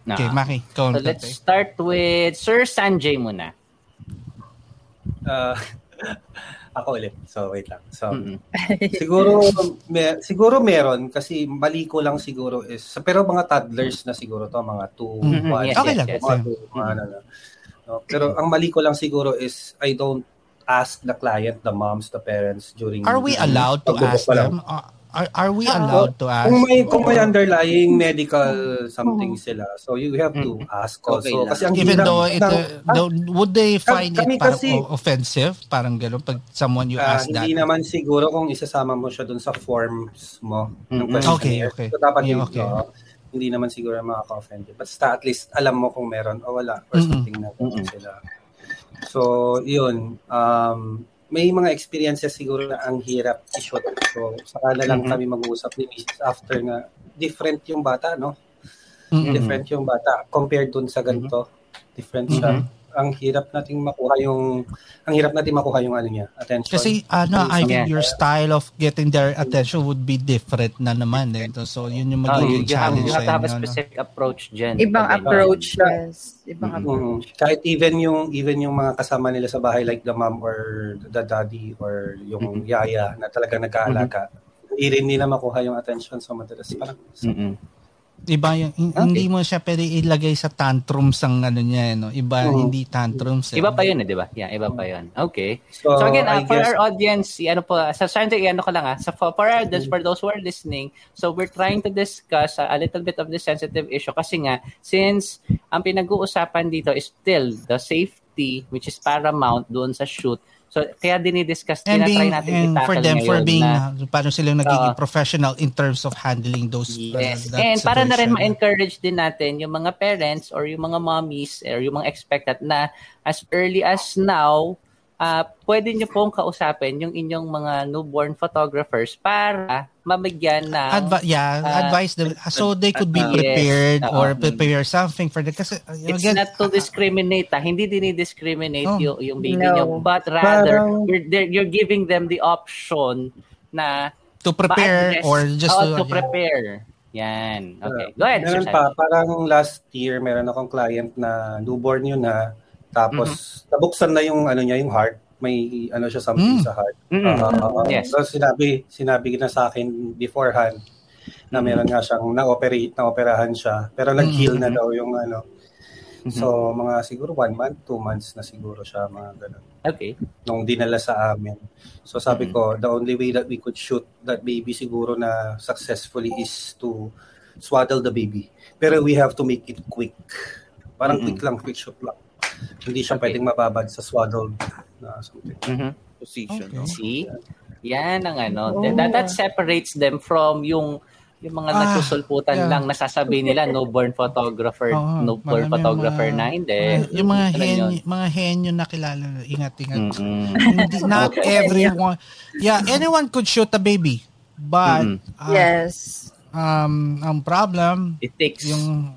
nah. okay Maki go so let's start with Sir Sanjay muna uh, (laughs) Ako ulit. So, wait lang. So, mm-hmm. (laughs) siguro, may, siguro meron kasi mali ko lang siguro is, pero mga toddlers na siguro to, mga 2, 1, mm-hmm. yes, okay yes, lang. Yes. Mga two, mm-hmm. ano, no. no. Pero ang mali ko lang siguro is, I don't ask the client, the moms, the parents during... Are we allowed to ask them? Uh, Are, are we ah, allowed to ask? Kung may, kung may underlying medical something sila, so you have to mm. ask also. Okay kasi ang Even though, it, uh, ah, would they find it parang kasi, offensive? Parang gano'n pag someone you uh, ask hindi that? Hindi naman siguro kung isasama mo siya dun sa forms mo. Mm-hmm. Okay, okay. So dapat yeah, okay. Ito, hindi naman siguro makaka-offend. Basta at least alam mo kung meron o wala or mm-hmm. something na mm-hmm. sila. So, yun. Um, may mga experiences siguro na ang hirap i-shoot. So, saka na lang mm-hmm. kami mag-uusap ni Mrs. after na different yung bata, no? Mm-hmm. Different yung bata compared dun sa ganito. Mm-hmm. Different siya. Mm-hmm ang hirap nating makuha yung ang hirap nating makuha yung ano niya attention kasi ano I think your style of getting their attention would be different na naman eh. so yun yung magiging oh, you challenge have, you have, have a specific no? approach dyan ibang approach yes ibang mm-hmm. approach kahit even yung even yung mga kasama nila sa bahay like the mom or the daddy or yung mm-hmm. yaya na talaga nag-aalaga mm-hmm. hindi rin nila makuha yung attention so madalas parang mm-hmm Iba yung, okay. hindi mo siya pwede ilagay sa tantrums ang ano niya, no? Iba, uh-huh. hindi tantrums. Eh. Iba pa yun, eh, di ba? Yeah, iba pa yun. Okay. So, so again, uh, for guess... our audience, ano po, sa so, to ano ko lang ah, so for, for, our, for those who are listening, so we're trying to discuss uh, a little bit of the sensitive issue kasi nga, since ang pinag-uusapan dito is still the safe safety, which is paramount doon sa shoot, So, kaya dinidiscuss, and being, natin and for them, for being, na, uh, paano silang nagiging uh, professional in terms of handling those Yes. Uh, and para na rin ma-encourage din natin yung mga parents or yung mga mommies or yung mga expectant na as early as now, uh, pwede nyo pong kausapin yung inyong mga newborn photographers para mamigyan na Adva- yeah uh, advise them so they could be prepared yes, or prepare something for the kasi uh, it's again, not to discriminate ha. hindi dinidiscriminate oh, yung yung baby no. nyo but rather Parang, you're you're giving them the option na to prepare or just oh, to, to prepare. Yan. Okay. Go ahead meron pa parang last year meron akong client na newborn yun na tapos mm-hmm. nabuksan na yung ano niya yung heart may ano siya something mm. sa heart. Mm-hmm. Uh, yes. So sinabi sinabi na sa akin beforehand na meron nga siyang na-operate, na-operahan siya. Pero nag-heal mm-hmm. na daw yung ano. Mm-hmm. So mga siguro one month, two months na siguro siya mga ganun. Okay. Nung dinala sa amin. So sabi mm-hmm. ko, the only way that we could shoot that baby siguro na successfully is to swaddle the baby. Pero we have to make it quick. Parang mm-hmm. quick lang, quick shoot lang. Hindi siya okay. pwedeng mababad sa swaddle na something. Mm-hmm. Position. Okay. See? Yan ang ano. Oh. That, that separates them from yung yung mga ah, nagsusulputan yeah. lang nasasabi nila no born photographer oh, no born photographer mga, na hindi yung mga hen mga henyo na kilala ingat ingat mm-hmm. hindi not okay. everyone yeah anyone could shoot a baby but mm-hmm. uh, yes um ang problem it takes yung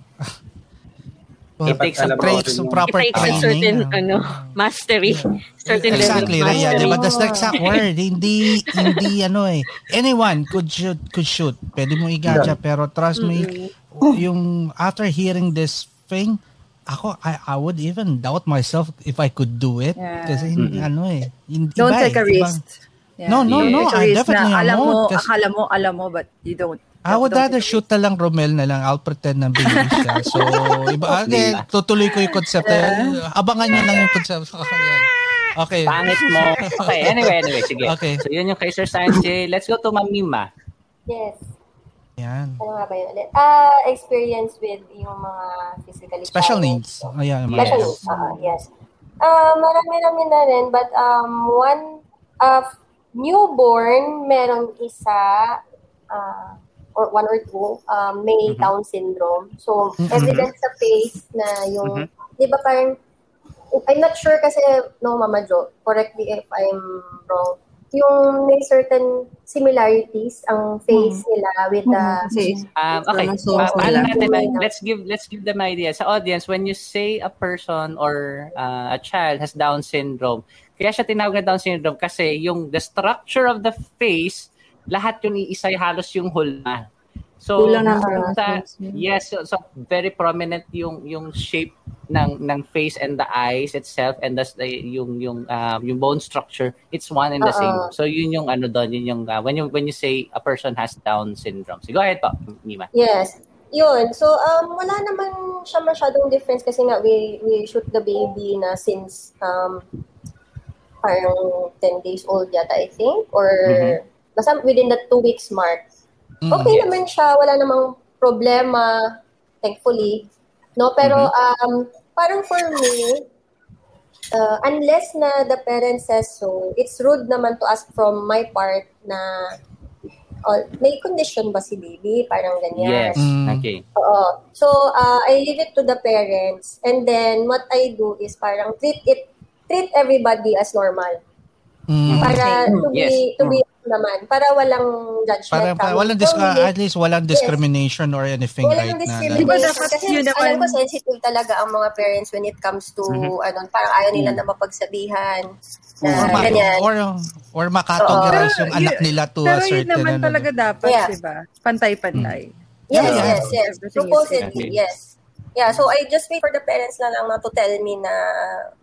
Well, it takes a break, so proper it takes training. a certain ano, (laughs) mastery. Certain exactly, level of mastery. Diba? That's the exact word. hindi, hindi ano eh. Anyone could shoot, could shoot. Pwede mo igaja, yeah. pero trust me, mm-hmm. yung after hearing this thing, ako, I, I would even doubt myself if I could do it. Yeah. Kasi mm-hmm. ano eh. Hindi, Don't take a risk. Yeah. No, no, no. I definitely na, alam mo, akala mo, alam mo, but you don't. I would rather shoot na lang Romel na lang. I'll pretend na baby siya. So, (laughs) iba, okay, tutuloy ko yung concept. Abangan niyo lang yung concept. (laughs) Okay. Pangit mo. Okay, anyway, anyway, sige. Okay. So, yun yung kay Sir Sanjay. Let's go to Mamima. Yes. Yan. Ano nga ba yun ulit? Uh, experience with yung mga physically Special needs. Oh, yeah, Special needs. Uh, yes. Uh, marami-rami na rin, but um, one of uh, newborn, meron isa, uh, or one or two, um, may mm-hmm. Down syndrome. So, mm-hmm. evidence sa face na yung, mm-hmm. di ba parang, I'm not sure kasi, no, Mama Jo, correct me if I'm wrong, yung may certain similarities ang face mm. nila with the face. Um, okay, so, uh, natin, let's give let's give them idea sa audience when you say a person or uh, a child has Down syndrome. Kaya siya tinawag na Down syndrome kasi yung the structure of the face lahat yung iisay halos yung hulma. So, sa, yes, so, so, very prominent yung yung shape ng ng face and the eyes itself and that's the yung yung um, yung bone structure it's one and the Uh-oh. same. So yun yung ano doon yun yung uh, when you when you say a person has down syndrome. So go ahead po Nima. Yes. Yun. So um wala naman siya masyadong difference kasi nga we we shoot the baby na since um parang 10 days old yata I think or mm-hmm basta within the two weeks mark. Mm, okay yes. naman siya, wala namang problema, thankfully. No, pero mm-hmm. um, parang for me, uh, unless na the parent says so, it's rude naman to ask from my part na oh, may condition ba si baby? Parang ganyan. Yes, mm. okay. Oo. So, uh, I leave it to the parents. And then, what I do is parang treat it, treat everybody as normal. Mm. Para to be, yes. to be naman para walang judgment. Para, para walang dis- uh, at least walang discrimination yes. or anything walang right discrimination. na. Dapat kasi yun naman. alam ko sensitive talaga ang mga parents when it comes to mm-hmm. ano, parang ayaw nila mm-hmm. na mapagsabihan. Na, or, ganyan. or, or makategorize yung anak nila to a certain... Pero yun naman ano, talaga dapat, yeah. diba? Pantay-pantay. Mm. Yes, yeah. yes, yes. Supposedly, yes. Yeah, so I just wait for the parents na lang na to tell me na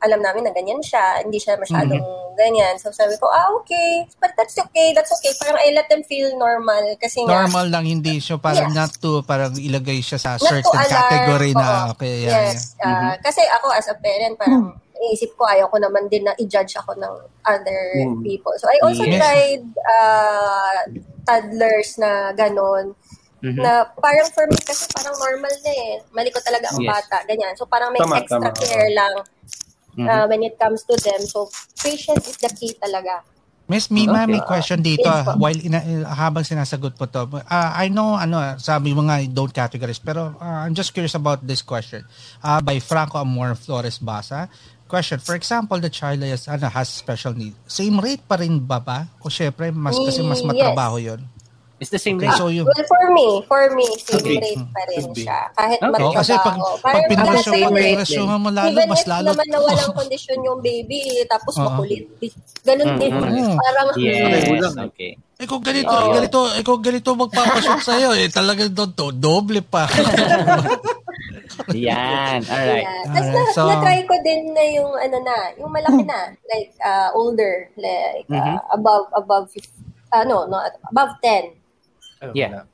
alam namin na ganyan siya, hindi siya masyadong mm-hmm. ganyan. So sabi ko, ah, okay, but that's okay, that's okay. Parang I let them feel normal kasi nga, Normal lang, hindi siya parang yes. not to, parang ilagay siya sa not certain category na, okay, yeah, yes. Yeah. Uh, mm-hmm. Kasi ako as a parent, parang mm-hmm. iniisip ko, ayaw ko naman din na i-judge ako ng other mm. people. So I also yes. tried uh, toddlers na ganon Mm-hmm. Na parang for me kasi parang normal na eh. Mali ko talaga ang yes. bata, ganyan. So parang may tama, extra tama. care lang. mm-hmm. uh, when it comes to them. So, patience is the key talaga. Miss Mima, okay. may question dito yes, while ina, habang sinasagot po to. Uh, I know ano sabi mo nga don't categorize pero uh, I'm just curious about this question. Uh, by Franco Amor Flores Basa. Question, for example, the child has, ano, has special need. Same rate pa rin ba ba? O syempre, mas, kasi mas matrabaho yes. yun? It's the same okay, rate. So you... Well, for me, for me, same okay. rate pa rin siya. Kahit okay. magtrabaho. kasi pag, pag pinarasyohan mo lalo, Even mas lalo. Even if naman na walang (laughs) kondisyon yung baby, tapos uh-huh. makulit. Ganun din. Uh-huh. Parang, yes, okay. Eh kung ganito, oh. ganito, eh kung ganito magpapashoot sa'yo, eh talagang do, doble pa. (laughs) Yan. Alright. Yeah. Tapos Alright. na, so, na-try ko din na yung ano na, yung malaki na, like uh, older, like uh, mm-hmm. above above 50, uh, no, no, above 10. Yeah.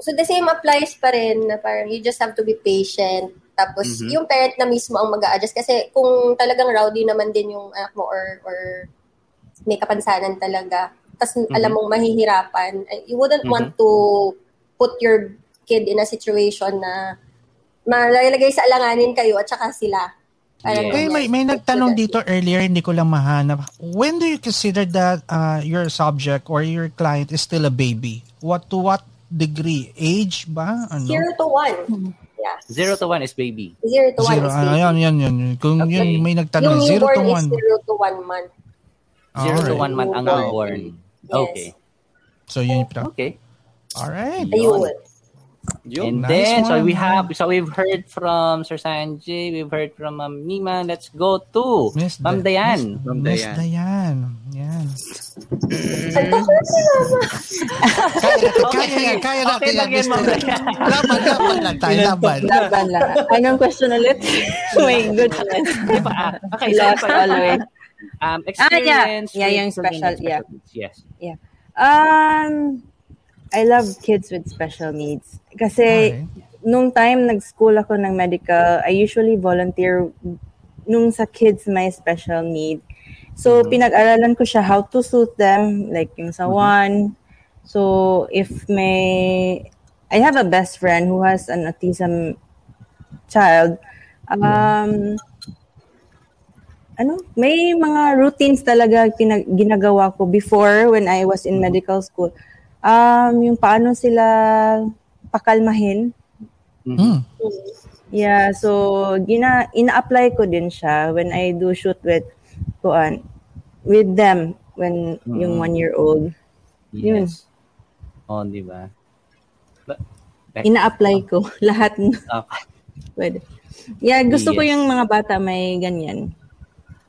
So the same applies pa rin na parang you just have to be patient. Tapos mm-hmm. yung parent na mismo ang mag adjust kasi kung talagang rowdy naman din yung anak mo or or may kapansanan talaga, tapos mm-hmm. alam mong mahihirapan, eh, you wouldn't mm-hmm. want to put your kid in a situation na malalagay sa alanganin kayo at saka sila. Parang yeah. may, may nagtanong dito earlier, hindi ko lang mahanap. When do you consider that uh, your subject or your client is still a baby? What to what degree? Age ba? Ano? Zero to one. Yeah. Zero to one is baby. Zero to one zero, is baby. Ayan, yan, yan. Kung okay. yun may nagtanong, yung zero to one. Yung zero to one month. Zero right. to one month ang newborn. Yes. Okay. So yun yung Okay. All right. Ayun. And nice then, one. so we have, so we've heard from Sir Sanjay, we've heard from Ma'am Nima. Let's go to Miss Ma'am Dayan. Miss, Miss Dayan. Yan. kaya, kaya, kaya natin yan, Miss Dayan. Laban, laban lang tayo, laban. Laban lang. Anong question ulit? (laughs) My goodness. okay, so always. Um, experience. Ah, yeah. yeah, yung special, yeah. Yes. Yeah. Um, I love kids with special needs. Kasi okay. nung time nag-school ako ng medical, I usually volunteer nung sa kids may special need. So mm-hmm. pinag-aralan ko siya how to suit them, like yung sa mm-hmm. one. So if may I have a best friend who has an autism child. Um mm-hmm. ano, may mga routines talaga pinag- ginagawa ko before when I was in mm-hmm. medical school um, yung paano sila pakalmahin. Mm. Yeah, so gina ina-apply ko din siya when I do shoot with kuan with them when mm. yung one year old. Yes. Yun. Oh, di ba? Ina-apply ko (laughs) lahat. Okay. Pwede. Yeah, gusto yes. ko yung mga bata may ganyan.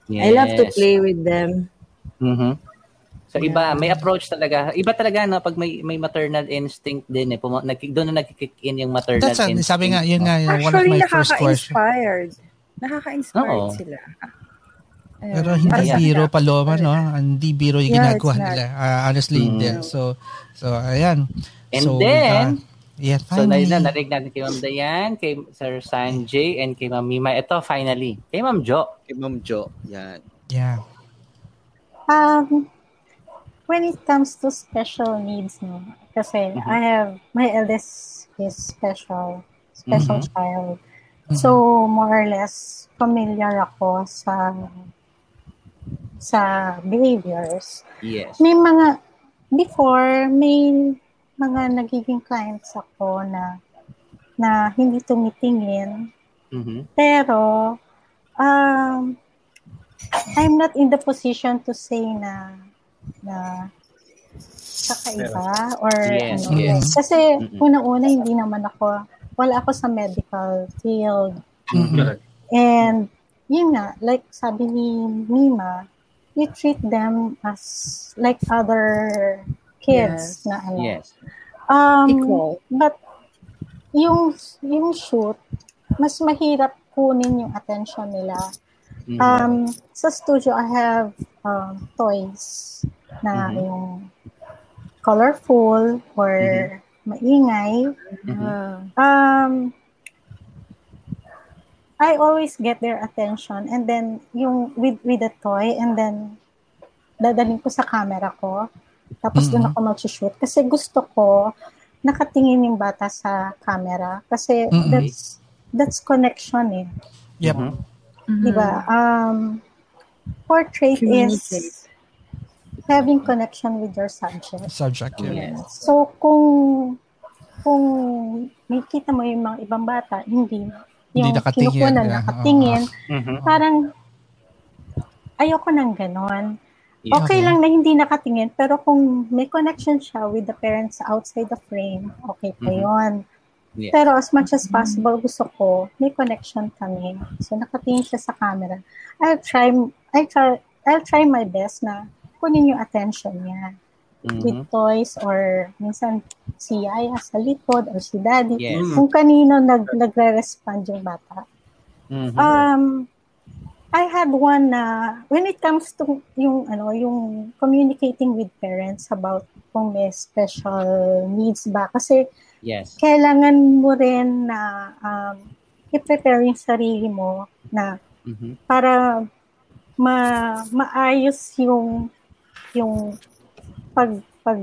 Yes. I love to play with them. Mhm. So iba, may approach talaga. Iba talaga no pag may may maternal instinct din eh. Pum- nag, doon na nag-kick in yung maternal That's instinct. Sabi nga, yun nga, yung one of my first questions. Nakaka-inspired. Nakaka-inspired sila. Ayun. Pero hindi yeah. biro paloma, no? Hindi biro yung yeah, ginagawa nila. Uh, honestly, mm. hindi. So, so, ayan. And so, then, uh, yeah, finally. So, na, narinig natin kay Ma'am Dayan, kay Sir Sanjay, and kay Ma'am Mima. Ito, finally. Kay Ma'am Jo. Kay Ma'am Jo. Yan. Yeah. Um, when it comes to special needs, no, kasi mm-hmm. I have, my eldest is special, special mm-hmm. child. Mm-hmm. So, more or less, familiar ako sa sa behaviors. Yes. May mga, before, may mga nagiging clients ako na na hindi tumitingin. Mm-hmm. Pero, um, I'm not in the position to say na na kakaiba or yes, ano. Yes. Kasi mm-hmm. unang-una hindi naman ako wala ako sa medical field. Mm-hmm. And yun nga, like sabi ni Mima, we treat them as like other kids yes. na ano. Yes. Um, Equal. But yung yung shoot, mas mahirap kunin yung attention nila. Mm-hmm. Um, sa studio, I have um, toys na mm-hmm. yung colorful or mm-hmm. maingay. Mm-hmm. Um, I always get their attention and then yung with with the toy and then dadalhin ko sa camera ko. Tapos mm-hmm. doon ako mag-shoot kasi gusto ko nakatingin yung bata sa camera kasi mm-hmm. that's that's connection eh. Yep. Mm-hmm. Mm-hmm. Diba? Um, portrait is having connection with your subject. Subject, yeah. Yes. So, kung kung makita mo yung mga ibang bata, hindi yung hindi nakatingin, na nakatingin, uh-huh. parang ayoko nang ganon. Yeah. Okay lang na hindi nakatingin, pero kung may connection siya with the parents outside the frame, okay pa mm-hmm. yun. Yeah. Pero as much as possible, gusto ko, may connection kami. So, nakatingin siya sa camera. I'll try, I try, I'll try my best na kunin yung attention niya. Mm-hmm. With toys or minsan si Yaya sa likod or si Daddy. Yes. Kung kanino nag, nagre-respond yung bata. Mm-hmm. Um, I had one na uh, when it comes to yung ano yung communicating with parents about kung may special needs ba kasi yes. kailangan mo rin na um, i-prepare yung sarili mo na mm-hmm. para ma maayos yung yung pag pag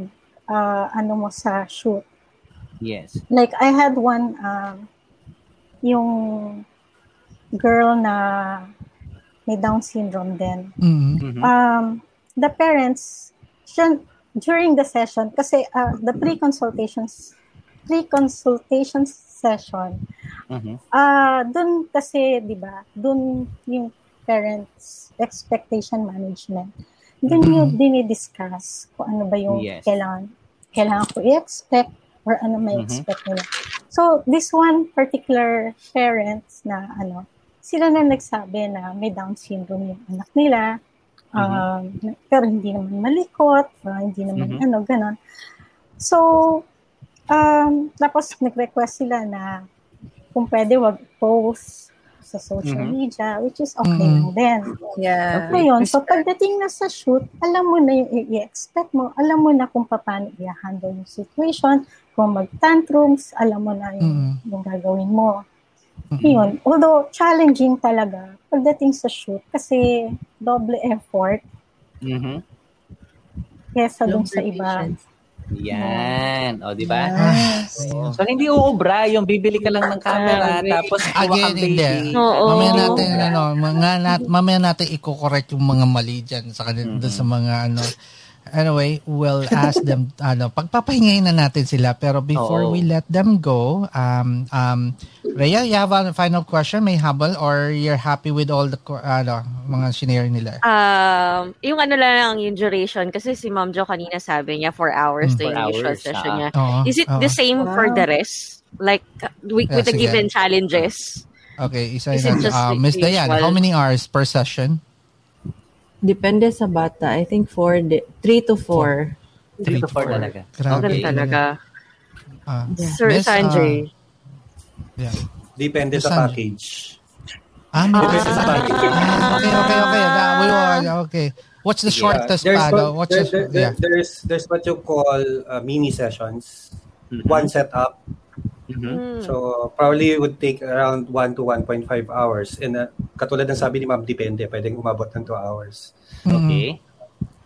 uh, ano mo sa shoot. Yes. Like I had one um yung girl na may Down syndrome din. Mm-hmm. Um, the parents, during the session, kasi uh, the pre-consultations, pre-consultation session, mm-hmm. uh, dun kasi, di ba, dun yung parents' expectation management. Dun mm-hmm. yung dinidiscuss kung ano ba yung yes. kailangan, kailangan ko i-expect or ano may mm-hmm. expect nila. So, this one particular parents na ano, sila na nagsabi na may Down syndrome yung anak nila. Mm-hmm. Um, pero hindi naman malikot, uh, hindi naman mm-hmm. ano, ganon. So, um, tapos nag-request sila na kung pwede wag post sa social mm-hmm. media, which is okay mm-hmm. lang din. Yeah. Ngayon, so pagdating na sa shoot, alam mo na yung i-expect mo, alam mo na kung paano i-handle yung situation, kung mag-tantrums, alam mo na yung, mm-hmm. yung gagawin mo. Mm-hmm. Yun. Although, challenging talaga pagdating sa shoot kasi double effort. Mm-hmm. Kesa dun sa iba. Yan. O, di ba? Yes. So, hindi uubra yung bibili ka lang ng camera tapos Again, hindi. Oo. Mamaya natin, ano, mga nat, mamaya natin i-correct yung mga mali dyan sa kanila, mm-hmm. sa mga, ano, Anyway, we'll ask them, (laughs) ano, pagpapahingayin na natin sila. Pero before Oo. we let them go, um, um, Rhea, you have a final question? May habol? Or you're happy with all the, ano, mga scenario nila? Um, yung ano lang, yung duration. Kasi si Mom Jo kanina sabi niya, 4 hours mm. yung hours, usual session uh, niya. Oo, Is it oo. the same wow. for the rest? Like, with, yeah, with the given challenges? Okay, isa na. Uh, Miss Diane, how many hours per session? Depende sa bata. I think 4, 3 to 4. 3 to 4 talaga. Grabe. Okay. talaga. Uh, yeah. Sir Miss, Sanjay. Uh, yeah. Depende Miss sa package. Ah, Depende sa package. Ah, okay, okay, okay. Ah, okay. What's the shortest yeah. pa? What, what's there, the, yeah. there's, there's what you call uh, mini sessions. Mm-hmm. One setup. Mm-hmm. So, probably would take around 1 to 1.5 hours. And uh, katulad ng sabi ni ma'am, depende. Pwedeng umabot ng 2 hours. Mm-hmm. Okay.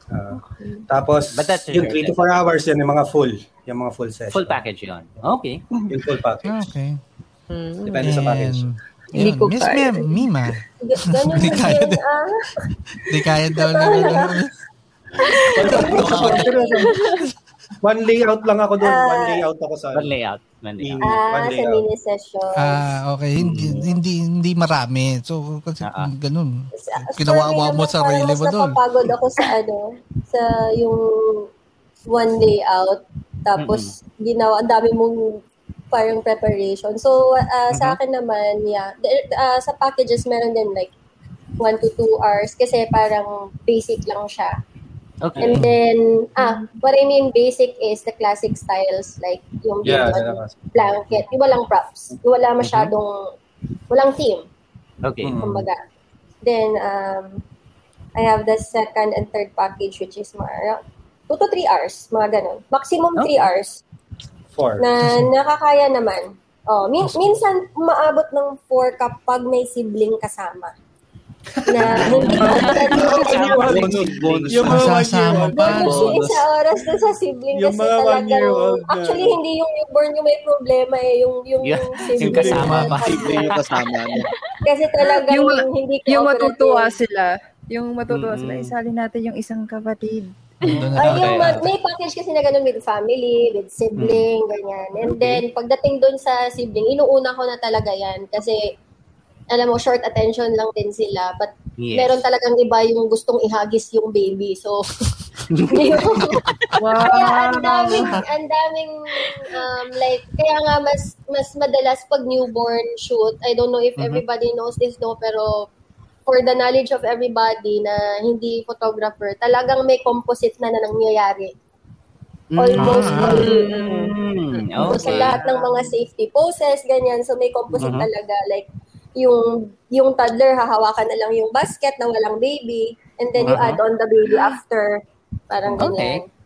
Uh, tapos, yung 3 to 4 hours, yan yung mga full. Yung mga full session. Full package yun. Okay. Yung full package. Okay. Mm-hmm. Depende sa package. Hindi ko Miss kaya. Mim, Mima. Hindi kaya. Hindi kaya daw na. (laughs) One layout lang ako doon. Uh, one layout ako sa... One layout. One layout. Ah, one layout. sa mini session. Ah, okay. Hindi, hindi, hindi marami. So, kasi uh-huh. ganun. Kinawawa mo sa sarili mo doon. Napapagod ako sa ano, sa yung one layout. Tapos, mm-hmm. ginawa, ang dami mong parang preparation. So, uh, uh-huh. sa akin naman, yeah. Uh, sa packages, meron din like one to two hours kasi parang basic lang siya. Okay. And then, ah, what I mean basic is the classic styles like yung yeah, blanket, yung walang props, yung wala masyadong, walang theme. Okay. Kumbaga. Then, um, I have the second and third package which is mga 2 to 3 hours, mga ganun. Maximum 3 okay. hours. 4. Na nakakaya naman. Oh, min- minsan maabot ng 4 kapag may sibling kasama na hindi yung mga Masasama pa. Sa oras na sa sibling yung kasi talagang, actually hindi yung newborn yung may problema eh, yung, yung, yung, yung kasama pa. Sibling yung kasama. Kasi talaga yung, hindi Yung matutuwa sila. Yung matutuwa mm-hmm. sila. Isali natin yung isang kapatid. Ay, yung ma- may package kasi na ganun with family, with sibling, mm. ganyan. And then, pagdating doon sa sibling, inuuna ko na talaga yan. Kasi, alam mo, short attention lang din sila. But, yes. meron talagang iba yung gustong ihagis yung baby. So, (laughs) (laughs) wow. Kaya ang daming, ang daming, um, like, kaya nga mas, mas madalas pag newborn shoot, I don't know if mm-hmm. everybody knows this, no, pero for the knowledge of everybody na hindi photographer, talagang may composite na na nangyayari. Mm. Almost ah. all. Mm, okay. So, sa lahat ng mga safety poses, ganyan. So, may composite uh-huh. talaga. Like, yung yung toddler, hahawakan na lang yung basket na walang baby. And then, uh-huh. you add on the baby after. Parang ganyan. Okay.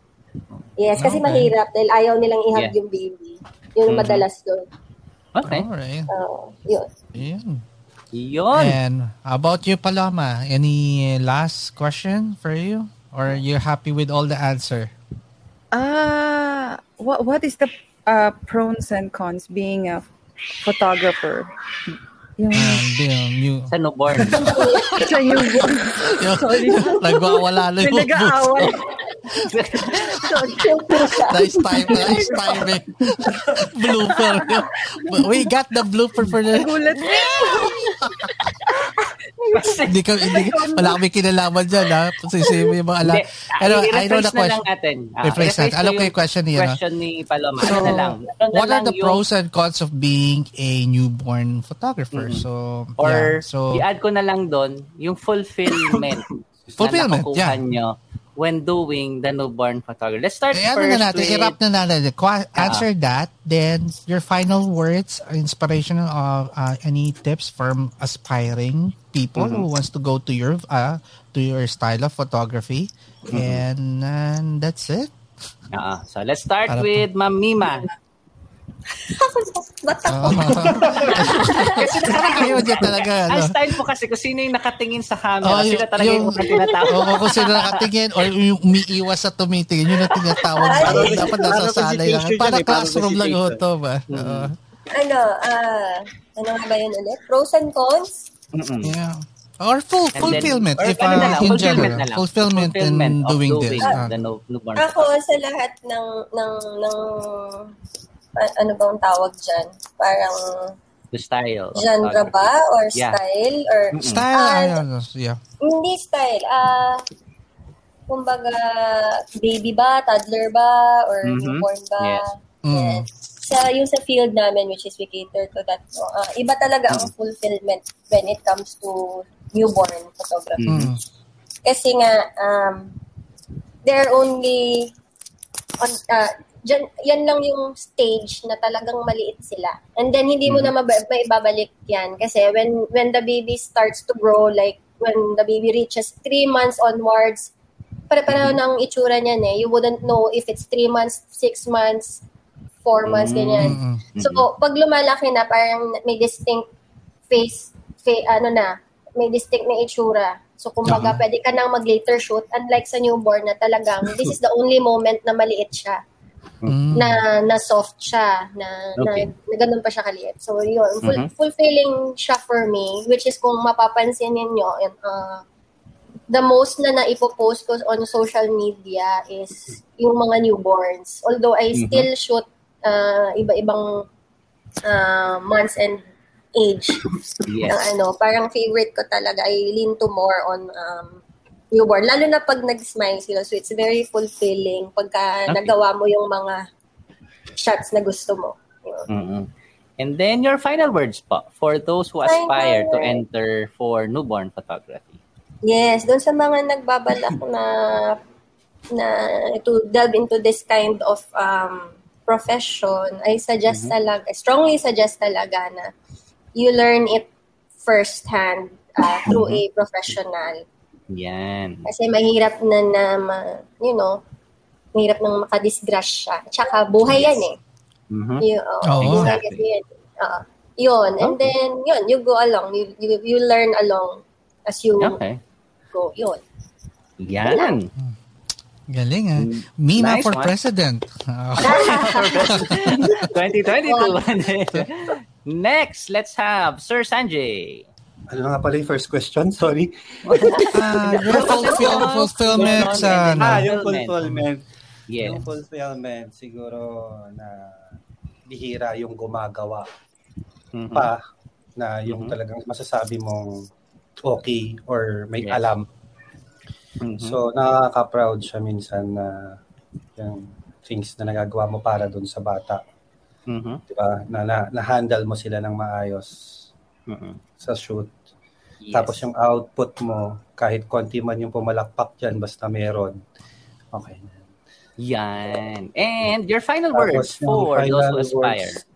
Yes, kasi okay. mahirap dahil ayaw nilang ihag yeah. yung baby. Yun mm-hmm. madalas doon. Okay. Alright. Uh, yun. Yun. Yun. And how about you, Paloma? Any last question for you? Or you happy with all the answer? Uh, what, what is the uh, pros and cons being a photographer? Yung... Yung, yung... Sa newborn. (laughs) sa newborn. Sorry. Nagwawala na yung Nag-aaway. nice time, nice timing. blooper. We got the blooper for the... Nagulat. (laughs) hindi ka, hindi, wala kami kinalaman dyan, ha? Sisi mo yung mga ala. Pero, I know the question. Na lang natin. Uh, rephrase natin. Alam ko yung question niya. Question ni Paloma. So, ano na lang. Ano what are the yung... pros and cons of being a newborn photographer? Mm-hmm. So, Or, yeah, so, i-add ko na lang doon, yung fulfillment. (coughs) fulfillment, na yeah. nyo when doing the newborn photography. Let's start eh, first ano na natin, with... i-wrap na natin. Qu- answer uh, that, then your final words, inspirational of uh, any tips from aspiring people mm-hmm. who wants to go to your uh, to your style of photography. Mm-hmm. And, and that's it. Uh, so let's start Para with Ma'am Mima. (laughs) Ba't ako? (laughs) kasi ayaw niya talaga. Ano? Ang style po kasi kung sino yung nakatingin sa camera, oh, sila talaga yung, yung tinatawag. (laughs) Oo, oh, kung sino nakatingin or yung umiiwas sa tumitingin, yun ang tinatawag. Parang dapat nasa salay lang. Para classroom lang ito ba? Uh, ano, uh, ano nga ba yun ulit? Pros and cons? Mm-mm. Yeah. Or full fulfillment then, or, if uh, lang, in fulfillment general. Fulfillment, fulfillment in doing, doing this. Uh, the no, ako sa lahat ng ng ng ano bang tawag dyan? Parang the style. Genre ba? Or yeah. style? Or, style, uh, yeah. Hindi style. Ah, uh, kumbaga, baby ba? Toddler ba? Or mm-hmm. newborn ba? Yes. Mm. Sa, yung sa field namin, which is we cater to that. No? Uh, iba talaga ang mm. fulfillment when it comes to newborn photography. Mm. Kasi nga, um, they're only on, uh, dyan, yan lang yung stage na talagang maliit sila. And then, hindi mo mm-hmm. na mab- maibabalik yan. Kasi when, when the baby starts to grow, like when the baby reaches three months onwards, pare-pareho mm-hmm. ng itsura niyan eh. You wouldn't know if it's three months, six months, four months, ganyan. Mm-hmm. So, pag lumalaki na, parang may distinct face, face ano na, may distinct na itsura. So, kumbaga, uh-huh. pwede ka nang mag-later shoot. Unlike sa newborn na talagang, this is the only moment na maliit siya. Mm. na na soft siya na, okay. na, na ganun pa siya kaliit. So yun, full, mm-hmm. fulfilling siya for me which is kung mapapansin niyo and uh, the most na naipopost ko on social media is yung mga newborns. Although I mm-hmm. still shoot uh, iba-ibang uh, months and age. Yes. Uh, ano, parang favorite ko talaga I lean to more on um, newborn. Lalo na pag nag-smile sila. So, it's very fulfilling pagka okay. nagawa mo yung mga shots na gusto mo. Mm-hmm. And then, your final words po for those who aspire to enter for newborn photography. Yes, doon sa mga nagbabalak na na to delve into this kind of um, profession, I suggest mm-hmm. talaga, I strongly suggest talaga na you learn it firsthand uh, through mm-hmm. a professional. Yan. Kasi mahirap na na, ma, you know, mahirap nang makadisgrasya. Tsaka buhay yan eh. Mm-hmm. You, oh, oh, buhay kasi yan. Uh, yun. And okay. then, yun, you go along. You, you, you learn along as you okay. go. Yun. Yan. Galing ah. Mima nice for one. president. (laughs) (laughs) 2022. (laughs) Next, let's have Sir Sanjay. Ano nga pala yung first question? (laughs) Sorry. uh, yung fulfill, fulfillment sa... Ah, yung fulfillment. Yes. Yung fulfillment, siguro na bihira yung gumagawa mm-hmm. pa na yung mm-hmm. talagang masasabi mong okay or may yes. alam. Mm-hmm. So, nakaka-proud siya minsan na yung things na nagagawa mo para dun sa bata. Mm-hmm. Diba? Na, na, na-handle mo sila ng maayos mm-hmm. sa shoot. Yes. Tapos yung output mo, kahit konti man yung pumalakpak dyan, basta meron. Okay. Yan. And your final words for final those who aspire. Words,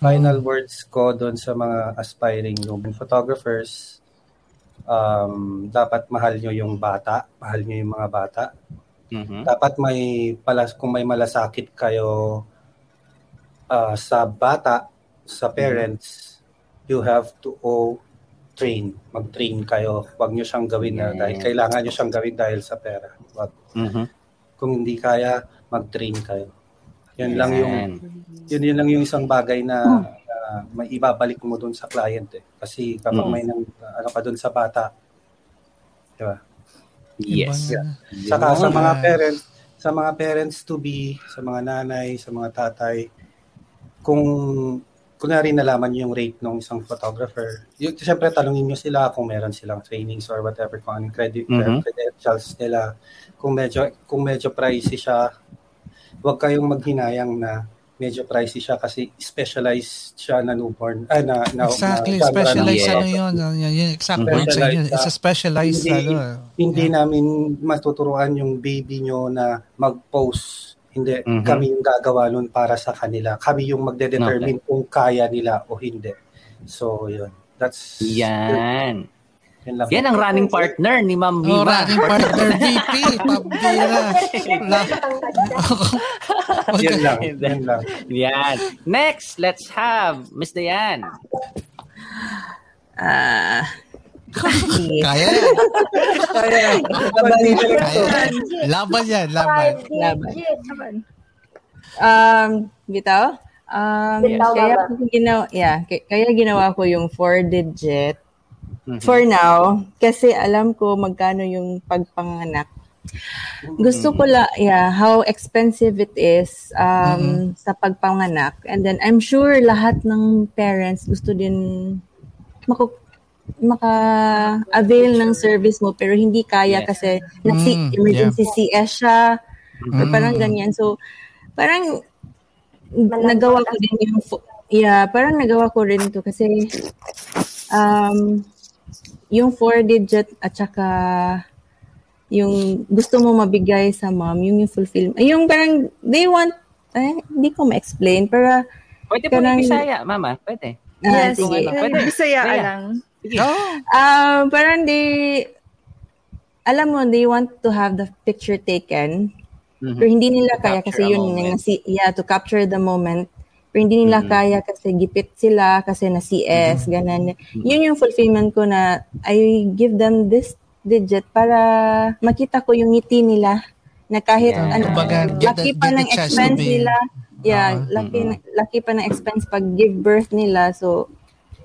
final words ko doon sa mga aspiring moving photographers, um, dapat mahal nyo yung bata, mahal nyo yung mga bata. Mm-hmm. Dapat may palas kung may malasakit kayo uh, sa bata, sa parents, mm-hmm. you have to oh, train, mag-train kayo. Huwag nyo siyang gawin na dahil kailangan nyo siyang gawin dahil sa pera. Wag. Mm-hmm. Kung hindi kaya, mag-train kayo. Yan lang yung yun, yun lang yung isang bagay na uh, may ibabalik mo doon sa client eh. Kasi kapag mm. may nang, ano ka doon sa bata, di ba? Yes. Yeah. Saka sa mga parents, sa mga parents to be, sa mga nanay, sa mga tatay, kung kunwari nalaman niyo yung rate ng isang photographer, yung, siyempre talungin niyo sila kung meron silang trainings or whatever, kung anong credit, mm-hmm. credentials nila. Kung medyo, kung medyo pricey siya, huwag kayong maghinayang na medyo pricey siya kasi specialized siya na newborn. Ah, na, na, exactly, na, specialized na, ano yun. yun, yun exact mm-hmm. yun. It's a specialized hindi, ano. Hindi yeah. namin matuturuan yung baby nyo na mag-post hindi, mm-hmm. kami yung gagawa nun para sa kanila. Kami yung magde-determine okay. kung kaya nila o hindi. So, yun. That's... Yan. Yan, lang. Yan ang running partner ni Ma'am Mima. Oh, running partner (laughs) VP. Pabira. yan lang. Yan lang. Yan. Next, let's have Miss Diane. Ah... Uh, Kaya yan. Kaya yan. Laban yan. Laban. Laban. Um, bitaw? Um, bitaw kaya ginawa, yeah, kaya ginawa ko yung four digit mm-hmm. for now kasi alam ko magkano yung pagpanganak. Gusto ko la, yeah, how expensive it is um, mm-hmm. sa pagpanganak. And then I'm sure lahat ng parents gusto din maku- maka-avail ng service mo pero hindi kaya yes. kasi nasi mm, emergency yeah. CS siya mm. or parang ganyan. So, parang nagawa ko din yung yeah, parang nagawa ko rin to kasi um yung four digit at saka yung gusto mo mabigay sa mom, yung yung fulfill. Yung parang they want eh, hindi ko ma-explain pero Pwede po yung Bisaya, mama. Pwede. Ah, yes, sige. Ano, pwede. Bisaya lang. Oh. Um, parang they, alam mo, they want to have the picture taken. Mm-hmm. Pero hindi nila kaya kasi yun, yung, yeah, to capture the moment. Pero hindi nila mm-hmm. kaya kasi gipit sila, kasi na CS, mm-hmm. ganan. Yun yung fulfillment ko na I give them this digit para makita ko yung ngiti nila na kahit yeah. ano, Baga, laki pa ng expense nila. Yeah, uh, laki, mm-hmm. laki pa ng expense pag give birth nila. So,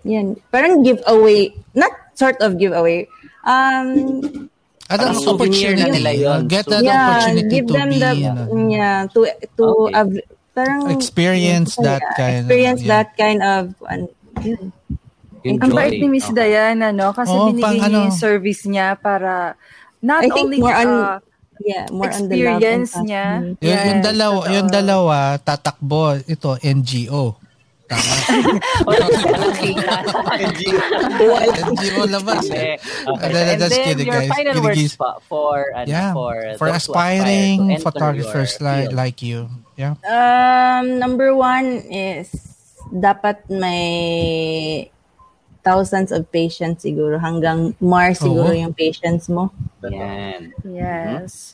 yan. Parang giveaway. Not sort of giveaway. Um, ano ang opportunity na nila yun. Get that yeah, opportunity give to them be, the, uh, yeah, to, to, okay. uh, parang, experience yeah, that kind experience of, yeah. that kind of, uh, Enjoy. Ang bait ni Miss okay. Diana, no? Kasi oh, binigay niya ano, yung service niya para not I only more on, uh, yeah, more experience on the niya. Yung, yes, yung dalawa, yung dalawa tatakbo ito NGO. Tama. (laughs) NGO labas. Eh. Okay. And then kidding, your guys. final words pa for, uh, yeah, for, for aspiring photographers like, like you. Yeah. Um, number one is dapat may thousands of patients siguro hanggang Mars siguro oh. yung patients mo. Yan. Yes.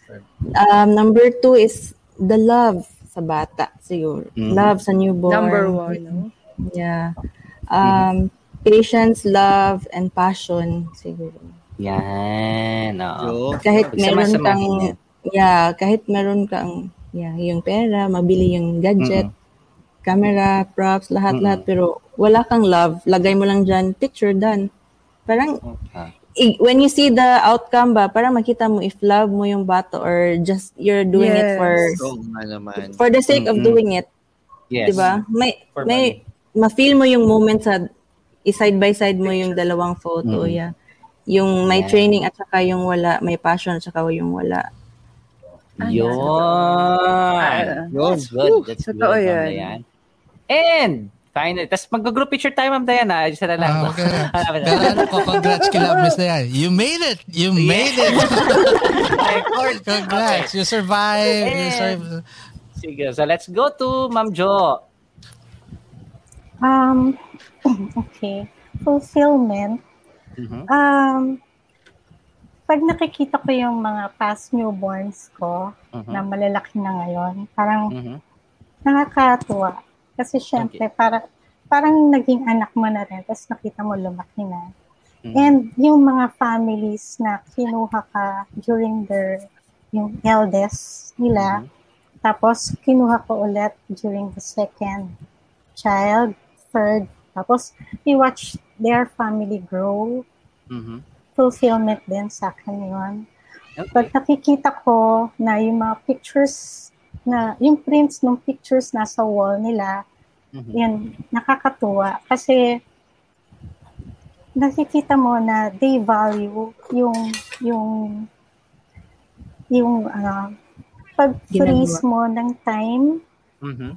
Um, number two is the love sa bata siguro. Mm. Love sa newborn. Number one. No? Yeah. Um, patience, love, and passion siguro. Yan. Oo. Kahit meron kang, yeah, kahit meron kang, yeah, yung pera, mabili yung gadget, mm-hmm. camera, props, lahat-lahat, mm-hmm. pero wala kang love, lagay mo lang dyan, picture done. Parang, uh when you see the outcome ba, parang makita mo if love mo yung bato or just you're doing yes. it for so, for the sake mm-hmm. of doing it. Yes. 'Di ba? May for may ma-feel mo yung moment sa side by side mo yung dalawang photo, mm-hmm. yeah. Yung may yeah. training at saka yung wala, may passion at saka yung wala. Yun. That's good. That's good. Totoo yan. And Final. Tapos mag-group picture tayo, Ma'am Diana. Ayos na lang. Ah, okay. (laughs) Pero ano ko, congrats kila Miss Diana. You made it! You made it! (laughs) congrats! Okay. You survived. You survived. Sige. So let's go to Ma'am Jo. Um, (laughs) okay. Fulfillment. Mm-hmm. Um, pag nakikita ko yung mga past newborns ko uh-huh. na malalaki na ngayon, parang uh-huh. nakakatuwa kasi syempre, okay. para, parang naging anak mo na rin, tapos nakita mo lumaki na. Mm-hmm. And yung mga families na kinuha ka during their, yung eldest nila, mm-hmm. tapos kinuha ko ulit during the second child, third, tapos we watch their family grow. Mm-hmm. Fulfillment din sa akin yun. Okay. Pag nakikita ko na yung mga pictures na yung prints ng pictures nasa wall nila, mm-hmm. yan, nakakatuwa. Kasi nakikita mo na they value yung yung yung uh, pag-freeze mo ng time mm-hmm.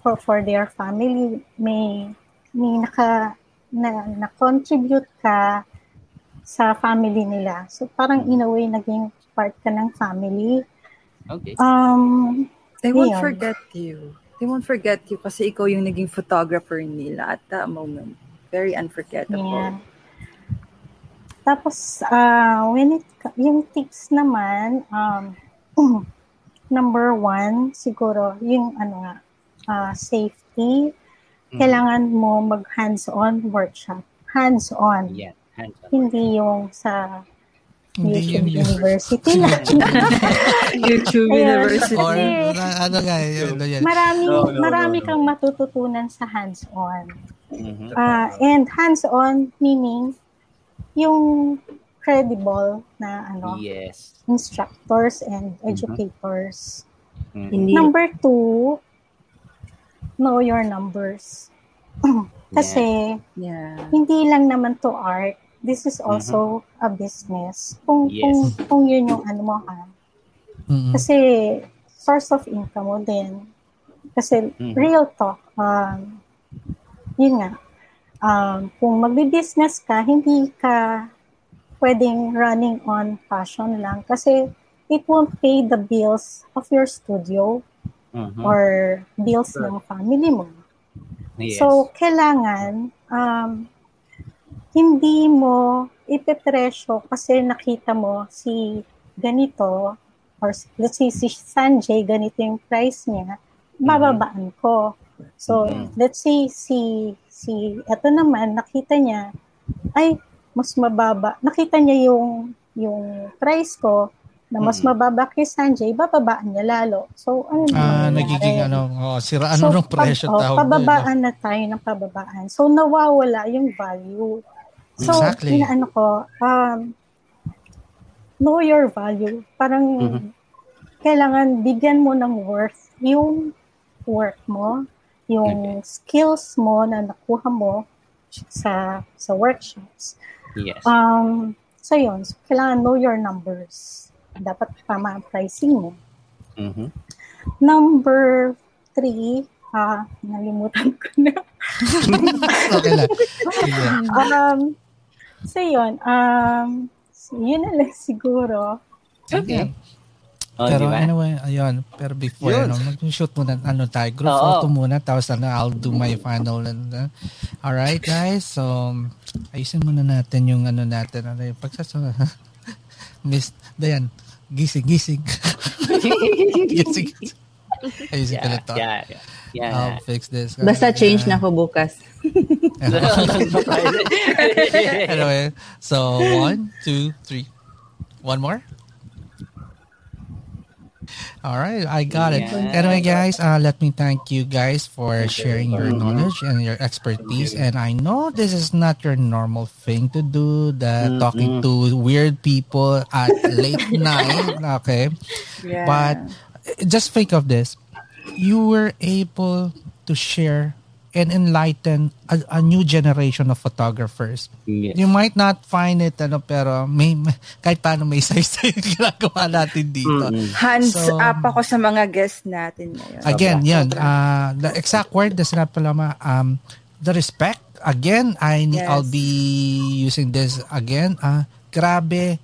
for for their family may may naka na, na-contribute ka sa family nila. So parang in a way naging part ka ng family. Okay. Um They won't Ayan. forget you. They won't forget you kasi ikaw yung naging photographer nila at that moment. Very unforgettable. Yeah. Tapos, uh, when it, yung tips naman, um, (clears throat) number one, siguro, yung ano nga, uh, safety. Mm. Kailangan mo mag hands-on workshop. Hands-on. Yeah, hands-on. Hindi yung sa YouTube University (laughs) lang. YouTube University. Or, ano nga, yun, yun. Marami, no, no, marami no, no. kang matututunan sa hands-on. Mm-hmm. Uh, and hands-on meaning yung credible na ano yes. instructors and mm-hmm. educators. Mm-hmm. Number two, know your numbers. (clears throat) Kasi yeah. Yeah. hindi lang naman to art, this is mm-hmm. also mm-hmm. a business. Kung, yes. kung, kung yun yung ano mo ha. Mm-hmm. Kasi source of income mo din. Kasi mm-hmm. real talk, um, yun nga, um, kung magbi-business ka, hindi ka pwedeng running on passion lang kasi it won't pay the bills of your studio mm-hmm. or bills sure. ng family mo. Yes. So, kailangan um, hindi mo ipepresyo kasi nakita mo si ganito or let's say si Sanjay, ganito yung price niya, bababaan ko. So, mm-hmm. let's say si si eto naman nakita niya ay mas mababa. Nakita niya yung yung price ko na mas mm-hmm. mababa kay Sanjay, bababaan niya lalo. So, ano Ah, nagiging ano, oh, siraan so, ng presyo pab- oh, pababaan na tayo ng pababaan. So, nawawala yung value. So, exactly. inaano ko, um, know your value. Parang mm-hmm. kailangan bigyan mo ng worth yung work mo, yung okay. skills mo na nakuha mo sa sa workshops. Yes. Um, so yun, so kailangan know your numbers. Dapat tama ang pricing mo. Mm-hmm. Number three, ah, uh, nalimutan ko na. (laughs) okay lang. (laughs) um, So, yun. Um, so, yun na lang siguro. Okay. Oh, pero diba? anyway, ayun. Pero before, yun. ano, mag-shoot muna, ano tayo, group Oo. photo muna, tapos ano, I'll do my final. And, uh, alright, guys. So, ayusin muna natin yung ano natin. Ano, yung pagsasama. (laughs) Miss Dayan, gising, gising. (laughs) gising. Ayusin yeah, ko na to. Yeah, yeah. Yeah. I'll fix this. Basta change na ko bukas. Anyway, so one, two, three. One more? All right, I got it. Anyway, guys, uh, let me thank you guys for sharing your knowledge and your expertise. And I know this is not your normal thing to do, the mm-hmm. talking to weird people at late (laughs) night. Okay, yeah. but just think of this: you were able to share and enlighten a, a new generation of photographers. Yes. You might not find it ano pero may, may kahit paano may size yung (laughs) ginagawa natin dito. Mm-hmm. Hands so, up ako sa mga guests natin ngayon. Again, yan. Uh, the exact word na sinabi pala um, the respect. Again, I yes. I'll be using this again. Uh, grabe.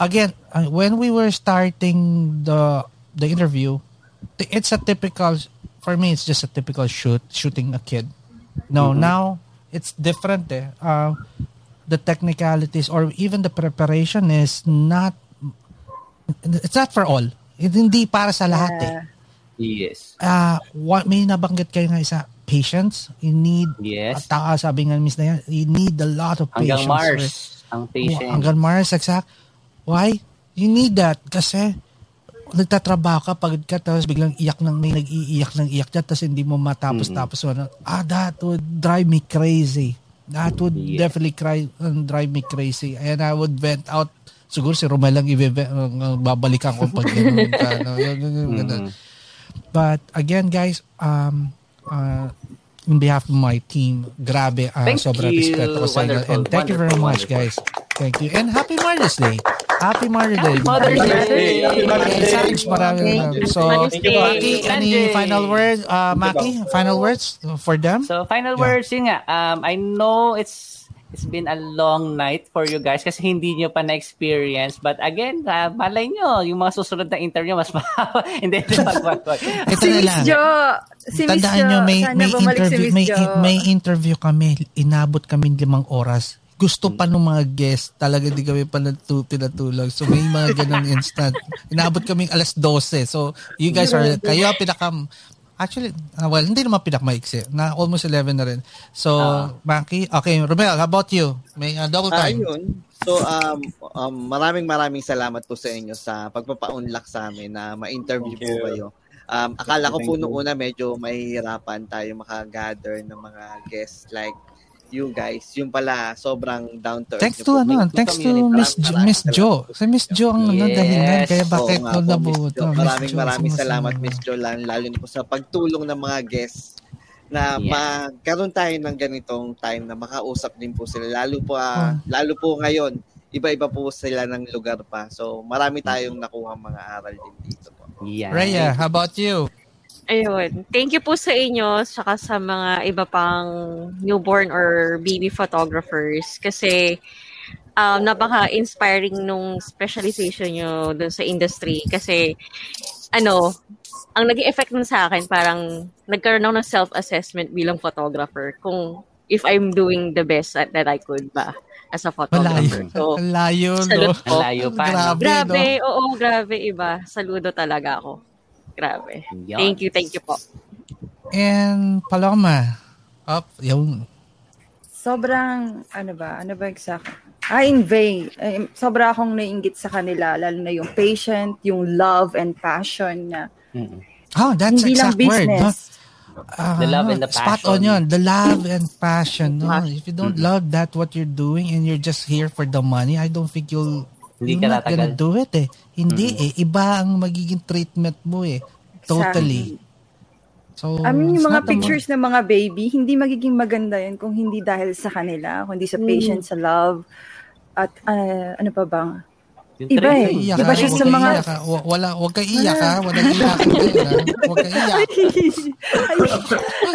Again, uh, when we were starting the the interview, it's a typical for me, it's just a typical shoot, shooting a kid. No, mm-hmm. now it's different. Eh. Uh, the technicalities or even the preparation is not. It's not for all. It, hindi para sa lahat eh. Yes. Uh, what, may nabanggit kayo nga isa, patience. You need, yes. At, sabi nga Miss na yan, you need a lot of patience. Hanggang Mars. Ang patience. Oh, hanggang Mars, exact. Why? You need that kasi nagtatrabaho ka, pagod ka, tapos biglang iyak ng may nag-iiyak ng iyak dyan, tapos hindi mo matapos-tapos. Mm-hmm. Ah, that would drive me crazy. That would yeah. definitely cry, um, drive me crazy. And I would vent out. Siguro si Romel lang uh, babalikan ko pag (laughs) ganun ka. No? Yun, yun, yun, mm-hmm. But again, guys, um, uh, in behalf of my team, grabe, uh, Thank sobrang respeto ko sa inyo. And thank you very much, wonderful. guys. Thank you. And happy Mother's Day. Happy Mother's Day. Mother's Day. Happy Mother's Day. Marami So, Maki, any final words? Uh, Maki, final words for them? So, final yeah. words, yun nga. Um, I know it's it's been a long night for you guys kasi hindi nyo pa na-experience. But again, uh, malay nyo, yung mga susunod na interview, mas (laughs) mahaba. hindi, wag, wag, wag. si Miss Jo, si Miss Tandaan nyo, may, may interview, si may, may interview kami, inabot kami limang oras gusto pa ng mga guest, talaga di kami pa natu- pinatulog. So may mga ganun (laughs) instant. Inabot kami alas 12. So you guys are, kayo pinaka, actually, uh, well, hindi naman pinakamaiksi. Na almost 11 na rin. So, uh, Maki, okay, Romel, how about you? May uh, double time. Ayun. So, um, um, maraming maraming salamat po sa inyo sa pagpapa-unlock sa amin na ma-interview po kayo. Um, akala ko po noong una medyo mahihirapan tayo makagather ng mga guests like you guys, yung pala sobrang down to earth. Thanks to ano, thanks to Miss jo, Miss Jo. Si Miss Jo ang yes. ano dahilan kaya bakit oh, no nabuto. Maraming maraming salamat Miss Jo lalo, lalo na po sa pagtulong ng mga guests na yeah. magkaroon tayo ng ganitong time na makausap din po sila lalo po uh, oh. lalo po ngayon iba-iba po sila ng lugar pa. So marami tayong nakuha mga aral din dito po. Yeah. Rhea, how about you? Ayun. Thank you po sa inyo saka sa mga iba pang newborn or baby photographers kasi um, napaka-inspiring nung specialization nyo dun sa industry kasi ano, ang naging effect nun sa akin parang nagkaroon ako ng self-assessment bilang photographer kung if I'm doing the best at, that I could ba as a photographer. Malayo. So, layo, no? Layo pa. Grabe, grabe no? oo, grabe iba. Saludo talaga ako. Grabe. Yan. Thank you, thank you po. And Paloma, up, yung... Sobrang, ano ba, ano ba exact? Ah, in vain. Eh, sobra akong nainggit sa kanila, lalo na yung patient, yung love and passion na mm-hmm. Oh, that's hindi exact lang business. word. Uh, the love and the passion. Spot on yun. The love and passion. No? If you don't mm-hmm. love that, what you're doing, and you're just here for the money, I don't think you'll hindi ka not gonna do it eh. Hindi mm-hmm. eh. Iba ang magiging treatment mo eh. Totally. So, I mean, yung mga pictures ng mga baby, hindi magiging maganda yun kung hindi dahil sa kanila, kundi sa patience, mm. sa love, at uh, ano pa bang, Iba eh. Iyak, Iba siya sa mga... Iyak, wala, wag ka iyak ha. Wala iyak. Wag ka iyak.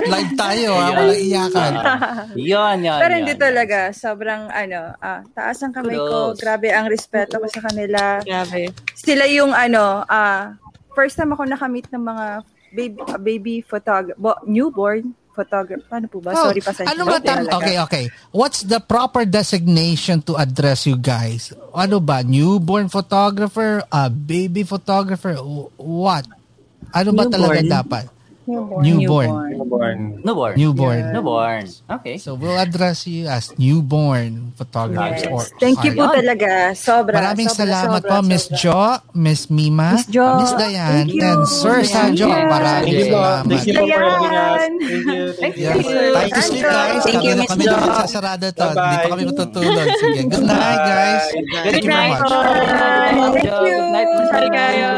Live tayo ha. Wala iyakan. (laughs) Yan, yan. Pero hindi talaga. Sobrang ano, ah, taas ang kamay ko. Grabe ang respeto ko sa kanila. Grabe. Sila yung ano, ah, first time ako nakamit ng mga baby baby photog newborn photographer. Paano po ba? Oh, Sorry pa sa Ano ba tam- Okay, okay. What's the proper designation to address you guys? Ano ba? Newborn photographer? A baby photographer? What? Ano ba Newborn. talaga dapat? Newborn. Newborn. Newborn. Newborn. Newborn. Yeah. Newborn. Okay. So we'll address you as newborn photographers. Yes. Or Thank you po talaga. Sobra. Maraming sobra, salamat sobra, po, Miss. Jo, Miss Mima, Miss Jo, Miss Dayan, thank you. and Sir Sanjo. Maraming Thank you po. salamat. Thank you po for having us. Thank you. Thank you. You. Time to sleep, guys. Thank kami you, Miss kami Jo. na magsasarado to. Hindi pa kami matutulog. Sige. (laughs) Good night, guys. Thank you very much. Thank you. Good night, Miss kayo. Kayo.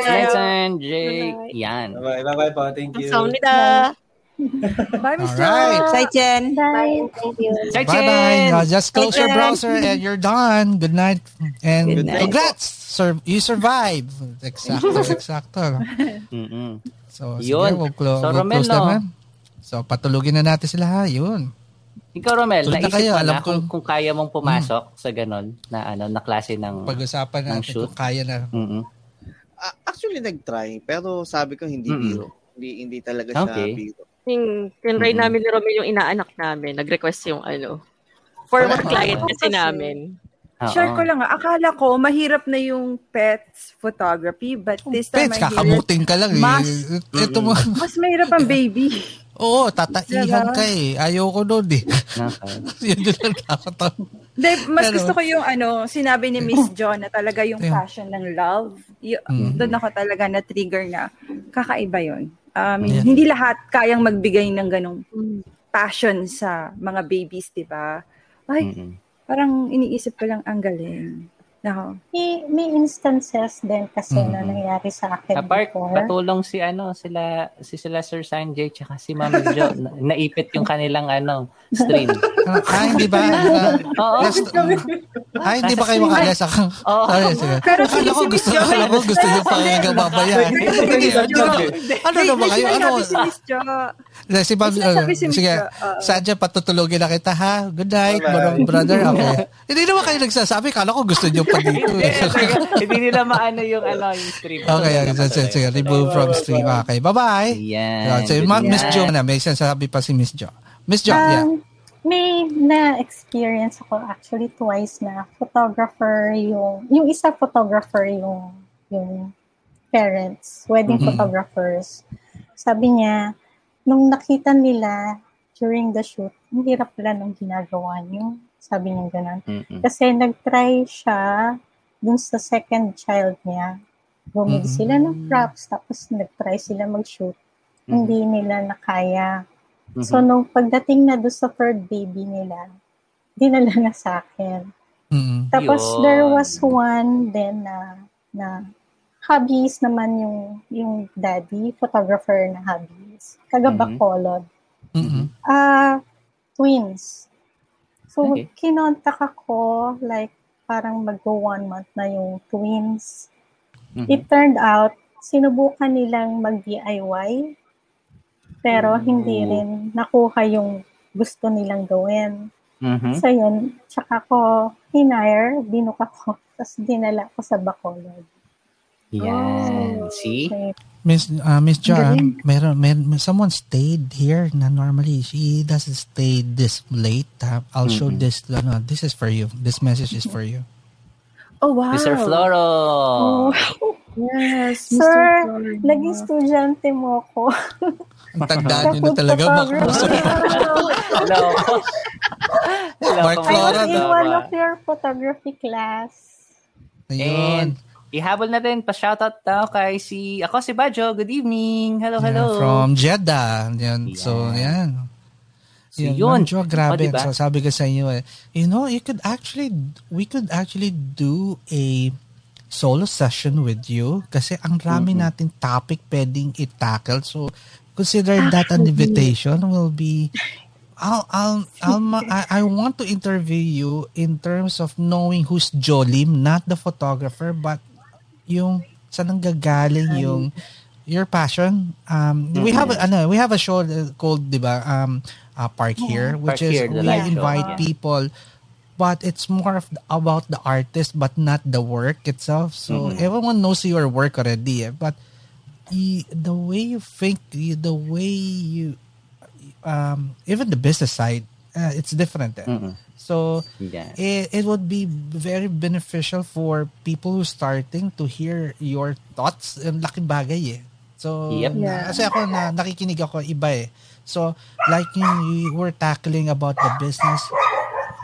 Jason, Jake, yan. Bye-bye. Bye-bye po. Thank you. 감사합니다. Bye, (laughs) Miss Alright. Jo. 再见. Bye. Thank you. Bye-bye. Uh, just close your Bye-bye. browser and you're done. Good night. And Good night. congrats. Sir, you survived. Exacto, (laughs) exacto. Mm-mm. So, Yun. sige, we'll, clo- So, we'll Romel, close no? naman. So, patulugin na natin sila ha. Yun. Ikaw, Romel, Tulad na naisip kayo, mo alam na ko- kung, kung kaya mong pumasok sa ganon na ano na klase ng... Pag-usapan Ng natin shoot. kung kaya na. Mm-mm. Ah, actually, nag-try. Pero sabi ko, hindi Mm-mm. biro. Hindi, hindi talaga siya Okay. biro. Yung tinry Mm-mm. namin ni Romel yung inaanak namin. Nag-request yung ano. Former client kasi namin. Oo. Share ko lang, akala ko mahirap na yung pets photography, but this time Pets, I kakamuting ka lang eh. Mas- Ito mo. mas mahirap ang baby. (laughs) Oo, tataihan Diba? ka eh. Ayoko nun eh. Okay. (laughs) Yun yun lang nakakatawa. Mas Pero- gusto ko yung ano, sinabi ni Miss John na talaga yung passion ng love. Y- Mhm. Doon ako talaga na-trigger na kakaiba yun. Um, Yeah. Hindi lahat kayang magbigay ng ganong passion sa mga babies, di ba? Ay, Mm-mm. parang iniisip ko lang ang galing. Nako. May, may instances din kasi Mhm. na nangyari sa akin Apart, before. patulong si ano, sila si sila Sir Sanjay tsaka si Ma'am Jo. (laughs) Na, naipit yung kanilang ano, stream. Ah, ah, hindi ba? Ah, Oo. yes, ah, hindi ba kayo makalas ako? Oo. Sorry, sige. Pero Akala ko si gusto, akala ko gusto niyo pa kayo. Hindi, ano, ano na ba kayo? Ano? Si Jo. Hindi, Si sige, oo. Sadya, patutulogin na kita ha. Good night, Bye-bye. brother. (laughs) Okay. Hindi naman kayo nagsasabi. Kala ko gusto niyo pa dito. eh. Hindi nila maano yung ano, yung stream. Okay, okay. Sige, sige, sige. Remove from stream. Okay, bye-bye. Yan. So, Miss Jo na. May sinasabi pa si Miss Jo. Miss Jo, yeah. Um, may na-experience ako actually twice na photographer yung, yung isa photographer yung, yung parents, wedding Mhm. photographers. Sabi niya, nung nakita nila during the shoot, ang hirap pala nung ginagawa niyo. Sabi niya ganun. Mm-mm. Kasi nag-try siya dun sa second child niya. Bumili Mhm. sila ng props, tapos nag-try sila mag-shoot. Hindi nila nakaya. Mhm. So, nung pagdating na doon sa third baby nila, dinala na sa akin. Mm-mm. Tapos, Yun. there was one then na, na hobbies naman yung, yung daddy, photographer na hobbies. Taga Mhm. Bacolod. Mm-mm. Ah, twins. So, Okay. kinontak ako, like, parang mag-go one month na yung twins. Mhm. It turned out, sinubukan nilang mag-DIY, pero hindi rin nakuha yung gusto nilang gawin. Mhm. So, yun, tsaka ko hinire, binuka ko, tapos dinala ko sa Bacolod. Yan. See? Okay. Miss uh, Miss Jo, Galing. meron, meron, someone stayed here na normally she doesn't stay this late. ha? I'll show Mhm. this. Ano, this is for you. This message is for you. Oh, wow. Mr. Floro. Oh, Yes, Mr. Sir, Floro. naging estudyante mo ko. Ang tandaan nyo na talaga. Mark Hello. Hello. Mark I was in one of your photography class. Ayun. And ihabol natin pa-shoutout daw kay si, ako si Bajo. Good evening. Hello, hello. Yeah, from Jeddah. Yan. So, yan. So, Yan, yun. Ma'am Jo, grabe. O, diba? So, sabi ko sa inyo, eh, you know, you could actually, we could actually do a solo session with you kasi ang rami Mm-hmm. natin topic pwedeng i-tackle. So, consider that an invitation will be I'll, I'll, I'll, ma- I, I want to interview you in terms of knowing who's Jolim, not the photographer, but yung saan nanggagaling yung your passion. Um, we have a, ano, we have a show called, 'di ba, um, uh, Park Here, which Park is Here, we show, invite yeah. people, but it's more of the- about the artist, but not the work itself. So Mhm. everyone knows your work already, eh, but y- the way you think, y- the way you, um, even the business side, uh, it's different. eh. So Yeah. it, it would be very beneficial for people who starting to hear your thoughts. Ang laking bagay eh. So, yep. yeah. kasi ako na nakikinig ako iba eh. So, like yung you were tackling about the business,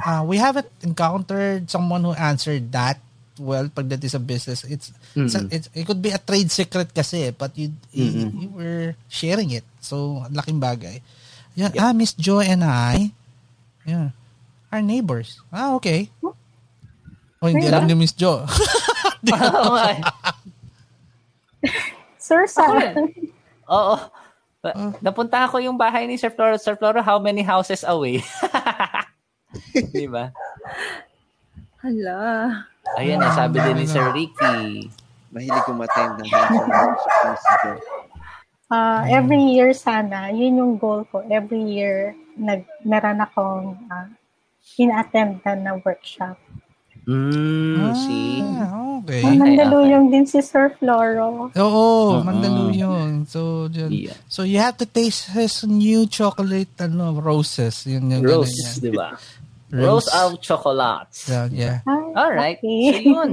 uh, we haven't encountered someone who answered that well pagdating sa business. It's, mm-hmm. it's, it's it could be a trade secret kasi but you, mm-hmm. you, you were sharing it. So, laking bagay. Yeah, yep. ah, Miss Joy and I, yeah, our neighbors. Ah, okay. Oh, hindi alam ni Miss Jo. (laughs) Sir Sam. Oo. Uh, Napunta ako yung bahay ni Sir Floro. Sir Floro, how many houses away? (laughs) Di ba? Hala. Ayan na, sabi din ni Sir Ricky. Mahilig kumaten ng Uh, every year sana, yun yung goal ko. Every year, nag, meron akong uh, in-attend na workshop. Mm, ah, see? Okay. Oh, Mandaluyong din si Sir Floro. Oo, uh-huh. Mandaluyong. So, yun. Yeah. so you have to taste his new chocolate ano, roses. Yun, yun, Rose, di ba? Rose, Rose of chocolates. Yeah, yeah. All right. Okay. So, yun.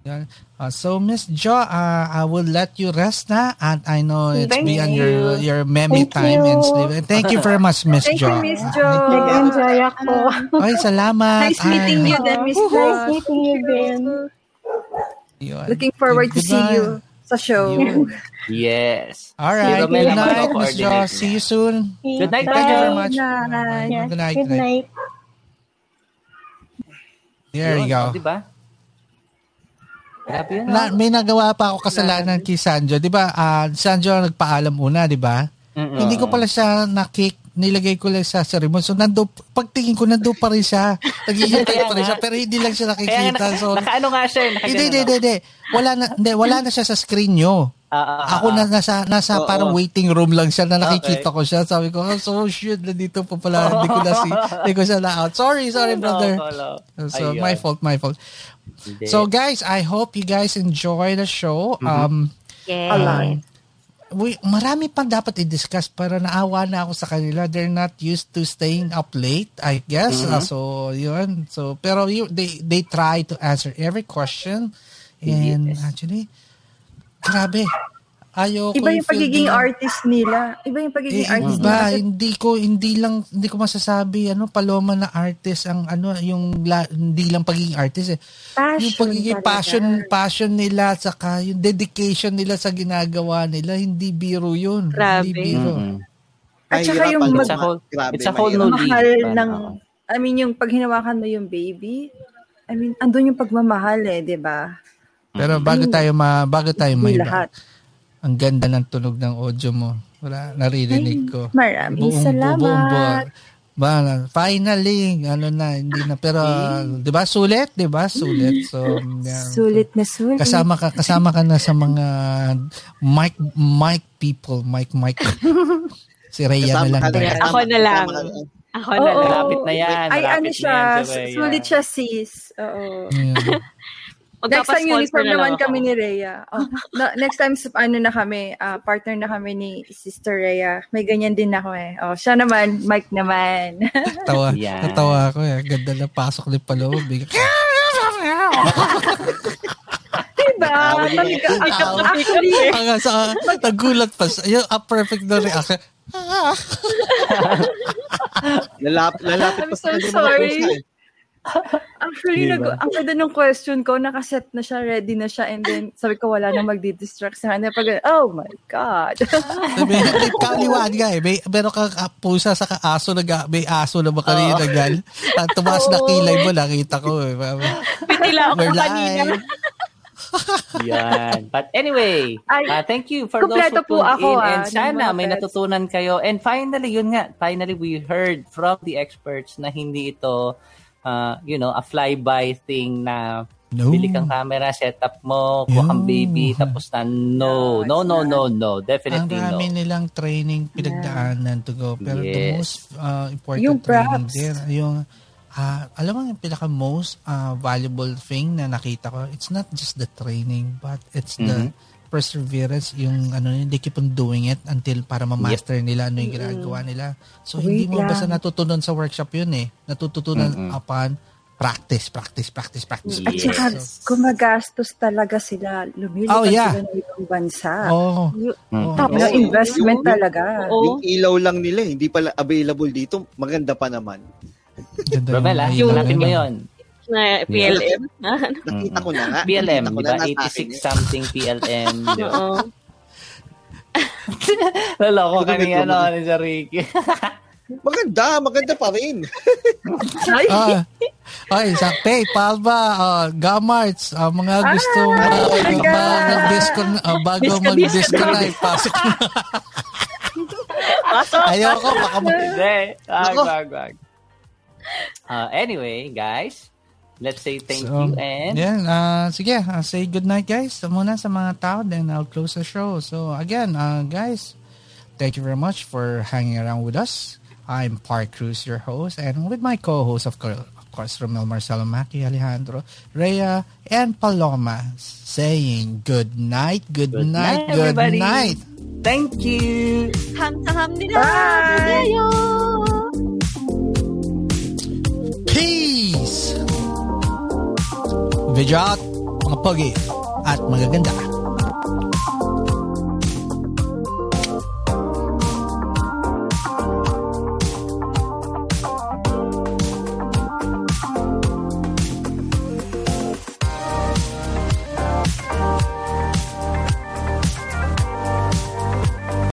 Yeah. Uh, so Miss Jo, uh, I will let you rest na and I know it's thank beyond you. your your meme time you. and sleep. And thank you very much, Miss Jo. Thank you, Miss Jo. Nag-enjoy ako. Ay, salamat. Nice meeting you then, Miss Jo. Nice meeting you then. Yun. Looking forward to see you sa show. You. Yes. All right. Good night, Miss Jo. See you soon. Good night. Thank you very much. Good night. Good night. Good night. There you go. Diba? Grabe yun. Na, may nagawa pa ako kasalanan kay Sanjo. 'Di ba? Uh, Sanjo nagpaalam una, 'di ba? Hindi ko pala siya na-kick nilagay ko lang sa ceremony. So, nando, pagtingin ko, nando pa rin siya. Naghihintay (laughs) pa rin siya, pero hindi lang siya nakikita. Kaya, so, nakaano nga siya. Hindi, hindi, hindi. Wala na, hindi, wala na siya sa screen nyo. Uh, ako na nasa nasa uh, parang waiting room lang siya na nakikita okay. ko siya. Sabi ko, oh, so shit, nandito pa pala. Hindi ko na si, (laughs) hindi ko siya na out. Sorry, sorry, brother. So, my fault, my fault. So guys, I hope you guys enjoy the show. Mm-hmm. Um yeah. we marami pang dapat i-discuss para naawa na ako sa kanila. They're not used to staying up late, I guess. Mm-hmm. Uh, so, yun. So, pero you, they they try to answer every question. And yes. actually, grabe. Ayoko Iba yung pagiging din. artist nila. Iba yung pagiging eh, artist iba, nila. hindi ko hindi lang hindi ko masasabi ano paloma na artist ang ano yung la, hindi lang pagiging artist eh. Passion yung pagiging talaga. passion passion nila saka yung dedication nila sa ginagawa nila hindi biro yun. Grabe. Hindi biro. Mm-hmm. At saka yung mag, it's a whole, it's a whole no mahal ng I mean yung pag hinawakan mo yung baby I mean andun yung pagmamahal eh, 'di ba? Pero bago tayo ma bago tayo may lahat. Ang ganda ng tunog ng audio mo. Wala, naririnig ko. Maraming buong, salamat. Buong, buong, ba, finally, ano na, hindi na. Pero, di ba, sulit, di ba? Sulit. So, (laughs) yeah. Sulit na sulit. Kasama ka, kasama ka na sa mga mic, mic people, mic, mic. (laughs) si Rhea na lang. Kasama, ako na lang. Ako na lang. Malapit na yan. Ay, ano siya, sulit siya sis. Oo. Yeah. (laughs) Next time uniform na naman kami ni Rhea. (laughs) Oh, no, next time ano na kami, uh, partner na kami ni Sister Rhea. May ganyan din ako eh. Oh, siya naman, Mike naman. (laughs) Tawa. yeah. Natawa ako eh. Ganda na pasok ni Paloma. (laughs) diba? Actually, Hanga sa nagulat pa siya. Yung a perfect na reaction. lalapit, lalapit pa sa so sorry. (laughs) Actually, diba? nag, ang ganda ng question ko, nakaset na siya, ready na siya, and then sabi ko, wala na magdi-distract sa kanya. Pag, oh my God. (laughs) may, may kaliwaan nga eh. May, meron kang pusa sa aso, nag, may aso na ba kanina oh. nagal? Tumaas na kilay mo, nakita ko eh. Pinila ako kanina. (laughs) Yan. But anyway, uh, thank you for those who tuned ako, in. And ah, sana may natutunan kayo. And finally, yun nga, finally we heard from the experts na hindi ito uh, you know, a flyby thing na no. bili kang camera, setup mo, kuha kang baby, tapos na, no, no, no, no, no, definitely no. Ang dami no. nilang training pinagdaanan to go. Pero yes. the most uh, important yung training there, yung, uh, alam mo yung pinaka most uh, valuable thing na nakita ko, it's not just the training, but it's mm-hmm. the perseverance, yung ano, they keep on doing it until para ma-master yep. nila ano yung ginagawa nila. So, Wait hindi mo lang. basta natutunan sa workshop yun eh. Natututunan mm-hmm. upon practice, practice, practice, practice. At saka, gumagastos talaga sila. Lumilipad oh, yeah. sila ng ibang bansa. Oh. Yung, oh. Tapos oh. investment yung, talaga. Oh. Yung ilaw lang nila, hindi pala available dito. Maganda pa naman. Robel, ah, hanapin mo yun. Na PLM. Nakita ko na nga. PLM, di ba? 86 something PLM. Oo. (laughs) Lalo ko kanina ano ni Sir Ricky. (laughs) Maganda, maganda pa rin. ay, uh, ay sa PayPal ba, uh, Gamarts, uh, mga ah, gusto uh, oh mag-disconnect, uh, bago mag-disconnect, pasok na. pasok. Ayoko, baka mag- Hindi, wag, wag, wag. Uh, anyway, guys, Let's say thank so, you and... Yeah, uh, I'll uh, say good night, guys muna sa mga tao, then I'll close the show. So again, uh, guys, thank you very much for hanging around with us. I'm Park Cruz, your host, and with my co-host, of course, of course Romel Marcelo Maki, Alejandro, Rhea, and Paloma, saying good night, good, good night, night, good everybody. night. Thank you. Bye. Peace. Video out, mga pogi at magaganda.